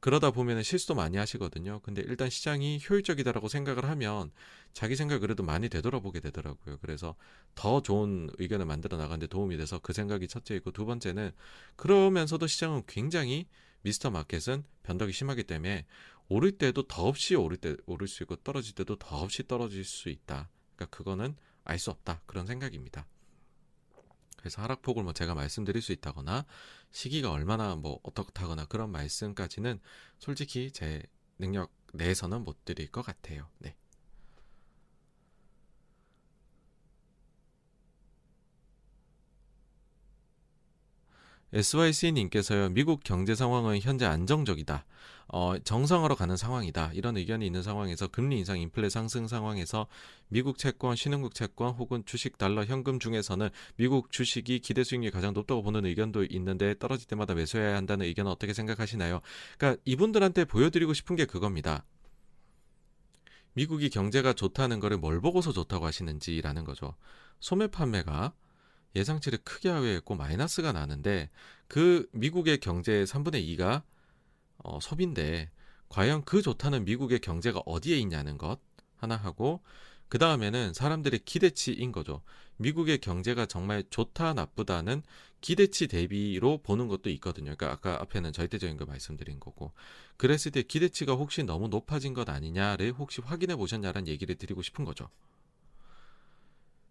그러다 보면 실수도 많이 하시거든요. 근데 일단 시장이 효율적이다라고 생각을 하면 자기 생각 그래도 많이 되돌아보게 되더라고요. 그래서 더 좋은 의견을 만들어 나가는데 도움이 돼서 그 생각이 첫째이고 두 번째는 그러면서도 시장은 굉장히 미스터 마켓은 변덕이 심하기 때문에 오를 때도 더없이 오를 때 오를 수 있고 떨어질 때도 더없이 떨어질 수 있다. 그러니까 그거는 알 수 없다. 그런 생각입니다. 그래서 하락폭을 뭐 제가 말씀드릴 수 있다거나 시기가 얼마나 뭐 어떻다거나 그런 말씀까지는 솔직히 제 능력 내에서는 못 드릴 것 같아요. 네. SYC님께서요, 미국 경제 상황은 현재 안정적이다. 어, 정상화로 가는 상황이다. 이런 의견이 있는 상황에서 금리 인상, 인플레 상승 상황에서 미국 채권, 신흥국 채권 혹은 주식 달러 현금 중에서는 미국 주식이 기대 수익률이 가장 높다고 보는 의견도 있는데 떨어질 때마다 매수해야 한다는 의견은 어떻게 생각하시나요? 그러니까 이분들한테 보여드리고 싶은 게 그겁니다. 미국이 경제가 좋다는 거를 뭘 보고서 좋다고 하시는지라는 거죠. 소매 판매가 예상치를 크게 하회했고 마이너스가 나는데 그 미국의 경제의 3분의 2가 어, 소비인데 과연 그 좋다는 미국의 경제가 어디에 있냐는 것 하나 하고 그 다음에는 사람들의 기대치인 거죠. 미국의 경제가 정말 좋다 나쁘다는 기대치 대비로 보는 것도 있거든요. 그러니까 아까 앞에는 절대적인 거 말씀드린 거고 그랬을 때 기대치가 혹시 너무 높아진 것 아니냐를 혹시 확인해 보셨냐라는 얘기를 드리고 싶은 거죠.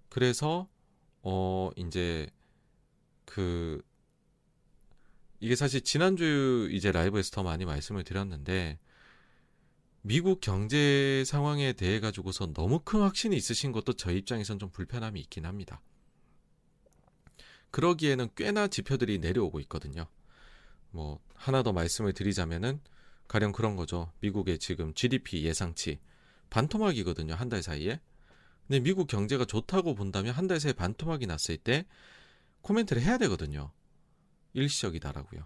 그래서 어 이제 그 이게 사실 지난주 이제 라이브에서 더 많이 말씀을 드렸는데 미국 경제 상황에 대해 가지고서 너무 큰 확신이 있으신 것도 저희 입장에선 좀 불편함이 있긴 합니다. 그러기에는 꽤나 지표들이 내려오고 있거든요. 뭐 하나 더 말씀을 드리자면은 가령 그런 거죠. 미국의 지금 GDP 예상치 반토막이거든요. 한 달 사이에. 근데 미국 경제가 좋다고 본다면 한 달 새에 반토막이 났을 때 코멘트를 해야 되거든요. 일시적이다라고요.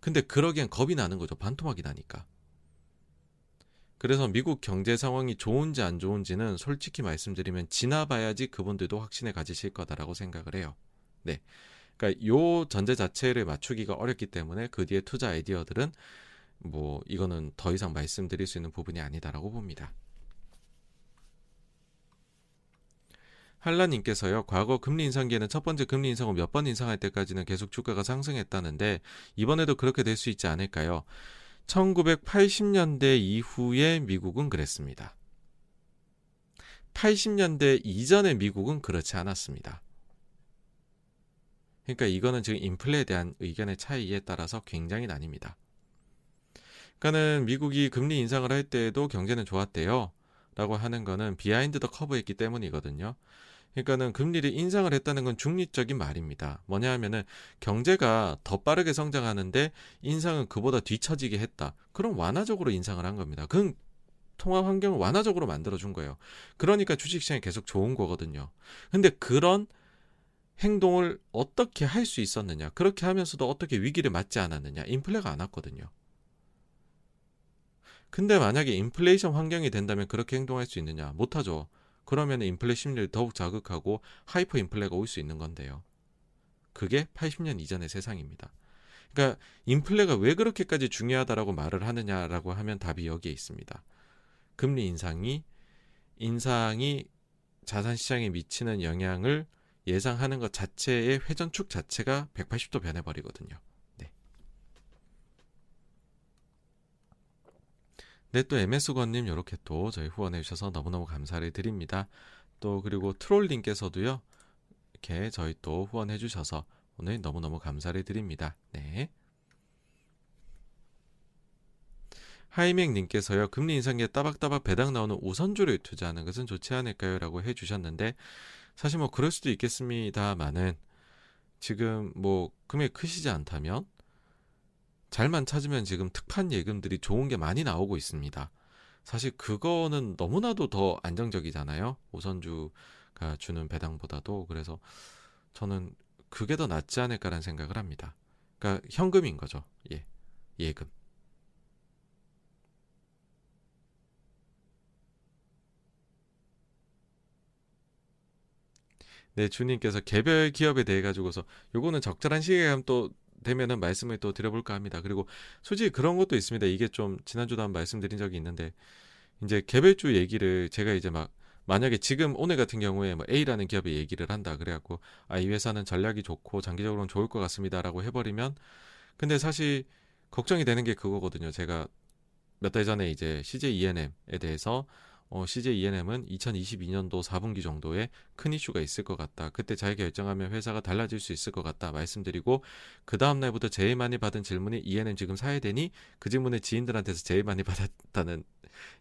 근데 그러기엔 겁이 나는 거죠. 반토막이 나니까. 그래서 미국 경제 상황이 좋은지 안 좋은지는 솔직히 말씀드리면 지나봐야지 그분들도 확신에 가지실 거다라고 생각을 해요. 네. 그러니까 요 전제 자체를 맞추기가 어렵기 때문에 그 뒤에 투자 아이디어들은 뭐 이거는 더 이상 말씀드릴 수 있는 부분이 아니다라고 봅니다. 한라님께서요, 과거 금리 인상기에는 첫 번째 금리 인상을 몇 번 인상할 때까지는 계속 주가가 상승했다는데, 이번에도 그렇게 될 수 있지 않을까요? 1980년대 이후에 미국은 그랬습니다. 80년대 이전의 미국은 그렇지 않았습니다. 그러니까 이거는 지금 인플레에 대한 의견의 차이에 따라서 굉장히 나뉩니다. 그러니까는 미국이 금리 인상을 할 때에도 경제는 좋았대요. 라고 하는 거는 behind the curve였기 때문이거든요. 그러니까는 금리를 인상을 했다는 건 중립적인 말입니다. 뭐냐 하면은 경제가 더 빠르게 성장하는데 인상은 그보다 뒤처지게 했다. 그럼 완화적으로 인상을 한 겁니다. 그건 통화 환경을 완화적으로 만들어 준 거예요. 그러니까 주식 시장이 계속 좋은 거거든요. 근데 그런 행동을 어떻게 할 수 있었느냐? 그렇게 하면서도 어떻게 위기를 맞지 않았느냐? 인플레가 안 왔거든요. 근데 만약에 인플레이션 환경이 된다면 그렇게 행동할 수 있느냐? 못하죠. 그러면 인플레 심리를 더욱 자극하고 hyper 인플레가 올 수 있는 건데요. 그게 80년 이전의 세상입니다. 그러니까 인플레가 왜 그렇게까지 중요하다라고 말을 하느냐라고 하면 답이 여기에 있습니다. 금리 인상이 인상이 자산 시장에 미치는 영향을 예상하는 것 자체의 회전축 자체가 180도 변해버리거든요. 네, 또 MS건님 이렇게 또 저희 후원해 주셔서 너무너무 감사를 드립니다. 또 그리고 트롤님께서도요 이렇게 저희 또 후원해 주셔서 오늘 너무너무 감사를 드립니다. 네. 하이맹님께서요 금리 인상기에 따박따박 배당 나오는 우선주를 투자하는 것은 좋지 않을까요?라고 해주셨는데 사실 뭐 그럴 수도 있겠습니다만은 지금 뭐 금액 크시지 않다면 잘만 찾으면 지금 특판 예금들이 좋은 게 많이 나오고 있습니다. 사실 그거는 너무나도 더 안정적이잖아요. 우선주가 주는 배당보다도. 그래서 저는 그게 더 낫지 않을까라는 생각을 합니다. 그러니까 현금인 거죠. 예. 예금. 네, 주님께서 개별 기업에 대해 가지고서 요거는 적절한 시기에 가면 또 되면은 말씀을 또 드려볼까 합니다. 그리고 솔직히 그런 것도 있습니다. 이게 좀 지난주도 한 말씀드린 적이 있는데 이제 개별주 얘기를 제가 이제 막 만약에 지금 오늘 같은 경우에 뭐 A라는 기업의 얘기를 한다 그래갖고 아 이 회사는 전략이 좋고 장기적으로는 좋을 것 같습니다라고 해버리면 근데 사실 걱정이 되는 게 그거거든요. 제가 몇 달 전에 이제 CJ ENM에 대해서 어, CJ ENM은 2022년도 4분기 정도에 큰 이슈가 있을 것 같다. 그때 잘 결정하면 회사가 달라질 수 있을 것 같다. 말씀드리고 그 다음 날부터 제일 많이 받은 질문이 ENM 지금 사야 되니 그 질문에 지인들한테서 제일 많이 받았다는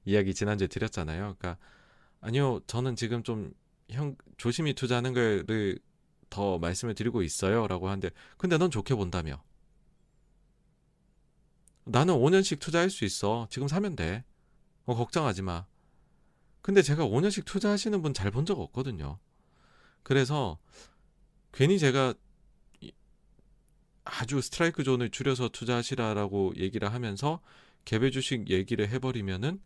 이야기 지난주에 드렸잖아요. 그러니까 아니요, 저는 지금 좀 형 조심히 투자하는 거를 더 말씀을 드리고 있어요 라고 하는데 근데 넌 좋게 본다며. 나는 5년씩 투자할 수 있어. 지금 사면 돼. 어, 걱정하지 마. 근데 제가 5년씩 투자하시는 분 잘 본 적 없거든요. 그래서 괜히 제가 아주 스트라이크 존을 줄여서 투자하시라라고 얘기를 하면서 개별 주식 얘기를 해버리면은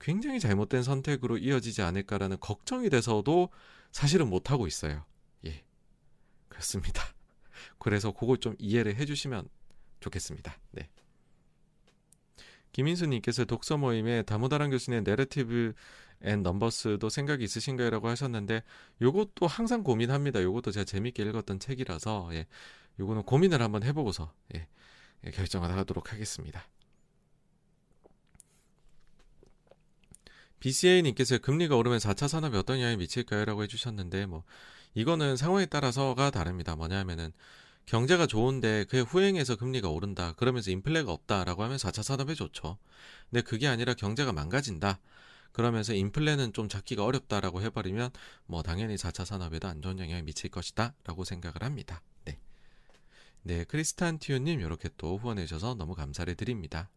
굉장히 잘못된 선택으로 이어지지 않을까라는 걱정이 돼서도 사실은 못하고 있어요. 예. 그렇습니다. 그래서 그걸 좀 이해를 해주시면 좋겠습니다. 네. 김인수님께서 독서 모임에 다모다란 교수님의 내러티브 and Numbers도 생각이 있으신가요?라고 하셨는데 요것도 항상 고민합니다. 요것도 제가 재밌게 읽었던 책이라서 예. 요거는 고민을 한번 해보고서 예. 예, 결정을 하도록 하겠습니다. BCA님께서 금리가 오르면 4차 산업에 어떤 영향이 미칠까요? 라고 해주셨는데, 뭐, 이거는 상황에 따라서가 다릅니다. 뭐냐 하면은, 경제가 좋은데 그게 후행해서 금리가 오른다. 그러면서 인플레가 없다라고 하면 4차 산업에 좋죠. 근데 그게 아니라 경제가 망가진다. 그러면서 인플레는 좀 잡기가 어렵다라고 해버리면 뭐 당연히 4차 산업에도 안 좋은 영향이 미칠 것이다 라고 생각을 합니다. 네. 네, 크리스탄티오님 이렇게 또 후원해 주셔서 너무 감사를 드립니다.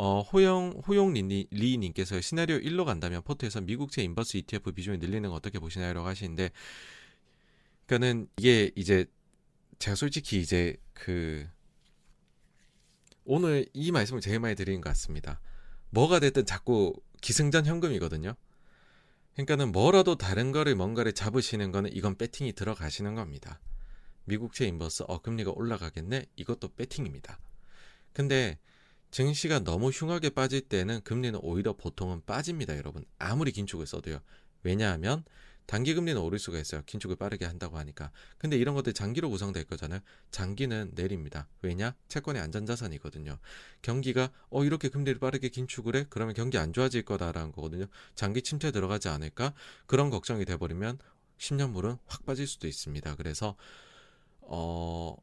어, 호영, 호용 리, 리님께서 시나리오 1로 간다면 포트에서 미국채 inverse ETF 비중을 늘리는 거 어떻게 보시나요? 라고 하시는데, 그니까는 이게 이제 제가 솔직히 이제 그 오늘 이 말씀을 제일 많이 드리는 것 같습니다. 뭐가 됐든 자꾸 기승전 현금이거든요. 그러니까는 뭐라도 다른 거를 뭔가를 잡으시는 거는 이건 배팅이 들어가시는 겁니다. 미국채 인버스 어 금리가 올라가겠네 이것도 배팅입니다. 근데 증시가 너무 흉하게 빠질 때는 금리는 오히려 보통은 빠집니다, 여러분. 아무리 긴축을 써도요. 왜냐하면 단기 금리는 오를 수가 있어요. 긴축을 빠르게 한다고 하니까. 근데 이런 것들 장기로 구성될 거잖아요. 장기는 내립니다. 왜냐? 채권의 안전자산이거든요. 경기가 어 이렇게 금리를 빠르게 긴축을 해? 그러면 경기 안 좋아질 거다라는 거거든요. 장기 침체 들어가지 않을까? 그런 걱정이 돼버리면 10년물은 확 빠질 수도 있습니다. 그래서 어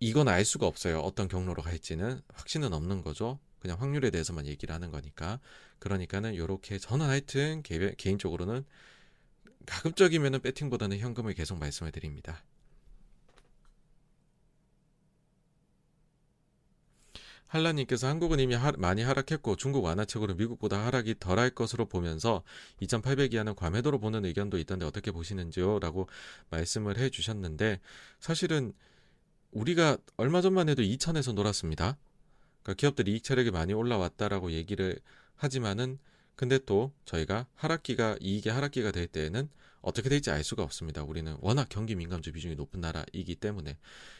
이건 알 수가 없어요. 어떤 경로로 갈지는 확신은 없는 거죠. 그냥 확률에 대해서만 얘기를 하는 거니까. 그러니까는 요렇게 저는 하여튼 개, 개인적으로는 가급적이면은 배팅보다는 현금을 계속 말씀을 드립니다. 한라님께서 한국은 이미 하, 많이 하락했고 중국 완화책으로 미국보다 하락이 덜할 것으로 보면서 2,800 이하는 과매도로 보는 의견도 있던데 어떻게 보시는지요? 라고 말씀을 해 주셨는데 사실은 우리가 얼마 전만 해도 2천에서 놀았습니다. 그러니까 기업들이 이익 차력이 많이 올라왔다라고 얘기를 하지만은 근데 또 저희가 하락기가 이익의 하락기가 될 때에는 어떻게 될지 알 수가 없습니다. 우리는 워낙 경기 민감주 비중이 높은 나라이기 때문에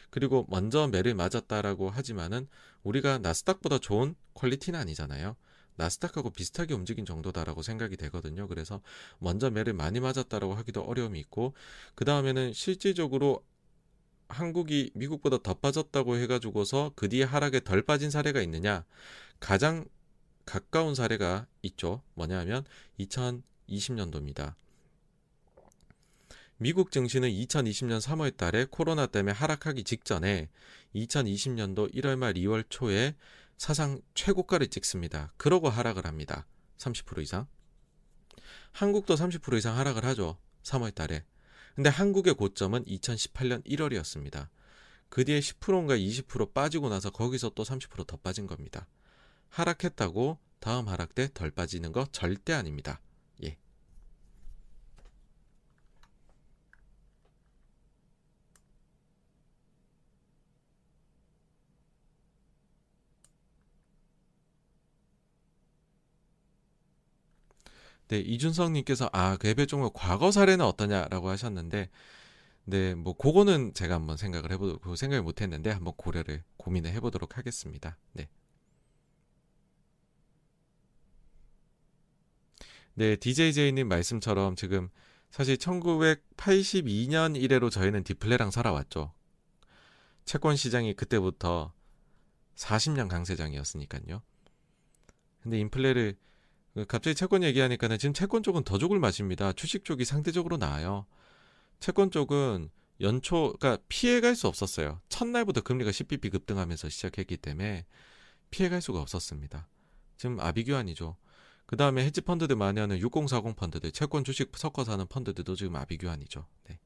그리고 먼저 매를 맞았다라고 하지만은 우리가 나스닥보다 좋은 퀄리티는 아니잖아요. 나스닥하고 비슷하게 움직인 정도다라고 생각이 되거든요. 그래서 먼저 매를 많이 맞았다라고 하기도 어려움이 있고 그 다음에는 실질적으로 한국이 미국보다 더 빠졌다고 해가지고서 그 뒤에 하락에 덜 빠진 사례가 있느냐? 가장 가까운 사례가 있죠. 뭐냐면 2020년도입니다. 미국 증시는 2020년 3월 달에 코로나 때문에 하락하기 직전에 2020년도 1월 말 2월 초에 사상 최고가를 찍습니다. 그러고 하락을 합니다. 30% 이상. 한국도 30% 이상 하락을 하죠. 3월 달에. 근데 한국의 고점은 2018년 1월이었습니다. 그 뒤에 10%인가 20% 빠지고 나서 거기서 또 30%더 빠진 겁니다. 하락했다고 다음 하락 때 덜 빠지는 거 절대 아닙니다. 예. 네, 이준성 님께서 아, 그 해배 종목 과거 사례는 어떠냐라고 하셨는데, 네, 뭐 그거는 제가 한번 생각을 해보, 그 생각을 못했는데 한번 고려를 고민을 해보도록 하겠습니다. 네. 네, DJJ님 말씀처럼 지금 사실 1982년 이래로 저희는 디플레랑 살아왔죠. 채권 시장이 그때부터 40년 강세장이었으니까요. 근데 인플레를 그 갑자기 채권 얘기하니까는 지금 채권 쪽은 더 죽을 맛입니다. 주식 쪽이 상대적으로 나아요. 채권 쪽은 연초, 그러니까 피해갈 수 없었어요. 첫날부터 금리가 10bp 급등하면서 시작했기 때문에 피해갈 수가 없었습니다. 지금 아비규환이죠. 그 다음에 헤지 펀드들 많이 하는 6040 펀드들, 채권 주식 섞어서 하는 펀드들도 지금 아비규환이죠. 네.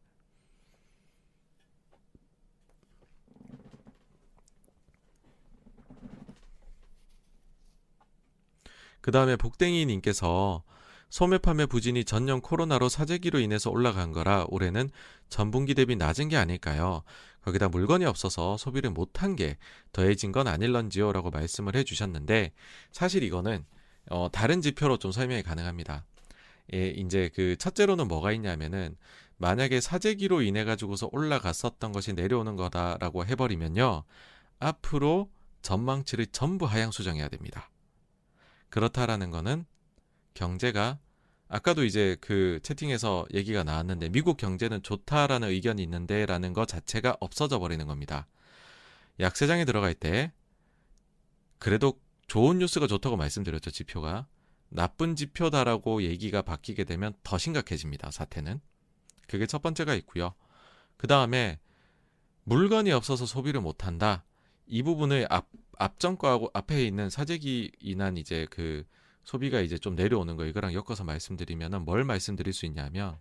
그 다음에 복댕이님께서 소매 판매 부진이 전년 코로나로 사재기로 인해서 올라간 거라 올해는 전분기 대비 낮은 게 아닐까요? 거기다 물건이 없어서 소비를 못한 게 더해진 건 아닐런지요? 라고 말씀을 해주셨는데 사실 이거는 어, 다른 지표로 좀 설명이 가능합니다. 예, 이제 그 첫째로는 뭐가 있냐면은 만약에 사재기로 인해 가지고서 올라갔었던 것이 내려오는 거다라고 해버리면요 앞으로 전망치를 전부 하향 수정해야 됩니다. 그렇다라는 거는 경제가 아까도 이제 그 채팅에서 얘기가 나왔는데 미국 경제는 좋다라는 의견이 있는데라는 것 자체가 없어져 버리는 겁니다. 약세장에 들어갈 때 그래도 좋은 뉴스가 좋다고 말씀드렸죠 지표가 나쁜 지표다라고 얘기가 바뀌게 되면 더 심각해집니다 사태는 그게 첫 번째가 있고요. 그 다음에 물건이 없어서 소비를 못한다 이 부분을 앞 앞전과하고 앞에 있는 사재기 인한 이제 그 소비가 이제 좀 내려오는 거 이거랑 엮어서 말씀드리면은 뭘 말씀드릴 수 있냐면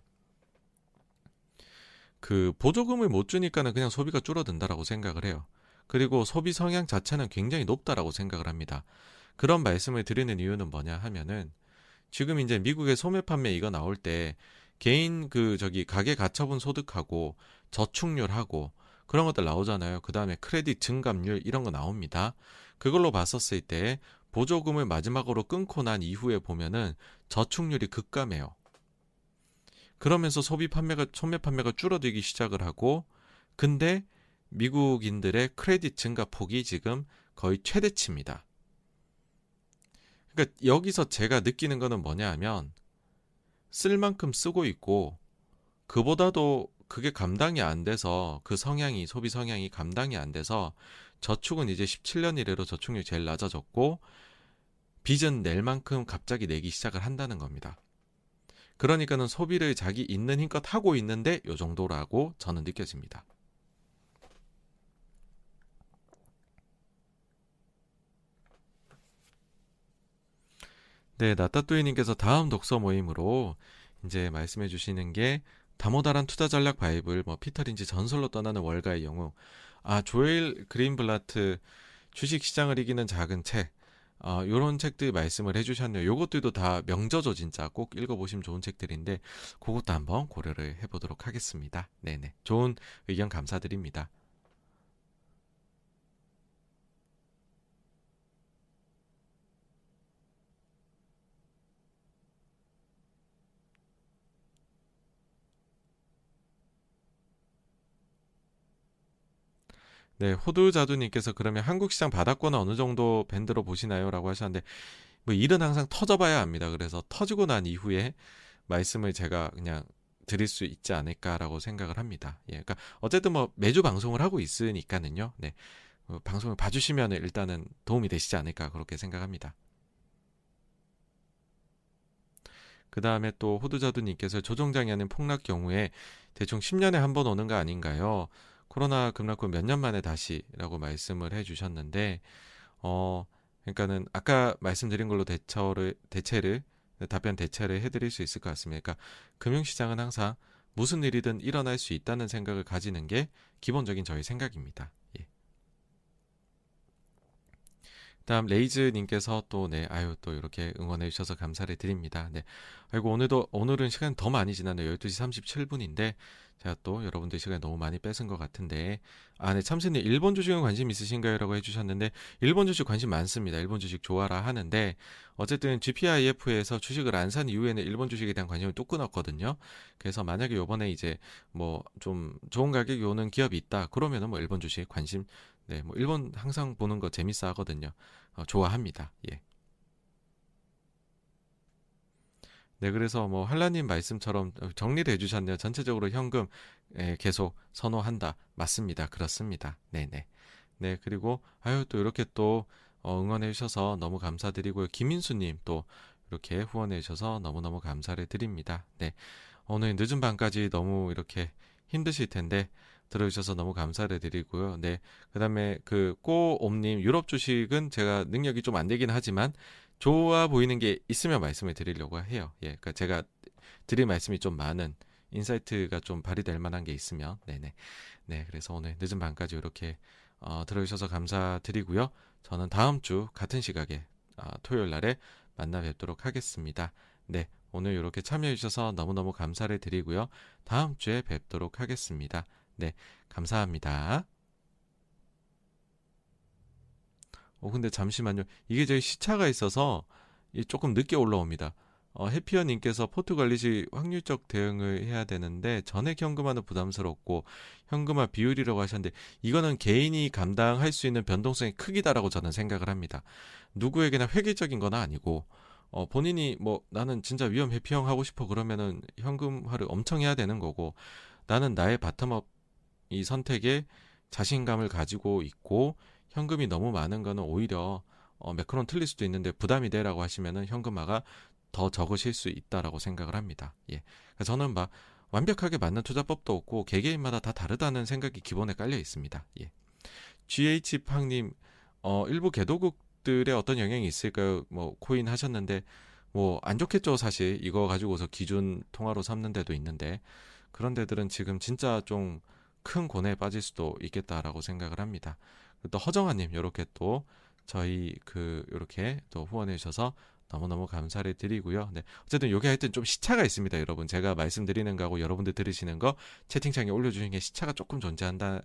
그 보조금을 못 주니까는 그냥 소비가 줄어든다라고 생각을 해요. 그리고 소비 성향 자체는 굉장히 높다라고 생각을 합니다. 그런 말씀을 드리는 이유는 뭐냐 하면은 지금 이제 미국의 소매 판매 이거 나올 때 개인 그 저기 가계 가처분 소득하고 저축률하고 그런 것들 나오잖아요. 그 다음에 크레딧 증감률 이런 거 나옵니다. 그걸로 봤었을 때 보조금을 마지막으로 끊고 난 이후에 보면은 저축률이 급감해요. 그러면서 소비 판매가 소매 판매가 줄어들기 시작을 하고 근데 미국인들의 크레딧 증가 폭이 지금 거의 최대치입니다. 그러니까 여기서 제가 느끼는 거는 뭐냐 하면 쓸 만큼 쓰고 있고 그보다도 그게 감당이 안 돼서 그 성향이 소비 성향이 감당이 안 돼서 저축은 이제 17년 이래로 저축률이 제일 낮아졌고 빚은 낼 만큼 갑자기 내기 시작을 한다는 겁니다. 그러니까는 소비를 자기 있는 힘껏 하고 있는데 요 정도라고 저는 느껴집니다. 네, 나따뚜이님께서 다음 독서 모임으로 이제 말씀해 주시는 게 다모다란 투자 전략 바이블, 뭐 피터 린지 전설로 떠나는 월가의 영웅, 아 조엘 그린블라트 주식 시장을 이기는 작은 책, 어, 요런 책들 말씀을 해주셨네요. 요것들도 다 명저죠, 진짜. 꼭 읽어보시면 좋은 책들인데, 그것도 한번 고려를 해보도록 하겠습니다. 네네. 좋은 의견 감사드립니다. 네, 호두자두님께서 그러면 한국 시장 바닥권은 어느 정도 밴드로 보시나요? 라고 하셨는데, 뭐 일은 항상 터져봐야 합니다. 그래서 터지고 난 이후에 말씀을 제가 그냥 드릴 수 있지 않을까라고 생각을 합니다. 예, 그러니까 어쨌든 뭐 매주 방송을 하고 있으니까는요. 네, 어, 방송을 봐주시면 일단은 도움이 되시지 않을까 그렇게 생각합니다. 그 다음에 또 호두자두님께서 조정장이 하는 폭락 경우에 대충 10년에 한 번 오는 거 아닌가요? 코로나 급락 후 몇 년 만에 다시라고 말씀을 해주셨는데 어 그러니까는 아까 말씀드린 걸로 대처를 대체를 답변 대체를 해드릴 수 있을 것 같습니다. 그러니까 금융시장은 항상 무슨 일이든 일어날 수 있다는 생각을 가지는 게 기본적인 저희 생각입니다. 예. 다음 레이즈님께서 또 네 아유 또 이렇게 응원해 주셔서 감사를 드립니다. 네 아이고 오늘도 오늘은 시간 더 많이 지났네요. 12시 37분인데 제가 또 여러분들 시간에 너무 많이 뺏은 것 같은데 아, 네, 참새님 일본 주식은 관심 있으신가요? 라고 해주셨는데 일본 주식 관심 많습니다. 일본 주식 좋아라 하는데 어쨌든 GPIF에서 주식을 안 산 이후에는 일본 주식에 대한 관심을 또 끊었거든요. 그래서 만약에 요번에 이제 뭐 좀 좋은 가격이 오는 기업이 있다. 그러면은 뭐 일본 주식 관심 네, 뭐 일본 항상 보는 거 재밌어 하거든요. 어, 좋아합니다. 예. 네, 그래서 뭐 한라님 말씀처럼 정리를 해주셨네요. 전체적으로 현금 예, 계속 선호한다. 맞습니다. 그렇습니다. 네네. 네, 그리고 아유 또 이렇게 또 어, 응원해 주셔서 너무 감사드리고요. 김인수님 또 이렇게 후원해 주셔서 너무너무 감사를 드립니다. 네, 오늘 늦은 밤까지 너무 이렇게 힘드실 텐데 들어주셔서 너무 감사를 드리고요. 네, 그 다음에 그 꼬옴님 유럽 주식은 제가 능력이 좀 안 되긴 하지만 좋아 보이는 게 있으면 말씀을 드리려고 해요. 예, 그러니까 제가 드릴 말씀이 좀 많은 insight가 좀 발휘될 만한 게 있으면, 네네. 네, 그래서 오늘 늦은 밤까지 이렇게 어, 들어주셔서 감사드리고요. 저는 다음 주 같은 시각에 어, 토요일 날에 만나 뵙도록 하겠습니다. 네, 오늘 이렇게 참여해 주셔서 너무너무 감사를 드리고요. 다음 주에 뵙도록 하겠습니다. 네, 감사합니다. 어, 근데 잠시만요. 이게 저희 시차가 있어서 조금 늦게 올라옵니다. 어, 해피어님께서 포트관리시 확률적 대응을 해야 되는데 전액 현금화는 부담스럽고 현금화 비율이라고 하셨는데 이거는 개인이 감당할 수 있는 변동성이 크기다라고 저는 생각을 합니다. 누구에게나 획일적인 건 아니고 어, 본인이 뭐 나는 진짜 위험 회피형 하고 싶어 그러면은 현금화를 엄청 해야 되는 거고 나는 나의 바텀업 이 선택에 자신감을 가지고 있고 현금이 너무 많은 거는 오히려 어, 매크론 틀릴 수도 있는데 부담이 돼라고 하시면은 현금화가 더 적으실 수 있다라고 생각을 합니다. 예. 저는 막 완벽하게 맞는 투자법도 없고 개개인마다 다 다르다는 생각이 기본에 깔려 있습니다. 예. GH 팡님 어, 일부 개도국들의 어떤 영향이 있을까요? 뭐 코인 하셨는데 뭐 안 좋겠죠 사실 이거 가지고서 기준 통화로 삼는 데도 있는데 그런 데들은 지금 진짜 좀 큰 고뇌에 빠질 수도 있겠다라고 생각을 합니다. 또 허정아님 이렇게 또 저희 그 이렇게 또 후원해 주셔서 너무너무 감사를 드리고요. 네. 어쨌든 요게 하여튼 좀 시차가 있습니다, 여러분. 제가 말씀드리는 거하고 여러분들 들으시는 거 채팅창에 올려주시는 게 시차가 조금 존재한다,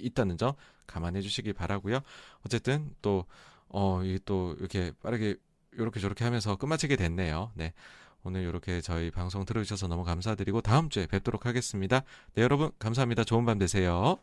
있다는 점 감안해 주시기 바라고요. 어쨌든 또, 어, 이게 또 이렇게 빠르게 이렇게 저렇게 하면서 끝마치게 됐네요. 네. 오늘 이렇게 저희 방송 들어주셔서 너무 감사드리고 다음 주에 뵙도록 하겠습니다. 네, 여러분 감사합니다. 좋은 밤 되세요.